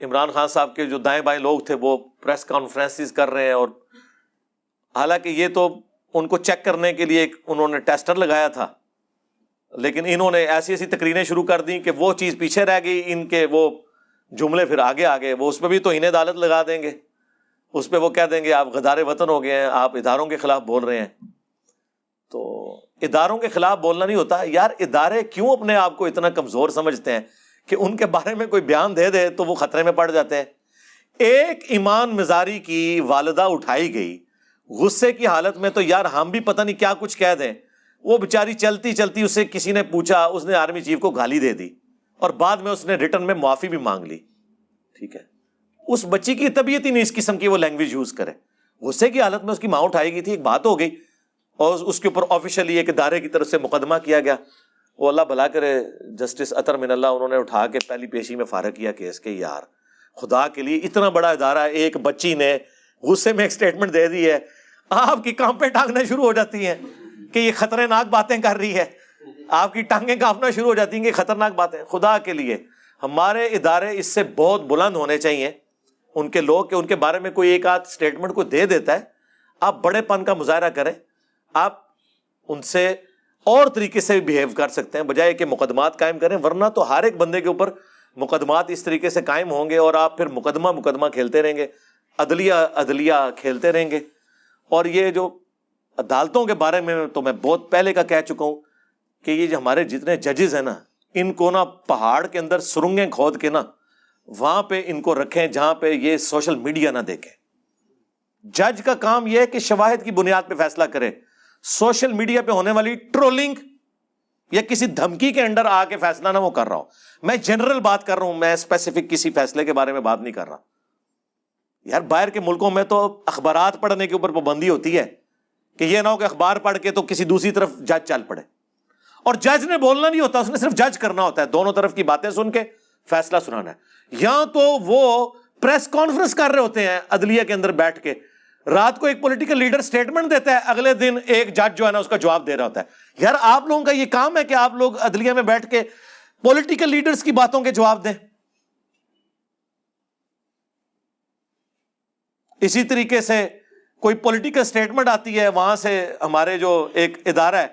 [SPEAKER 1] عمران خان صاحب کے جو دائیں بائیں لوگ تھے وہ پریس کانفرنس کر رہے ہیں اور حالانکہ یہ تو ان کو چیک کرنے کے لیے انہوں نے ٹیسٹر لگایا تھا۔ لیکن انہوں نے ایسی ایسی تقریریں شروع کر دی کہ وہ چیز پیچھے رہ گئی، ان کے وہ جملے پھر آگے آگے وہ اس پہ بھی تو انہیں عدالت لگا دیں گے۔ اس پہ وہ کہہ دیں گے، آپ غدار وطن ہو گئے ہیں، آپ اداروں کے خلاف بول رہے ہیں۔ تو اداروں کے خلاف بولنا نہیں ہوتا۔ یار ادارے کیوں اپنے آپ کو اتنا کمزور سمجھتے ہیں کہ ان کے بارے میں کوئی بیان دے دے تو وہ خطرے میں پڑ جاتے ہیں۔ ایک ایمان مزاری کی والدہ اٹھائی گئی۔ غصے کی حالت میں تو یار ہم بھی پتہ نہیں کیا کچھ کہہ دیں۔ وہ بیچاری چلتی چلتی اسے کسی نے پوچھا، اس نے آرمی چیف کو گالی دے دی اور بعد میں اس نے ریٹرن میں معافی بھی مانگ لی۔ ٹھیک ہے۔ اس بچی کی طبیعت ہی نہیں اس قسم کی، وہ لینگویج یوز کرے۔ غصے کی حالت میں اس کی ماں اٹھائی گئی تھی، ایک بات ہو گئی۔ اور اس کے اوپر آفیشلی ایک ادارے کی طرف سے مقدمہ کیا گیا۔ وہ اللہ بھلا کرے جسٹس اطر من اللہ، انہوں نے اٹھا کے پہلی پیشی میں فارغ کیا کیس کے۔ یار، خدا کے لیے اتنا بڑا ادارہ ایک بچی نے غصے میں ایک اسٹیٹمنٹ دے دی ہے۔ آپ کی کام پہ ٹانگنا شروع ہو جاتی ہیں کہ یہ خطرناک باتیں کر رہی ہے۔ آپ کی ٹانگیں کانپنا شروع ہو جاتی ہیں کہ خطرناک باتیں۔ خدا کے لیے ہمارے ادارے اس سے بہت بلند ہونے چاہیے۔ ان کے لوگ کہ ان کے بارے میں کوئی ایک آدھ اسٹیٹمنٹ کو دے دیتا ہے۔ آپ بڑے پن کا مظاہرہ کریں۔ آپ ان سے اور طریقے سے بہیو کر سکتے ہیں۔ بجائے کہ مقدمات قائم کریں، ورنہ تو ہر ایک بندے کے اوپر مقدمات اس طریقے سے قائم ہوں گے اور آپ پھر مقدمہ مقدمہ کھیلتے رہیں گے۔ عدلیہ عدلیہ کھیلتے رہیں گے۔ اور یہ جو عدالتوں کے بارے میں تو میں بہت پہلے کا کہہ چکا ہوں کہ یہ جو ہمارے جتنے ججز ہیں نا، ان کو نا پہاڑ کے اندر سرنگیں کھود کے نا وہاں پہ ان کو رکھیں جہاں پہ یہ سوشل میڈیا نہ دیکھیں۔ جج کا کام یہ ہے کہ شواہد کی بنیاد پہ فیصلہ کرے سوشل میڈیا پہ ہونے والی ٹرولنگ یا کسی دھمکی کے انڈر آ کے فیصلہ نہ وہ کر رہا ہوں میں جنرل بات کر رہا ہوں، میں اسپیسیفک کسی فیصلے کے بارے میں بات نہیں کر رہا۔ یار باہر کے ملکوں میں تو اخبارات پڑھنے کے اوپر پابندی ہوتی ہے کہ یہ نہ ہو کہ اخبار پڑھ کے تو کسی دوسری طرف جج چل پڑے۔ اور جج نے بولنا نہیں ہوتا، اس نے صرف جج کرنا ہوتا ہے، دونوں طرف کی باتیں سن کے فیصلہ سنانا ہے۔ یا تو وہ پریس کانفرنس کر رہے ہوتے ہیں عدلیہ کے اندر بیٹھ کے، رات کو ایک پولیٹیکل لیڈر اسٹیٹمنٹ دیتا ہے، اگلے دن ایک جج جو ہے نا اس کا جواب دے رہا ہوتا ہے۔ یار آپ لوگوں کا یہ کام ہے کہ آپ لوگ عدلیہ میں بیٹھ کے پولیٹیکل لیڈرز کی باتوں کے جواب دیں۔ اسی طریقے سے کوئی پولیٹیکل اسٹیٹمنٹ آتی ہے، وہاں سے ہمارے جو ایک ادارہ ہے،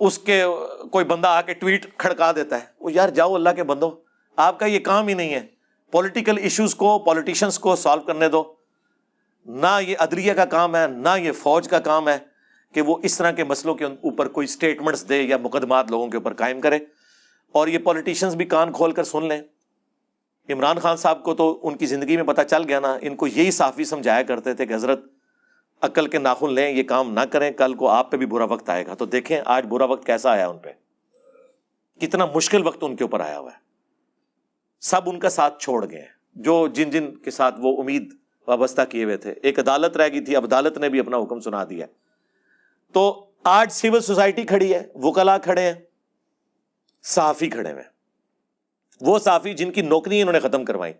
[SPEAKER 1] اس کے کوئی بندہ آ کے ٹویٹ کھڑکا دیتا ہے۔ وہ یار جاؤ اللہ کے بندو، آپ کا یہ کام ہی نہیں ہے۔ پولیٹیکل ایشوز کو پولیٹیشنس کو سالو کرنے دو۔ نہ یہ عدلیہ کا کام ہے، نہ یہ فوج کا کام ہے کہ وہ اس طرح کے مسئلوں کے اوپر کوئی اسٹیٹمنٹس دے یا مقدمات لوگوں کے اوپر قائم کرے۔ اور یہ پولیٹیشنس بھی کان کھول کر سن لیں۔ عمران خان صاحب کو تو ان کی زندگی میں پتہ چل گیا نا، ان کو یہی صافی سمجھایا کرتے تھے کہ حضرت عقل کے ناخن لیں، یہ کام نہ کریں، کل کو آپ پہ بھی برا وقت آئے گا۔ تو دیکھیں، آج برا وقت کیسا آیا ان پہ؟ کتنا مشکل وقت ان کے اوپر آیا ہوا ہے۔ سب ان کا ساتھ چھوڑ گئے ہیں۔ جو جن جن کے ساتھ وہ امید وابستہ کیے ہوئے تھے۔ ایک عدالت رہ گئی تھی اب عدالت نے بھی اپنا حکم سنا دیا تو آج سول سوسائٹی کھڑی ہے وکلا کھڑے ہیں، صحافی کھڑے ہوئے وہ صحافی جن کی نوکری انہوں نے ختم کروائی،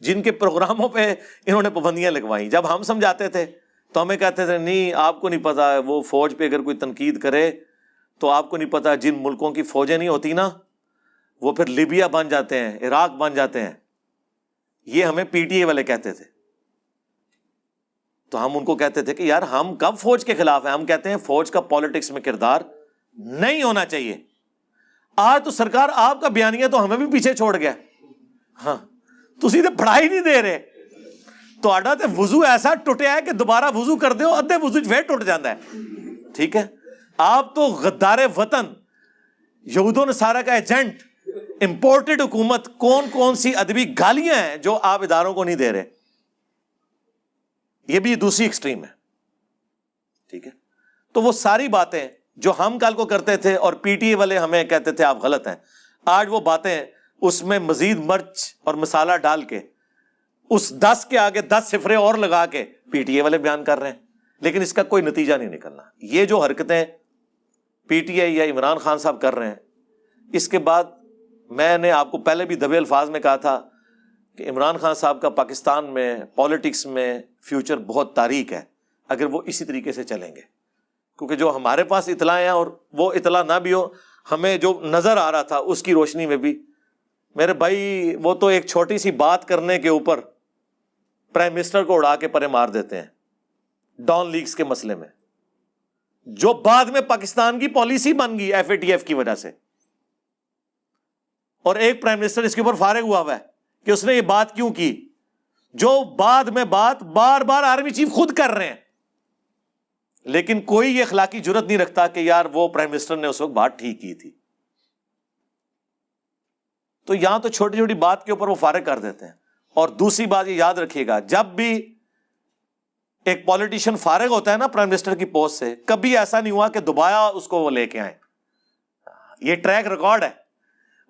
[SPEAKER 1] جن کے پروگراموں پہ انہوں نے پابندیاں لگوائی جب ہم سمجھاتے تھے، تو ہمیں کہتے تھے، نہیں، آپ کو نہیں پتا وہ فوج پہ اگر کوئی تنقید کرے، تو آپ کو نہیں پتا جن ملکوں کی فوجیں نہیں ہوتی نا، وہ پھر لیبیا بن جاتے ہیں، عراق بن جاتے ہیں۔ یہ ہمیں پی ٹی اے والے کہتے تھے۔ تو ہم ان کو کہتے تھے کہ یار، ہم کب فوج کے خلاف ہیں؟ ہم کہتے ہیں فوج کا پالیٹکس میں کردار نہیں ہونا چاہیے۔ آج تو سرکار آپ کا بیانیہ تو ہمیں بھی پیچھے چھوڑ گیا۔ ہاں تھی تو پڑھائی نہیں دے رہے۔ تو آڈا تے وضو ایسا ٹوٹیا ہے کہ دوبارہ وضو کر دو ادھے وضو وے ٹوٹ جاتا ہے۔ ٹھیک ہے؟ آپ تو غدار وطن یہود و سارا کا ایجنٹ، امپورٹڈ حکومت کون کون سی ادبی گالیاں ہیں جو آپ اداروں کو نہیں دے رہے۔ یہ بھی دوسری ایکسٹریم ہے۔ ٹھیک ہے؟ تو وہ ساری باتیں جو ہم کل کو کرتے تھے اور پی ٹی اے والے ہمیں کہتے تھے آپ غلط ہیں۔ آج وہ باتیں اس میں مزید مرچ اور مسالہ ڈال کے، اس دس کے آگے دس صفرے اور لگا کے پی ٹی اے والے بیان کر رہے ہیں۔ لیکن اس کا کوئی نتیجہ نہیں نکلنا۔ یہ جو حرکتیں پی ٹی آئی یا عمران خان صاحب کر رہے ہیں، اس کے بعد میں نے آپ کو پہلے بھی دبے الفاظ میں کہا تھا کہ عمران خان صاحب کا پاکستان میں، پالیٹکس میں فیوچر بہت تاریخ ہے، اگر وہ اسی طریقے سے چلیں گے۔ کیونکہ جو ہمارے پاس اطلاع ہیں اور وہ اطلاع نہ بھی ہو، ہمیں جو نظر آ رہا تھا اس کی روشنی میں بھی۔ میرے بھائی، وہ تو ایک چھوٹی سی بات کرنے کے اوپر پرائم منسٹر کو اڑا کے پرے مار دیتے ہیں ڈان لیگس کے مسئلے میں۔ جو بعد میں پاکستان کی پالیسی بن گئی ایف اے ٹی ایف کی وجہ سے۔ اور ایک پرائم منسٹر اس کے اوپر فارغ ہوا ہوا ہے کہ اس نے یہ بات کیوں کی؟ جو بعد میں بات بار بار آرمی چیف خود کر رہے ہیں۔ لیکن کوئی یہ اخلاقی جرت نہیں رکھتا کہ یار وہ پرائم منسٹر نے اس وقت بات ٹھیک کی تھی۔ تو یہاں تو چھوٹی چھوٹی بات کے اوپر وہ فارغ کر دیتے ہیں۔ اور دوسری بات یہ یاد رکھیے گا، جب بھی ایک پالیٹیشین فارغ ہوتا ہے نا پرائم منسٹر کی پوسٹ سے، کبھی ایسا نہیں ہوا کہ دوبارہ اس کو وہ لے کے آئے یہ ٹریک ریکارڈ ہے۔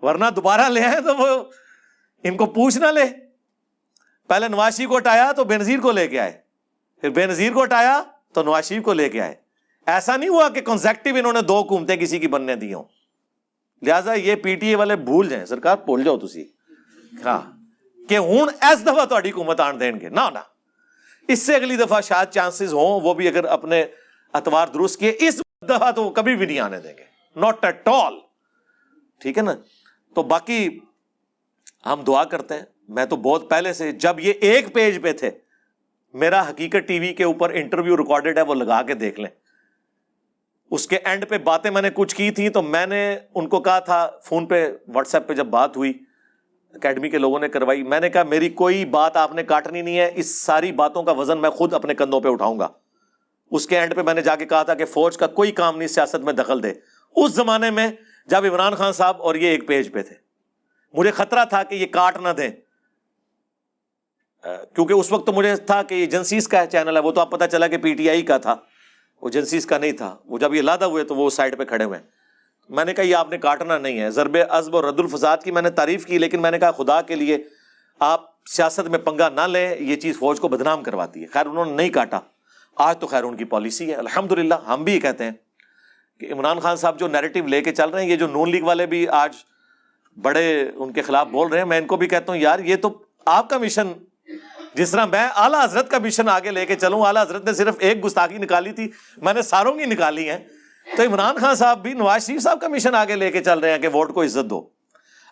[SPEAKER 1] ورنہ دوبارہ لے آئے تو وہ ان کو پوچھ نہ لے۔ پہلے نواز شریف کو ہٹایا تو بے نظیر کو لے کے آئے۔ پھر بے نظیر کو ہٹایا تو نواز شریف کو لے کے آئے۔ ایسا نہیں ہوا کہ کنزیکٹو انہوں نے دو حکومتیں کسی کی بننے دی ہوں۔ لہٰذا یہ پی ٹی اے والے بھول جائیں۔ سرکار، بھول جاؤ تھی ہاں۔ کہ ہوں اس دفعہ تاری حکومت آن دیں گے۔ نہ اس سے اگلی دفعہ شاید چانسز ہوں، وہ بھی اگر اپنے اتوار درست کیے، اس دفعہ تو وہ کبھی بھی نہیں آنے دیں گے۔ ناٹ ایٹ آل ٹھیک ہے نا؟ تو باقی ہم دعا کرتے ہیں۔ میں تو بہت پہلے سے جب یہ ایک پیج پہ تھے میرا حقیقت ٹی وی کے اوپر انٹرویو ریکارڈیڈ ہے، وہ لگا کے دیکھ لیں۔ اس کے اینڈ پہ باتیں میں نے کچھ کی تھی تو میں نے ان کو کہا تھا، فون پہ، واٹس ایپ پہ جب بات ہوئی، اکیڈمی کے لوگوں نے کروائی، میں نے کہا میری کوئی بات آپ نے کاٹنی نہیں ہے، اس ساری باتوں کا وزن میں خود اپنے کندھوں پہ اٹھاؤں گا۔ اس کے اینڈ پہ میں نے جا کے کہا تھا کہ فوج کا کوئی کام نہیں، سیاست میں دخل دے۔ اس زمانے میں جب عمران خان صاحب اور یہ ایک پیج پہ تھے، مجھے خطرہ تھا کہ یہ کاٹ نہ دیں۔ کیونکہ اس وقت تو مجھے تھا کہ یہ جنسیز کا چینل ہے، وہ تو آپ پتا چلا کہ پی ٹی آئی کا تھا۔ وہ جنسیز کا نہیں تھا۔ وہ جب یہ لادہ ہوئے تو وہ سائڈ پہ کھڑے ہوئے۔ میں نے کہا، یہ آپ نے کاٹنا نہیں ہے۔ ضرب ازب اور رد الفساد کی میں نے تعریف کی، لیکن میں نے کہا، خدا کے لیے آپ سیاست میں پنگا نہ لیں، یہ چیز فوج کو بدنام کرواتی ہے۔ خیر، انہوں نے نہیں کاٹا۔ آج تو خیر، ان کی پالیسی ہے۔ الحمد ہم بھی یہ کہتے ہیں کہ عمران خان صاحب جو نیریٹو لے کے چل رہے ہیں، یہ جو نون لیگ والے بھی آج بڑے ان کے خلاف بول رہے ہیں، میں ان کو بھی کہتا ہوں، یار، یہ تو آپ کا مشن جس طرح میں اعلیٰ حضرت کا مشن آگے لے کے چلوں، اعلیٰ حضرت نے صرف ایک گستاخی نکالی تھی، میں نے ساروں کی نکالی ہیں۔ تو عمران خان صاحب بھی، نواز شریف صاحب کا مشن آگے لے کے چل رہے ہیں کہ ووٹ کو عزت دو۔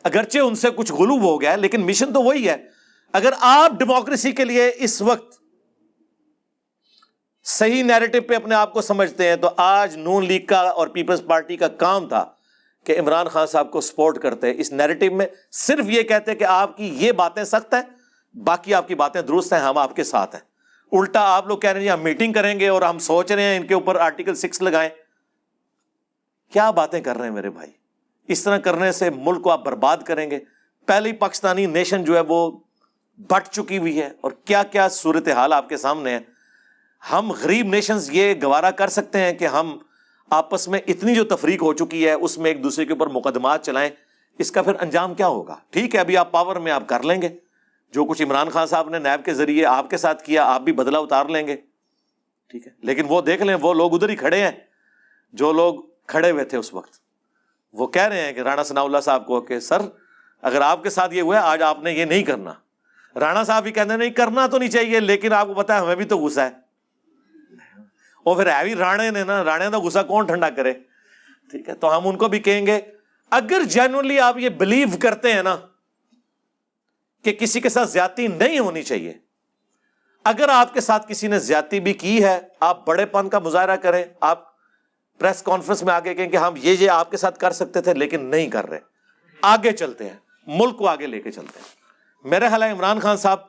[SPEAKER 1] اگرچہ ان سے کچھ غلوب ہو گیا لیکن مشن تو وہی ہے۔ اگر آپ ڈیموکریسی کے لیے اس وقت صحیح نیریٹو پہ اپنے آپ کو سمجھتے ہیں، تو آج نون لیگ کا اور پیپلز پارٹی کا کام تھا کہ عمران خان صاحب کو سپورٹ کرتے۔ اس نیریٹو میں صرف یہ کہتے کہ آپ کی یہ باتیں سخت ہیں باقی آپ کی باتیں درست ہیں، ہم آپ کے ساتھ ہیں۔ الٹا آپ لوگ کہہ رہے ہیں، ہم میٹنگ کریں گے اور ہم سوچ رہے ہیں ان کے اوپر آرٹیکل سکس لگائیں۔ کیا باتیں کر رہے ہیں میرے بھائی؟ اس طرح کرنے سے ملک کو آپ برباد کریں گے۔ پہلی پاکستانی نیشن جو ہے وہ بٹ چکی ہوئی ہے اور کیا کیا صورت حال آپ کے سامنے ہے ہم غریب نیشنز یہ گوارا کر سکتے ہیں کہ ہم آپس میں اتنی جو تفریق ہو چکی ہے، اس میں ایک دوسرے کے اوپر مقدمات چلائیں۔ اس کا پھر انجام کیا ہوگا؟ ٹھیک ہے، ابھی آپ پاور میں آپ کر لیں گے۔ جو کچھ عمران خان صاحب نے نیب کے ذریعے آپ کے ساتھ کیا، آپ بھی بدلا اتار لیں گے۔ ٹھیک ہے۔ لیکن وہ دیکھ لیں، وہ لوگ ادھر ہی کھڑے ہیں۔ جو لوگ کھڑے ہوئے تھے اس وقت۔ وہ کہہ رہے ہیں کہ رانا ثناء اللہ صاحب کو کہ، سر، اگر آپ کے ساتھ یہ ہوا ہے، آج آپ نے یہ نہیں کرنا۔ رانا صاحب بھی کہتے ہیں، نہیں، کرنا تو نہیں چاہیے، لیکن آپ کو پتا ہے، ہمیں بھی تو غصہ ہے۔ وہ پھر ہے بھی رانے نے نا، رانے کا غصہ کون ٹھنڈا کرے؟ ٹھیک ہے، تو ہم ان کو بھی کہیں گے، اگر جینولی آپ یہ بلیو کرتے ہیں نا کہ کسی کے ساتھ زیادتی نہیں ہونی چاہیے۔ اگر آپ کے ساتھ کسی نے زیادتی بھی کی ہے، آپ بڑے پن کا مظاہرہ کریں۔ آپ پریس کانفرنس میں آگے کہیں کہ ہم یہ یہ آپ کے ساتھ کر سکتے تھے لیکن نہیں کر رہے۔ آگے چلتے ہیں، ملک کو آگے لے کے چلتے ہیں۔ میرے خیال ہے عمران خان صاحب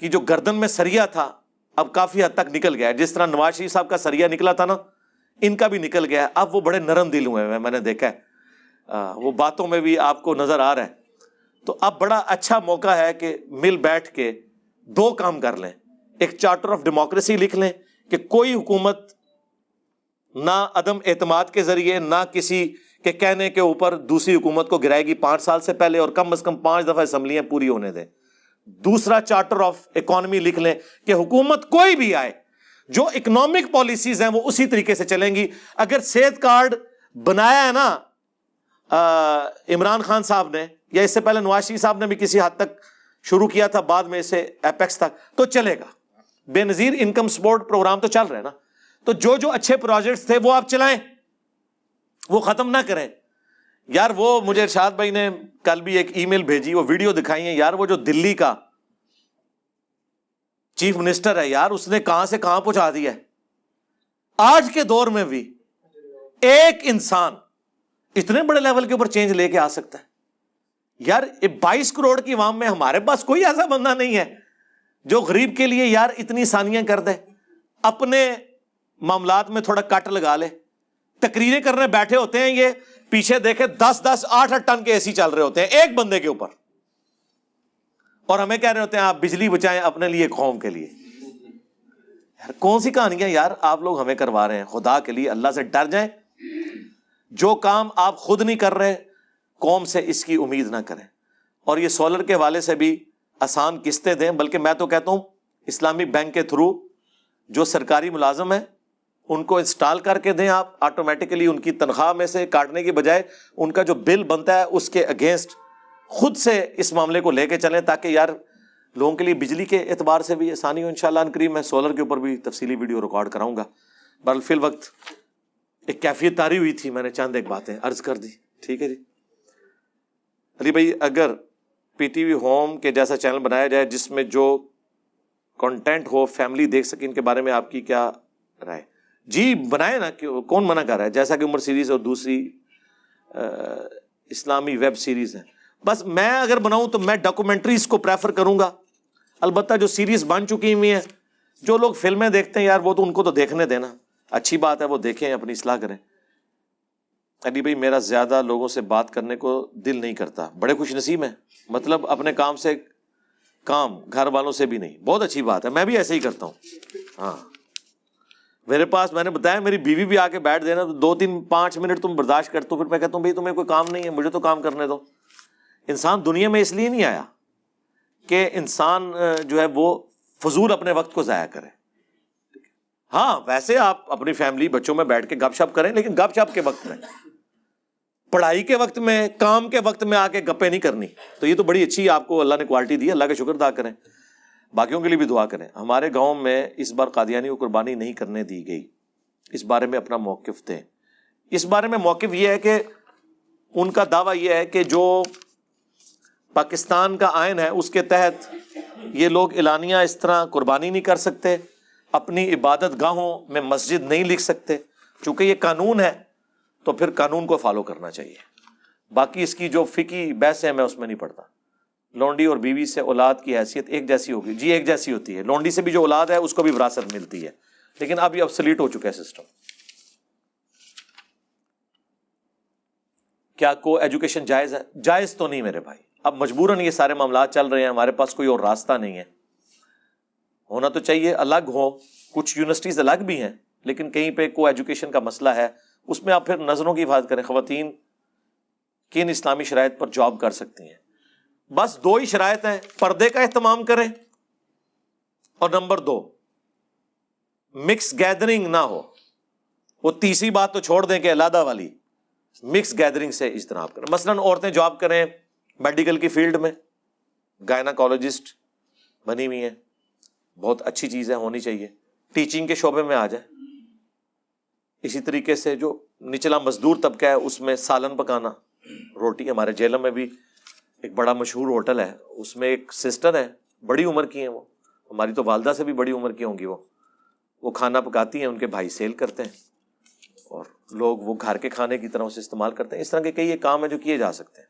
[SPEAKER 1] کی جو گردن میں سریا تھا، اب کافی حد تک نکل گیا جس طرح نواز شریف صاحب کا سریا نکلا تھا نا، ان کا بھی نکل گیا ہے۔ اب وہ بڑے نرم دل ہوئے ہیں، میں نے دیکھا ہے۔ وہ باتوں میں بھی آپ کو نظر آ رہا ہے۔ تو اب بڑا اچھا موقع ہے کہ مل بیٹھ کے دو کام کر لیں۔ ایک چارٹر آف ڈیموکریسی لکھ لیں کہ کوئی حکومت نہ عدم اعتماد کے ذریعے، نہ کسی کے کہنے کے اوپر دوسری حکومت کو گرائے گی پانچ سال سے پہلے اور کم از کم پانچ دفعہ اسمبلیاں پوری ہونے دیں۔ دوسرا چارٹر آف اکانومی لکھ لیں کہ حکومت کوئی بھی آئے، جو اکنامک پالیسیز ہیں وہ اسی طریقے سے چلیں گی۔ اگر صحت کارڈ بنایا ہے نا عمران خان صاحب نے یا اس سے پہلے نواز شریف صاحب نے بھی کسی حد تک شروع کیا تھا، بعد میں اسے ایپیکس تک، تو چلے گا۔ بے نظیر انکم سپورٹ پروگرام تو چل رہے نا۔ تو جو جو اچھے پروجیکٹس تھے، وہ آپ چلائیں۔ وہ ختم نہ کریں۔ یار، وہ مجھے ارشاد بھائی نے کل بھی ایک ای میل بھیجی، وہ ویڈیو دکھائی ہے یار، وہ جو دلی کا چیف منسٹر ہے، یار، اس نے کہاں سے کہاں پہنچا دیا ہے۔ آج کے دور میں بھی ایک انسان اتنے بڑے لیول کے اوپر چینج لے کے آ سکتا ہے۔ یار بائیس کروڑ کی عوام میں ہمارے پاس کوئی ایسا بندہ نہیں ہے جو غریب کے لیے یار اتنی سانیاں کر دے، اپنے معاملات میں تھوڑا کٹ لگا لے۔ تقریریں کرنے بیٹھے ہوتے ہیں یہ، پیچھے دیکھے دس دس، آٹھ آٹھ ٹن کے اے سی چل رہے ہوتے ہیں ایک بندے کے اوپر۔ اور ہمیں کہہ رہے ہوتے ہیں، آپ بجلی بچائیں اپنے لیے قوم کے لیے۔ یار، کون سی کہانیاں یار آپ لوگ ہمیں کروا رہے ہیں؟ خدا کے لیے، اللہ سے ڈر جائیں۔ جو کام آپ خود نہیں کر رہے قوم سے اس کی امید نہ کریں۔ اور یہ سولر کے والے سے بھی آسان قسطیں دیں، بلکہ میں تو کہتا ہوں اسلامک بینک کے تھرو جو سرکاری ملازم ہے ان کو انسٹال کر کے دیں آپ آٹومیٹکلی، ان کی تنخواہ میں سے کاٹنے کی بجائے ان کا جو بل بنتا ہے، اس کے اگینسٹ خود سے اس معاملے کو لے کے چلیں تاکہ یار لوگوں کے لیے بجلی کے اعتبار سے بھی آسانی ہو۔ ان شاء اللہ قریب میں سولر کے اوپر بھی تفصیلی ویڈیو ریکارڈ کراؤں گا۔ بر فی الوقت ایک کیفیت تاری ہوئی تھی، میں نے چاند ایک باتیں عرض کر دی۔ ٹھیک ہے جی۔ علی بھائی، اگر پی ٹی وی ہوم کے جیسا چینل بنایا جائے جس میں جو کانٹینٹ ہو فیملی دیکھ سکے، ان کے بارے میں آپ کی کیا رائے؟ جی بنائے نا کون منع کر رہا ہے؟ جیسا کہ عمر سیریز اور دوسری اسلامی ویب سیریز ہیں۔ بس میں اگر بناؤں تو میں ڈاکومنٹریز کو پریفر کروں گا۔ البتہ جو سیریز بن چکی ہوئی ہیں، جو لوگ فلمیں دیکھتے ہیں، یار، وہ تو ان کو تو دیکھنے دینا۔ اچھی بات ہے، وہ دیکھیں، اپنی اصلاح کریں۔ علی بھائی میرا زیادہ لوگوں سے بات کرنے کو دل نہیں کرتا۔ بڑے خوش نصیب ہیں۔ مطلب اپنے کام سے کام، گھر والوں سے بھی نہیں۔ بہت اچھی بات ہے۔ میں بھی ایسے ہی کرتا ہوں۔ ہاں۔ میرے پاس میں نے بتایا، میری بیوی بھی آ کے بیٹھ دینا، تو دو تین پانچ منٹ تم برداشت کرتے ہو، پھر میں کہتا ہوں، بھائی تمہیں کوئی کام نہیں ہے، مجھے تو کام کرنے دو۔ انسان دنیا میں اس لیے نہیں آیا کہ انسان جو ہے وہ فضول اپنے وقت کو ضائع کرے۔ ہاں ویسے آپ اپنی فیملی، بچوں میں بیٹھ کے گپ شپ کریں، لیکن گپ شپ کے وقت میں پڑھائی کے وقت میں، کام کے وقت میں آ کے گپے نہیں کرنی۔ تو یہ تو بڑی اچھی آپ کو اللہ نے کوالٹی دی اللہ کا شکر ادا کریں۔ باقیوں کے لیے بھی دعا کریں۔ ہمارے گاؤں میں اس بار قادیانی کو قربانی نہیں کرنے دی گئی۔ اس بارے میں اپنا موقف دیں۔ اس بارے میں موقف یہ ہے کہ ان کا دعویٰ یہ ہے کہ جو پاکستان کا آئین ہے، اس کے تحت یہ لوگ اعلانیہ اس طرح قربانی نہیں کر سکتے۔ اپنی عبادت گاہوں میں مسجد نہیں لکھ سکتے۔ چونکہ یہ قانون ہے تو پھر قانون کو فالو کرنا چاہیے۔ باقی اس کی جو فکی بحث ہے، میں اس میں نہیں پڑھتا۔ لونڈی اور بیوی سے اولاد کی حیثیت ایک جیسی ہوگی۔ جی ایک جیسی ہوتی ہے۔ لونڈی سے بھی جو اولاد ہے، اس کو بھی وراثت ملتی ہے۔ لیکن اب یہ ابسلیٹ ہو چکا ہے سسٹم کیا کو ایجوکیشن جائز ہے؟ جائز تو نہیں میرے بھائی۔ اب مجبوراً یہ سارے معاملات چل رہے ہیں۔ ہمارے پاس کوئی اور راستہ نہیں ہے۔ ہونا تو چاہیے الگ ہو۔ کچھ یونیورسٹیز الگ بھی ہیں، لیکن کہیں پہ کو ایجوکیشن کا مسئلہ ہے۔ اس میں آپ پھر نظروں کی حفاظت کریں، خواتین کن اسلامی شرائط پر جاب کر سکتی ہیں؟ بس دو ہی شرائط ہیں، پردے کا اہتمام کریں اور نمبر دو مکس گیدرنگ نہ ہو۔ وہ تیسری بات تو چھوڑ دیں کہ علیحدہ والی مکس گیدرنگ سے اجتناب کریں۔ مثلاً عورتیں جاب کریں میڈیکل کی فیلڈ میں گائناکالوجسٹ بنی ہوئی ہیں۔ بہت اچھی چیز ہے ہونی چاہیے۔ ٹیچنگ کے شعبے میں آ جائے اسی طریقے سے جو نچلا مزدور طبقہ ہے، اس میں سالن پکانا، روٹی ہمارے جیلم میں بھی ایک بڑا مشہور ہوٹل ہے۔ اس میں ایک سسٹر ہے بڑی عمر کی ہیں وہ۔ ہماری تو والدہ سے بھی بڑی عمر کی ہوں گی وہ۔ وہ کھانا پکاتی ہیں، ان کے بھائی سیل کرتے ہیں۔ اور لوگ وہ گھر کے کھانے کی طرح اسے استعمال کرتے ہیں۔ اس طرح کے کئی ایک کام ہے جو کیے جا سکتے ہیں۔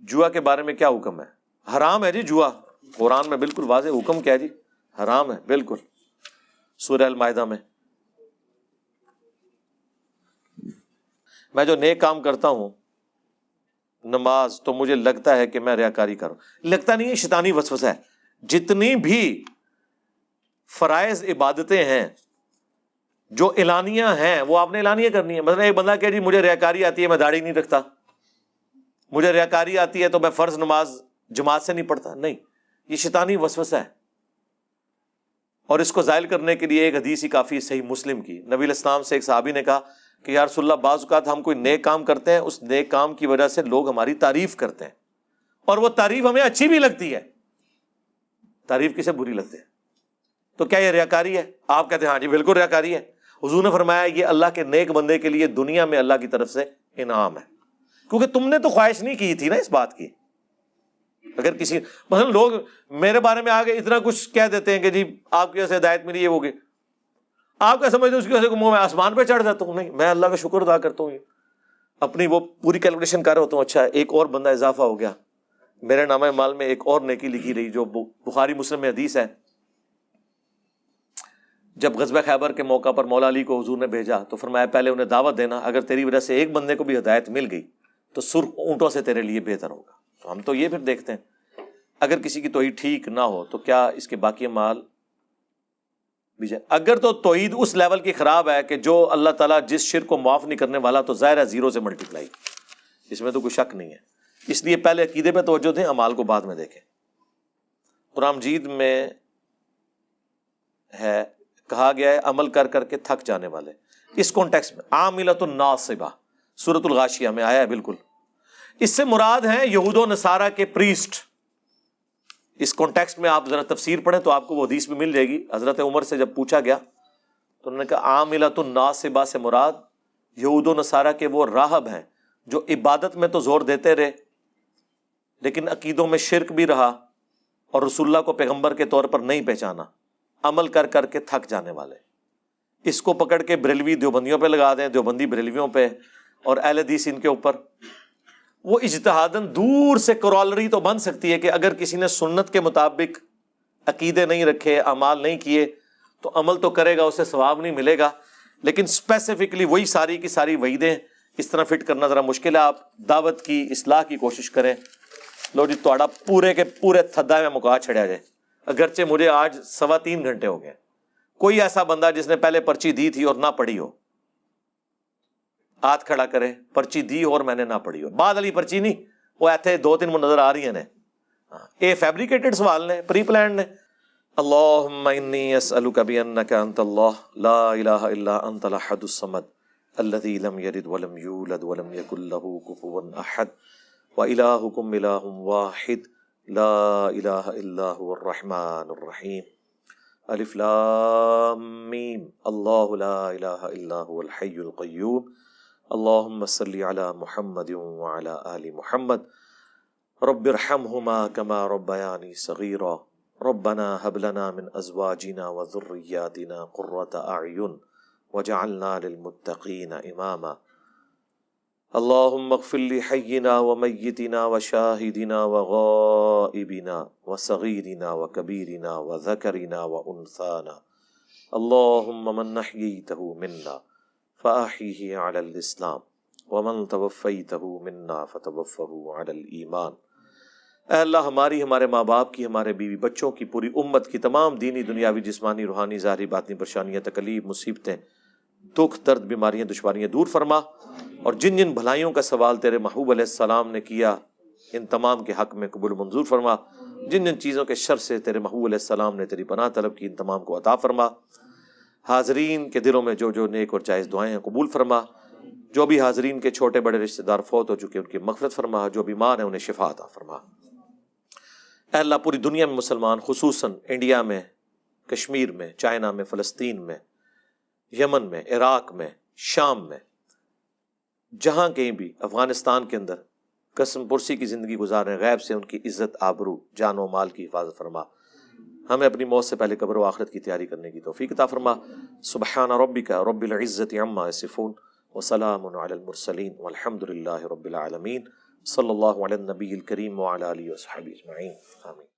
[SPEAKER 1] جوا کے بارے میں کیا حکم ہے؟ حرام ہے جی جوا۔ قرآن میں بالکل واضح حکم کیا جی۔ حرام ہے، بالکل۔ سورہ المائدہ میں۔ میں جو نیک کام کرتا ہوں، نماز تو مجھے لگتا ہے کہ میں ریاکاری کروں لگتا نہیں ہے شیطانی وسوسہ ہے۔ جتنی بھی فرائض، عبادتیں ہیں، جو اعلانیہ ہیں، وہ آپ نے اعلانیہ کرنی ہے مطلب ایک بندہ کہ جی مجھے ریاکاری آتی ہے، میں داڑھی نہیں رکھتا۔ مجھے ریاکاری آتی ہے تو میں فرض نماز جماعت سے نہیں پڑھتا۔ نہیں، یہ شیطانی وسوسہ ہے۔ اور اس کو ظاہر کرنے کے لیے ایک حدیث ہی کافی صحیح مسلم کی۔ نبی الاسلام سے ایک صحابی نے کہا کہ یا رسول اللہ، بعض اوقات ہم کوئی نیک کام کرتے ہیں، اس نیک کام کی وجہ سے لوگ ہماری تعریف کرتے ہیں۔ اور وہ تعریف ہمیں اچھی بھی لگتی ہے۔ تعریف کسے بری لگتی ہے؟ تو کیا یہ ریاکاری ہے؟ آپ کہتے ہیں ہاں جی بالکل ریاکاری ہے۔ حضور نے فرمایا، یہ اللہ کے نیک بندے کے لیے دنیا میں اللہ کی طرف سے انعام ہے۔ کیونکہ تم نے تو خواہش نہیں کی تھی نا اس بات کی۔ اگر کسی، مثلا لوگ میرے بارے میں آگے اتنا کچھ کہہ دیتے ہیں کہ جی آپ کی وجہ سے ہدایت ملی، یہ ہوگی آپ کیا سمجھتے اس کی وجہ سے میں آسمان پہ چڑھ جاتا ہوں؟ نہیں، میں اللہ کا شکر ادا کرتا ہوں اپنی وہ پوری کیلکولیشن کر رہا ہوتا ہوں اچھا ایک اور بندہ اضافہ ہو گیا۔ میرے نام مال میں ایک اور نیکی لکھی رہی، جو بخاری، مسلم میں حدیث ہے۔ جب غزبہ خیبر کے موقع پر مولا علی کو حضور نے بھیجا، تو فرمایا، پہلے انہیں دعوت دینا، اگر تیری وجہ سے ایک بندے کو بھی ہدایت مل گئی، تو سرخ اونٹوں سے تیرے لیے بہتر ہوگا۔ تو ہم تو یہ پھر دیکھتے ہیں۔ اگر کسی کی توحید ٹھیک نہ ہو، تو کیا اس کے باقی مال اگر تو توحید اس لیول کی خراب ہے کہ جو اللہ تعالیٰ جس شر کو معاف نہیں کرنے والا تو ظاہر ہے زیرو سے ملٹی پلائی اس میں تو کوئی شک نہیں ہے۔ اس لیے پہلے عقیدے پہ توجہ دیں امال کو بعد میں دیکھیں۔ قرآن جید میں ہے، کہا گیا ہے، عمل کر کر کے تھک جانے والے۔ اس کانٹیکس میں عاملت الناصبہ سورت الغاشیہ میں آیا ہے، بالکل۔ اس سے مراد ہیں یہود و نصارہ کے پریسٹ اس کانٹیکس میں آپ ذرا تفسیر پڑھیں تو آپ کو وہ حدیث بھی مل جائے گی۔ حضرت عمر سے جب پوچھا گیا تو انہوں نے کہا عاملت الناصبہ سے مراد یہود و نصارہ کے وہ راہب ہیں جو عبادت میں تو زور دیتے رہے، لیکن عقیدوں میں شرک بھی رہا اور رسول اللہ کو پیغمبر کے طور پر نہیں پہچانا، عمل کر کر کے تھک جانے والے۔ اس کو پکڑ کے بریلوی دیوبندیوں پہ لگا دیں، دیوبندی بریلویوں پہ اور اہل حدیث ان کے اوپر۔ وہ اجتہادن دور سے کرالری تو بن سکتی ہے کہ اگر کسی نے سنت کے مطابق عقیدے نہیں رکھے، اعمال نہیں کیے، تو عمل تو کرے گا، اسے ثواب نہیں ملے گا۔ لیکن اسپیسیفکلی وہی ساری کی ساری وعیدیں، اس طرح فٹ کرنا ذرا مشکل ہے۔ آپ دعوت کی، اصلاح کی کوشش کریں۔ لو جی تھوڑا پورے کے پورے تھدا میں مکا چھڑیا جائے۔ اگرچہ مجھے آج سوا تین گھنٹے ہو گئے۔ کوئی ایسا بندہ جس نے پہلے پرچی دی تھی اور نہ پڑھی ہو۔ ہاتھ کھڑا کرے، پرچی دی اور میں نے نہ پڑھی ہو بعد والی پرچی نہیں، وہ ایتھے دو تین نظر آ رہی ہیں اے فیبریکیٹڈ ہاں، سوال نے پری پلان نے۔ اللہم انی اسألک بانک انت اللہ، لا الہ الا انت الاحد الصمد الذي لم يلد ولم يولد ولم يكن له كفوا احد والهكم اله واحد، لا الہ الا هو الرحمن الرحیم۔ الف لام میم، اللہ لا الہ الا هو الحی القیوم۔ اللہم صلی علی محمد وعلی آل محمد. رب ارحمهما كما ربياني صغيرا. ربنا هب لنا من ازواجنا وذرياتنا قرة اعين وجعلنا للمتقين اماما اللهم اغفر لحينا وميتنا وشاهدنا وغائبنا وصغيرنا وكبيرنا وذكرنا وانثانا اللهم من نحييته منا فاحيه على الاسلام ومن توفيته منا فتوفه على الايمان اے اللہ، ہماری، ہمارے ماں باپ کی، ہمارے بیوی بچوں کی، پوری امت کی، تمام دینی، دنیاوی، جسمانی، روحانی، ظاہری، باطنی، پریشانیاں، تکلیف، مصیبتیں، دکھ، درد، بیماریاں، دشواریاں دور فرما اور جن جن بھلائیوں کا سوال تیرے محبوب علیہ السلام نے کیا، ان تمام کے حق میں قبول منظور فرما۔ جن جن چیزوں کے شر سے تیرے محبوب علیہ السلام نے تیری پناہ طلب کی، ان تمام کو عطا فرما۔ حاضرین کے دلوں میں جو جو نیک اور جائز دعائیں ہیں قبول فرما۔ جو بھی حاضرین کے چھوٹے بڑے رشتہ دار فوت ہو چکے ان کی مغفرت فرما۔ جو بیمار ہیں، انہیں شفا عطا فرما۔ اے اللہ، پوری دنیا میں مسلمان، خصوصاً انڈیا میں، کشمیر میں، چائنا میں، فلسطین میں، یمن میں، عراق میں، شام میں، جہاں کہیں بھی، افغانستان کے اندر قسم پرسی کی زندگی گزارے غیب سے ان کی عزت، آبرو جان و مال کی حفاظت فرما۔ ہمیں اپنی موت سے پہلے قبر و آخرت کی تیاری کرنے کی توفیق عطا فرما۔ سبحان ربی کا رب العزت عما صفون وسلام علی المرسلین والحمد للہ رب العالمین۔ صلی اللہ علی النبی الکریم وعلی علیہ وصحبہ اجمعین۔ آمین۔